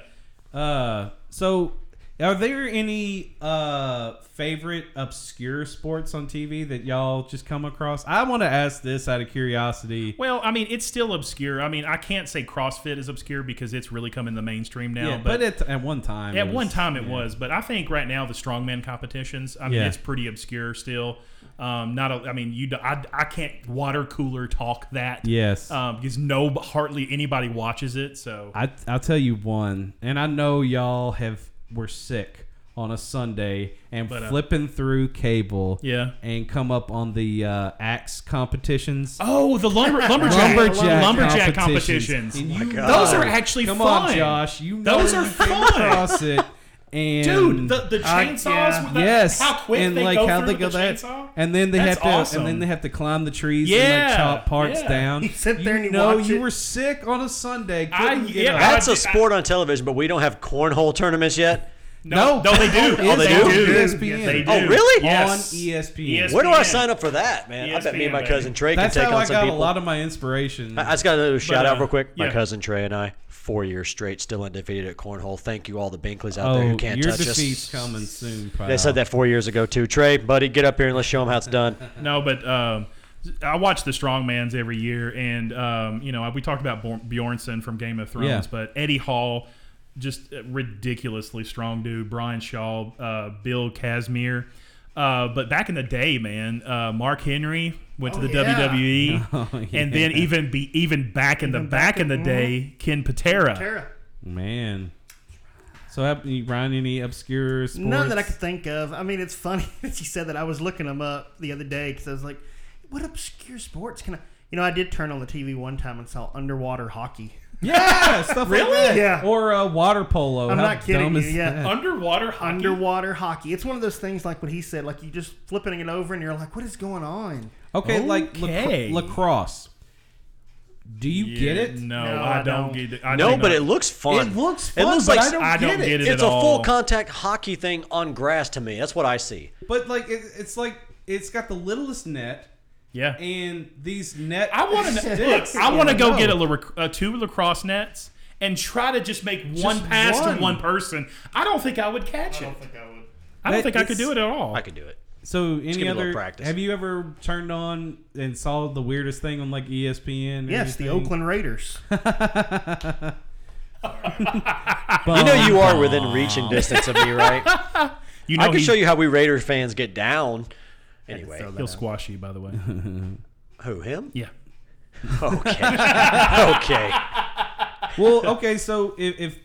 Uh, so are there any uh favorite obscure sports on TV that y'all just come across? I want to ask this out of curiosity. Well, I mean, it's still obscure. I mean, I can't say CrossFit is obscure because it's really come in the mainstream now. yeah, but but at, at one time, At it one time it yeah. was, but I think right now the strongman competitions. I mean, Yeah. it's pretty obscure still. Um, not, a, I mean, you. I, I can't water cooler talk that. Yes. Um, because no, hardly anybody watches it. So I I'll tell you one, and I know y'all have were sick on a Sunday and But, uh, flipping through cable, Yeah. and come up on the uh, axe competitions. oh, the lumber, lumberjack, Lumberjack, lumberjack competitions. competitions. And you Those are actually come fun. on, Josh. You know Those are you came fun. across it, and Dude, the, the I- chainsaws. yeah. with the- yes, how quick and they like go how through they with go the that, chainsaw. and then they That's have to, awesome. and then they have to climb the trees and Yeah, like chop parts yeah. down. You sit there and you know watch you it. were sick on a Sunday. I- couldn't get yeah, up. That's a sport on television, but we don't have cornhole tournaments yet. No, no, they do. Oh, they they do? do. ESPN. They do. Oh, really? Yes. On ESPN. Where do I sign up for that, man? I bet me and my ESPN, cousin Trey That's can take how on I some got people. a lot of my inspiration. I I just got to do a shout uh, out real quick. My yeah. cousin Trey and I, four years straight, still undefeated at cornhole. Thank you, all the Binkleys out there oh, who can't touch us. your touch defeat's us. coming soon. Pal. They said that four years ago too. Trey, buddy, get up here and let's show them how it's done. No, but um, I watch the Strongmans every year, and um, you know we talked about Bjorn- Bjornsson from Game of Thrones, Yeah. but Eddie Hall, just a ridiculously strong dude. Brian Shaw, uh, Bill Kazmaier. Uh, but back in the day, man, uh, Mark Henry went to Oh, the yeah. WWE, Oh, and then even be even back in the back, back in the in- day, mhm. Ken Patera. Patera. Man. So, have you run any obscure sports? None that I could think of. I mean, it's funny that you said that. I was looking them up the other day because I was like, what obscure sports can I. You know, I did turn on the TV one time and saw underwater hockey. Yeah, stuff Really? like that. Yeah. Or uh, water polo. I'm How not kidding dumb you, is yeah. that? Underwater hockey. Underwater hockey. It's one of those things like what he said, like you just flipping it over and you're like, what is going on? Okay, like Okay. lac- lacrosse. Do you get it? No, No, I, I don't don't. get it. I no, but not. it looks fun. It looks It fun, looks but like I don't, I don't get, get it. it. it's at a full contact hockey thing on grass to me. That's what I see. But like, it, it's like it's got the littlest net, yeah. and these net. I want to look. I want to go no. get a lac- uh, two lacrosse nets and try to just make one Just pass one. to one person. I don't think I would catch it. think I would. I don't That- think I could do it at all. I could do it. So, any me a other? practice. Have you ever turned on and saw the weirdest thing on like ESPN? or Yes, the? Oakland Raiders. You know you are within reach and distance of me, right? You know I can show you how we Raiders fans get down. Anyway, He'll squash you, by the way. who him? Yeah. Okay. okay. well, okay. So if, if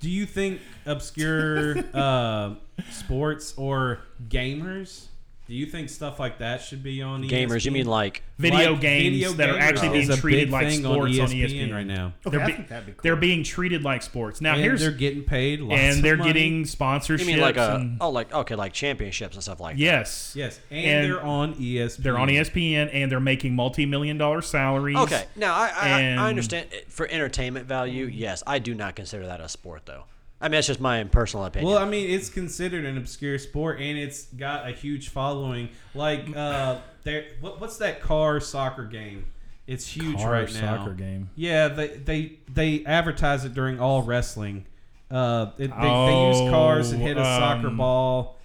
do you think obscure uh, sports or gamers? Do you think stuff like that should be on E Gamers, you mean like Video Like, games video that are gamers actually is being a treated big like thing sports on ESPN, ESPN, right now. Okay, they're, I be- think that'd be cool. they're being treated like sports. Now and here's they're getting paid, lots and they're money. getting sponsorships. you mean like a and- oh like okay like championships and stuff like that. yes, yes, and, And they're on ESPN. they're on ESPN and they're making multi-million dollar salaries. Okay, now I I, And- I understand for entertainment value. Yes, I do not consider that a sport though. I mean, that's just my personal opinion. Well, I mean, it's considered an obscure sport, and it's got a huge following. Like, uh, there, what, what's that car soccer game? It's huge Car right now. soccer game. Yeah, they they they advertise it during all wrestling. Uh, it, they, they use cars and hit a soccer um, ball.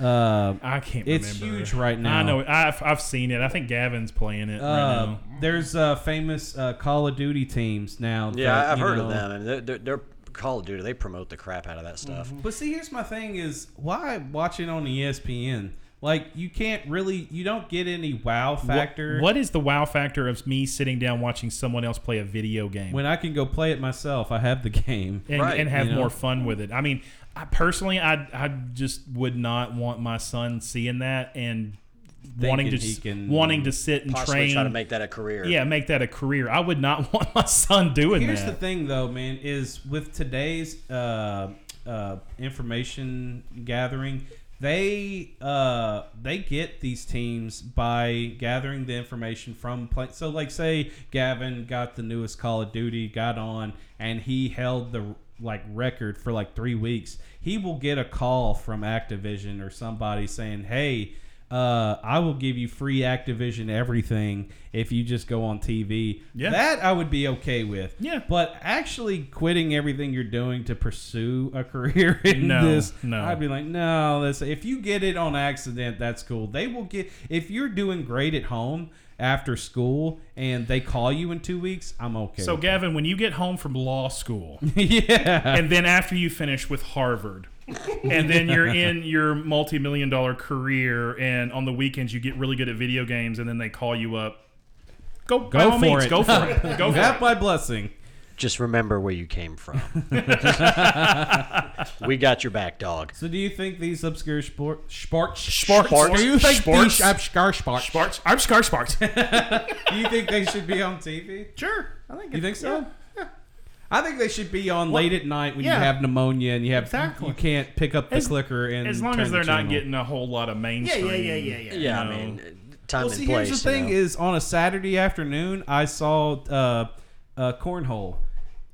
Uh, I can't. It's remember. huge right now. I know. I've, I've seen it. I think Gavin's playing it right Uh, now. there's uh, famous uh, Call of Duty teams now. yeah, that, I've heard know- of them, and they're, they're, they're Call of Duty. They promote the crap out of that stuff. Mm-hmm. But see, here's my thing: is why watch it on ESPN? Like, you can't really, you don't get any wow factor. What, what is the wow factor of me sitting down watching someone else play a video game when I can go play it myself? I have the game. and, Right, and have you know? more fun with it? I mean, I personally, I I just would not want my son seeing that and wanting to Thinking he can wanting to sit and train. try to make that a career. yeah, make that a career. I would not want my son doing Here's that. Here's the thing, though, man, is with today's uh, uh, information gathering, they uh, they get these teams by gathering the information from play. So, like, say Gavin got the newest Call of Duty, got on, and he held the like record for like three weeks. He will get a call from Activision or somebody saying, "Hey." Uh, I will give you free Activision everything if you just go on TV. Yeah. That I would be okay with. Yeah. But actually quitting everything you're doing to pursue a career in No, this, no. I'd be like, no. This, if you get it on accident, that's cool. They will get if you're doing great at home after school and they call you in two weeks. I'm okay. So, Gavin, when you get home from law school, yeah. and then after you finish with Harvard, and then you're in your multi-million dollar career, and on the weekends you get really good at video games, and then they call you up. Go, by Go all for means, it. Go for it. Go You for have it. my blessing. Just remember where you came from. we got your back, dog. So do you think these obscure sport sports Sports. Do you think Sports. these obscure sports Sparks. I'm Scar Sparks. do you think they should be on TV? Sure. I think You think so? yeah. I think they should be on late at night when yeah. you have pneumonia and you have Exactly. you can't pick up the As- clicker and as long turn as they're not channel. getting a whole lot of Yeah, mainstream. yeah, yeah, yeah, yeah. Yeah, I mean, time Well, and see, place. here's the you thing: know. is on a Saturday afternoon, I saw uh, uh, cornhole,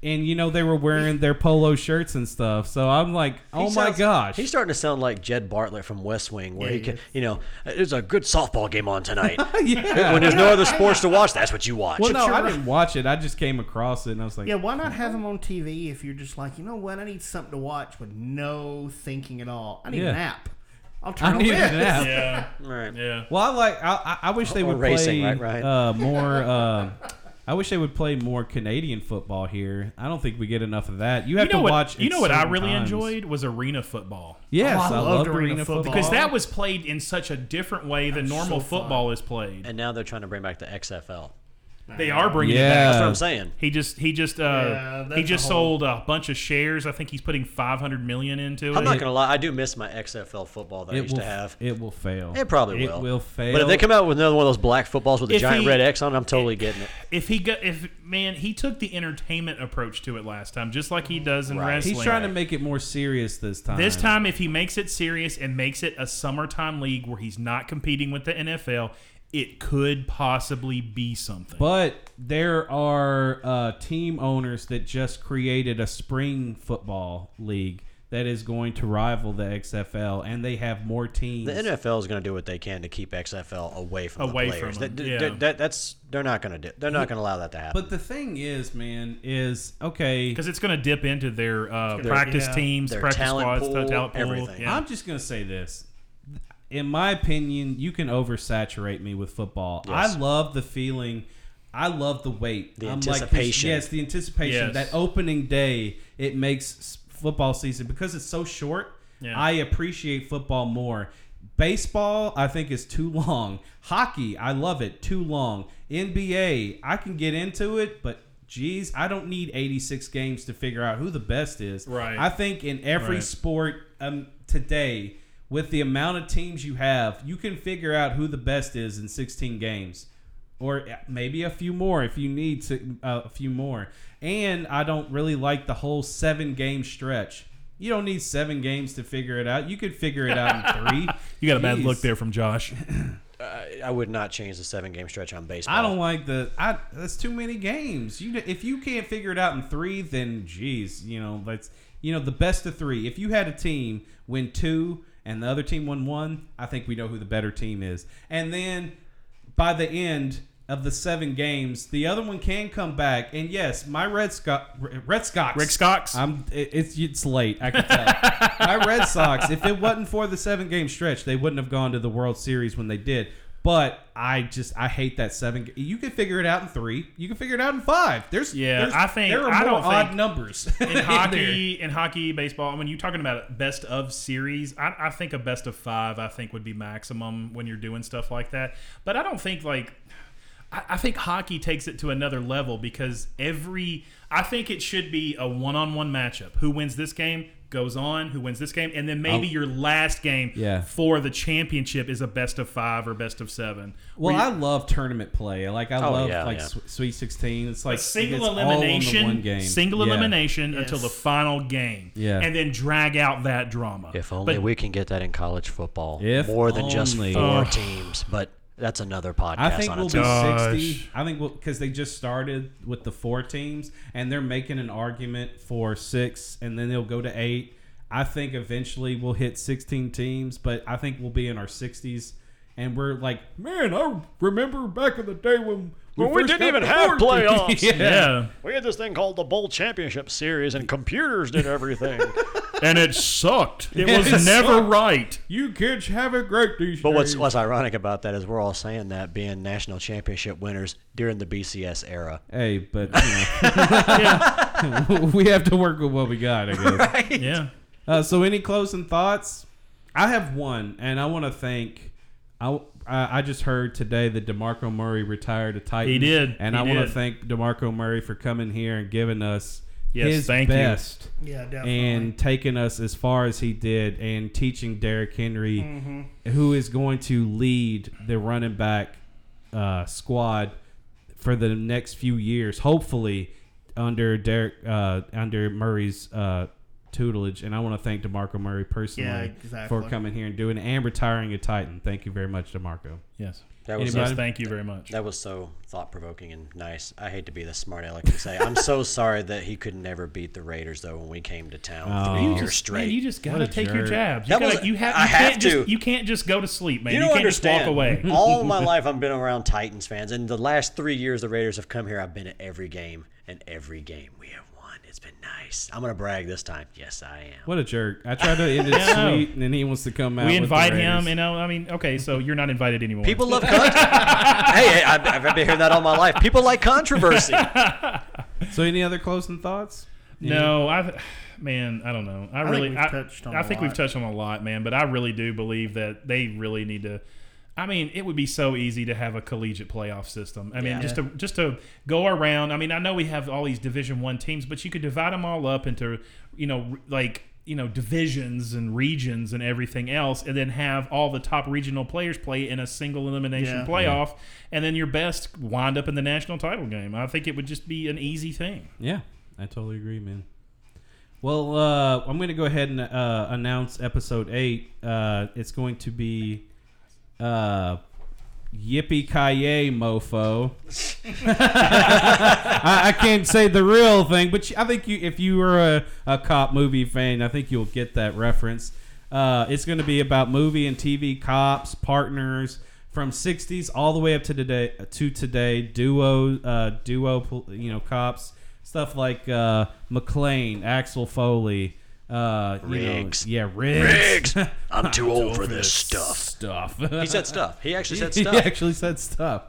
and you know they were wearing their polo shirts and stuff. So I'm like, He oh my sounds- gosh, He's starting to sound like Jed Bartlet from West Wing, where Yeah, he he can, is. you know, there's a good softball game on tonight. yeah. when there's no other sports to watch, that's what you watch. well, no, you're I didn't watch it. I just came across it and I was like, Yeah, why not have him on TV if you're just like, you know what, I need something to watch with no thinking at all. I need Yeah. a nap. I'll I turn on need this. a nap. Yeah. right. Yeah. Well, I like. I, I- I wish they Or would racing, play right, right. Uh, more. Uh, I wish they would play more Canadian football here. I don't think we get enough of that. You have You know to what? watch. you know what I really times. enjoyed was arena football. Yes, Oh, I I, loved loved arena arena football football. Because that was played in such a different way than normal so football is played. And now they're trying to bring back the XFL. They are bringing it back. That's what I'm saying. He just he just uh Yeah, that's he just a whole- sold a bunch of shares. I think he's putting 500 million into it. I'm not gonna lie, I do miss my XFL football that I used will, to have. it will fail. It probably will. It will. will fail. But if they come out with another one of those black footballs with a If giant he- red X on, it, I'm totally getting it. if he got if man he took the entertainment approach to it last time, just like he does in Right. wrestling. He's trying to make it more serious this time. This time, if he makes it serious and makes it a summertime league where he's not competing with the NFL, it could possibly be something. But there are uh, team owners that just created a spring football league that is going to rival the XFL, and they have more teams. The NFL is going to do what they can to keep XFL away from Away the players. from 'em, That- yeah. that- that- that's they're not going to do. They're not going to allow that to happen. But the thing is, man, is okay. because it's going to dip into their uh, gonna- practice yeah. teams, Their practice talent squads, pool, talent pool. everything. Yeah. I'm just gonna say this. In my opinion, you can oversaturate me with football. Yes. I love the feeling. I love the wait. The I'm like, anticipation. yes, the anticipation. Yes. That opening day, it makes football season because it's so short. Yeah. I appreciate football more. Baseball, I think, is too long. Hockey, I love it, too long. NBA, I can get into it, but geez, I don't need 86 games to figure out who the best is. Right. I think in every Right. sport um, today, with the amount of teams you have, you can figure out who the best is in 16 games or maybe a few more if you need to uh, a few more. And I don't really like the whole seven game stretch. You don't need seven games to figure it out. You could figure it out in three. You got a bad Jeez. look there from Josh. I, I would not change the seven game stretch on baseball. I don't like the. I that's too many games. You if you can't figure it out in three, then geez, you know that's you know the best of three. If you had a team win two and the other team won one, I think we know who the better team is. And then by the end of the seven games, the other one can come back. And yes, my Red Sox, Red Sox, Rick Sox? I'm. it- It's it's late. I can tell. my Red Sox. If it wasn't for the seven game stretch, they wouldn't have gone to the World Series when they did. But I just I hate that seven. You can figure it out in three. You can figure it out in five. There's Yeah, there's- I think there are I don't odd numbers in hockey. In hockey, baseball. When you're talking about best of series, I, I think a best of five. I think would be maximum when you're doing stuff like that. But I don't think like. I I think hockey takes it to another level because every I think it should be a one-on-one matchup. Who wins this game goes on. Who wins this game, and then maybe I'll- your last game Yeah. for the championship is a best of five or best of seven. Well, Where I love tournament play. Like I Oh, love yeah, like yeah. Sweet Sixteen. It's like a single it's all on the elimination, one game. single Yeah. elimination until the final game, Yeah. and then drag out that drama. If only But- we can get that in college football. If More than just only. four Ugh. teams, but that's another podcast I think on we'll be 60. I think we'll because they just started with the four teams and they're making an argument for six and then they'll go to eight. I think eventually we'll hit 16 teams, but I think we'll be in our 60s. And we're like, man, I remember back in the day when When we didn't even have playoffs. teams." yeah, We had this thing called the Bowl Championship Series, and computers did everything. and it sucked. It It was never sucked. right. You kids have it great these but what's days. what's ironic about that is we're all saying that being national championship winners during the BCS era. Hey, but you know, we have to work with what we got, I guess. Yeah, Uh, so, any closing thoughts? I have one, and I want to thank. I, I I just heard today that Demarco Murray retired a Titan. He did. and He I want to did. thank Demarco Murray for coming here and giving us Yes, his thank you. best. Yeah, definitely. And taking us as far as he did, and teaching Derrick Henry, Mm-hmm. who is going to lead the running back uh, squad for the next few years, hopefully under Derek uh, under Murray's uh, tutelage. And I want to thank Demarco Murray personally Yeah, exactly. for coming here and doing it and retiring a Titan. Thank you very much, Demarco. yes, That was Anybody? yes. Thank you very much. that was so thought provoking and nice. I hate to be the smart aleck and say I'm so sorry that he could never beat the Raiders though when we came to town Oh. three You years just, straight. Man, you just gotta a take your jabs. You, That gotta, was- you, have, I you have can't to. Just, you can't just go to sleep, man. You You, don't can't understand. just walk away. All my life, I've been around Titans fans, and the last three years the Raiders have come here, I've been at every game, and every game we have won. It's been nice. I'm gonna brag this time. Yes, I am. What a jerk! I tried to end it Yeah, I know. sweet, and then he wants to come out. we with the invite Raiders. him, you know. I mean, okay, so you're not invited anymore. People love controversy. hey, hey, I've, I've been hearing that all my life. People like controversy. So, any other closing thoughts? No, I, man, I don't know. I, think really, we've I, touched on I a think we've lot. touched on a lot, man. But I really do believe that they really need to. I mean, it would be so easy to have a collegiate playoff system. I mean, Yeah. just to just to go around. I mean, I know we have all these Division One teams, but you could divide them all up into, you know, like you know divisions and regions and everything else, and then have all the top regional players play in a single elimination Yeah. playoff, and then your best wind up in the national title game. I think it would just be an easy thing. Yeah, I totally agree, man. Well, uh, I'm going to go ahead and uh, announce episode eight. Uh, it's going to be uh, Yippee Ki Mofo. I, I can't say the real thing, but I think you, if you were a, a cop movie fan, I think you'll get that reference. Uh, it's going to be about movie and TV cops, partners from '60s all the way up to today. To today, duo, uh, duo, you know, cops, stuff like uh, McClane, Axel Foley, uh, you know, yeah, Riggs. Riggs. I'm too old for this stuff. Stuff. He said stuff. He actually said stuff. He actually said stuff.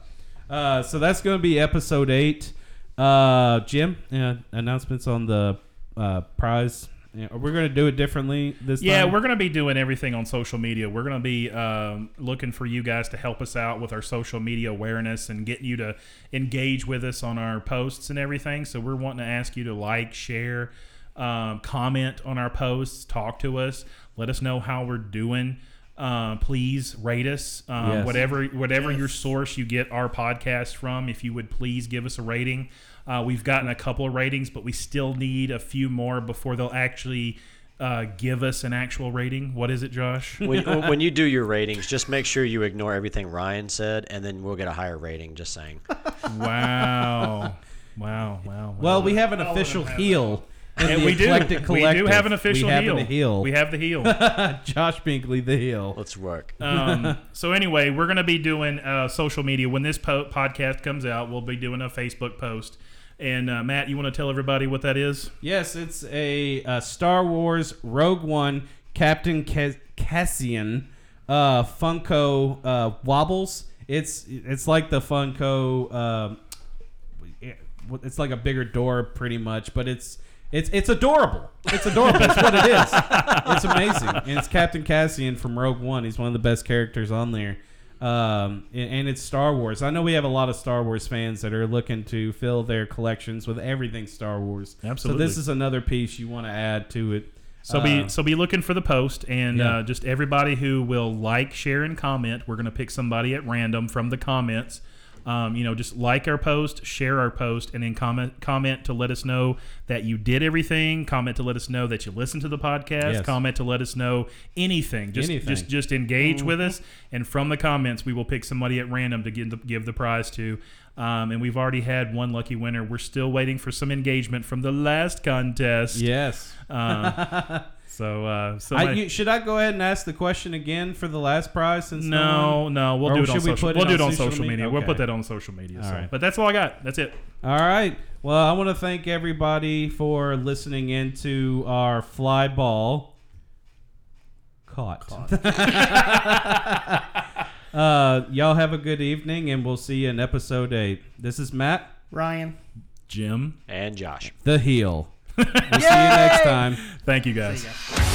Uh, so that's going to be episode eight. Uh, Jim, uh, announcements on the uh, prize Yeah, are we going to do it differently this Yeah, time? Yeah, we're going to be doing everything on social media. We're going to be um, looking for you guys to help us out with our social media awareness and getting you to engage with us on our posts and everything. So we're wanting to ask you to like, share, um, comment on our posts, talk to us, let us know how we're doing. Uh, please rate us. Um, Yes. Whatever whatever your source you get our podcast from, if you would please give us a rating. Uh, we've gotten a couple of ratings, but we still need a few more before they'll actually uh, give us an actual rating. What is it, Josh? when, when you do your ratings, just make sure you ignore everything Ryan said, and then we'll get a higher rating. Just saying. wow. Wow, wow. Well, we have an official heel. In And the we do. Eclectic We do have an official we have heel. a heel. We have the heel. Josh Binkley, the heel. Let's work. um, so anyway, we're going to be doing uh, social media when this po- podcast comes out. We'll be doing a Facebook post. And uh, Matt, you want to tell everybody what that is? Yes, it's a, uh Star Wars Rogue One Captain Ca- Cassian uh, Funko uh, wobbles. It's it's like the Funko. um it's like a bigger door, pretty much, but it's it's it's adorable. It's adorable. That's what it is. It's amazing, and it's Captain Cassian from Rogue One. He's one of the best characters on there. Um, and, and it's Star Wars. I know we have a lot of Star Wars fans that are looking to fill their collections with everything Star Wars. Absolutely. So this is another piece you want to add to it. So be Uh, so be looking for the post and yeah. uh, just everybody who will like, share, and comment. We're gonna pick somebody at random from the comments. Um, you know, just like our post, share our post, and then comment comment to let us know that you did everything. Comment to let us know that you listened to the podcast. Yes. Comment to let us know anything. Just Anything. just just engage with us, and from the comments, we will pick somebody at random to give the, give the prize to. Um, and we've already had one lucky winner. We're still waiting for some engagement from the last contest. yes. Um, so, uh, so I, my- you, should I go ahead and ask the question again for the last prize? Since no, one? no, we'll do it on we social. We'll do it on on social media. We'll put that on social media. All so. right. But that's all I got. That's it. All right. Well, I want to thank everybody for listening into our fly ball. Caught. uh, y'all have a good evening, and we'll see you in episode eight. This is Matt, Ryan. Jim. And Josh. the heel. We'll see you next time. Thank you guys. See ya.